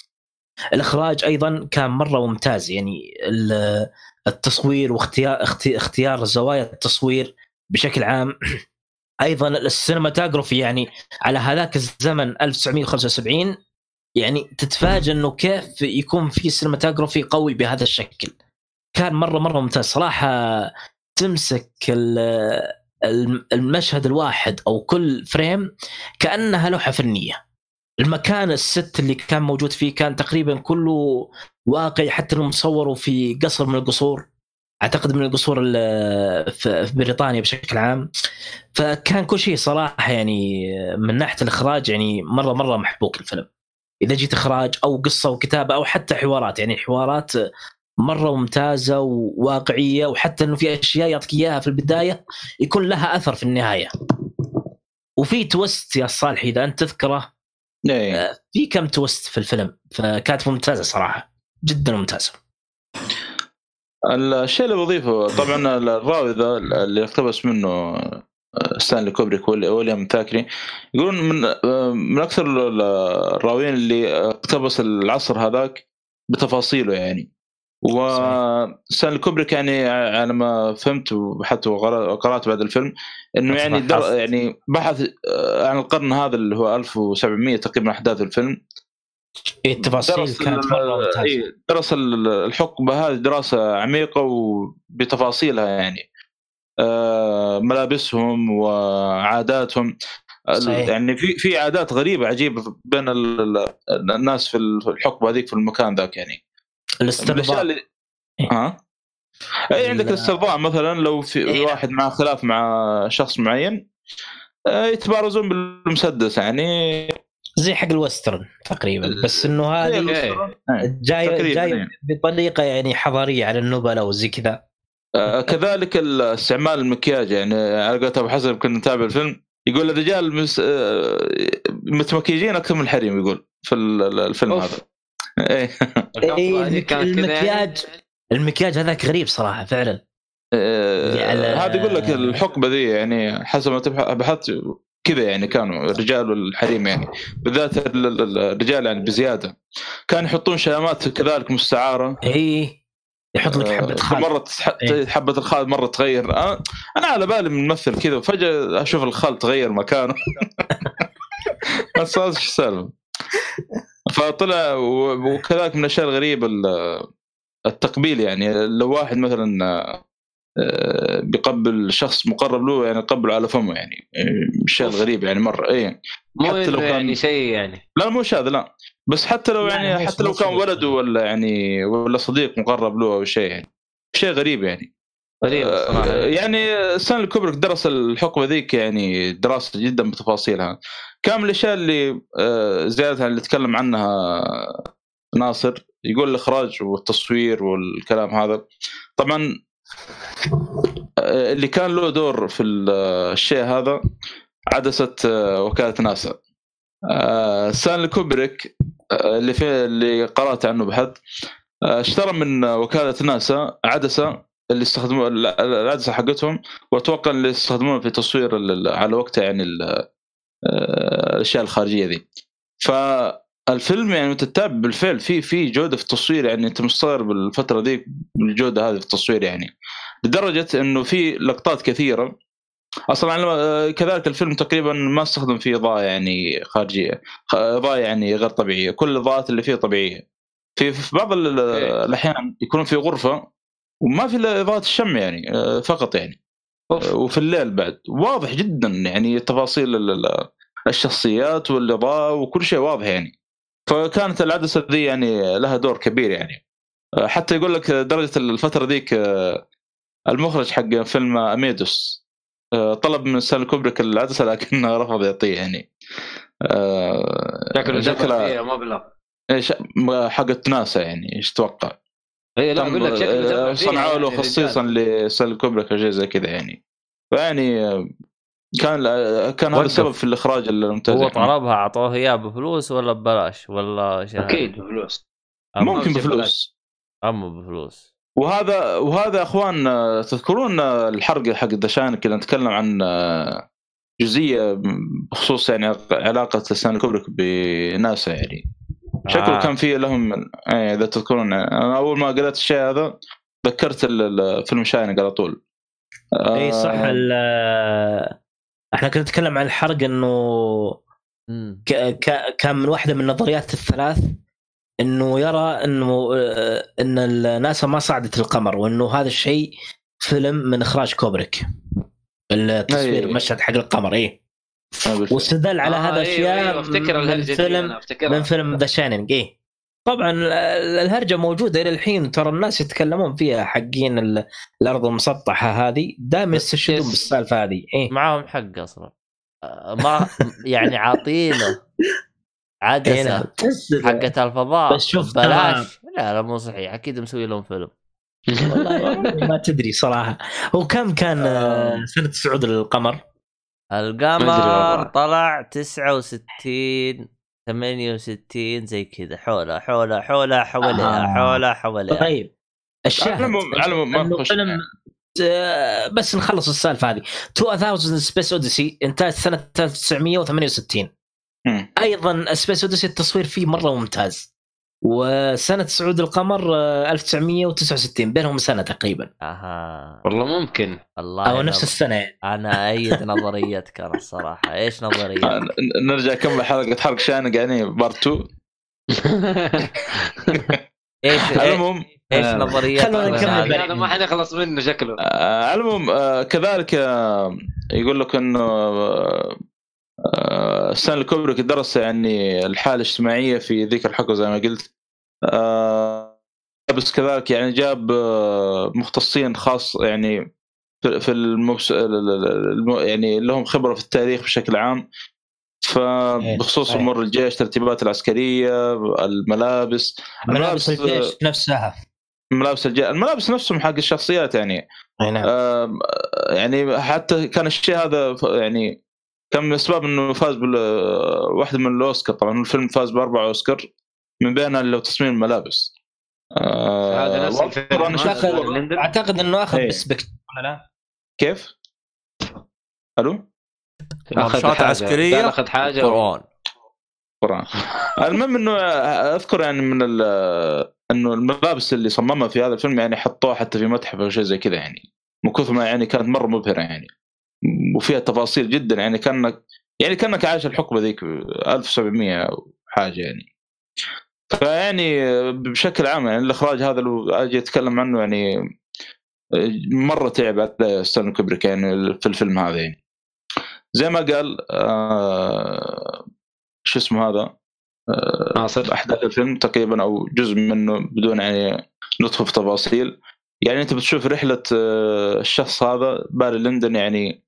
[SPEAKER 5] الإخراج أيضا كان مرة ممتاز يعني ال- التصوير واختيار اختي- اختيار زوايا التصوير بشكل عام. أيضا ال cinematography يعني على هذاك الزمن 1975 يعني تتفاجئ إنه كيف يكون في cinematography قوي بهذا الشكل. كان مره مرة ممتاز. صراحة تمسك المشهد الواحد أو كل frame كأنها لوحة فنية. المكان الست اللي كان موجود فيه كان تقريبا كله واقعي حتى إنهم صوروا في قصر من القصور. أعتقد من القصور ال- في بريطانيا بشكل عام. فكان كل شيء صراحة يعني من ناحية الإخراج يعني مرة مرة محبوك الفيلم. إذا جيت إخراج أو قصة وكتابة أو حتى حوارات يعني الحوارات مرة ممتازة وواقعية وحتى إنه في أشياء يعطيك إياها في البداية يكون لها أثر في النهاية. وفي twist يا صالح إذا أنت تذكره
[SPEAKER 2] إيه.
[SPEAKER 5] في كم twist في الفيلم؟ فكانت ممتازة صراحة جدا ممتازة.
[SPEAKER 2] الشيء اللي بضيفه طبعا الراوي ذا اللي اقتبس منه آه، ستانلي كوبريك ويليام ثاكري يقولون من آه، من أكثر ال- الراويين اللي اقتبس العصر هذاك بتفاصيله يعني. وستانلي كوبريك يعني على ما فهمت وحتى وقرات بعد الفيلم إنه يعني در. يعني بحث آه، عن القرن هذا اللي هو 1700 تقريبا أحداث الفيلم.
[SPEAKER 5] إيه التفاصيل
[SPEAKER 2] درس
[SPEAKER 5] كانت مرة ممتازة.
[SPEAKER 2] إيه، درس ال- الحقبه هذه دراسة عميقة وبتفاصيلها يعني. آه، ملابسهم وعاداتهم.
[SPEAKER 5] صحيح.
[SPEAKER 2] يعني في في عادات غريبة عجيبة بين ال- ال- الناس في الحقبه هذيك في المكان ذاك يعني.
[SPEAKER 5] الاسترضاء
[SPEAKER 2] اللي ها اي عندك
[SPEAKER 5] ال-
[SPEAKER 2] الاسترضاء مثلا لو في
[SPEAKER 5] إيه.
[SPEAKER 2] واحد مع خلاف مع شخص معين آه، يتبارزون بالمسدس يعني
[SPEAKER 5] زي حق الوسترن تقريبا بس إنه هذه
[SPEAKER 2] إيه.
[SPEAKER 5] جاي
[SPEAKER 2] تقريباً،
[SPEAKER 5] جاي
[SPEAKER 2] إيه.
[SPEAKER 5] بطريقة يعني حضارية على النبلاء وزي كذا
[SPEAKER 2] آه، كذلك ال- استعمال المكياج يعني على قولة أبو حسن كنا نتابع الفيلم يقول الرجال مس... آه، متمكيجين أكثر من الحريم يقول في ال- ال- الفيلم
[SPEAKER 3] أوف.
[SPEAKER 2] هذا
[SPEAKER 5] إيه.
[SPEAKER 3] إيه، يعني.
[SPEAKER 5] المكياج. المكياج هذاك غريب صراحة فعلا.
[SPEAKER 2] آه،
[SPEAKER 5] على-
[SPEAKER 2] هذا يقول لك الحقبة ذي يعني حسب ما بحثت كذا يعني كانوا الرجال والحريم يعني. بالذات ال- ال- الرجال يعني بزيادة. كانوا يحطون شهامات كذلك مستعارة.
[SPEAKER 5] اي يحط لك حبة
[SPEAKER 2] آه،
[SPEAKER 5] خال.
[SPEAKER 2] مرة تح-
[SPEAKER 5] إيه.
[SPEAKER 2] حبة الخال مرة تغير. أنا أنا على بالي من ممثل كذا وفجأة أشوف الخال تغير مكانه. بس إيش السالفة؟ فطلع وكذلك من الأشياء الغريبة ال- التقبيل يعني. لو واحد مثلا آه، بيقبل شخص مقرب له يعني يقبله على فمه يعني. الشيء
[SPEAKER 3] أوف.
[SPEAKER 2] الغريب يعني مرة. اي حتى لو كان-
[SPEAKER 3] يعني شيء يعني.
[SPEAKER 2] لا مو هذا لا. بس حتى لو يعني حتى لو كان. ولده ولا يعني ولا صديق مقرب له أو شيء يعني. شيء غريب يعني.
[SPEAKER 3] غريب
[SPEAKER 2] آه، يعني ستانلي كوبريك درس الحقبه ذيك يعني دراسة جدا بتفاصيلها. كان من الأشياء اللي آه، زيادة عن اللي تكلم عنها ناصر؟ يقول الإخراج والتصوير والكلام هذا. طبعا آه، اللي كان له دور في ال- الشيء هذا عدسة وكالة ناسا. ستانلي كوبريك اللي في اللي قرأت عنه بحث اشترى من وكالة ناسا عدسة اللي استخدموا العدسه حقتهم. وأتوقع اللي يستخدمونها في تصوير على وقتها يعني آه، الأشياء الخارجية ذي. فالفيلم يعني تتابع بالفعل في في جودة في التصوير يعني أنت مستغرب الفترة ذي بالجوده هذه في التصوير يعني. لدرجة إنه في لقطات كثيرة. أصلا آه، كذلك الفيلم تقريبا ما استخدم فيه إضاءة يعني خارجية إضاءة يعني غير طبيعية. كل الإضاءات اللي فيه طبيعية. في في بعض
[SPEAKER 3] إيه.
[SPEAKER 2] الأحيان يكونون في غرفة وما في إلا إضاءة الشمع يعني آه، فقط يعني.
[SPEAKER 3] أوف.
[SPEAKER 2] آه، وفي الليل بعد. واضح جدا يعني تفاصيل ال- ال- الشخصيات والإضاءة وكل شيء واضح يعني. فكانت العدسة ذي يعني لها دور كبير يعني. آه، حتى يقول لك درجة الفترة ذيك المخرج حق فيلم أميدوس طلب من ستانلي كوبريك العدسة لكنه رفض يعطيه يعني.
[SPEAKER 3] شكله شكله مبلغ.
[SPEAKER 2] إيش؟ حقت ناسا يعني إيش تتوقع؟
[SPEAKER 3] اي لا أقول لك شكله
[SPEAKER 2] آه، صنعوا له خصيصا. لستانلي كوبريك أو شيء زي كذا يعني. فيعني آه، كان كان هذا. السبب في الإخراج الممتاز
[SPEAKER 1] هو
[SPEAKER 2] يعني.
[SPEAKER 1] طلبها أعطوه إياه بفلوس ولا ببلاش؟ ولا إيش
[SPEAKER 3] أكيد بفلوس.
[SPEAKER 2] ممكن
[SPEAKER 3] شيء
[SPEAKER 2] بفلوس.
[SPEAKER 1] أما بفلوس.
[SPEAKER 2] وهذا وهذا يا أخوان آه، تذكرون آه، الحرق حق The Shining كنا نتكلم عن آه، جزئية بخصوص يعني علاقة ستانلي كوبريك بناسا يعني. شكله
[SPEAKER 1] آه.
[SPEAKER 2] كان في لهم إيه إذا تذكرون أنا أول ما قريت الشيء هذا ذكرت ال- ال- فيلم Shining على طول
[SPEAKER 5] إي صح
[SPEAKER 2] آه،
[SPEAKER 5] ال- إحنا كنا نتكلم عن الحرق
[SPEAKER 1] إنه.
[SPEAKER 5] ك... ك... كان من واحدة من النظريات الثلاث إنه يرى إنه آه، إن الناسا ما صعدت القمر وإنه هذا الشيء فيلم من إخراج كوبريك التصوير
[SPEAKER 2] أي.
[SPEAKER 5] مشهد حق القمر
[SPEAKER 2] إيه.
[SPEAKER 5] واستدل على
[SPEAKER 3] آه،
[SPEAKER 5] هذا
[SPEAKER 3] أيوه،
[SPEAKER 5] الأشياء
[SPEAKER 3] أيوه، أفتكر
[SPEAKER 5] من فيلم من فيلم The Shining إيه. طبعا ال- الهرجة موجودة إلى الحين ترى الناس يتكلمون فيها حقين ال- الأرض المسطحة هذه. دائما يستشهدون
[SPEAKER 3] yes.
[SPEAKER 5] بالسالفة هذه إيه.
[SPEAKER 1] معاهم حق أصلا. آه، ما يعني عاطينة.
[SPEAKER 5] إيه.
[SPEAKER 1] عدسه
[SPEAKER 5] تحس-
[SPEAKER 1] حقت الفضاء.
[SPEAKER 5] بس شوف
[SPEAKER 1] بلاش. لا لا مو صحيح. أكيد مسوي لهم فيلم.
[SPEAKER 5] والله ما تدري صراحة. هو كم كان آه، سنة صعود القمر؟
[SPEAKER 1] القمر. طلع 69 68 زي كذا حوله حوله حوله حواليها
[SPEAKER 5] آه.
[SPEAKER 1] حوله حواليها
[SPEAKER 5] طيب الشاهد
[SPEAKER 2] على
[SPEAKER 5] فيلم. آه، بس نخلص السالفة هذه 2000 Space Odyssey انتهت سنة 1968
[SPEAKER 2] مم.
[SPEAKER 5] أيضا Space Odyssey التصوير فيه مرة ممتاز وسنة صعود القمر آه، 1969 بينهم سنة تقريبا.
[SPEAKER 1] أها.
[SPEAKER 3] والله ممكن.
[SPEAKER 1] الله أو.
[SPEAKER 5] نفس السنة. يعني
[SPEAKER 1] أنا أيد نظريتك أنا الصراحة. إيش
[SPEAKER 2] آه،
[SPEAKER 1] نظريتك؟
[SPEAKER 2] نرجع كمل حلقة حرق شاينق يعني بارت 2 إيش العموم
[SPEAKER 1] إيش
[SPEAKER 5] آه،
[SPEAKER 1] نظريات
[SPEAKER 5] خلونا نكمل.
[SPEAKER 3] هذا ما حنخلص منه شكله.
[SPEAKER 2] آه، آه، كذلك آه، يقول لك إنه آه، آه، ستانلي كوبريك درس يعني الحالة الاجتماعية في ذيك الحقبة زي ما قلت. آه، بس كذلك يعني جاب آه، مختصين خاص يعني في المبس... الم- يعني لهم خبرة في التاريخ بشكل عام. فبخصوص. أمور الجيش الترتيبات العسكرية الملابس
[SPEAKER 5] ملابس الجيش نفسها.
[SPEAKER 2] ملابس الجيش الملابس نفسهم حق الشخصيات يعني.
[SPEAKER 5] أي نعم.
[SPEAKER 2] آم، يعني حتى كان الشيء هذا يعني كان من الاسباب إنه فاز بال واحدة من الأوسكار طبعا الفيلم فاز بأربع أوسكار من بينها اللي هو تصميم الملابس آه،
[SPEAKER 3] هذا نفس الفيلم.
[SPEAKER 5] اعتقد إنه آخذ
[SPEAKER 2] إيه.
[SPEAKER 5] بسبكت ولا لا؟
[SPEAKER 2] كيف؟
[SPEAKER 3] ألو؟ حاجة.
[SPEAKER 1] عسكرية
[SPEAKER 3] قال أخذ حاجة
[SPEAKER 1] قرآن
[SPEAKER 2] قرآن المهم إنه أذكر يعني من ال- إنه الملابس اللي صممها في هذا الفيلم يعني حطوها حتى في متحف أو شيء زي كذا يعني من كثر ما يعني كانت مرة مبهرة يعني وفيها تفاصيل جدا يعني كانك يعني كأنك عايش الحقبة ذيك 1700 أو حاجة يعني. فيعني بشكل عام يعني الإخراج هذا لو أجي أتكلم عنه يعني مرة تعب على ستانلي كوبريك يعني في الفيلم هذا يعني. زي ما قال آه شو اسمه هذا؟ آه
[SPEAKER 3] ناصر.
[SPEAKER 2] أحداث الفيلم تقريبا أو جزء منه بدون يعني ندخل في تفاصيل. يعني أنت بتشوف رحلة آه، الشخص هذا باري لندن يعني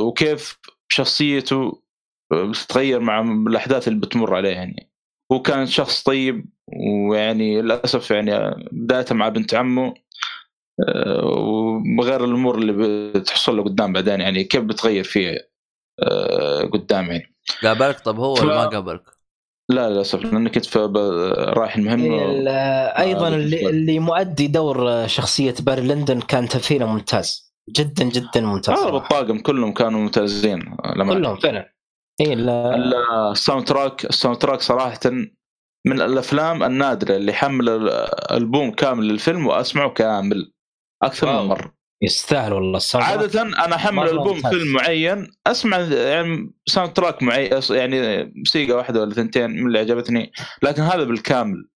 [SPEAKER 2] وكيف شخصيته آه، بتتغير مع الأحداث اللي بتمر عليه يعني هو كان شخص طيب ويعني للأسف يعني بدايه مع بنت عمه آه، وغير الأمور اللي بتحصل له قدام بعدين يعني كيف بتغير فيه آه، قدام يعني
[SPEAKER 1] قابلك طب هو ولا
[SPEAKER 2] ف-
[SPEAKER 1] ما قابلك؟
[SPEAKER 2] لا للأسف لاني كنت رايح المهمه
[SPEAKER 5] ال-
[SPEAKER 2] أيضا
[SPEAKER 5] اللي. اللي مؤدي دور شخصية باري ليندون كان تمثيله ممتاز جدا جدا ممتاز
[SPEAKER 2] اغلب
[SPEAKER 5] صراحة.
[SPEAKER 2] الطاقم كلهم كانوا ممتازين لما
[SPEAKER 5] كلهم فعلا اي لا-
[SPEAKER 2] ال soundtrack ال soundtrack صراحة من الأفلام النادرة اللي حمل ال- ألبوم كامل للفيلم وأسمعه كامل أكثر
[SPEAKER 3] wow.
[SPEAKER 2] من مرة
[SPEAKER 5] يستاهل والله ال sound.
[SPEAKER 2] عادة أنا احمل ألبوم
[SPEAKER 5] ممتاز.
[SPEAKER 2] فيلم معين أسمع يعني soundtrack معين يعني موسيقى واحدة ولا ثنتين من اللي عجبتني لكن هذا بالكامل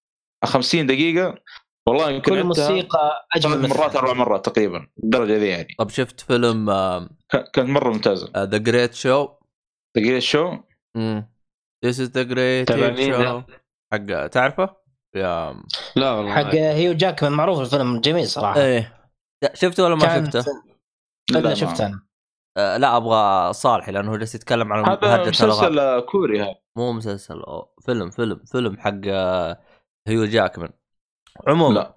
[SPEAKER 2] 50 دقيقة والله يمكن
[SPEAKER 5] كل موسيقى أجمل
[SPEAKER 2] ثلاث
[SPEAKER 5] من
[SPEAKER 2] مرات. أربع مرات تقريبا الدرجة ذي يعني.
[SPEAKER 1] طب شفت فيلم
[SPEAKER 2] ك- كانت مرة ممتازه
[SPEAKER 1] ذا جريت شو؟
[SPEAKER 2] دقيقه شو
[SPEAKER 1] This is the great
[SPEAKER 3] تبع مين
[SPEAKER 1] show.
[SPEAKER 3] ذا؟
[SPEAKER 1] حق تعرفه؟ يا
[SPEAKER 3] لا والله
[SPEAKER 5] حق هيو جاكمان معروف الفيلم جميل
[SPEAKER 1] صراحة. إيه. شفته ولا ما
[SPEAKER 5] كان-
[SPEAKER 1] شفته؟
[SPEAKER 5] لا, شفته أنا.
[SPEAKER 1] آه لا أبغى صالحي لأنه هو جالس يتكلم عن
[SPEAKER 2] هذا مسلسل آه، كوري هذا.
[SPEAKER 1] مو مسلسل أو فيلم فيلم فيلم حق آه، هيو جاكمان. عموما.
[SPEAKER 2] لا.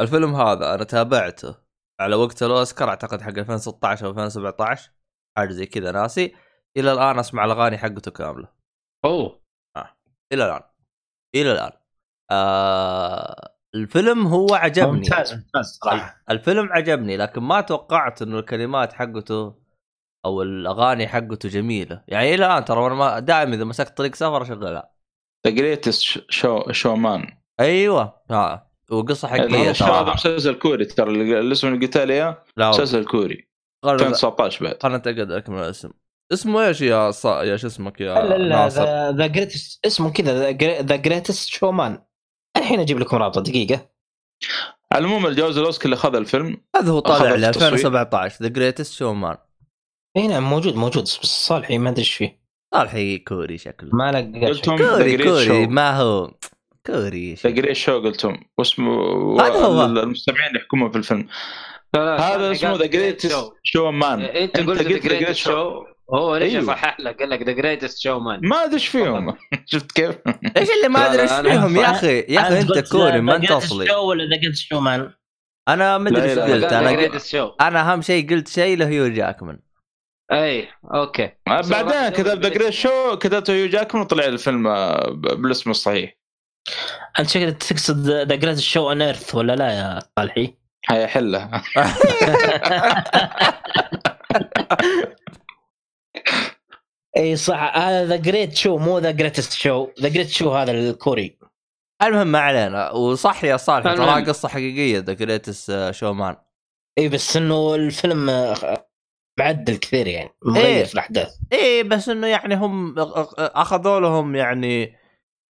[SPEAKER 1] الفيلم هذا أنا تابعته على وقت الأوسكار أعتقد حق 2016 أو 2017 حاجة زي كذا ناسي. إلى الآن أسمع الأغاني حقته كاملة.
[SPEAKER 3] أوه.
[SPEAKER 1] إلى الآن. إلى الآن. آه الفيلم هو عجبني.
[SPEAKER 5] ممتاز ممتاز صراحة.
[SPEAKER 1] الفيلم عجبني لكن ما توقعت إنه الكلمات حقته أو الأغاني حقته جميلة. يعني إلى الآن ترى أنا ما دائما إذا مسكت طريق سفر أشغلها.
[SPEAKER 2] The Greatest Show Showman
[SPEAKER 1] أيوه. ها وقصة حقيقية
[SPEAKER 2] هذا مسلسل كوري ترى اللي اللي اسمه
[SPEAKER 1] والله.
[SPEAKER 2] مسلسل كوري.
[SPEAKER 1] خلنا
[SPEAKER 2] 2019 بعد.
[SPEAKER 1] خلنا نتأكد لك من الاسم. اسمه إيش يا صا... يا شو اسمك يا
[SPEAKER 5] لا لا ذا The Greatest اسمه كذا The Greatest Showman الحين أجيب لكم رابطة دقيقة.
[SPEAKER 2] على العموم الجوائز الأوسكار اللي اخذها الفيلم
[SPEAKER 1] هذا هو طالع
[SPEAKER 2] أخذ
[SPEAKER 1] ل
[SPEAKER 2] التصوير.
[SPEAKER 1] 2017 The Greatest Showman
[SPEAKER 5] إي نعم موجود موجود. بس صالحي ما أدري إيش فيه.
[SPEAKER 1] صالحي كوري شكله.
[SPEAKER 5] ما لقى
[SPEAKER 1] كوري كوري ما هو. كوري.
[SPEAKER 2] Great Show قلتم؟ واسمه
[SPEAKER 1] هذا هو.
[SPEAKER 2] المستمعين يحكمون في الفيلم هذا اسمه The
[SPEAKER 3] Great
[SPEAKER 2] Show Showman
[SPEAKER 3] أنت قلت
[SPEAKER 2] The Greatest
[SPEAKER 3] Show هو ليش
[SPEAKER 2] أيوه.
[SPEAKER 3] يصحح لك قال لك The Greatest Showman
[SPEAKER 2] ما أدري إيش فيهم. شفت كيف؟
[SPEAKER 1] إيش اللي ما أدري
[SPEAKER 3] إيش
[SPEAKER 1] فيهم؟ يا أخي يا أخي
[SPEAKER 5] أنت
[SPEAKER 1] انت كوري ما انت
[SPEAKER 5] Greatest
[SPEAKER 1] اصلي
[SPEAKER 5] Show ولا The Greatest Showman
[SPEAKER 1] أنا ما أدري
[SPEAKER 2] إيش
[SPEAKER 1] قلت. أنا
[SPEAKER 3] Greatest Show
[SPEAKER 1] أنا أهم شيء قلت شيء لهيو جاكمان.
[SPEAKER 3] أي okay.
[SPEAKER 2] بعدين كتب The Great Show كتبته هيو جاكمان وطلع الفيلم آه، بالاسم الصحيح.
[SPEAKER 5] أنت شكلك تقصد The Greatest Show on Earth ولا لا يا صالحي؟
[SPEAKER 2] هيا حلة
[SPEAKER 5] إي صح هذا The Great Show مو The Greatest Show The Great Show هذا الكوري
[SPEAKER 1] المهم ما علينا وصح يا صالح. ترى قصة حقيقية The Greatest Showman
[SPEAKER 5] إي بس إنه الفيلم آه، معدل كثير يعني مغير
[SPEAKER 1] إيه.
[SPEAKER 5] في الأحداث
[SPEAKER 1] إيه بس إنه يعني هم أخذوا لهم يعني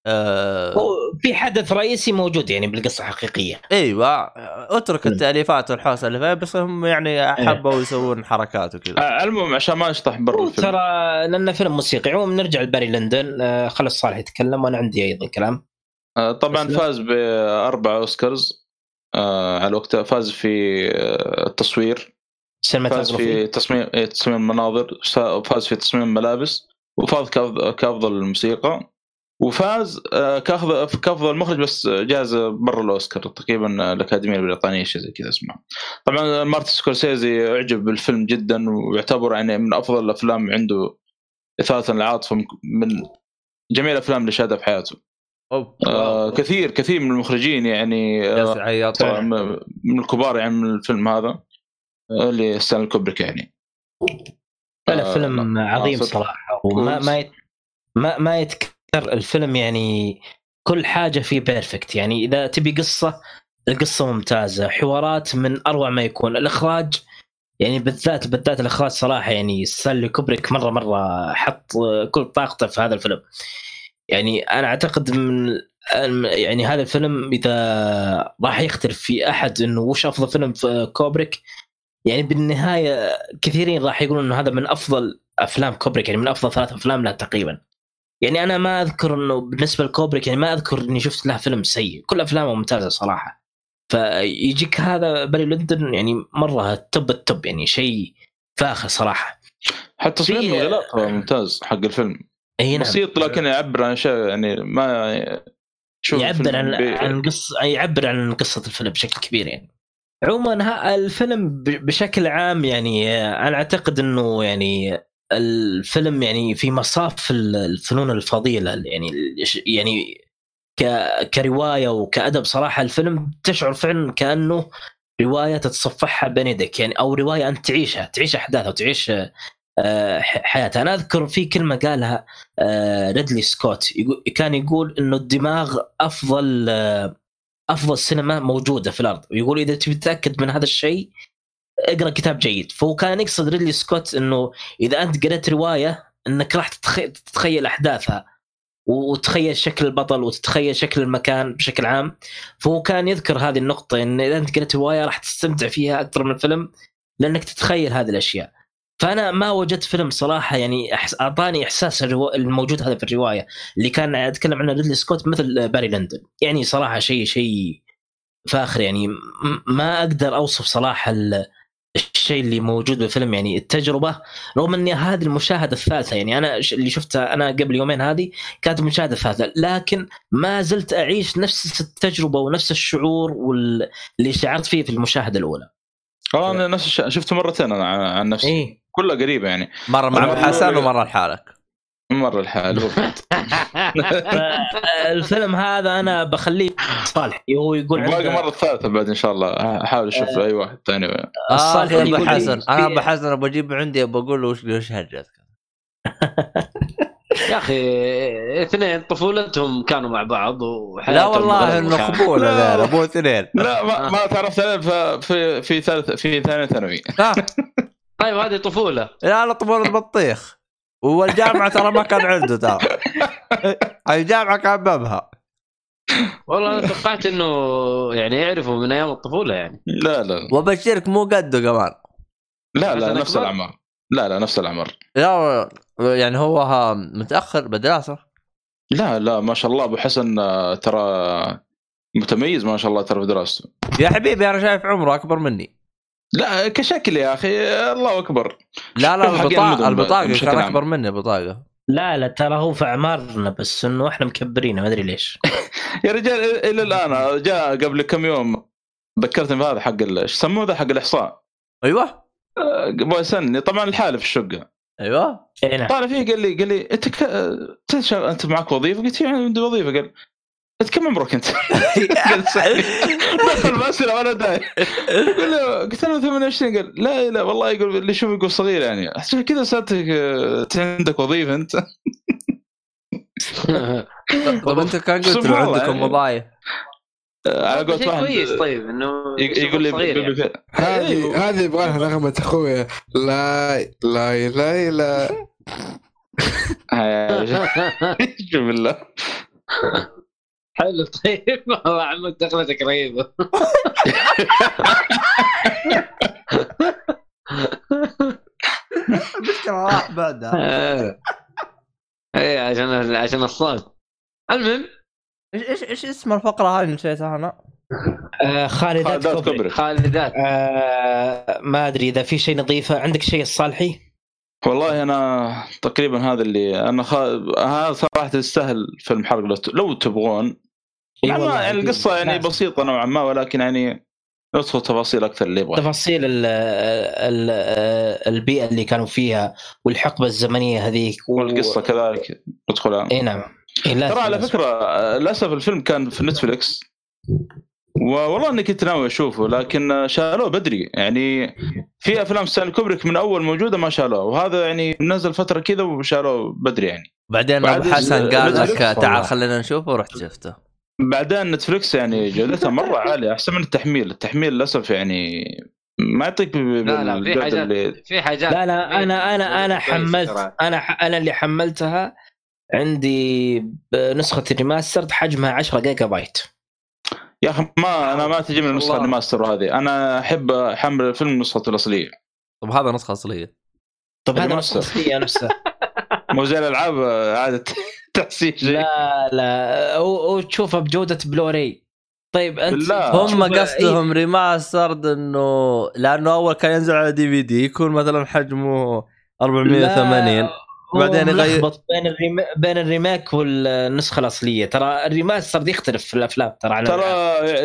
[SPEAKER 1] آه
[SPEAKER 5] هو في حدث رئيسي موجود يعني بالقصة الحقيقية.
[SPEAKER 1] أيوه اترك. التأليفات والحوسه اللي فيها بس هم يعني حبوا يسوون حركات وكذا.
[SPEAKER 2] آه، المهم عشان ما نشطح برا
[SPEAKER 5] ترى لأنه فيلم موسيقي عموما نرجع لباري لندن. آه، خلص صالح يتكلم وأنا عندي أيضا كلام.
[SPEAKER 2] آه، طبعا. فاز بأربع أوسكارز آه، على وقتها فاز في آه، التصوير فاز في تصميم تصميم المناظر فاز في تصميم الملابس وفاز كأفضل الموسيقى. وفاز آه، كافضل كافضل مخرج بس جائزه برا الأوسكار تقريبا الأكاديمية البريطانية شيء زي كذا اسمه طبعا مارتن سكورسيزي أعجب بالفيلم جدا ويعتبر يعني من أفضل الأفلام عنده اثاره العاطفه من جميع الأفلام اللي شاهدها في حياته
[SPEAKER 1] أوه.
[SPEAKER 2] آه كثير كثير من المخرجين يعني آه، طبعا من الكبار يعني من الفيلم هذا آه، اللي ستانلي كوبريك يعني
[SPEAKER 5] لا
[SPEAKER 2] آه،
[SPEAKER 5] فيلم. عظيم
[SPEAKER 2] آه،.
[SPEAKER 5] صراحة وما. ما يت... ما ما يتكرر الفيلم يعني كل حاجة فيه perfect يعني إذا تبي قصة القصة ممتازة. حوارات من أروع ما يكون. الإخراج يعني بالذات بالذات الإخراج صراحة يعني ستانلي كوبريك مرة مرة حط كل طاقته في هذا الفيلم. يعني أنا أعتقد من يعني هذا الفيلم إذا راح يختلف في أحد إنه وش أفضل فيلم في كوبريك يعني بالنهاية كثيرين راح يقولون إنه هذا من أفضل أفلام كوبريك. يعني من أفضل ثلاث أفلام له تقريبا. يعني أنا ما أذكر إنه بالنسبة لكوبريك يعني ما أذكر إني شفت له فيلم سيء. كل أفلامه ممتازة صراحة. فيجيك هذا باري ليندون يعني مرة top ال top يعني شيء فاخر صراحة.
[SPEAKER 2] حتى تصميم الغلاف ممتاز حق الفيلم.
[SPEAKER 5] إي نعم.
[SPEAKER 2] بسيط لكن يعبر عن أشياء يعني ما شوف
[SPEAKER 5] يعبر عن
[SPEAKER 2] بي-
[SPEAKER 5] عن قصه يعبر عن قصة الفيلم بشكل كبير يعني. عموما الفيلم بشكل عام يعني أنا أعتقد إنه يعني الفيلم يعني في مصاف ال- الفنون الفضيله يعني يعني كرواية وكأدب صراحة الفيلم تشعر فعلا كأنه رواية تتصفحها بين يديك يعني أو رواية أنت تعيشها تعيش أحداثها وتعيش آه، ح- حياتها. أنا أذكر في كلمة قالها آه، ريدلي سكوت كان يقول إنه الدماغ أفضل آه، أفضل سينما موجودة في الأرض ويقول إذا تبي تتأكد من هذا الشيء أقرأ كتاب جيد. فهو كان يقصد ريدلي سكوت إنه إذا أنت قريت رواية إنك راح تتخ- تتخيل أحداثها. وتتخيل شكل البطل وتتخيل شكل المكان بشكل عام. فهو كان يذكر هذه النقطة إن إذا أنت قريت رواية راح تستمتع فيها أكثر من الفيلم لأنك تتخيل هذه الأشياء. فأنا ما وجدت فيلم صراحة يعني إحساس الروا... الموجود هذا في الرواية اللي كان أتكلم عنه ريدلي سكوت مثل باري لندن. يعني صراحة شيء شيء فاخر يعني ما أقدر أوصف صراحة ال... الشيء اللي موجود بالفيلم يعني التجربة رغم إني هذه المشاهدة الثالثة يعني أنا ش- اللي شفتها أنا قبل يومين هذه كانت المشاهدة الثالثة لكن ما زلت أعيش نفس التجربة ونفس الشعور واللي شعرت فيه في المشاهدة الأولى.
[SPEAKER 2] آه، أنا نفس الشيء شفته مرتين أنا عن- عن نفسي.
[SPEAKER 5] إيه.
[SPEAKER 2] كلها قريبه يعني.
[SPEAKER 1] مرة مع حسن ومرة لحالك.
[SPEAKER 2] مرة الحال
[SPEAKER 5] الفيلم هذا أنا بخليه صالح هو يقول
[SPEAKER 2] باقي المره الثالثة بعد إن شاء الله. أحاول أشوف اي واحد ثاني
[SPEAKER 1] آه يا ابو حسن أنا ابو حسن أبغى أجيب عندي أبغى أقول له وش وش هرجتك
[SPEAKER 3] يا أخي اثنين طفولتهم كانوا مع بعض
[SPEAKER 1] لا والله إنه
[SPEAKER 3] مشاعر.
[SPEAKER 1] خبول
[SPEAKER 2] لا.
[SPEAKER 1] هذول ابو اثنين.
[SPEAKER 2] لا ما, ما تعرفت عليه ف- في في ثالث في ثانية ثانوي.
[SPEAKER 1] آه،
[SPEAKER 3] طيب هذه طفولة.
[SPEAKER 1] لا لا طفول البطيخ والجامعة ترى ما كان عنده ترى. الجامعة كان بابها.
[SPEAKER 3] والله أنا توقعت إنه يعني يعرفوا من أيام الطفولة يعني.
[SPEAKER 2] لا لا
[SPEAKER 1] وبشرك مو قده كمان.
[SPEAKER 2] لا لا نفس؟ الأعمار. لا لا نفس الأعمار.
[SPEAKER 1] لا يعني هو متأخر بدراسة.
[SPEAKER 2] لا لا ما شاء الله أبو حسن آه، ترى متميز ما شاء الله ترى في دراسته.
[SPEAKER 1] يا حبيبي أنا شايف عمره أكبر مني.
[SPEAKER 2] لا كشكل يا أخي الله أكبر.
[SPEAKER 1] لا لا البطاقه
[SPEAKER 2] البطاقة
[SPEAKER 1] كان. أكبر مني البطاقة.
[SPEAKER 5] لا لا ترى هو في أعمارنا بس إنه إحنا مكبرينه ما أدري ليش.
[SPEAKER 2] يا رجال إلى الآن جاء قبل كم يوم ذكرتني بهذا حق إيش يسموه ذا حق الإحصاء؟
[SPEAKER 1] أيوه.
[SPEAKER 2] آه، يبغى يسالني طبعا الحالة في الشقة.
[SPEAKER 1] أيوه.
[SPEAKER 5] اي نعم.
[SPEAKER 2] طالع فيه قال لي قال لي أنت ك... تشتغل أنت معك وظيفة؟ قلت له عندي وظيفة. قال كم عمرك انت؟ دخل الاسئله وأنا داير له قلت له 28 قال لا لا والله يقول اللي يشوف يقول صغير يعني. عشان كذا سالتك آه، أنت عندك وظيفة أنت.
[SPEAKER 1] طب أنت كان قلت له عندكم
[SPEAKER 2] يعني.
[SPEAKER 1] وظائف؟
[SPEAKER 2] آه، على
[SPEAKER 3] شيء
[SPEAKER 2] واحد.
[SPEAKER 3] كويس طيب إنه
[SPEAKER 2] يق- يقول لي
[SPEAKER 3] يعني.
[SPEAKER 4] هذه
[SPEAKER 2] أيوه.
[SPEAKER 4] هذه يبغى لها نغمة اخويا لا لا لا لا.
[SPEAKER 2] آه، شوف بالله
[SPEAKER 3] حلو طيب. والله عمود دخلتك رهيبة.
[SPEAKER 1] المشكلة راح بعدها
[SPEAKER 3] إيه عشان عشان الصوت. المهم.
[SPEAKER 1] إيش إيش إيش اسم الفقرة هذه نسيتها أنا؟
[SPEAKER 5] آه خالدات
[SPEAKER 2] خالدات
[SPEAKER 5] كوبري.
[SPEAKER 2] كوبري.
[SPEAKER 3] خالدات.
[SPEAKER 5] آه ما أدري إذا في شيء نظيفة. عندك شيء الصالحي؟
[SPEAKER 2] والله أنا تقريبا هذا اللي أنا خ... هذا صراحة يستاهل فيلم حرق. لو تبغون يعني القصة يعني. بسيطة نوعا ما ولكن يعني ندخل تفاصيل أكثر اللي يبغى.
[SPEAKER 5] تفاصيل ال ال البيئة اللي كانوا فيها والحقبة الزمنية هذيك و...
[SPEAKER 2] والقصة كذلك. ندخلها
[SPEAKER 5] إي نعم.
[SPEAKER 2] ترى على. فكرة للأسف الفيلم كان في نتفلكس والله إني كنت ناوي أشوفه لكن شالوه بدري. يعني في أفلام ستانلي كوبريك من أول موجودة ما شالوه. وهذا يعني نزل فترة كذا وشالوه بدري يعني.
[SPEAKER 1] بعدين
[SPEAKER 2] بعد
[SPEAKER 1] أبو حسن
[SPEAKER 2] ال-
[SPEAKER 1] قال لك تعال. خلينا نشوفه ورحت شفته.
[SPEAKER 2] بعدين نتفلكس يعني جودتها مرة عالية أحسن من التحميل التحميل للأسف يعني ما يعطيك
[SPEAKER 3] لا لا في حاجات
[SPEAKER 2] اللي
[SPEAKER 3] في حاجات
[SPEAKER 5] لا لا أنا أنا
[SPEAKER 3] أنا
[SPEAKER 5] حملت. أنا ح- أنا اللي حملتها عندي بنسخة ال remaster حجمها 10 جيجا بايت
[SPEAKER 2] يا أخي ما أنا ما تجيني النسخة
[SPEAKER 3] الله.
[SPEAKER 2] الماستر هذه أنا أحب أحمل الفيلم نسخته الأصلية
[SPEAKER 1] طب هذا نسخة أصلية
[SPEAKER 5] طب هذا
[SPEAKER 2] ال remaster.
[SPEAKER 5] نسخه أصلية نفسها
[SPEAKER 2] مو زي الألعاب عادة. تحسين شيء.
[SPEAKER 5] لا لا. وتشوفها بجودة بلوراي طيب
[SPEAKER 2] أنت.
[SPEAKER 5] تشوف-
[SPEAKER 1] هم
[SPEAKER 5] إيه،
[SPEAKER 1] قصدهم remastered إنه لأنه أول كان ينزل على DVD يكون مثلا حجمه 480
[SPEAKER 5] لا،
[SPEAKER 1] بعدين يغير-
[SPEAKER 5] بين ال rema... بين ال remake والنسخة الأصلية. ترى ال remaster دي يختلف في الأفلام ترى عن
[SPEAKER 2] ترى.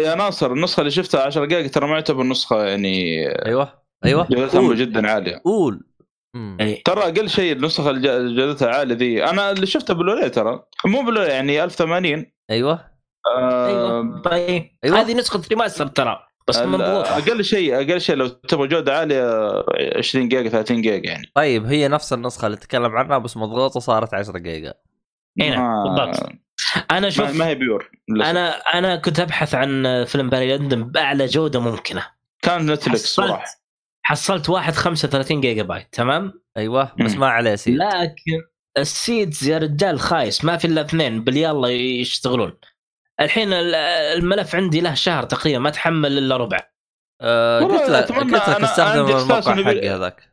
[SPEAKER 2] يا ناصر النسخة اللي شفتها 10 دقائق ترى ما يعتبر نسخة يعني
[SPEAKER 1] أيوه أيوه.
[SPEAKER 2] جودتها جدا عالية.
[SPEAKER 1] قول.
[SPEAKER 5] إيه.
[SPEAKER 2] ترى أقل شيء النسخة اللي جودتها عالية ذي. أنا اللي شفتها بلوراي ترى. مو بلوراي يعني 1080
[SPEAKER 1] أيوه.
[SPEAKER 2] آه
[SPEAKER 5] أيوه. طيب.
[SPEAKER 1] أيوة.
[SPEAKER 5] هذه نسخة remaster ترى بس مضغوطة.
[SPEAKER 2] أقل شيء أقل شيء لو تبغى جودة عالية 20 جيجا 30 جيجا يعني.
[SPEAKER 1] طيب هي نفس النسخة اللي تكلم عنها بس مضغوطة صارت 10 جيجا.
[SPEAKER 5] إيه نعم،
[SPEAKER 2] ما-
[SPEAKER 5] بالضبط.
[SPEAKER 2] أنا
[SPEAKER 5] شوف
[SPEAKER 2] ما هي pure.
[SPEAKER 5] أنا أنا كنت أبحث عن فيلم باري ليندون بأعلى جودة ممكنة.
[SPEAKER 2] كان نتفلكس صراحة.
[SPEAKER 5] حصلت واحد 35 جيجا بايت تمام؟
[SPEAKER 1] أيوه بس. ما عليه سيد
[SPEAKER 5] لكن السيدز يا رجال خايس ما في إلا اثنين باليلا يشتغلون. الحين ال- الملف عندي له شهر تقريبا ما تحمل إلا ربع.
[SPEAKER 2] والله
[SPEAKER 1] قلت لك قلت لك استخدم الموقع حقي هذاك.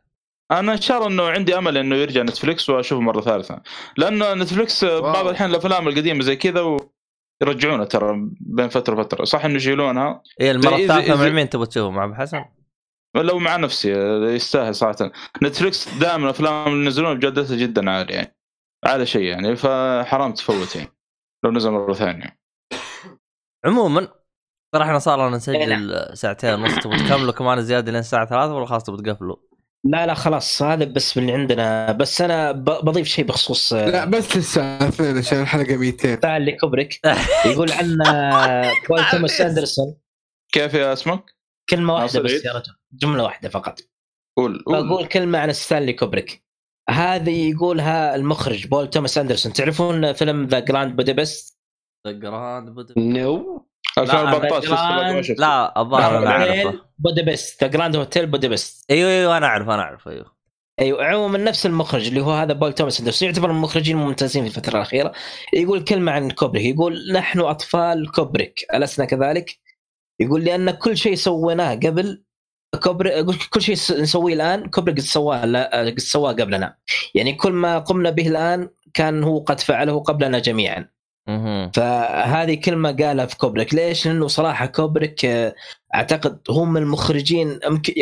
[SPEAKER 2] أنا ان شاء الله إنه عندي أمل إنه يرجع نتفلكس وأشوفه مرة ثالثة. لأنه نتفلكس بعض الحين الأفلام القديمة زي كذا ويرجعونها ترى بين فترة وفترة. صح إنه يشيلونها؟
[SPEAKER 1] إيه المرة
[SPEAKER 2] زي-
[SPEAKER 1] الثالثة
[SPEAKER 2] زي-
[SPEAKER 1] مع مين تبغى تشوفه؟ مع أبو حسن؟
[SPEAKER 2] لو مع نفسي يستاهل صراحة. نتفلكس دائما الافلام اللي ينزلونها بجودتها جدا عالية يعني. أعلى شيء يعني. فحرام تفوت يعني. لو نزل مرة ثانية.
[SPEAKER 1] عموما ترى إحنا صار لنا
[SPEAKER 5] إيه
[SPEAKER 1] نسجل ساعتين ونص. تبغى تكملوا كمان زيادة لين الساعة 3 ولا خلاص تبغى تقفلوا؟
[SPEAKER 5] لا لا خلاص. هذا بس من عندنا. بس أنا بضيف شيء بخصوص
[SPEAKER 4] لا بس للساعة 2 عشان الحلقة 200
[SPEAKER 5] ستانلي كوبريك يقول عن آه، بول توماس اندرسون
[SPEAKER 2] كيف يا اسمك؟
[SPEAKER 5] كلمة
[SPEAKER 2] واحدة
[SPEAKER 5] بس؟ يا رجل. جملة واحدة فقط.
[SPEAKER 2] قول قول.
[SPEAKER 5] بقول كلمه عن ستانلي كوبريك. هذه يقولها المخرج بول توماس أندرسون. تعرفون فيلم The Grand Budapest
[SPEAKER 3] no.
[SPEAKER 2] 2014
[SPEAKER 5] لا،
[SPEAKER 2] لسه ما شفته.
[SPEAKER 1] لا الظاهر أنا أعرفه.
[SPEAKER 5] Budapest The Grand Hotel Budapest
[SPEAKER 1] أيوه أيوه أنا اعرف أنا اعرف أيوه.
[SPEAKER 5] أيوه عموما نفس المخرج اللي هو هذا بول توماس أندرسون. يعتبر من المخرجين الممتازين في الفترة الأخيرة. يقول كلمه عن كوبريك. يقول نحن أطفال كوبريك. ألسنا كذلك؟ يقول لأن كل شيء سويناه قبل كوبريك يقول كل شيء نسويه الآن كوبريك قد سواه لا- قد سواه قبلنا. يعني كل ما قمنا به الآن كان هو قد فعله قبلنا جميعا. فهذه كلمة قالها في كوبريك ليش؟ لأنه صراحة كوبريك أعتقد هو من المخرجين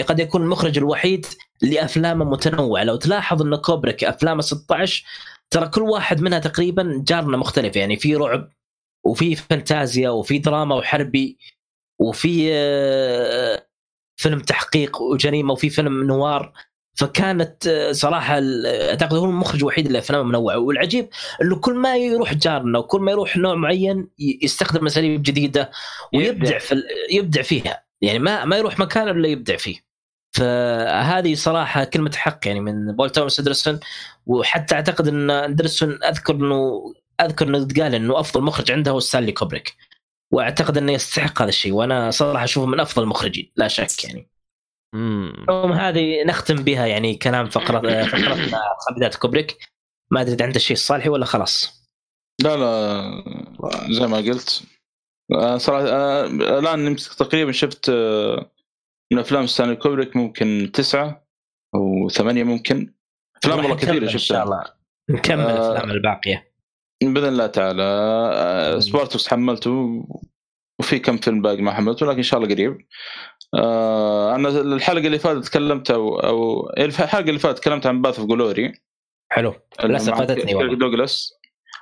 [SPEAKER 5] قد يكون المخرج الوحيد اللي أفلامه متنوعة. لو تلاحظ أن كوبريك أفلامه 16 ترى كل واحد منها تقريبا جارنا مختلف. يعني في رعب وفي فانتازيا وفي دراما وحربي وفي آه، فيلم تحقيق وجريمة وفي فيلم نوار. فكانت آه، صراحة أعتقد هو المخرج الوحيد اللي افلامه منوعه والعجيب إنه كل ما يروح جارنا وكل ما يروح نوع معين يستخدم أساليب جديدة ويبدع
[SPEAKER 3] يبدع.
[SPEAKER 5] في يبدع فيها. يعني ما ما يروح مكان إلا يبدع فيه. فهذه صراحة كلمة حق يعني من بول توماس اندرسون وحتى أعتقد إن أندرسون أذكر إنه أذكر إنه قال إنه أفضل مخرج عنده هو ستانلي كوبريك. واعتقد انه يستحق هذا الشيء وأنا صراحة أشوفه من أفضل المخرجين لا شك يعني.
[SPEAKER 1] مم.
[SPEAKER 5] المهم هذه نختم بها يعني كلام فقره فقرتنا خالدات كوبريك. ما أدري إذا عنده شيء صالحي ولا خلاص.
[SPEAKER 2] لا لا زي ما قلت. صراحة الآن تقريبا شفت آه، من أفلام ستانلي كوبريك ممكن تسعة أو ثمانية ممكن. أفلام والله كثيرة
[SPEAKER 5] نكمل إن شاء
[SPEAKER 2] شفتها
[SPEAKER 5] الله. نكمل
[SPEAKER 2] آه،
[SPEAKER 5] الأفلام الباقية.
[SPEAKER 2] بإذن الله تعالى آه،
[SPEAKER 5] مم.
[SPEAKER 2] سبارتاكوس حملته وفي كم فيلم باقي ما حملته لكن إن شاء الله قريب. آه، أنا الحلقة اللي فاتت تكلمت أو أو الحلقة اللي فاتت تكلمت عن Path of Glory.
[SPEAKER 5] حلو. للاسف فاتتني والله.
[SPEAKER 2] دوغلاس.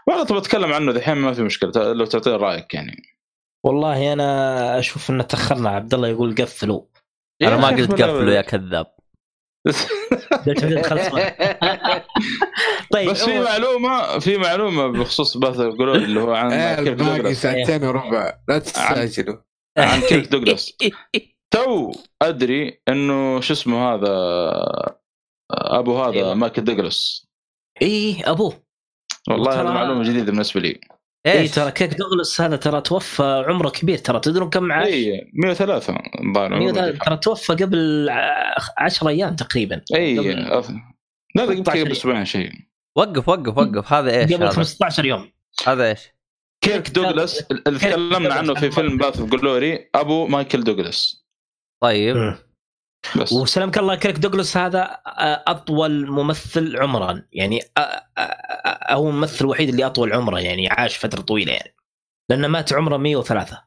[SPEAKER 2] والله تبغى اتكلم عنه دحين ما في مشكلة لو تعطيني رأيك يعني.
[SPEAKER 5] والله أنا أشوف ان تاخرنا عبد الله يقول قفلوا.
[SPEAKER 1] أنا ما قلت قفلوا يا كذاب.
[SPEAKER 5] طيب
[SPEAKER 2] بس في معلومة في معلومة بخصوص Paths of Glory اللي هو عن
[SPEAKER 4] آه،
[SPEAKER 2] كيرك
[SPEAKER 4] الباقي
[SPEAKER 2] دوغلاس.
[SPEAKER 4] ساعتين وربع. لا تستعجلوا.
[SPEAKER 2] عن كيرك دوغلاس. تو أدري إنه شو اسمه هذا أبو هذا
[SPEAKER 5] أيوة.
[SPEAKER 2] مايكل دوغلاس.
[SPEAKER 5] اي أبوه.
[SPEAKER 2] والله هذه معلومة جديدة بالنسبة لي.
[SPEAKER 5] اي
[SPEAKER 1] إيش
[SPEAKER 5] ترى كيرك دوغلاس هذا ترى توفى عمره كبير ترى تدرون كم عاش؟
[SPEAKER 2] اي 103 الظاهر
[SPEAKER 5] مية
[SPEAKER 2] عمره.
[SPEAKER 5] وثلاثة- ترى توفى قبل 10 أيام تقريبا.
[SPEAKER 2] اي لا لا قلت
[SPEAKER 5] 15
[SPEAKER 2] قبل أسبوعين شيء.
[SPEAKER 1] وقف وقف وقف. هذا إيش
[SPEAKER 5] قبل
[SPEAKER 1] هذا؟
[SPEAKER 5] 15 يوم.
[SPEAKER 1] هذا إيش؟
[SPEAKER 2] كيرك دوغلاس اللي تكلمنا عنه في فيلم Paths of Glory أبو مايكل دوغلاس
[SPEAKER 1] طيب.
[SPEAKER 5] مم.
[SPEAKER 2] بس.
[SPEAKER 5] وسلامك الله كيرك دوغلاس هذا آه، أطول ممثل عمرا. يعني آه، آه، هو الممثل الوحيد اللي أطول عمره يعني عاش فترة طويلة يعني. لأنه مات عمره 103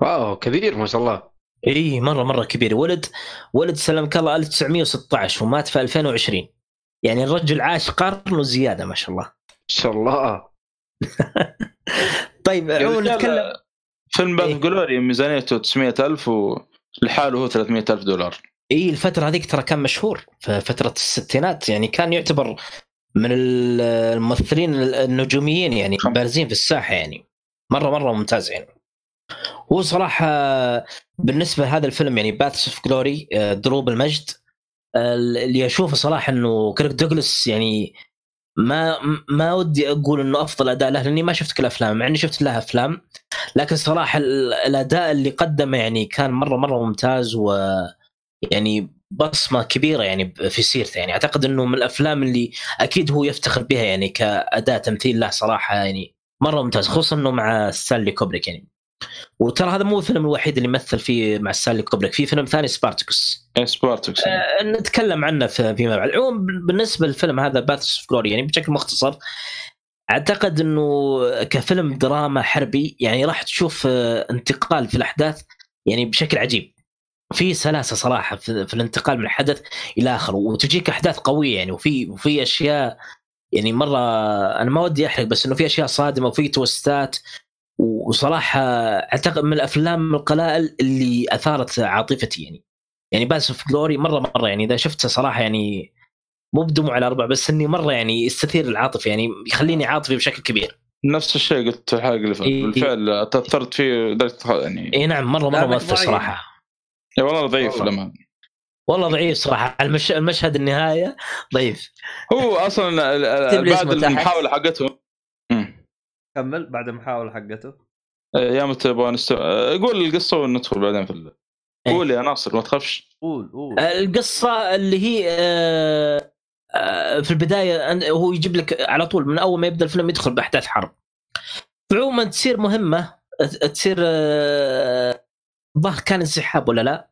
[SPEAKER 3] wow كبير ما شاء الله.
[SPEAKER 5] إي مرة مرة كبير. ولد ولد سلامك الله 1916 ومات في 2020 يعني الرجل عاش قرن وزيادة ما شاء الله.
[SPEAKER 3] ما شاء الله.
[SPEAKER 5] طيب
[SPEAKER 2] يا
[SPEAKER 5] عموما نتكلم.
[SPEAKER 2] فيلم
[SPEAKER 5] إيه.
[SPEAKER 2] of Glory ميزانيته 900000 ولحاله هو 300000 دولار.
[SPEAKER 5] إي الفترة هذيك ترى كان مشهور في فترة الستينات. يعني كان يعتبر من ال- الممثلين النجوميين يعني بارزين في الساحة يعني. مره مرة ممتاز يعني. هو صراحة بالنسبة لهذا الفيلم يعني Paths of Glory دروب المجد اللي أشوفه صراحة إنه كيرك دوغلاس يعني ما ما ودي أقول إنه أفضل أداء له لأني ما شفت كل أفلام مع إني شفت له أفلام. لكن صراحة ال- الأداء اللي قدمه يعني كان مره مرة ممتاز و يعني بصمة كبيرة يعني في سيرته. يعني أعتقد إنه من الأفلام اللي أكيد هو يفتخر بها يعني كاداء تمثيل. له صراحة يعني مرة ممتاز خصوصا إنه مع ستانلي كوبريك يعني. وترى هذا مو الفيلم الوحيد اللي مثل فيه مع ستانلي كوبريك. في فيلم ثاني Spartacus
[SPEAKER 2] إيه Spartacus
[SPEAKER 5] آه، نتكلم عنه في- فيما بعد. العموم بالنسبة للفيلم هذا Paths of Glory يعني بشكل مختصر أعتقد إنه كفيلم دراما حربي. يعني راح تشوف آه، انتقال في الأحداث يعني بشكل عجيب. في سلاسة صراحة في, في الانتقال من حدث إلى آخر وتجيك أحداث قوية يعني وفي وفي أشياء يعني مرة أنا ما ودي أحرق بس إنه في أشياء صادمة وفي twist ات وصراحة أعتقد من الأفلام القلائل اللي أثارت عاطفتي يعني يعني Paths of Glory مرة مرة يعني إذا شفته صراحة يعني مو بدموع على أربع بس إني مرة يعني يستثير العاطفة يعني يخليني عاطفي بشكل كبير
[SPEAKER 2] نفس الشيء قلت اللي فاتت
[SPEAKER 5] إيه.
[SPEAKER 2] بالفعل تاثرت فيه لدرجه يعني
[SPEAKER 5] اي نعم مرة
[SPEAKER 1] مرة
[SPEAKER 5] مؤثر.
[SPEAKER 2] صراحة والله ضعيف
[SPEAKER 3] والله.
[SPEAKER 2] لما
[SPEAKER 5] والله ضعيف صراحة. المش... المشهد النهاية ضعيف.
[SPEAKER 2] هو
[SPEAKER 1] أصلا
[SPEAKER 2] بعد. المحاولة حقته.
[SPEAKER 1] كمل بعد المحاولة حقته.
[SPEAKER 2] يا متى تبغى نست... قول القصة وندخل بعدين في ال... قول يا ناصر ما تخافش.
[SPEAKER 1] قول قول.
[SPEAKER 5] القصة اللي هي آه، آه، في البداية هو يجيب لك على طول من أول ما يبدأ الفيلم يدخل بأحداث حرب. عموما تصير مهمة ت- تصير آه، الظاهر كان انسحاب ولا لا؟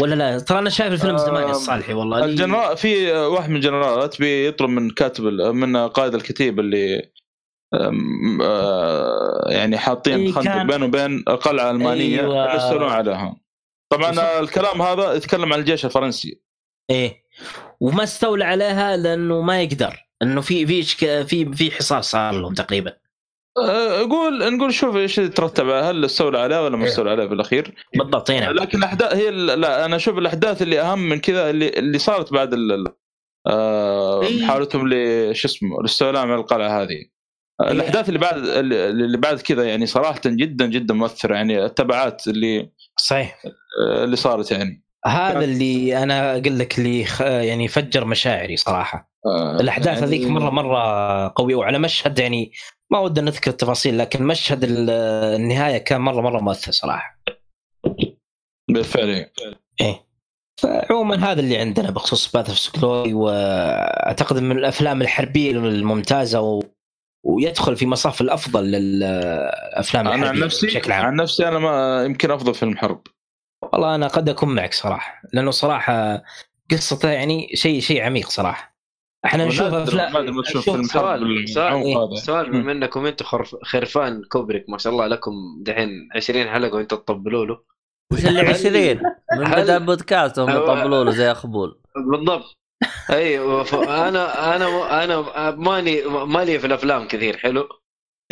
[SPEAKER 5] ولا لا؟ ترى أنا شايف الفيلم زمان يا صالحي والله
[SPEAKER 2] الجنرال في واحد من الجنرالات بيطلب من كاتب من قائد الكتيب اللي آه، يعني حاطين
[SPEAKER 5] إيه،
[SPEAKER 2] خندق بينه وبين القلعة الألمانية
[SPEAKER 5] أيوة.
[SPEAKER 2] يستولون عليها طبعا. الكلام هذا يتكلم عن الجيش الفرنسي
[SPEAKER 5] إيه وما استولى عليها لأنه ما يقدر انه في في في في حصار صار لهم تقريبا
[SPEAKER 2] أه، قول نقول شوف إيش يترتب على- هل استولى عليه ولا ما
[SPEAKER 5] إيه.
[SPEAKER 2] استولى عليه بالأخير
[SPEAKER 5] بالضبط نعم
[SPEAKER 2] لكن الأحداث هي لا أنا أشوف الأحداث اللي أهم من كذا اللي اللي صارت بعد ال- ال- آه،
[SPEAKER 5] إيه.
[SPEAKER 2] محاولتهم لش اسمه الاستولاء على القلعة هذه
[SPEAKER 5] إيه.
[SPEAKER 2] الأحداث اللي بعد اللي بعد كذا يعني صراحة جدا جدا مؤثرة يعني التبعات اللي
[SPEAKER 5] صحيح
[SPEAKER 2] آه، اللي صارت يعني
[SPEAKER 5] هذا اللي أنا أقول لك اللي يعني فجر مشاعري صراحة
[SPEAKER 2] آه،
[SPEAKER 5] الأحداث
[SPEAKER 2] يعني
[SPEAKER 5] هذيك مرة مرة قوية وعلى مشهد يعني ما ودنا نذكر التفاصيل لكن مشهد ال- النهاية كان مرة مرة مؤثر صراحة.
[SPEAKER 2] بالفعل. إيه.
[SPEAKER 5] فعموما هذا اللي عندنا بخصوص Paths of Glory وأعتقد من الأفلام الحربية الممتازة و... ويدخل في مصاف الأفضل للأفلام
[SPEAKER 2] أنا عن
[SPEAKER 5] الحربية
[SPEAKER 2] نفسي
[SPEAKER 5] بشكل عام.
[SPEAKER 2] عن نفسي أنا ما يمكن أفضل فيلم حرب.
[SPEAKER 5] والله أنا قد أكون معك صراحة لأنه صراحة قصته يعني شيء شيء عميق صراحة. إحنا نشوف افلام
[SPEAKER 2] ما تشوف فيلم
[SPEAKER 3] سؤال سؤال
[SPEAKER 2] هذا.
[SPEAKER 3] سؤال. بما إنكم أنتم خرف- خرفان كوبريك ما شاء الله لكم دحين 20 حلقة وأنتم تطبلوا له.
[SPEAKER 1] وش اللي 20 من
[SPEAKER 3] هل-
[SPEAKER 1] بدأ البودكاست هم يطبلوا له زي أخبول.
[SPEAKER 3] بالضبط. أيوه ف- أنا أنا أنا ماني مالي في الأفلام كثير حلو؟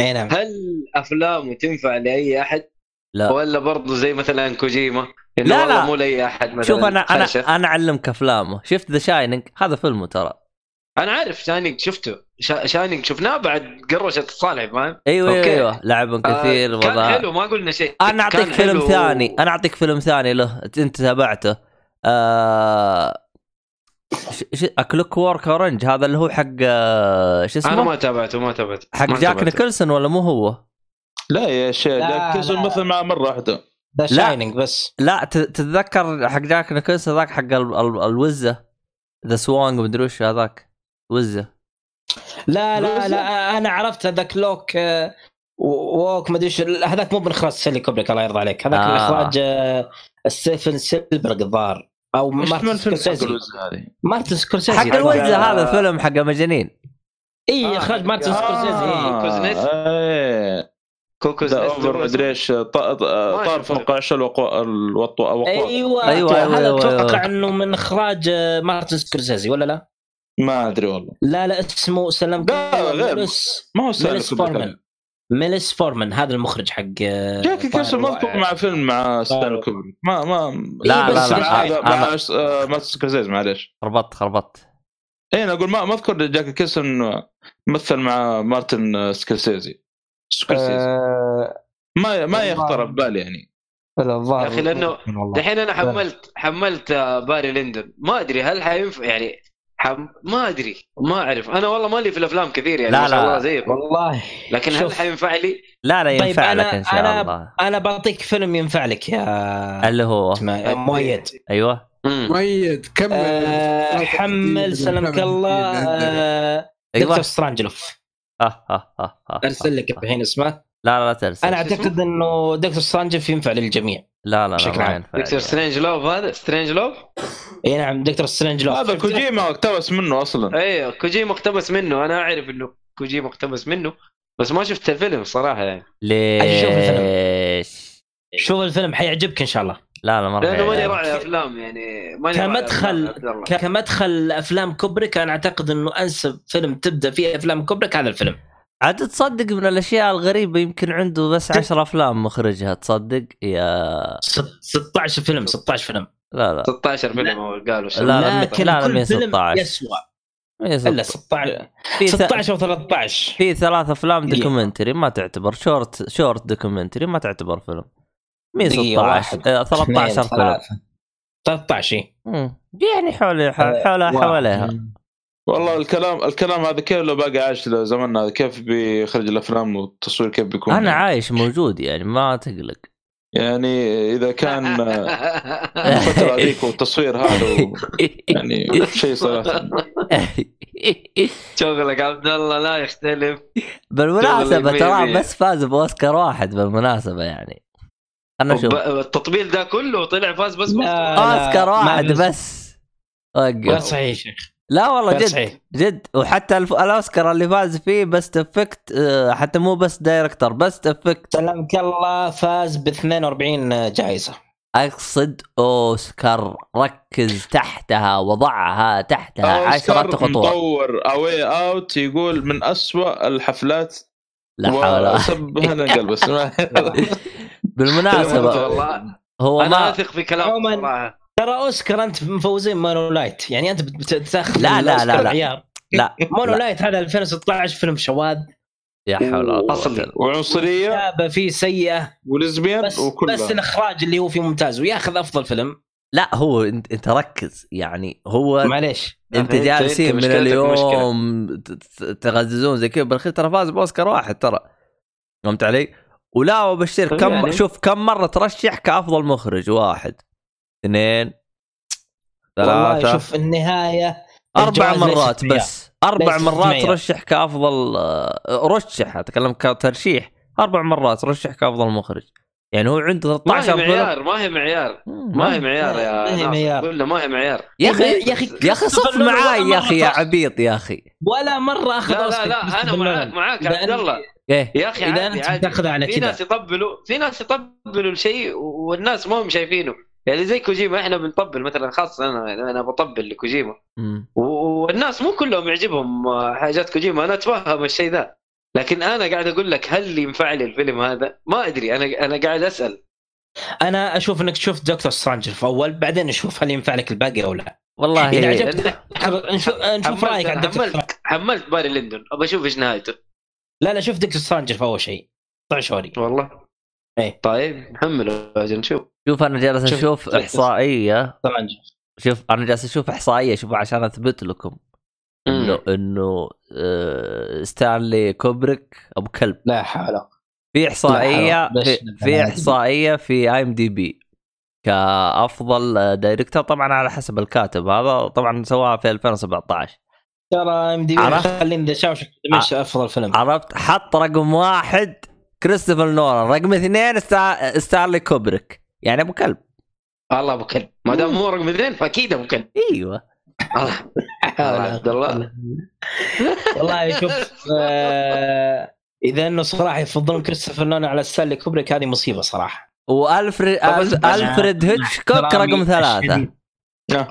[SPEAKER 5] أي نعم.
[SPEAKER 3] هل افلامه تنفع لأي أحد؟
[SPEAKER 1] لا.
[SPEAKER 3] ولا برضه زي مثلا كوجيما؟
[SPEAKER 1] لا، لا.
[SPEAKER 3] مو لأي أحد مثلا
[SPEAKER 1] شوف أنا
[SPEAKER 3] أنا.
[SPEAKER 1] أنا أعلمك أفلامه. شفت The Shining هذا فيلمه ترى.
[SPEAKER 3] أنا عارف Shining شفته. شا- Shining شفناه بعد قروشه الصالح فاهم؟
[SPEAKER 1] أيوه أيوه
[SPEAKER 3] أوكي.
[SPEAKER 1] أيوه. لعب كثير
[SPEAKER 3] آه كان
[SPEAKER 1] وضع
[SPEAKER 3] حلو ما قلنا شيء.
[SPEAKER 1] أنا
[SPEAKER 3] أعطيك
[SPEAKER 1] فيلم
[SPEAKER 3] حلو.
[SPEAKER 1] ثاني. أنا أعطيك فيلم ثاني له أنت تابعته. آه... ش... ش... Clockwork Orange هذا اللي هو حق آه، شو
[SPEAKER 3] أنا
[SPEAKER 1] اسمه
[SPEAKER 3] ما تابعته ما تابعته.
[SPEAKER 1] حق
[SPEAKER 3] ما
[SPEAKER 1] جاك. نيكلسون ولا مو هو؟
[SPEAKER 2] لا يا شيخ
[SPEAKER 5] لا،
[SPEAKER 2] جاك
[SPEAKER 5] لا.
[SPEAKER 2] مثل مع مرة واحدة.
[SPEAKER 5] ذا شاينينج بس.
[SPEAKER 1] لا ت... تتذكر حق جاك نيكلسون ذاك حق ال... ال... الوزة؟ ذا سوانج مدري وش هذاك؟ وزة
[SPEAKER 5] لا لا لا أنا عرفت هذاك لوك آه، ووك ما أدري إيش هذاك مو من إخراج سيلي كوبريك الله يرضى عليك هذاك
[SPEAKER 1] آه.
[SPEAKER 5] من إخراج آه، ستيفن سيلبرغ الظاهر أو
[SPEAKER 2] إيش
[SPEAKER 5] مارتن سكورسيزي؟ مارتن سكورسيزي
[SPEAKER 1] حق.
[SPEAKER 3] الوزة.
[SPEAKER 1] هذا الفيلم حق مجانين
[SPEAKER 5] إي
[SPEAKER 3] آه،
[SPEAKER 5] إخراج مارتن. سكورسيزي.
[SPEAKER 2] إيه
[SPEAKER 3] كوكوز
[SPEAKER 2] أوفر
[SPEAKER 3] هو
[SPEAKER 2] مدري إيش ط- ط- طار. فوق عشاء الوقوع الوطو
[SPEAKER 5] أيوه
[SPEAKER 1] أيوة،
[SPEAKER 5] أيوة
[SPEAKER 1] أيوة،
[SPEAKER 5] هذا
[SPEAKER 1] أيوة،
[SPEAKER 5] أتوقع
[SPEAKER 1] أيوة.
[SPEAKER 5] إنه من إخراج مارتن سكورسيزي ولا لا؟
[SPEAKER 2] ما أدري والله.
[SPEAKER 5] لا لا اسمه سلام
[SPEAKER 2] لا، غير.
[SPEAKER 5] ميلس
[SPEAKER 2] ما هو
[SPEAKER 5] ميلس. فورمان. ميلس فورمان هذا المخرج حق آه،
[SPEAKER 2] جاكي كيسون مذكور. مع فيلم مع ستانلي
[SPEAKER 5] طائر.
[SPEAKER 2] كوبريك ما ما
[SPEAKER 1] لا،
[SPEAKER 5] إيه،
[SPEAKER 1] لا، لا،
[SPEAKER 5] مع-
[SPEAKER 2] هذا مع آه، مارتن سكورسيزي معليش.
[SPEAKER 1] خربطت خربطت
[SPEAKER 2] اي أنا أقول ما ما أذكر جاك نيكلسون مثل مع مارتن سكورسيزي. سكورسيزي.
[SPEAKER 5] آه،
[SPEAKER 2] ما ما. يخطر ببالي يعني.
[SPEAKER 5] لا الظاهر.
[SPEAKER 3] يا لأنه
[SPEAKER 5] والله.
[SPEAKER 3] دحين أنا حملت حملت آه، باري ليندون ما أدري هل حينفع يعني حم... ما أدري ما أعرف. أنا والله مالي في الأفلام كثير يعني
[SPEAKER 1] لا،
[SPEAKER 3] ما شاء
[SPEAKER 1] لا.
[SPEAKER 3] الله زيكم
[SPEAKER 5] والله
[SPEAKER 3] لكن هل. حينفع لي؟
[SPEAKER 1] لا لا
[SPEAKER 5] طيب،
[SPEAKER 1] ينفع لك
[SPEAKER 5] أنا-
[SPEAKER 1] إن شاء
[SPEAKER 5] أنا-
[SPEAKER 1] الله.
[SPEAKER 5] أنا بعطيك فيلم ينفع لك يا
[SPEAKER 1] اللي هو؟
[SPEAKER 5] يا مؤيد.
[SPEAKER 3] أيوه.
[SPEAKER 4] مؤيد كمل.
[SPEAKER 5] آه، حمل سلامك الله. آه، دكتور
[SPEAKER 1] أيوه.
[SPEAKER 5] Strangelove.
[SPEAKER 1] ها ها.
[SPEAKER 5] أرسل لك الحين اسمه.
[SPEAKER 1] لا لا لا ترسل.
[SPEAKER 3] أنا؟
[SPEAKER 5] أعتقد إنه دكتور Strangelove ينفع للجميع.
[SPEAKER 1] لا لا لا
[SPEAKER 5] بشكل
[SPEAKER 1] ما
[SPEAKER 5] عام.
[SPEAKER 1] ينفع.
[SPEAKER 3] دكتور Strangelove هذا؟ Strangelove؟
[SPEAKER 5] إي نعم دكتور Strangelove
[SPEAKER 2] هذا كوجيما اقتبس منه أصلا.
[SPEAKER 3] أيوه كوجيما اقتبس منه. أنا أعرف إنه كوجيما اقتبس منه بس ما شفت الفيلم صراحة يعني.
[SPEAKER 5] أجي أشوف
[SPEAKER 1] ليش؟
[SPEAKER 5] شوف الفيلم حيعجبك إن شاء الله.
[SPEAKER 1] لا لا ما راح
[SPEAKER 3] لأنه ماني. راعي أفلام يعني. ماني
[SPEAKER 5] كمدخل- كمدخل أفلام كوبريك أنا أعتقد إنه أنسب فيلم تبدأ فيه أفلام كوبريك هذا الفيلم.
[SPEAKER 1] عاد تصدق من الأشياء الغريبة يمكن عنده بس 10 أفلام مخرجها تصدق يا
[SPEAKER 5] ست- 16 فيلم 16 فيلم
[SPEAKER 1] لا لا
[SPEAKER 3] 16 فيلم هو قالوا.
[SPEAKER 1] لا، لا،
[SPEAKER 5] لكن
[SPEAKER 1] لا، لا،
[SPEAKER 5] كل فيلم
[SPEAKER 1] 16.
[SPEAKER 5] يسوى. إلا 16
[SPEAKER 1] في ث-
[SPEAKER 5] 16 أو 13
[SPEAKER 1] في ثلاث
[SPEAKER 5] أفلام.
[SPEAKER 1] documentary ما تعتبر short short documentary ما تعتبر فيلم مين
[SPEAKER 5] دقيقة،
[SPEAKER 1] 16
[SPEAKER 5] واحد،
[SPEAKER 1] آه، 13
[SPEAKER 5] اثنين،
[SPEAKER 1] فيلم
[SPEAKER 5] ثلاثة. 13 إيه.
[SPEAKER 1] مم. يعني حول حولها. حواليها
[SPEAKER 2] والله الكلام الكلام هذا كيف لو باقي عايش لزماننا هذا؟ كيف بيخرج الأفلام والتصوير كيف بيكون؟
[SPEAKER 1] أنا
[SPEAKER 2] يعني,
[SPEAKER 1] عايش موجود يعني ما تقلق.
[SPEAKER 2] يعني إذا كان آه، الفترة هذيك والتصوير هذا و... يعني شيء صراحة.
[SPEAKER 3] شغلك عبد الله لا يختلف.
[SPEAKER 1] بالمناسبة
[SPEAKER 3] شغل
[SPEAKER 1] ترى. بس فاز بأوسكار واحد بالمناسبة يعني. خلنا نشوف.
[SPEAKER 3] وب- التطبيل ده كله طلع فاز بس
[SPEAKER 5] لا، لا،
[SPEAKER 1] أوسكار
[SPEAKER 5] ما
[SPEAKER 1] واحد
[SPEAKER 5] بس-
[SPEAKER 1] وقف.
[SPEAKER 5] صحيح يا شيخ.
[SPEAKER 1] لا والله جد
[SPEAKER 5] صحيح.
[SPEAKER 1] جد. وحتى الف... الأوسكار اللي فاز فيه best effect حتى مو best director best effect
[SPEAKER 5] سلمك الله فاز ب 42 جائزة.
[SPEAKER 1] أقصد أوسكار. ركز تحتها وضعها تحتها. عشرة خطوط
[SPEAKER 2] مطور اواي اوت يقول من أسوأ الحفلات.
[SPEAKER 1] لا حول ولا
[SPEAKER 2] هنا ما-
[SPEAKER 1] بالمناسبة
[SPEAKER 3] والله
[SPEAKER 1] هو أنا
[SPEAKER 3] أثق في كلام
[SPEAKER 5] عموماً. ترى أوسكار أنت مفوزين مونو لايت. يعني أنت بت- بتاخذ
[SPEAKER 1] لا، لا، لا، لا.
[SPEAKER 5] عيار
[SPEAKER 1] لا.
[SPEAKER 5] مونو
[SPEAKER 1] لا.
[SPEAKER 5] لايت هذا 2016 فيلم شواذ.
[SPEAKER 1] يا حول ولا قوة
[SPEAKER 3] أصلي.
[SPEAKER 1] إلا
[SPEAKER 2] وعنصرية.
[SPEAKER 5] كتابة فيه سيئة.
[SPEAKER 2] ولزبيان
[SPEAKER 5] بس
[SPEAKER 2] وكلها.
[SPEAKER 5] بس الإخراج اللي هو فيه ممتاز. وياخذ أفضل فيلم.
[SPEAKER 1] لا هو انت أنت ركز. يعني هو
[SPEAKER 5] معليش.
[SPEAKER 1] انت جالسين من اليوم ت- ت- تغززون زي كذا. بالأخير ترى فاز بأوسكار واحد ترى. فهمت علي؟ ولا وبشير
[SPEAKER 3] طيب
[SPEAKER 1] كم
[SPEAKER 3] يعني.
[SPEAKER 1] شوف كم مرة ترشح كأفضل مخرج واحد. اثنين
[SPEAKER 5] والله
[SPEAKER 1] ثلاثة.
[SPEAKER 5] شوف النهاية أربع
[SPEAKER 1] مرات. بس
[SPEAKER 5] أربع
[SPEAKER 1] مرات. رشح كأفضل آه، رشح أتكلم كترشيح. أربع مرات رشح كأفضل مخرج. يعني هو عنده
[SPEAKER 3] ما
[SPEAKER 1] 13
[SPEAKER 3] هي
[SPEAKER 1] فيلم.
[SPEAKER 3] معيار ما هي معيار. ما هي معيار
[SPEAKER 5] ما
[SPEAKER 3] يا
[SPEAKER 5] هي
[SPEAKER 3] ناصر.
[SPEAKER 5] معيار.
[SPEAKER 3] قلنا ما هي معيار.
[SPEAKER 1] يا أخي
[SPEAKER 5] يا أخي
[SPEAKER 1] يا أخي صف معاي
[SPEAKER 5] ولا
[SPEAKER 1] يا أخي يا
[SPEAKER 5] مرة
[SPEAKER 1] عبيط يا أخي.
[SPEAKER 5] ولا مرة أخذ
[SPEAKER 3] لا لا لا
[SPEAKER 5] أنا
[SPEAKER 3] معاك. معاك عبد الله.
[SPEAKER 1] إيه.
[SPEAKER 3] يا أخي
[SPEAKER 5] إذا
[SPEAKER 3] أنت
[SPEAKER 5] تاخذها على
[SPEAKER 3] في
[SPEAKER 5] كذا.
[SPEAKER 3] ناس يطبلوا في ناس يطبلوا الشيء والناس ما هم شايفينه. يعني زي كوجيما إحنا بنطبل مثلا خاصة أنا أنا بطبل لكوجيما. والناس مو كلهم يعجبهم آه، حاجات كوجيما. أنا أتفهم الشيء ذا. لكن أنا قاعد أقول لك هل ينفع لي الفيلم هذا؟ ما أدري. أنا أنا قاعد أسأل.
[SPEAKER 5] أنا أشوف إنك تشوف Dr. Strangelove أول بعدين نشوف هل ينفع لك الباقي أو لا.
[SPEAKER 1] والله
[SPEAKER 5] إذا
[SPEAKER 1] إيه.
[SPEAKER 5] عجبك نشوف نشوف رأيك عن دكتور
[SPEAKER 3] حملت حملت باري ليندون. ابى أشوف إيش نهايته.
[SPEAKER 5] لا لا شوف Dr. Strangelove أول شيء. طلع شوري
[SPEAKER 3] والله.
[SPEAKER 5] إيه.
[SPEAKER 3] طيب نحمله أجل نشوف.
[SPEAKER 1] شوف أنا جالس
[SPEAKER 5] شوف-
[SPEAKER 1] أشوف إحصائية.
[SPEAKER 5] سترانج
[SPEAKER 1] شوف أنا جالس أشوف إحصائية شوف عشان أثبت لكم. إنه إنه آه، ستانلي كوبريك أبو كلب.
[SPEAKER 5] لا حول.
[SPEAKER 1] في
[SPEAKER 5] إحصائية
[SPEAKER 1] في, في إحصائية في IMDb كأفضل director طبعا على حسب الكاتب هذا. طبعا سواها في 2017
[SPEAKER 5] ترى
[SPEAKER 1] IMDb؟
[SPEAKER 5] خلينا The Shawshank أفضل فيلم.
[SPEAKER 1] عرفت؟ حط رقم واحد. كريستوفر نولان رقم اثنين ستا... ستانلي كوبريك. يعني أبو كلب.
[SPEAKER 3] الله أبو كلب. ما دام هو رقم اثنين فأكيد أبو كلب.
[SPEAKER 1] أيوه.
[SPEAKER 3] الله. الله عبد الله.
[SPEAKER 5] والله شوف آه، إذا إنه صراحة يفضلون كريستوفر نولان على ستانلي كوبريك هذه مصيبة صراحة.
[SPEAKER 1] والفريد ألفريد هيتشكوك رقم
[SPEAKER 3] ثلاثة.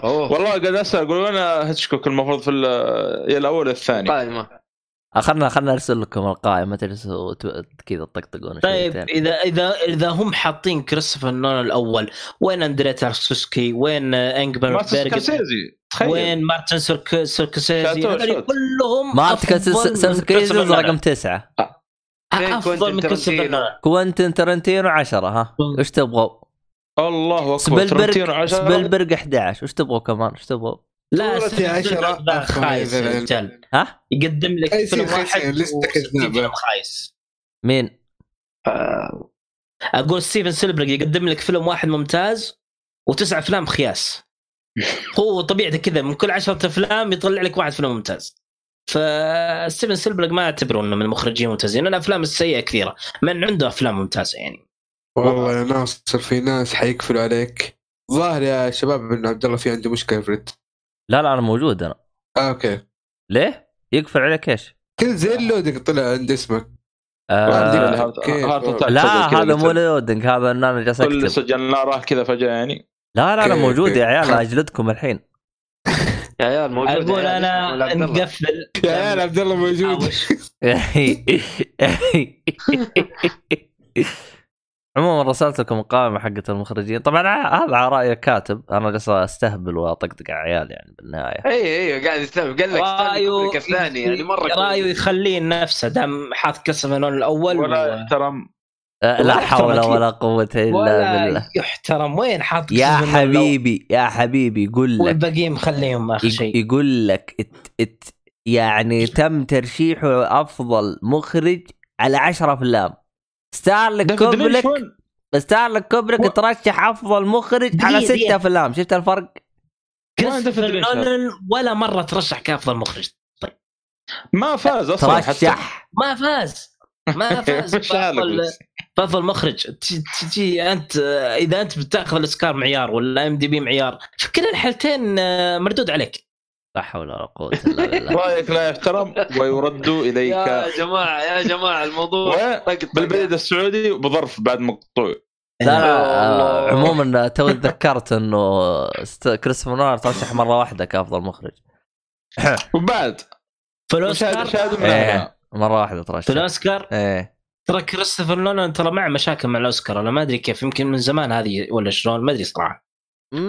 [SPEAKER 2] والله قاعد أسأل أقول وين هيتشكوك المفروض في الأول الثاني
[SPEAKER 3] قائمه
[SPEAKER 1] خلنا خلنا ارسل لكم القائمة تجلسوا كذا تطقطقون
[SPEAKER 5] طيب
[SPEAKER 1] شويتين.
[SPEAKER 5] اذا اذا إذا هم حاطين كريستوفر نولان الأول وين اندريا تارسوسكي وين انجبر
[SPEAKER 2] سكورسيزي
[SPEAKER 5] وين مارتن
[SPEAKER 2] شات.
[SPEAKER 5] كلهم
[SPEAKER 1] مارتن
[SPEAKER 5] نولان.
[SPEAKER 1] رقم
[SPEAKER 5] تسعة
[SPEAKER 3] أفضل
[SPEAKER 5] من كريستوفر
[SPEAKER 3] ترنتينو؟
[SPEAKER 5] نولان
[SPEAKER 1] كوينتن ترنتينو 10 ها. إيش تبغوا؟
[SPEAKER 2] الله أكبر 10
[SPEAKER 1] سبيلبرج 11 إيش تبغوا كمان؟ إيش تبغوا؟
[SPEAKER 5] لا ستيفن
[SPEAKER 4] عشرة
[SPEAKER 5] خايس يا. رجال.
[SPEAKER 1] ها؟
[SPEAKER 5] يقدم لك فيلم واحد. فيلم خايس.
[SPEAKER 1] مين؟
[SPEAKER 3] آه،
[SPEAKER 5] أقول ستيفن سبيلبرج يقدم لك فيلم واحد ممتاز وتسع أفلام خياس. هو طبيعته كذا من كل عشرة أفلام يطلع لك واحد فيلم ممتاز. فستيفن سبيلبرج ما أعتبره إنه من المخرجين الممتازين الافلام السيئة كثيرة من عنده أفلام ممتازة يعني.
[SPEAKER 4] والله يا ناصر في ناس حيقفلوا عليك. ظاهر يا شباب ان عبد الله في عنده مشكلة في
[SPEAKER 1] لا لا أنا موجود أنا
[SPEAKER 4] آه okay
[SPEAKER 1] ليه؟ يقفل عليك إيش؟
[SPEAKER 4] كذا زي ال loading طلع عند اسمك
[SPEAKER 1] آه؟ لا هذا مو loading هذا ان أنا جالس
[SPEAKER 2] كل سجلناه راح كذا فجأة يعني
[SPEAKER 1] لا لا
[SPEAKER 4] أنا
[SPEAKER 1] موجود. يا عيال أجلدكم الحين
[SPEAKER 3] يا عيال موجود يا
[SPEAKER 5] أقول
[SPEAKER 3] عيال. أنا.
[SPEAKER 5] نقفل
[SPEAKER 4] يا عيال عبد الله موجود
[SPEAKER 1] عموما رسلت لكم القائمه حقت المخرجين. طبعا هذا على رأي الكاتب. أنا جالس أستهبل وأطقطق على عيال يعني بالنهاية.
[SPEAKER 3] اي اي قاعد يستوعب قال لك كوبريك الثاني يعني
[SPEAKER 5] مرة
[SPEAKER 3] رأيه.
[SPEAKER 5] يخليه نفسه دام حاط كريستوفر الأول
[SPEAKER 2] ولا
[SPEAKER 5] و-
[SPEAKER 2] احترم
[SPEAKER 1] آه، لا حول ولا قوة إلا
[SPEAKER 5] ولا
[SPEAKER 1] بالله.
[SPEAKER 5] يحترم. وين حاط
[SPEAKER 1] يا؟ حبيبي يا حبيبي يقول لك.
[SPEAKER 5] والباقيين مخليهم
[SPEAKER 1] يق-
[SPEAKER 5] شيء.
[SPEAKER 1] يقول لك ات ات يعني تم ترشيحه أفضل مخرج على 10
[SPEAKER 2] أفلام. لينش
[SPEAKER 1] كوبريك؟ ستارلك كوبريك
[SPEAKER 5] و-
[SPEAKER 1] ترشح أفضل مخرج على ستة
[SPEAKER 5] دقيقة.
[SPEAKER 1] أفلام. شفت الفرق؟
[SPEAKER 5] كريستوفر؟ نولان ولا مرة ترشح كأفضل مخرج.
[SPEAKER 2] ما فاز أصلا حتى.
[SPEAKER 1] ترشح.
[SPEAKER 5] ما فاز. ما فاز. بافضل مخرج. تجي- أنت إذا أنت بتأخذ الأوسكار معيار ولا IMDb معيار في كلا الحالتين آه، مردود عليك.
[SPEAKER 1] لا حول ولا قوة إلا بالله.
[SPEAKER 2] رأيك لا يحترم ويرد إليك.
[SPEAKER 3] يا جماعة يا جماعة الموضوع.
[SPEAKER 2] بالبريد السعودي بظرف بعد مقطوع.
[SPEAKER 1] لا لا. عموما تو تذكرت إنه ست- كريستوفر نولان ترشح مرة واحدة كأفضل مخرج.
[SPEAKER 2] وبعد.
[SPEAKER 5] في الاوسكار
[SPEAKER 1] إيه
[SPEAKER 2] هنا.
[SPEAKER 1] مرة واحدة
[SPEAKER 5] في
[SPEAKER 1] ترشح.
[SPEAKER 5] الاوسكار
[SPEAKER 1] إيه.
[SPEAKER 5] ترى كريستوفر نولان ترى معه مشاكل مع الأوسكار أنا ما أدري كيف يمكن من زمان هذه ولا شلون ما أدري صراحة.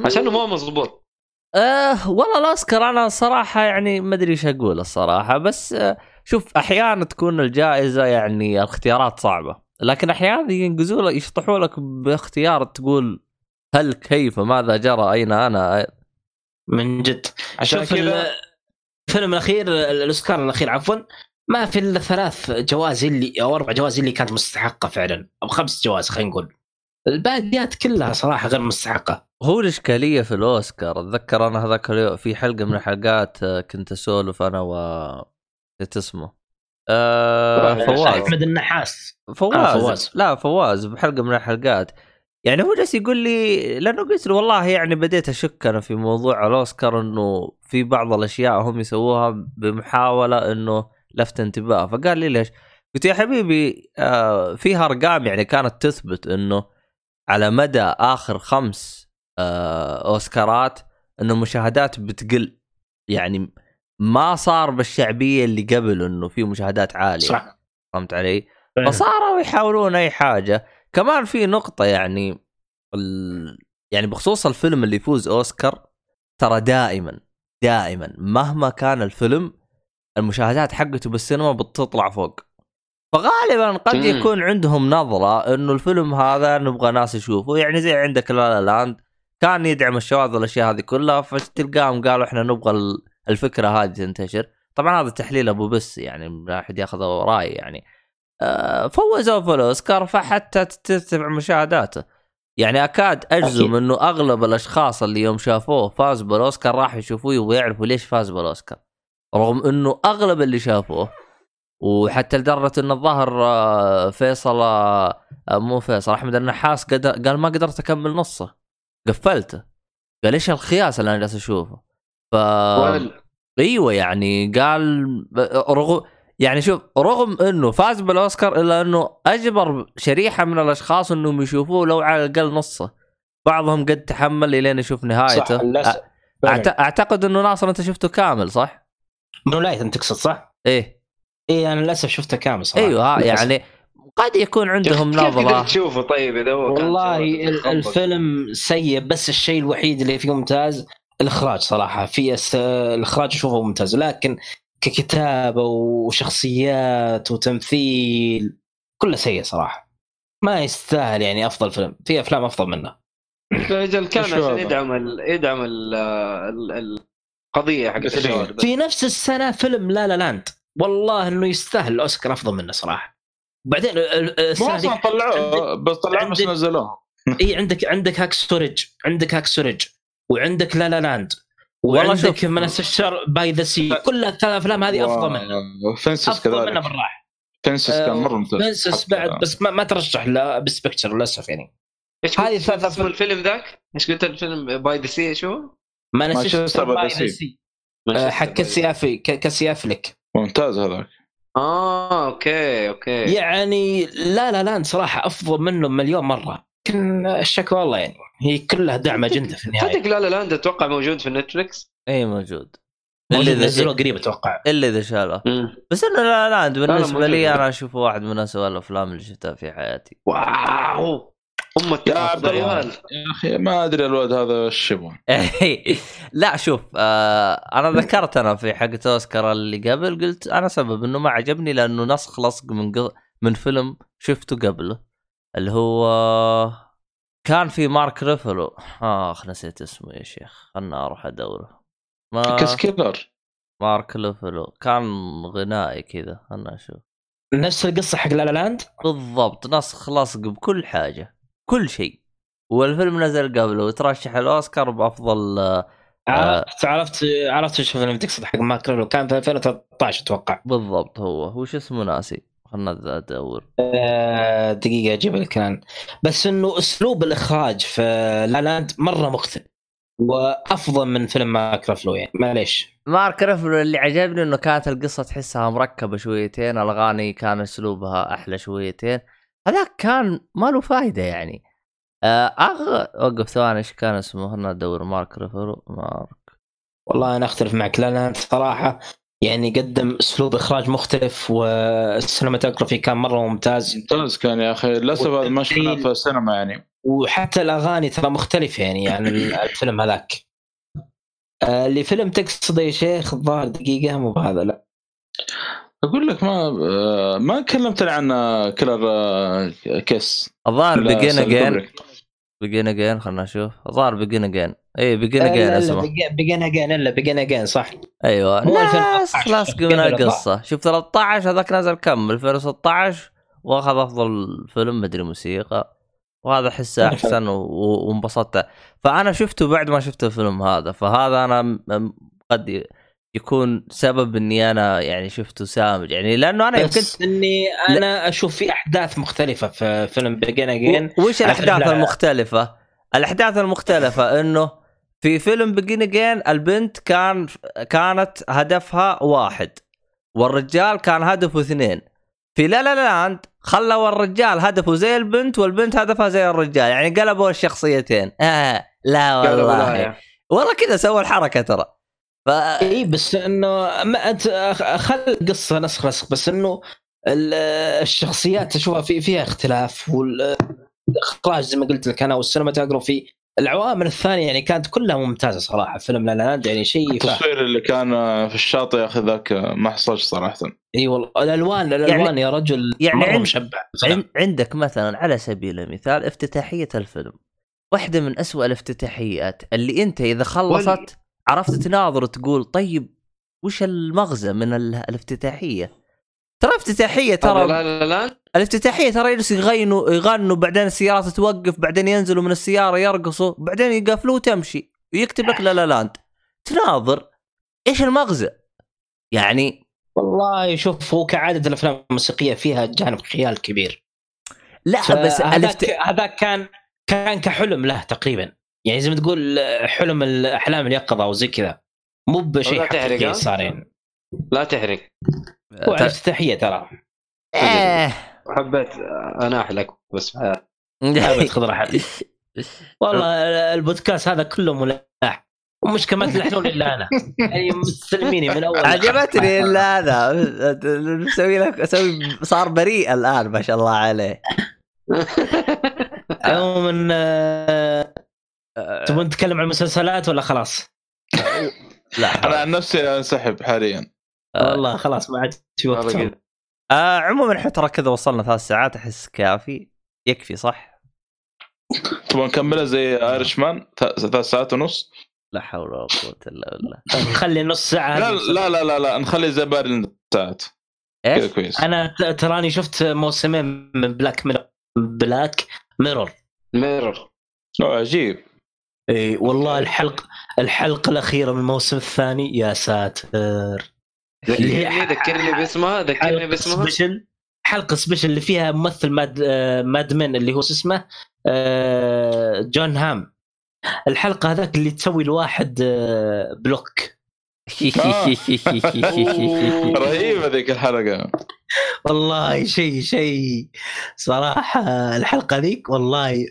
[SPEAKER 3] عشانه مو مضبوط.
[SPEAKER 1] آه والله الأوسكار أنا صراحة يعني ما أدري إيش أقول الصراحه بس آه شوف أحيانا تكون الجائزة يعني الاختيارات صعبة لكن أحيانا ينقزوا لك يشطحوا لك باختيار تقول هل كيف ماذا جرى أين أنا؟
[SPEAKER 5] من جد.
[SPEAKER 2] عشان
[SPEAKER 5] شوف الفيلم الأخير الأوسكار الأخير عفوا ما في إلا ثلاث جوائز اللي أو أربع جوائز اللي كانت مستحقة فعلا أو خمس جوائز خلينا نقول. الباقيات كلها صراحة غير مستحقة.
[SPEAKER 1] هو الإشكالية في الأوسكار أتذكر أنا هذاك اليوم في حلقة من الحلقات آه، كنت أسولف أنا و نسيت اسمه. آه فواز.
[SPEAKER 5] أحمد النحاس.
[SPEAKER 1] فواز.
[SPEAKER 5] آه، فواز.
[SPEAKER 1] لا فواز بحلقة من الحلقات. يعني هو جالس يقول لي لأنه قلت له والله يعني بديت أشك أنا في موضوع الأوسكار إنه في بعض الأشياء هم يسووها بمحاولة إنه لفت انتباه. فقال لي ليش؟ قلت يا حبيبي آه فيها أرقام يعني كانت تثبت إنه على مدى آخر خمس آه أوسكارات إنه المشاهدات بتقل. يعني ما صار بالشعبية اللي قبل إنه في مشاهدات عالية.
[SPEAKER 5] صح.
[SPEAKER 1] فهمت علي؟ فصاروا يحاولون أي حاجة. كمان في نقطة يعني ال... يعني بخصوص الفيلم اللي يفوز أوسكار ترى دائما دائما مهما كان الفيلم المشاهدات حقته بالسينما بتطلع فوق. فغالبا قد. يكون عندهم نظرة إنه الفيلم هذا نبغى ناس يشوفه يعني زي عندك لا لا لاند كان يدعم الشواذ والأشياء هذه كلها فتلقاهم قالوا إحنا نبغى ال- الفكرة هذه تنتشر. طبعا هذا تحليل أبو بس يعني لا احد ياخذ راي يعني. آه، فوزوا في الاوسكار فحتى ترتفع مشاهداته. يعني أكاد أجزم
[SPEAKER 5] أكيد.
[SPEAKER 1] إنه أغلب الأشخاص اللي يوم شافوه فاز بالأوسكار راح يشوفوه يبغوا يعرفوا ليش فاز بالأوسكار. رغم إنه أغلب اللي شافوه وحتى لدرجة انه الظاهر آه، فيصل آه، آه، مو فيصل أحمد النحاس قدر قال ما قدرت أكمل نصه. قفلته. قال إيش الخياس اللي أنا جالس أشوفه؟ ف
[SPEAKER 3] وال-
[SPEAKER 1] أيوه يعني قال رغم يعني شوف رغم إنه فاز بالأوسكار إلا إنه أجبر شريحة من الأشخاص إنهم يشوفوه لو على الأقل نصه. بعضهم قد تحمل إلين يشوف
[SPEAKER 5] صح
[SPEAKER 1] نهايته
[SPEAKER 5] للاسف
[SPEAKER 1] أعت... أعتقد إنه ناصر أنت شفته كامل صح؟
[SPEAKER 5] Moonlight أنت تقصد صح؟
[SPEAKER 1] إيه.
[SPEAKER 5] إي أنا للأسف شفته كامل صراحة.
[SPEAKER 1] أيوه ها،
[SPEAKER 5] للأسف.
[SPEAKER 1] يعني قد يكون عندهم
[SPEAKER 3] كيف
[SPEAKER 1] نظره
[SPEAKER 3] قدرت تشوفه طيب إذا هو
[SPEAKER 5] والله؟ الفيلم سيء بس الشيء الوحيد اللي فيه ممتاز الإخراج صراحة. في أس... الإخراج أشوفه ممتاز لكن ككتابة وشخصيات وتمثيل كله سيء صراحة. ما يستاهل يعني أفضل فيلم. في أفلام أفضل منه.
[SPEAKER 3] أجل كان عشان؟ يدعم ال... يدعم ال... ال... القضية حقت
[SPEAKER 5] في نفس السنة فيلم La La Land. والله إنه يستاهل الأوسكار أفضل منه صراحة. وبعدين
[SPEAKER 2] مو السنة
[SPEAKER 5] أصلا
[SPEAKER 2] طلعوه بس طلعوه بس نزلوه.
[SPEAKER 5] إي عندك عندك Hacksaw Ridge عندك Hacksaw Ridge وعندك La La Land
[SPEAKER 1] والله
[SPEAKER 5] وعندك Manchester by the Sea. كل الثلاث افلام هذه أفضل منه.
[SPEAKER 2] Fences
[SPEAKER 5] أفضل منه
[SPEAKER 2] كذلك
[SPEAKER 5] بالراحة.
[SPEAKER 2] Fences كان مرة ممتاز.
[SPEAKER 5] Fences
[SPEAKER 2] حتى-
[SPEAKER 5] بعد بس ما, ما ترشح لا Best Picture للاسف يعني.
[SPEAKER 3] إيش
[SPEAKER 5] هذه
[SPEAKER 3] هذه
[SPEAKER 5] ثلاث
[SPEAKER 3] اسمه الفيلم ذاك؟ إيش قلت الفيلم؟ by the Sea شو؟
[SPEAKER 5] Manchester by
[SPEAKER 2] the
[SPEAKER 5] Sea. آه، حق كيسي أف ك- كيسي أفليك
[SPEAKER 2] ممتاز هذاك.
[SPEAKER 3] آه أوكي أوكي.
[SPEAKER 5] يعني La La Land صراحة أفضل منه مليون مرة. لكن الشكوى والله يعني. هي كلها دعم اجنده في النهاية.
[SPEAKER 3] صدق La La Land أتوقع موجود في Netflix
[SPEAKER 1] اي موجود.
[SPEAKER 5] موجود
[SPEAKER 1] إلا
[SPEAKER 5] نزلوه
[SPEAKER 1] اذا
[SPEAKER 5] قريب أتوقع.
[SPEAKER 1] إلا إذا شاله.
[SPEAKER 3] مم.
[SPEAKER 1] بس إنه لا لا بالنسبة
[SPEAKER 3] موجود.
[SPEAKER 1] لي أنا اشوفه واحد من اسوء الأفلام اللي شفتها في حياتي.
[SPEAKER 3] واو! ام
[SPEAKER 2] يا
[SPEAKER 3] التعب
[SPEAKER 2] عبد. يا أخي ما أدري الولد هذا إيش يبغى.
[SPEAKER 1] لا شوف آه أنا ذكرت أنا في حقة اوسكار اللي قبل قلت أنا سبب إنه ما عجبني لأنه نسخ لصق من قل... من فيلم شفته قبله اللي هو كان في مارك رافالو. آخ نسيت اسمه يا شيخ. خلنا أروح أدوره. ما
[SPEAKER 2] كيس كيلر
[SPEAKER 1] مارك رافالو. كان غنائي كذا. خلنا نشوف.
[SPEAKER 5] نفس القصة حق La La Land؟
[SPEAKER 1] بالضبط نسخ لصق بكل حاجة. كل شيء. والفيلم نزل قبله وترشح الأوسكار بأفضل آه،
[SPEAKER 5] عرفت عرفت عرفت إيش الفيلم تقصد حق مارك رافالو كان في 2013 أتوقع.
[SPEAKER 1] بالضبط هو. وش اسمه ناسي. خلنا أدور.
[SPEAKER 5] آه، دقيقة أجيب لك الآن. بس إنه أسلوب الإخراج في La Land مرة مختلف وأفضل من فيلم مارك رافالو يعني. معليش.
[SPEAKER 1] مارك رافالو اللي عجبني إنه كانت القصة تحسها مركبة شويتين الأغاني كان أسلوبها أحلى شويتين. هذاك كان ما له فايدة يعني. آه، اغ وقف ثواني إيش كان اسمه؟ خلنا ندور. مارك رافالو مارك.
[SPEAKER 5] والله أنا أختلف معك La Land صراحة يعني قدم أسلوب إخراج مختلف وال cinematography كان مرة ممتاز.
[SPEAKER 2] ممتاز كان يا أخي. للأسف هذا ما شفناه. في السينما يعني.
[SPEAKER 5] وحتى الأغاني ترى مختلفة يعني عن الفيلم هذاك. آه، اللي فيلم تقصده يا شيخ الظاهر دقيقة مو بهذا لا.
[SPEAKER 2] أقول لك ما ما كلمتني عن كيلر آه، كيس.
[SPEAKER 1] الظاهر Begin
[SPEAKER 2] Again.
[SPEAKER 1] Begin Again خلنا نشوف. الظاهر Begin Again اي Begin
[SPEAKER 5] Again
[SPEAKER 1] اسمه
[SPEAKER 5] لا Begin Again إلا Begin Again صح. أيوه.
[SPEAKER 1] ناس
[SPEAKER 5] 2013
[SPEAKER 1] لاصق من القصة. شوف 13 هذاك نزل كم؟ 2016 وأخذ أفضل فيلم مدري موسيقى. وهذا احسه أحسن وانبسطت. فأنا شفته بعد ما شفت الفيلم هذا. فهذا أنا قد يكون سبب إني أنا يعني شفته سامج. يعني لأنه أنا يمكن
[SPEAKER 5] إني أنا أشوف في أحداث مختلفة في فيلم بيجن اجين
[SPEAKER 1] وش الأحداث
[SPEAKER 5] لا.
[SPEAKER 1] المختلفة؟ الأحداث المختلفة إنه في فيلم بيجين اجين البنت كان كانت هدفها واحد. والرجال كان هدفه اثنين. في لا لا لاند خلوا الرجال هدفه زي البنت والبنت هدفها زي الرجال. يعني قلبوا الشخصيتين. آه لا والله. والله كذا سووا الحركة ترى. ف
[SPEAKER 5] اي بس إنه ما انت خل القصة نسخ نسخ بس إنه ال- الشخصيات أشوفها في فيها اختلاف والاخراج زي ما قلت لك أنا وال cinematography العوامل الثانية يعني كانت كلها ممتازة صراحة فيلم La Land يعني شيء
[SPEAKER 2] التصوير اللي كان في الشاطئ يا أخي ذاك ما حصلش صراحة.
[SPEAKER 5] إي والله الالوان الألوان يا رجل
[SPEAKER 1] يعني
[SPEAKER 5] مرة
[SPEAKER 1] عند-
[SPEAKER 5] مشبع.
[SPEAKER 1] عن- عندك مثلا على سبيل المثال افتتاحية الفيلم. واحدة من أسوأ الافتتاحيات اللي أنت إذا خلصت عرفت تناظر تقول طيب وش المغزى من ال- الافتتاحية؟ ترى
[SPEAKER 3] افتتاحية
[SPEAKER 1] ترى
[SPEAKER 3] لا لا لا
[SPEAKER 1] الافتتاحية ترى يجلسوا يغنوا يغنوا بعدين السيارات توقف بعدين ينزلوا من السيارة يرقصوا بعدين يقفلوا وتمشي. ويكتب لك لا لا لاند تناظر إيش المغزى؟ يعني
[SPEAKER 5] والله شوف هو كعادة الأفلام الموسيقية فيها جانب خيال كبير.
[SPEAKER 1] لا بس
[SPEAKER 5] هذاك
[SPEAKER 1] الافت...
[SPEAKER 5] هذاك كان كان كحلم له تقريبا. يعني زي ما تقول حلم الاحلام اليقظه أو زي كذا. مو بشيء حقيقي
[SPEAKER 3] ها؟
[SPEAKER 5] صار يعني
[SPEAKER 3] لا تحرق.
[SPEAKER 5] هو على الافتتاحيه ترى.
[SPEAKER 1] آه.
[SPEAKER 3] حبيت أنا احلك بس.
[SPEAKER 5] حابب خضر حبيبي والله البودكاست هذا كله ملاح. ومش كمان تلحنون إلا أنا. يعني مستلميني من أول
[SPEAKER 1] عجبتني إلا هذا. مسوي لك أسوي صار بريء الآن ما شاء الله عليه.
[SPEAKER 5] عموما آه، تبون نتكلم عن المسلسلات ولا خلاص؟
[SPEAKER 1] لا.
[SPEAKER 2] أنا عن نفسي انسحب حاليا.
[SPEAKER 5] والله خلاص ما عاد في وقت.
[SPEAKER 1] آه عموما إحنا ترى كذا وصلنا ثلاث ساعات أحس كافي. يكفي صح؟
[SPEAKER 2] تبغى نكملها زي ايرش مان ثلاث ساعات ونص؟
[SPEAKER 1] لا حول ولا قوة إلا بالله.
[SPEAKER 5] خلي نص ساعة
[SPEAKER 2] لا لا لا لا, لا. نخلي زي بارلين ساعات كذا
[SPEAKER 1] إيش؟
[SPEAKER 2] كويس.
[SPEAKER 5] أنا تراني شفت موسمين من Black Mirror Black Mirror
[SPEAKER 3] Mirror
[SPEAKER 2] أوه عجيب.
[SPEAKER 5] إي والله الحلقة الحلقة الأخيرة من الموسم الثاني يا ساتر.
[SPEAKER 3] ذكرني ذكرني باسمها ذكرني باسمها.
[SPEAKER 5] special حلقة special اللي فيها ممثل Mad آه، Mad Men اللي هو اسمه؟ آه، جون هام. الحلقة هذاك اللي تسوي الواحد آه، بلوك.
[SPEAKER 2] رهيبة ذيك الحلقة.
[SPEAKER 5] والله شيء شيء. صراحة الحلقة ذيك والله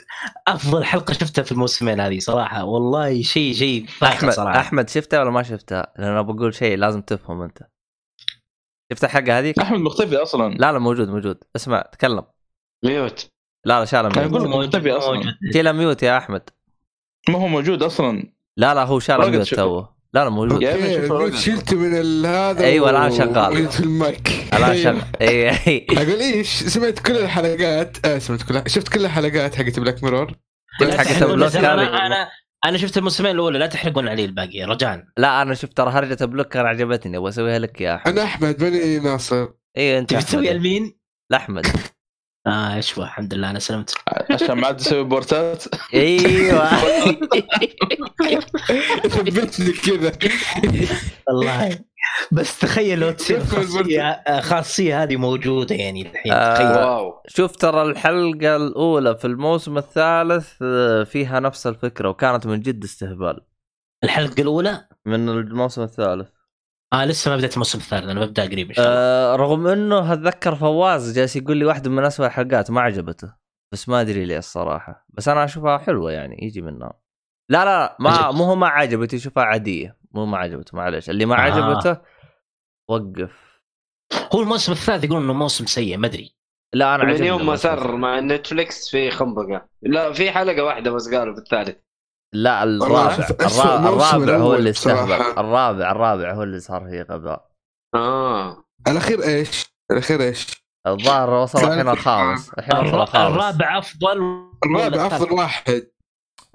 [SPEAKER 5] أفضل حلقة شفتها في الموسمين هذه صراحة. والله شيء شيء
[SPEAKER 1] أحمد
[SPEAKER 5] صراحة.
[SPEAKER 1] أحمد شفتها ولا ما شفتها؟ لأن أنا بقول شيء لازم تفهم أنت. شفت الحلقة هذيك؟
[SPEAKER 2] أحمد مختفي أصلا.
[SPEAKER 1] لا لا موجود موجود. اسمع تكلم.
[SPEAKER 3] Mute.
[SPEAKER 1] لا لا شال mute
[SPEAKER 2] أقول لك مختفي
[SPEAKER 5] أصلا.
[SPEAKER 1] شيل mute يا أحمد.
[SPEAKER 2] ما هو موجود أصلا.
[SPEAKER 1] لا لا هو شال
[SPEAKER 2] mute.
[SPEAKER 1] توه. لا لا موجود.
[SPEAKER 4] شلته من ال- هذا
[SPEAKER 1] أيوة،
[SPEAKER 4] و-
[SPEAKER 1] الآن شغال.
[SPEAKER 4] في المايك.
[SPEAKER 1] الان
[SPEAKER 4] أيوة.
[SPEAKER 1] شغل اي اي
[SPEAKER 4] أقول إيش سمعت كل الحلقات؟ آه سمعت كل شفت كل الحلقات حقت
[SPEAKER 1] Black
[SPEAKER 5] Mirror
[SPEAKER 1] حقت
[SPEAKER 5] أنا أنا أنا شفت الموسمين الأولى لا تحرقون علي الباقي رجاء
[SPEAKER 1] لا أنا شفت ترى هرجة block كان عجبتني أبغى أسويها لك يا أحمد.
[SPEAKER 4] أنا أحمد ماني ناصر.
[SPEAKER 1] اي أنت
[SPEAKER 5] تبي
[SPEAKER 1] أحمد.
[SPEAKER 5] تسوي المين؟ آه إيش الحمد لله أنا سلمت.
[SPEAKER 2] عشان ما عاد يسوي بورتات.
[SPEAKER 1] أيوه.
[SPEAKER 4] ثبتني كذا.
[SPEAKER 5] والله. بس تخيل لو تصير خاصية آه، خاصية هذه موجودة يعني الحين
[SPEAKER 1] آه.
[SPEAKER 5] تخيل.
[SPEAKER 3] واو.
[SPEAKER 1] شوف ترى الحلقة الأولى في الموسم الثالث آه، فيها نفس الفكرة وكانت من جد استهبال.
[SPEAKER 5] الحلقة الأولى؟
[SPEAKER 1] من الموسم الثالث.
[SPEAKER 5] آه لسه ما بدأت الموسم الثالث أنا ببدأ قريب إن شاء الله.
[SPEAKER 1] آه رغم إنه اتذكر فواز جالس يقول لي واحدة من اسوء الحلقات ما عجبته. بس ما أدري ليه الصراحة. بس أنا أشوفها حلوة يعني يجي منها. لا لا ما. مو هو ما عجبته يشوفها عادية. مو ما عجبته معلش اللي ما
[SPEAKER 5] آه.
[SPEAKER 1] عجبته وقف.
[SPEAKER 5] هو الموسم الثالث يقولون إنه موسم سيء ما أدري.
[SPEAKER 1] لا أنا
[SPEAKER 3] من
[SPEAKER 1] عجبني
[SPEAKER 3] يوم ما صار مع نتفليكس في خنبقة. لا في حلقة واحدة بس قالوا في الثالث
[SPEAKER 1] لا الرابع الرابع, الرابع هو اللي استهبل. الرابع الرابع هو اللي صار فيه غباء
[SPEAKER 3] آه
[SPEAKER 4] الأخير إيش؟ الأخير إيش؟
[SPEAKER 1] الظاهر وصل. الحين الخامس الحين وصل الخامس
[SPEAKER 5] الرابع أفضل
[SPEAKER 4] الرابع؟ أفضل واحد
[SPEAKER 1] لا،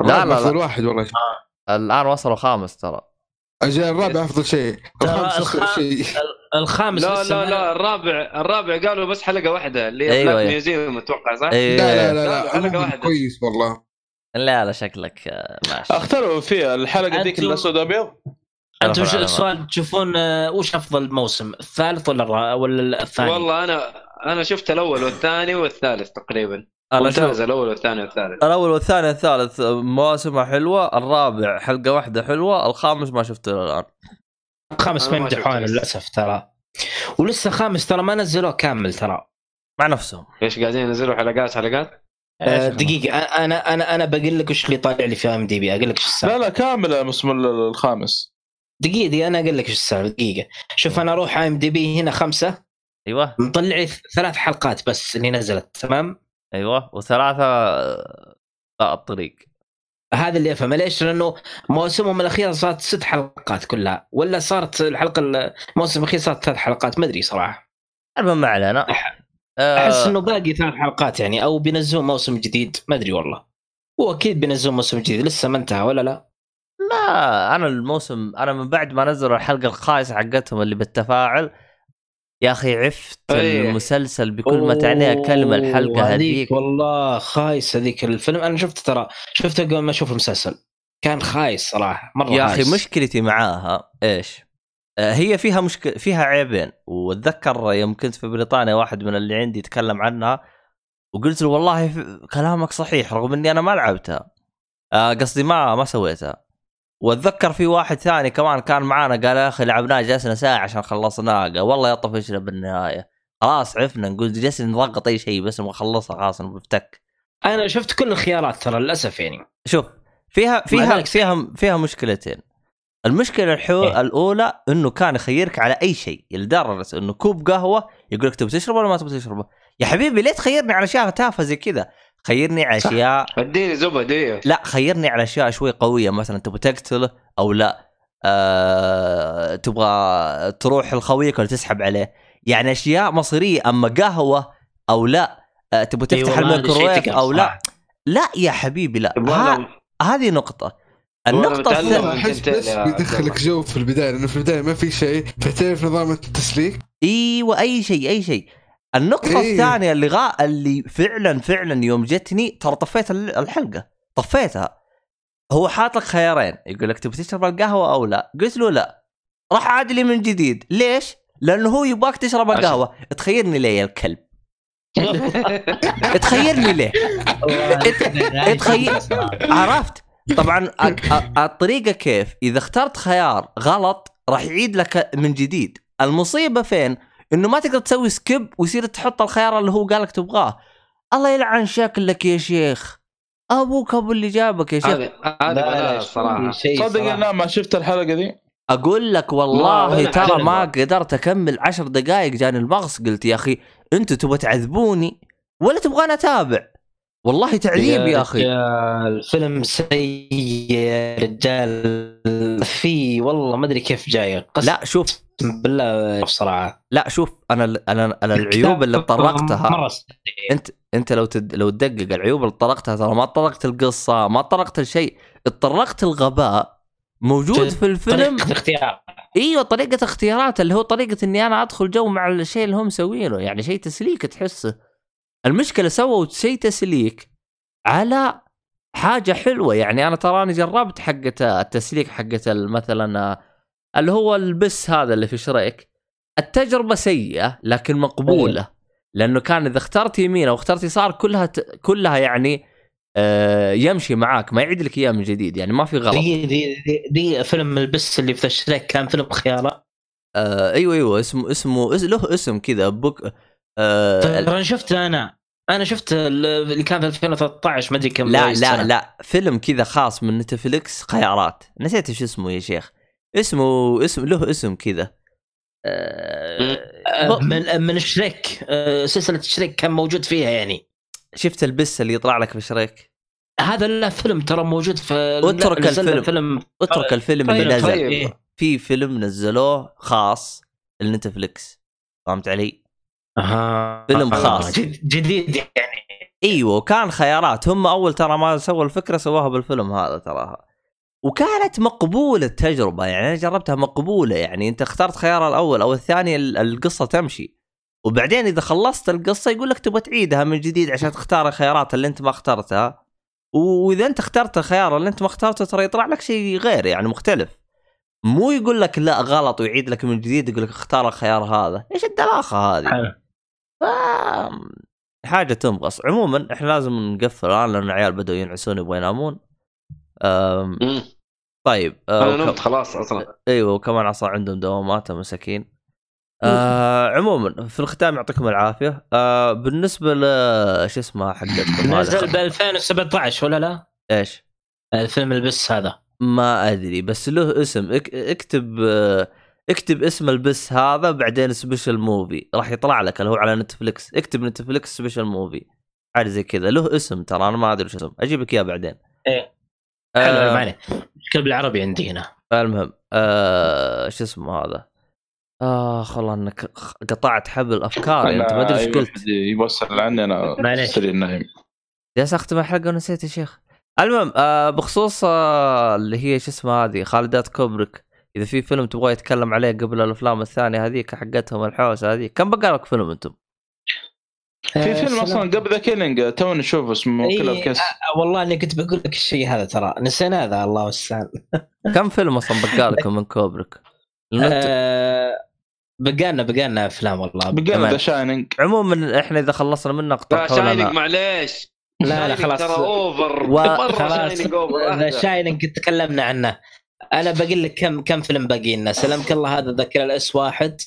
[SPEAKER 4] الرابع
[SPEAKER 1] لا.
[SPEAKER 4] أفضل واحد والله
[SPEAKER 1] الآن وصلوا خامس ترى
[SPEAKER 4] أجل الرابع أفضل شيء الخامس
[SPEAKER 5] الخ-
[SPEAKER 4] شيء
[SPEAKER 5] الخامس
[SPEAKER 3] لا لا لا الرابع الرابع قالوا بس حلقة واحدة اللي هي
[SPEAKER 1] أيوة،
[SPEAKER 3] Black
[SPEAKER 1] أيوة.
[SPEAKER 3] Museum أتوقع صح؟
[SPEAKER 1] إيه.
[SPEAKER 4] لا لا لا,
[SPEAKER 3] لا،
[SPEAKER 4] لا
[SPEAKER 3] حلقة
[SPEAKER 4] عموماً
[SPEAKER 3] واحدة.
[SPEAKER 4] كويس والله
[SPEAKER 1] لا لا شكلك آه، ماشي.
[SPEAKER 2] اختلفوا فيها الحلقة ذيك
[SPEAKER 5] أنتم-
[SPEAKER 2] الاسود
[SPEAKER 1] أبيض؟
[SPEAKER 5] أنتم السؤال تشوفون آه، وش أفضل موسم الثالث ولا الرا... ولا الثاني؟
[SPEAKER 3] والله أنا أنا شفت الأول والثاني والثالث تقريبا.
[SPEAKER 1] أنا
[SPEAKER 3] ممتاز الأول والثاني والثالث.
[SPEAKER 1] الأول والثاني والثالث مواسمها حلوة الرابع حلقة واحدة حلوة الخامس ما شفته الآن.
[SPEAKER 5] الخامس ما يمدحونه. للأسف ترى. ولسه خامس ترى ما نزلوه كامل ترى.
[SPEAKER 1] مع نفسهم.
[SPEAKER 3] إيش قاعدين ينزلوا حلقات حلقات؟
[SPEAKER 5] آه، دقيقة أنا- أنا أنا أنا بقول لك وش اللي طالع لي في أم دي بي أقول لك إيش السالفة.
[SPEAKER 2] لا لا كامل الموسم ال- الخامس.
[SPEAKER 5] دقيقة دقيقة أنا أقول لك إيش السالفة دقيقة. شوف أنا أروح أم دي بي هنا خمسة.
[SPEAKER 1] أيوه.
[SPEAKER 5] مطلع لي ثلاث حلقات بس اللي نزلت تمام؟
[SPEAKER 1] أيوه وثلاثة آه، الطريق.
[SPEAKER 5] هذا اللي أفهمه. ليش؟ لأنه مواسمهم الاخيره صارت ست حلقات كلها. ولا صارت الحلقة الموسم الأخير صارت ثلاث حلقات ما أدري صراحة.
[SPEAKER 1] المهم ما علينا.
[SPEAKER 5] أحس إنه باقي ثلاث حلقات يعني أو بينزلون موسم جديد ما أدري والله هو أكيد بينزلون موسم جديد لسه ما انتهى ولا لا
[SPEAKER 1] لا أنا الموسم أنا من بعد ما نزلوا الحلقة الخايسة حقتهم اللي بالتفاعل يا أخي عفت
[SPEAKER 3] أيه.
[SPEAKER 1] المسلسل بكل ما تعنيها الكلمة
[SPEAKER 5] الحلقة
[SPEAKER 1] هذيك
[SPEAKER 5] والله خايس هذيك الفيلم أنا شفته ترى شفته قبل ما أشوف المسلسل كان خايس صراحة مرة
[SPEAKER 1] يا
[SPEAKER 5] أخي.
[SPEAKER 1] مشكلتي معاها إيش؟ آه، هي فيها مشكله فيها عيبين وأتذكر يوم كنت في بريطانيا واحد من اللي عندي يتكلم عنها وقلت له والله كلامك صحيح رغم إني أنا ما لعبتها. آه، قصدي ما ما سويتها. وأتذكر في واحد ثاني كمان كان معانا قال يا أخي لعبناه جلسنا ساعة عشان خلصناه قال والله يا طفشنا بالنهاية؟ خلاص عرفنا نقول جلسنا نضغط أي شيء بس نبغى نخلصها خلاص بفتك
[SPEAKER 5] أنا شفت كل الخيارات ترى للأسف يعني.
[SPEAKER 1] شوف فيها فيها فيها فيها مشكلتين. المشكلة الحو...
[SPEAKER 5] إيه.
[SPEAKER 1] الأولى إنه كان يخيرك على أي شيء. لدرجه إنه كوب قهوة يقول لك تبي تشربه ولا ما تبي تشربه يا حبيبي ليه تخيرني على أشياء تافهة زي كذا؟ خيرني على. أشياء
[SPEAKER 3] اديني زبد إيه
[SPEAKER 1] لا خيرني على أشياء شوي قوية. مثلا تبغى تقتله أو لا. آه... تبغى تروح لخويك ولا تسحب عليه. يعني أشياء مصيرية. أما قهوة أو لا آه... تبغى
[SPEAKER 5] أي
[SPEAKER 1] تفتح الميكروويف أو لا. لا يا حبيبي لا. ها... هذه
[SPEAKER 4] نقطة. أحس
[SPEAKER 3] تنتهي
[SPEAKER 4] بس بيدخلك جو في البداية لأنه في البداية ما في شيء. فتعرف نظام التسليك؟
[SPEAKER 1] إيوه أي شيء أي شيء. النقطة
[SPEAKER 4] إيه.
[SPEAKER 1] الثانية اللي غا اللي فعلا فعلا يوم جتني ترى طفيت ال- الحلقة. طفيتها. هو حاط لك خيارين. يقول لك تبي تشرب القهوة أو لا؟ قلت له لا. راح عاد لي من جديد. ليش؟ لأنه هو يبغاك تشرب القهوة. تخيرني ليه يا الكلب. تخيرني ليه. تخيل عرفت؟ طبعا الطريقة كيف؟ إذا اخترت خيار غلط راح يعيد لك من جديد. المصيبة فين؟ إنه ما تقدر تسوي سكيب ويصير تحط الخيار اللي هو قالك تبغاه. الله يلعن شكلك يا شيخ. أبوك أبو اللي جابك يا شيخ.
[SPEAKER 3] بلاء الصراحه
[SPEAKER 2] صدق أنا ما شفت الحلقة ذي
[SPEAKER 1] أقول لك والله ترى. ما قدرت أكمل عشر دقائق جاني المغص قلت يا أخي أنتوا تبغى تعذبوني ولا تبغاني أتابع؟ والله تعذيب يا أخي.
[SPEAKER 5] رجال فيلم سيء يا رجال في والله ما أدري كيف جاي. قسم
[SPEAKER 1] لا شوف.
[SPEAKER 5] بالله بصراحة.
[SPEAKER 1] لا شوف أنا أنا أنا العيوب اللي طرقتها. انت أنت لو تد... لو تدقق العيوب اللي طرقتها ترى ما طرقت القصة ما طرقت الشيء. طرقت الغباء موجود في الفيلم.
[SPEAKER 5] طريقة اختيار.
[SPEAKER 1] إيوه طريقة اختيارات اللي هو طريقة إني أنا أدخل جو مع الشيء اللي هم مسوينه يعني شيء تسليك تحسه. المشكلة سووا شيء تسليك على حاجة حلوة. يعني أنا تراني جربت حقة التسليك حقة مثلا اللي هو البس هذا اللي في شريك. التجربة سيئة لكن مقبولة. لأنه كان إذا اخترت يمين أو اخترت يسار كلها ت... كلها يعني آه يمشي معاك. ما يعيد لك إياه من جديد. يعني ما في غلط.
[SPEAKER 5] دي دي دي, دي فيلم البس اللي في الشريك كان فيلم خيارة
[SPEAKER 1] آه أيوه أيوه. اسمه اسمه اس- له اسم كذا. Book آه
[SPEAKER 5] ترى أنا شفت أنا أنا شفت ال- اللي كان في 2013 ما أدري كم
[SPEAKER 1] لا لا. لا فيلم كذا خاص من Netflix خيارات نسيت إيش اسمه يا شيخ اسمه اسم له اسم كذا آه
[SPEAKER 5] آه، من من الشريك آه، سلسلة الشريك كان موجود فيها يعني
[SPEAKER 1] شفت البس اللي يطلع لك في شريك
[SPEAKER 5] هذا لا فيلم ترى موجود في
[SPEAKER 1] اترك الفيلم.
[SPEAKER 5] فيلم
[SPEAKER 1] اترك الفيلم اللي
[SPEAKER 3] طيب،
[SPEAKER 1] نزل
[SPEAKER 3] طيب.
[SPEAKER 1] في فيلم نزلوه خاص لنتفليكس فهمت علي؟
[SPEAKER 5] أها.
[SPEAKER 1] فيلم خاص.
[SPEAKER 5] جد- جديد يعني.
[SPEAKER 1] إيوه كان خيارات. هم أول ترى ما سووا الفكرة سووها بالفيلم هذا تراها. وكانت مقبولة التجربة يعني أنا جربتها مقبولة يعني. أنت اخترت خيار الأول أو الثاني ال- القصة تمشي. وبعدين إذا خلصت القصة يقول لك تبغى تعيدها من جديد عشان تختار الخيارات اللي أنت ما اخترتها. وإذا أنت اخترت الخيار اللي أنت ما اخترته ترى يطلع لك شيء غير يعني مختلف. مو يقول لك لا غلط ويعيد لك من جديد يقول لك اختار الخيار هذا. إيش الدلاخة هذه؟
[SPEAKER 5] حلو.
[SPEAKER 1] ف- حاجة تنبغص عموما إحنا لازم نقفل الآن لأن العيال بدأوا ينعسون يبغوا ينامون. أم،. طيب أه، أنا
[SPEAKER 3] نمت خلاص أصلا.
[SPEAKER 1] إيوه وكمان أصلا عندهم دوامات مساكين آه عموما في الختام يعطيكم العافية. آه بالنسبة ل شو اسمه حقتكم
[SPEAKER 5] نزل ب
[SPEAKER 1] هذا
[SPEAKER 5] 2017 ولا لا؟
[SPEAKER 1] إيش؟
[SPEAKER 5] الفيلم البس هذا.
[SPEAKER 1] ما أدري بس له اسم. اك- اكتب آه، اكتب اسم البس هذا بعدين special movie راح يطلع لك اللي هو على Netflix اكتب Netflix special movie حاجة زي كذا. له اسم ترى أنا ما أدري وش اسمه. أجيب لك إياه بعدين.
[SPEAKER 5] إيه. حلو
[SPEAKER 1] آه
[SPEAKER 5] ما عليه المشكلة بالعربي عندي هنا.
[SPEAKER 1] المهم آه شو اسمه هذا؟ اخ والله إنك قطعت حبل افكاري أنت ما أدري
[SPEAKER 2] إيش
[SPEAKER 1] قلت.
[SPEAKER 2] يوصل عني أنا
[SPEAKER 5] معليش.
[SPEAKER 2] نايم
[SPEAKER 1] جالس اختم الحلقة ونسيت يا شيخ. المهم آه بخصوص آه اللي هي شو اسمها هذه خالدات كوبريك. إذا في فيلم تبغى يتكلم عليه قبل الأفلام الثانية هذيك حقتهم الحوسه هذه كم بقى لك فيلم أنتم؟
[SPEAKER 2] في فيلم أصلا قبل ذا Killing تو نشوف اسمه
[SPEAKER 5] إيه،
[SPEAKER 2] Killer's Kiss
[SPEAKER 5] آه، والله اني كنت بقول لك الشيء هذا ترى نسينا هذا الله والسلام
[SPEAKER 1] كم فيلم أصلا بقى لكم من كوبريك؟
[SPEAKER 5] آه، بقالنا بقالنا أفلام والله
[SPEAKER 2] بقينا
[SPEAKER 1] تمام.
[SPEAKER 2] The Shining.
[SPEAKER 1] عموما إحنا إذا خلصنا منه
[SPEAKER 3] لا
[SPEAKER 1] اقترحوا
[SPEAKER 3] Shining
[SPEAKER 1] لنا
[SPEAKER 3] معليش.
[SPEAKER 5] لا لا
[SPEAKER 3] Shining
[SPEAKER 5] خلاص.
[SPEAKER 3] ترى over
[SPEAKER 1] و-
[SPEAKER 5] خلاص.
[SPEAKER 3] Shining over
[SPEAKER 5] The Shining تكلمنا عنه. أنا بقول لك كم كم فيلم باقي لنا. سلامك الله هذا ذكر الأس واحد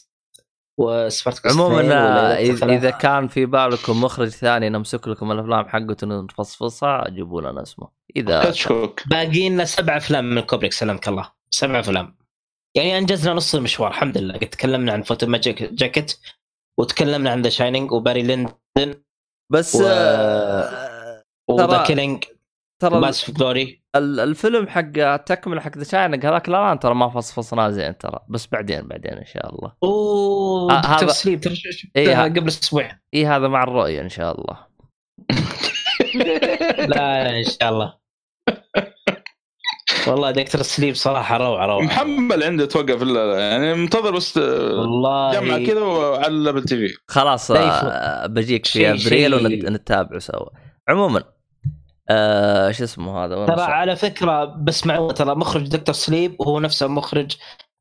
[SPEAKER 5] و
[SPEAKER 1] Spartacus
[SPEAKER 5] عموما.
[SPEAKER 1] إذا كان في بالكم مخرج ثاني نمسك لكم الأفلام حقته نفصفصها جيبوا لنا اسمه. اذا
[SPEAKER 5] باقي لنا سبع أفلام من كوبريك سلامك الله. سبع أفلام. يعني أنجزنا نص المشوار الحمد لله. قد تكلمنا عن Full Metal Jacket وتكلمنا عن The Shining و Barry Lyndon
[SPEAKER 1] بس
[SPEAKER 5] و-
[SPEAKER 1] آه،
[SPEAKER 5] و
[SPEAKER 1] The
[SPEAKER 5] Killing.
[SPEAKER 1] ترى
[SPEAKER 5] في Glory
[SPEAKER 1] ال- الفيلم حق التكملة حق The Shining هذاك لا لا ترى ما فصفصناه زين ترى بس بعدين بعدين إن شاء الله.
[SPEAKER 5] أوه
[SPEAKER 1] آه،
[SPEAKER 5] دكتور
[SPEAKER 1] هذا-
[SPEAKER 5] Sleep ترى
[SPEAKER 1] إيه،
[SPEAKER 5] قبل أسبوع.
[SPEAKER 1] اي هذا مع الرؤية إن شاء الله.
[SPEAKER 5] لا لا إن شاء الله. والله Doctor Sleep صراحة روعة روعة
[SPEAKER 2] محمل عنده توقف الا يعني منتظر بس
[SPEAKER 5] والله.
[SPEAKER 2] جمع كذا وعلى الليفل تي في
[SPEAKER 1] خلاص
[SPEAKER 5] لا
[SPEAKER 1] آه بجيك في
[SPEAKER 5] أبريل
[SPEAKER 1] ونتابعه سوا. عموما آه شو اسمه هذا؟
[SPEAKER 5] ترى؟ على فكرة بس معلومة ترى مخرج Doctor Sleep وهو نفسه مخرج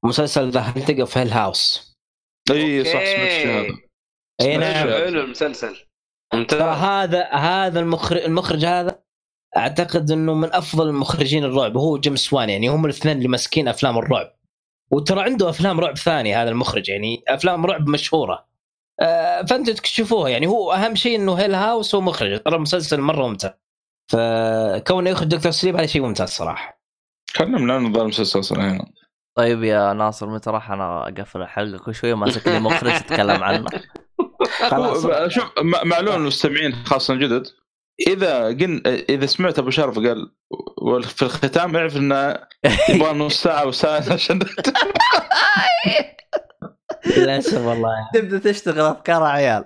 [SPEAKER 5] مسلسل The Haunting of Hill House
[SPEAKER 2] إي صح سمعت الشيء هذا. إي
[SPEAKER 5] نعم.
[SPEAKER 3] حلو المسلسل.
[SPEAKER 5] ترى هذا هذا المخرج المخرج هذا أعتقد إنه من أفضل المخرجين الرعب. وهو جيمس وان يعني هم الاثنين اللي ماسكين أفلام الرعب. وترى عنده أفلام رعب ثانية هذا المخرج يعني أفلام رعب مشهورة. آه، فانتوا تكشفوها يعني هو أهم شيء إنه Hill House هو مخرج. ترى المسلسل مرة ممتاز. فكونه يخرج دكتور سليب هذا شيء ممتاز صراحة.
[SPEAKER 2] تكلمنا عن ذا المسلسل أصلا هنا
[SPEAKER 1] طيب يا ناصر متى راح أنا أقفل الحلقة؟ كل شوية ماسك لي مخرج تتكلم عنه.
[SPEAKER 5] خلاص.
[SPEAKER 2] شوف م- معلوم المستمعين خاصة الجدد إذا قل إذا سمعت أبو شرف قال في الختام اعرف إنه يبغى نص ساعة وساعه عشان
[SPEAKER 5] للاسف والله.
[SPEAKER 1] تبدأ تشتغل أفكار عيال.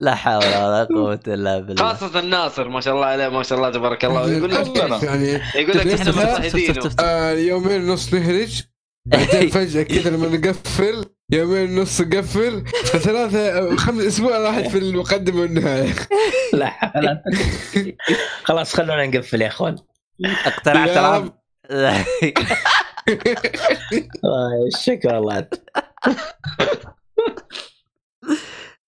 [SPEAKER 1] لا حول ولا قوة إلا بالله.
[SPEAKER 3] خاصة الناصر ما شاء الله عليه ما شاء الله تبارك الله. يقول لك.
[SPEAKER 4] يعني
[SPEAKER 3] يقول لك
[SPEAKER 4] إحنا
[SPEAKER 3] مضطهدينه
[SPEAKER 4] آه يومين ونص نهرج بعدين فجأة كذا لما نقفل يومين ونص نقفل فثلاثة خمس أسبوع راحت في المقدمة والنهاية.
[SPEAKER 5] لا حول. خلاص خلونا نقفل يا أخوان.
[SPEAKER 1] اقتنعت العب
[SPEAKER 5] شكرا الله.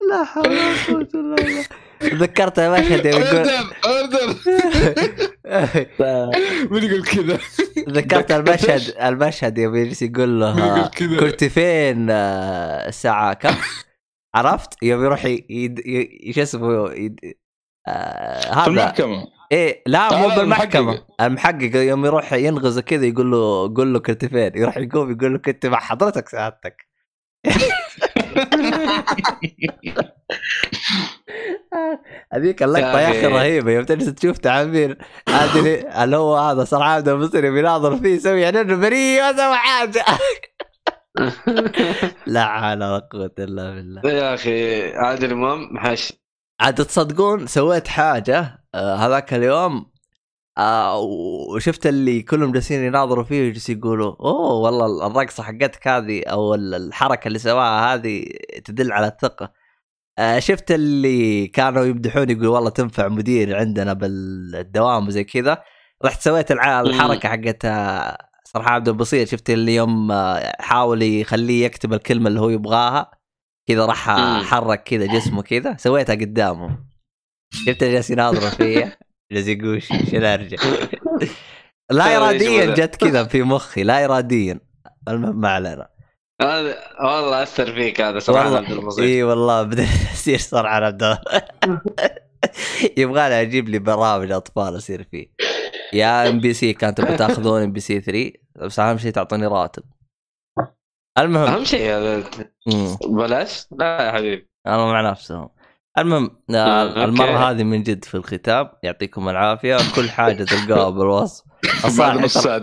[SPEAKER 1] لا حول ولا قوة إلا بالله تذكرت مشهد يوم يقول
[SPEAKER 4] اوردر من يقول كذا
[SPEAKER 1] تذكرت المشهد المشهد يوم يجلس يقول له. كنت فين آه، الساعة كم؟ عرفت؟ يوم يروح شو اسمه آه،
[SPEAKER 2] في
[SPEAKER 1] هذا
[SPEAKER 2] المحكمة
[SPEAKER 1] إيه لا مو
[SPEAKER 2] لا،
[SPEAKER 1] بالمحكمة
[SPEAKER 2] المحقق.
[SPEAKER 1] يوم يروح ينغزه كذا يقول له قول له كنت فين؟ يروح يقوم يقول له كنت مع حضرتك سعادتك هذيك اللقطة يا أخي
[SPEAKER 3] أخي.
[SPEAKER 1] رهيبة. يوم تجلس تشوف تعابير عادل اللي هو هذا صار عبد المصري بيناظر فيه يسوي يعني إنه بريء ما سوى حاجة لا حول ولا قوة إلا بالله.
[SPEAKER 3] يا أخي عادل إمام محش
[SPEAKER 1] عاد تصدقون سويت حاجة آه، هذاك اليوم آه وشفت اللي كلهم جالسين يناظروا فيه ويجلسوا يقولوا أوه والله الرقصه حقتك هذه أو الحركة اللي سواها هذه تدل على الثقة. آه شفت اللي كانوا يمدحون يقولوا والله تنفع مدير عندنا بالدوام وزي كذا. رحت سويت الحركة حقت صراحة عبد البصير شفت اللي يوم آه، حاول يخليه يكتب الكلمة اللي هو يبغاها كذا راح. حرك كذا جسمه كذا سويتها قدامه. شفت جالس يناظروا فيا شو الهرجه لا اراديا
[SPEAKER 3] هذا؟
[SPEAKER 1] جت كذا في مخي لا اراديا المهم ما علينا.
[SPEAKER 3] هذا والله أثر فيك هذا صراحة عبد البصير
[SPEAKER 1] إي والله بدا يصير صار على عبد. يبغى لي أجيب لي برامج أطفال أصير فيه. يا إم بي سي كانت بتاخذون إم بي سي 3 بس أهم شيء تعطوني راتب. المهم.
[SPEAKER 3] أهم شيء. بلاش؟ لا يا حبيبي.
[SPEAKER 1] أنا مع نفسهم. المهم آه،
[SPEAKER 3] okay.
[SPEAKER 1] المرة هذه من جد في الختام يعطيكم العافية. كل حاجة تلقاها بالوصف
[SPEAKER 2] ساعة.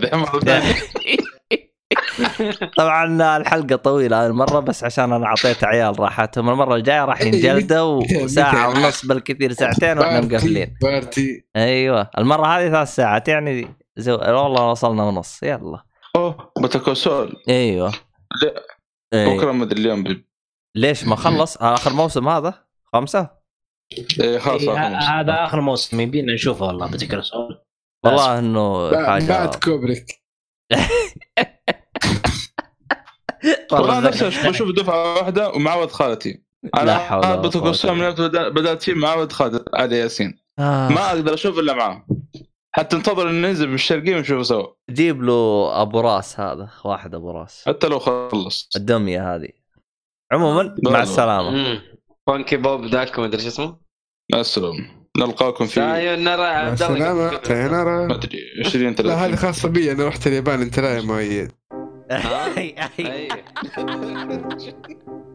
[SPEAKER 1] طبعا الحلقة طويلة هذه المرة بس عشان أنا أعطيت عيال راحتهم المرة الجاية راح ينجلدوا وساعه ونص بالكثير ساعتين وإحنا مقفلين.
[SPEAKER 4] بارتي.
[SPEAKER 1] أيوه. المرة هذه ثلاث ساعات يعني زو... والله وصلنا ونص. يلا.
[SPEAKER 2] أوه بتكوسول
[SPEAKER 1] أيوه.
[SPEAKER 2] لا.
[SPEAKER 1] أيوة.
[SPEAKER 2] بكرة مدري اليوم ب-
[SPEAKER 1] ليش ما خلص؟ آخر موسم هذا؟ خمسة؟
[SPEAKER 2] إيه خلاص
[SPEAKER 5] إيه،
[SPEAKER 2] آخر موسم.
[SPEAKER 5] هذا آخر موسم. يبينا نشوفه والله بتكر سول
[SPEAKER 1] والله إنه حاجة
[SPEAKER 4] بعد كوبريك.
[SPEAKER 2] والله نفسي بشوف دفعة واحدة ومعوض خالتي.
[SPEAKER 1] لا أنا
[SPEAKER 2] يوم بدأ- بدأت فيه معوض خالد علي ياسين.
[SPEAKER 1] آه.
[SPEAKER 2] ما أقدر أشوف إلا معاه حتى انتظر إنه ينزل بالشرقية ونشوفه سوا.
[SPEAKER 1] جيب له أبو راس هذا واحد أبو راس.
[SPEAKER 2] حتى لو خلص.
[SPEAKER 1] الدمية هذه. عموما مع.
[SPEAKER 3] السلامة. فانكي بوب ذاك ما أدري شو اسمه.
[SPEAKER 2] السلامه نلقاكم في
[SPEAKER 3] سايون نرى
[SPEAKER 4] مع
[SPEAKER 3] عبد الله
[SPEAKER 4] سايونارا
[SPEAKER 2] ما أدري 20
[SPEAKER 4] لا هذه
[SPEAKER 2] 30
[SPEAKER 4] خاصة بي أنا رحت اليابان أنت لا يا مؤيد.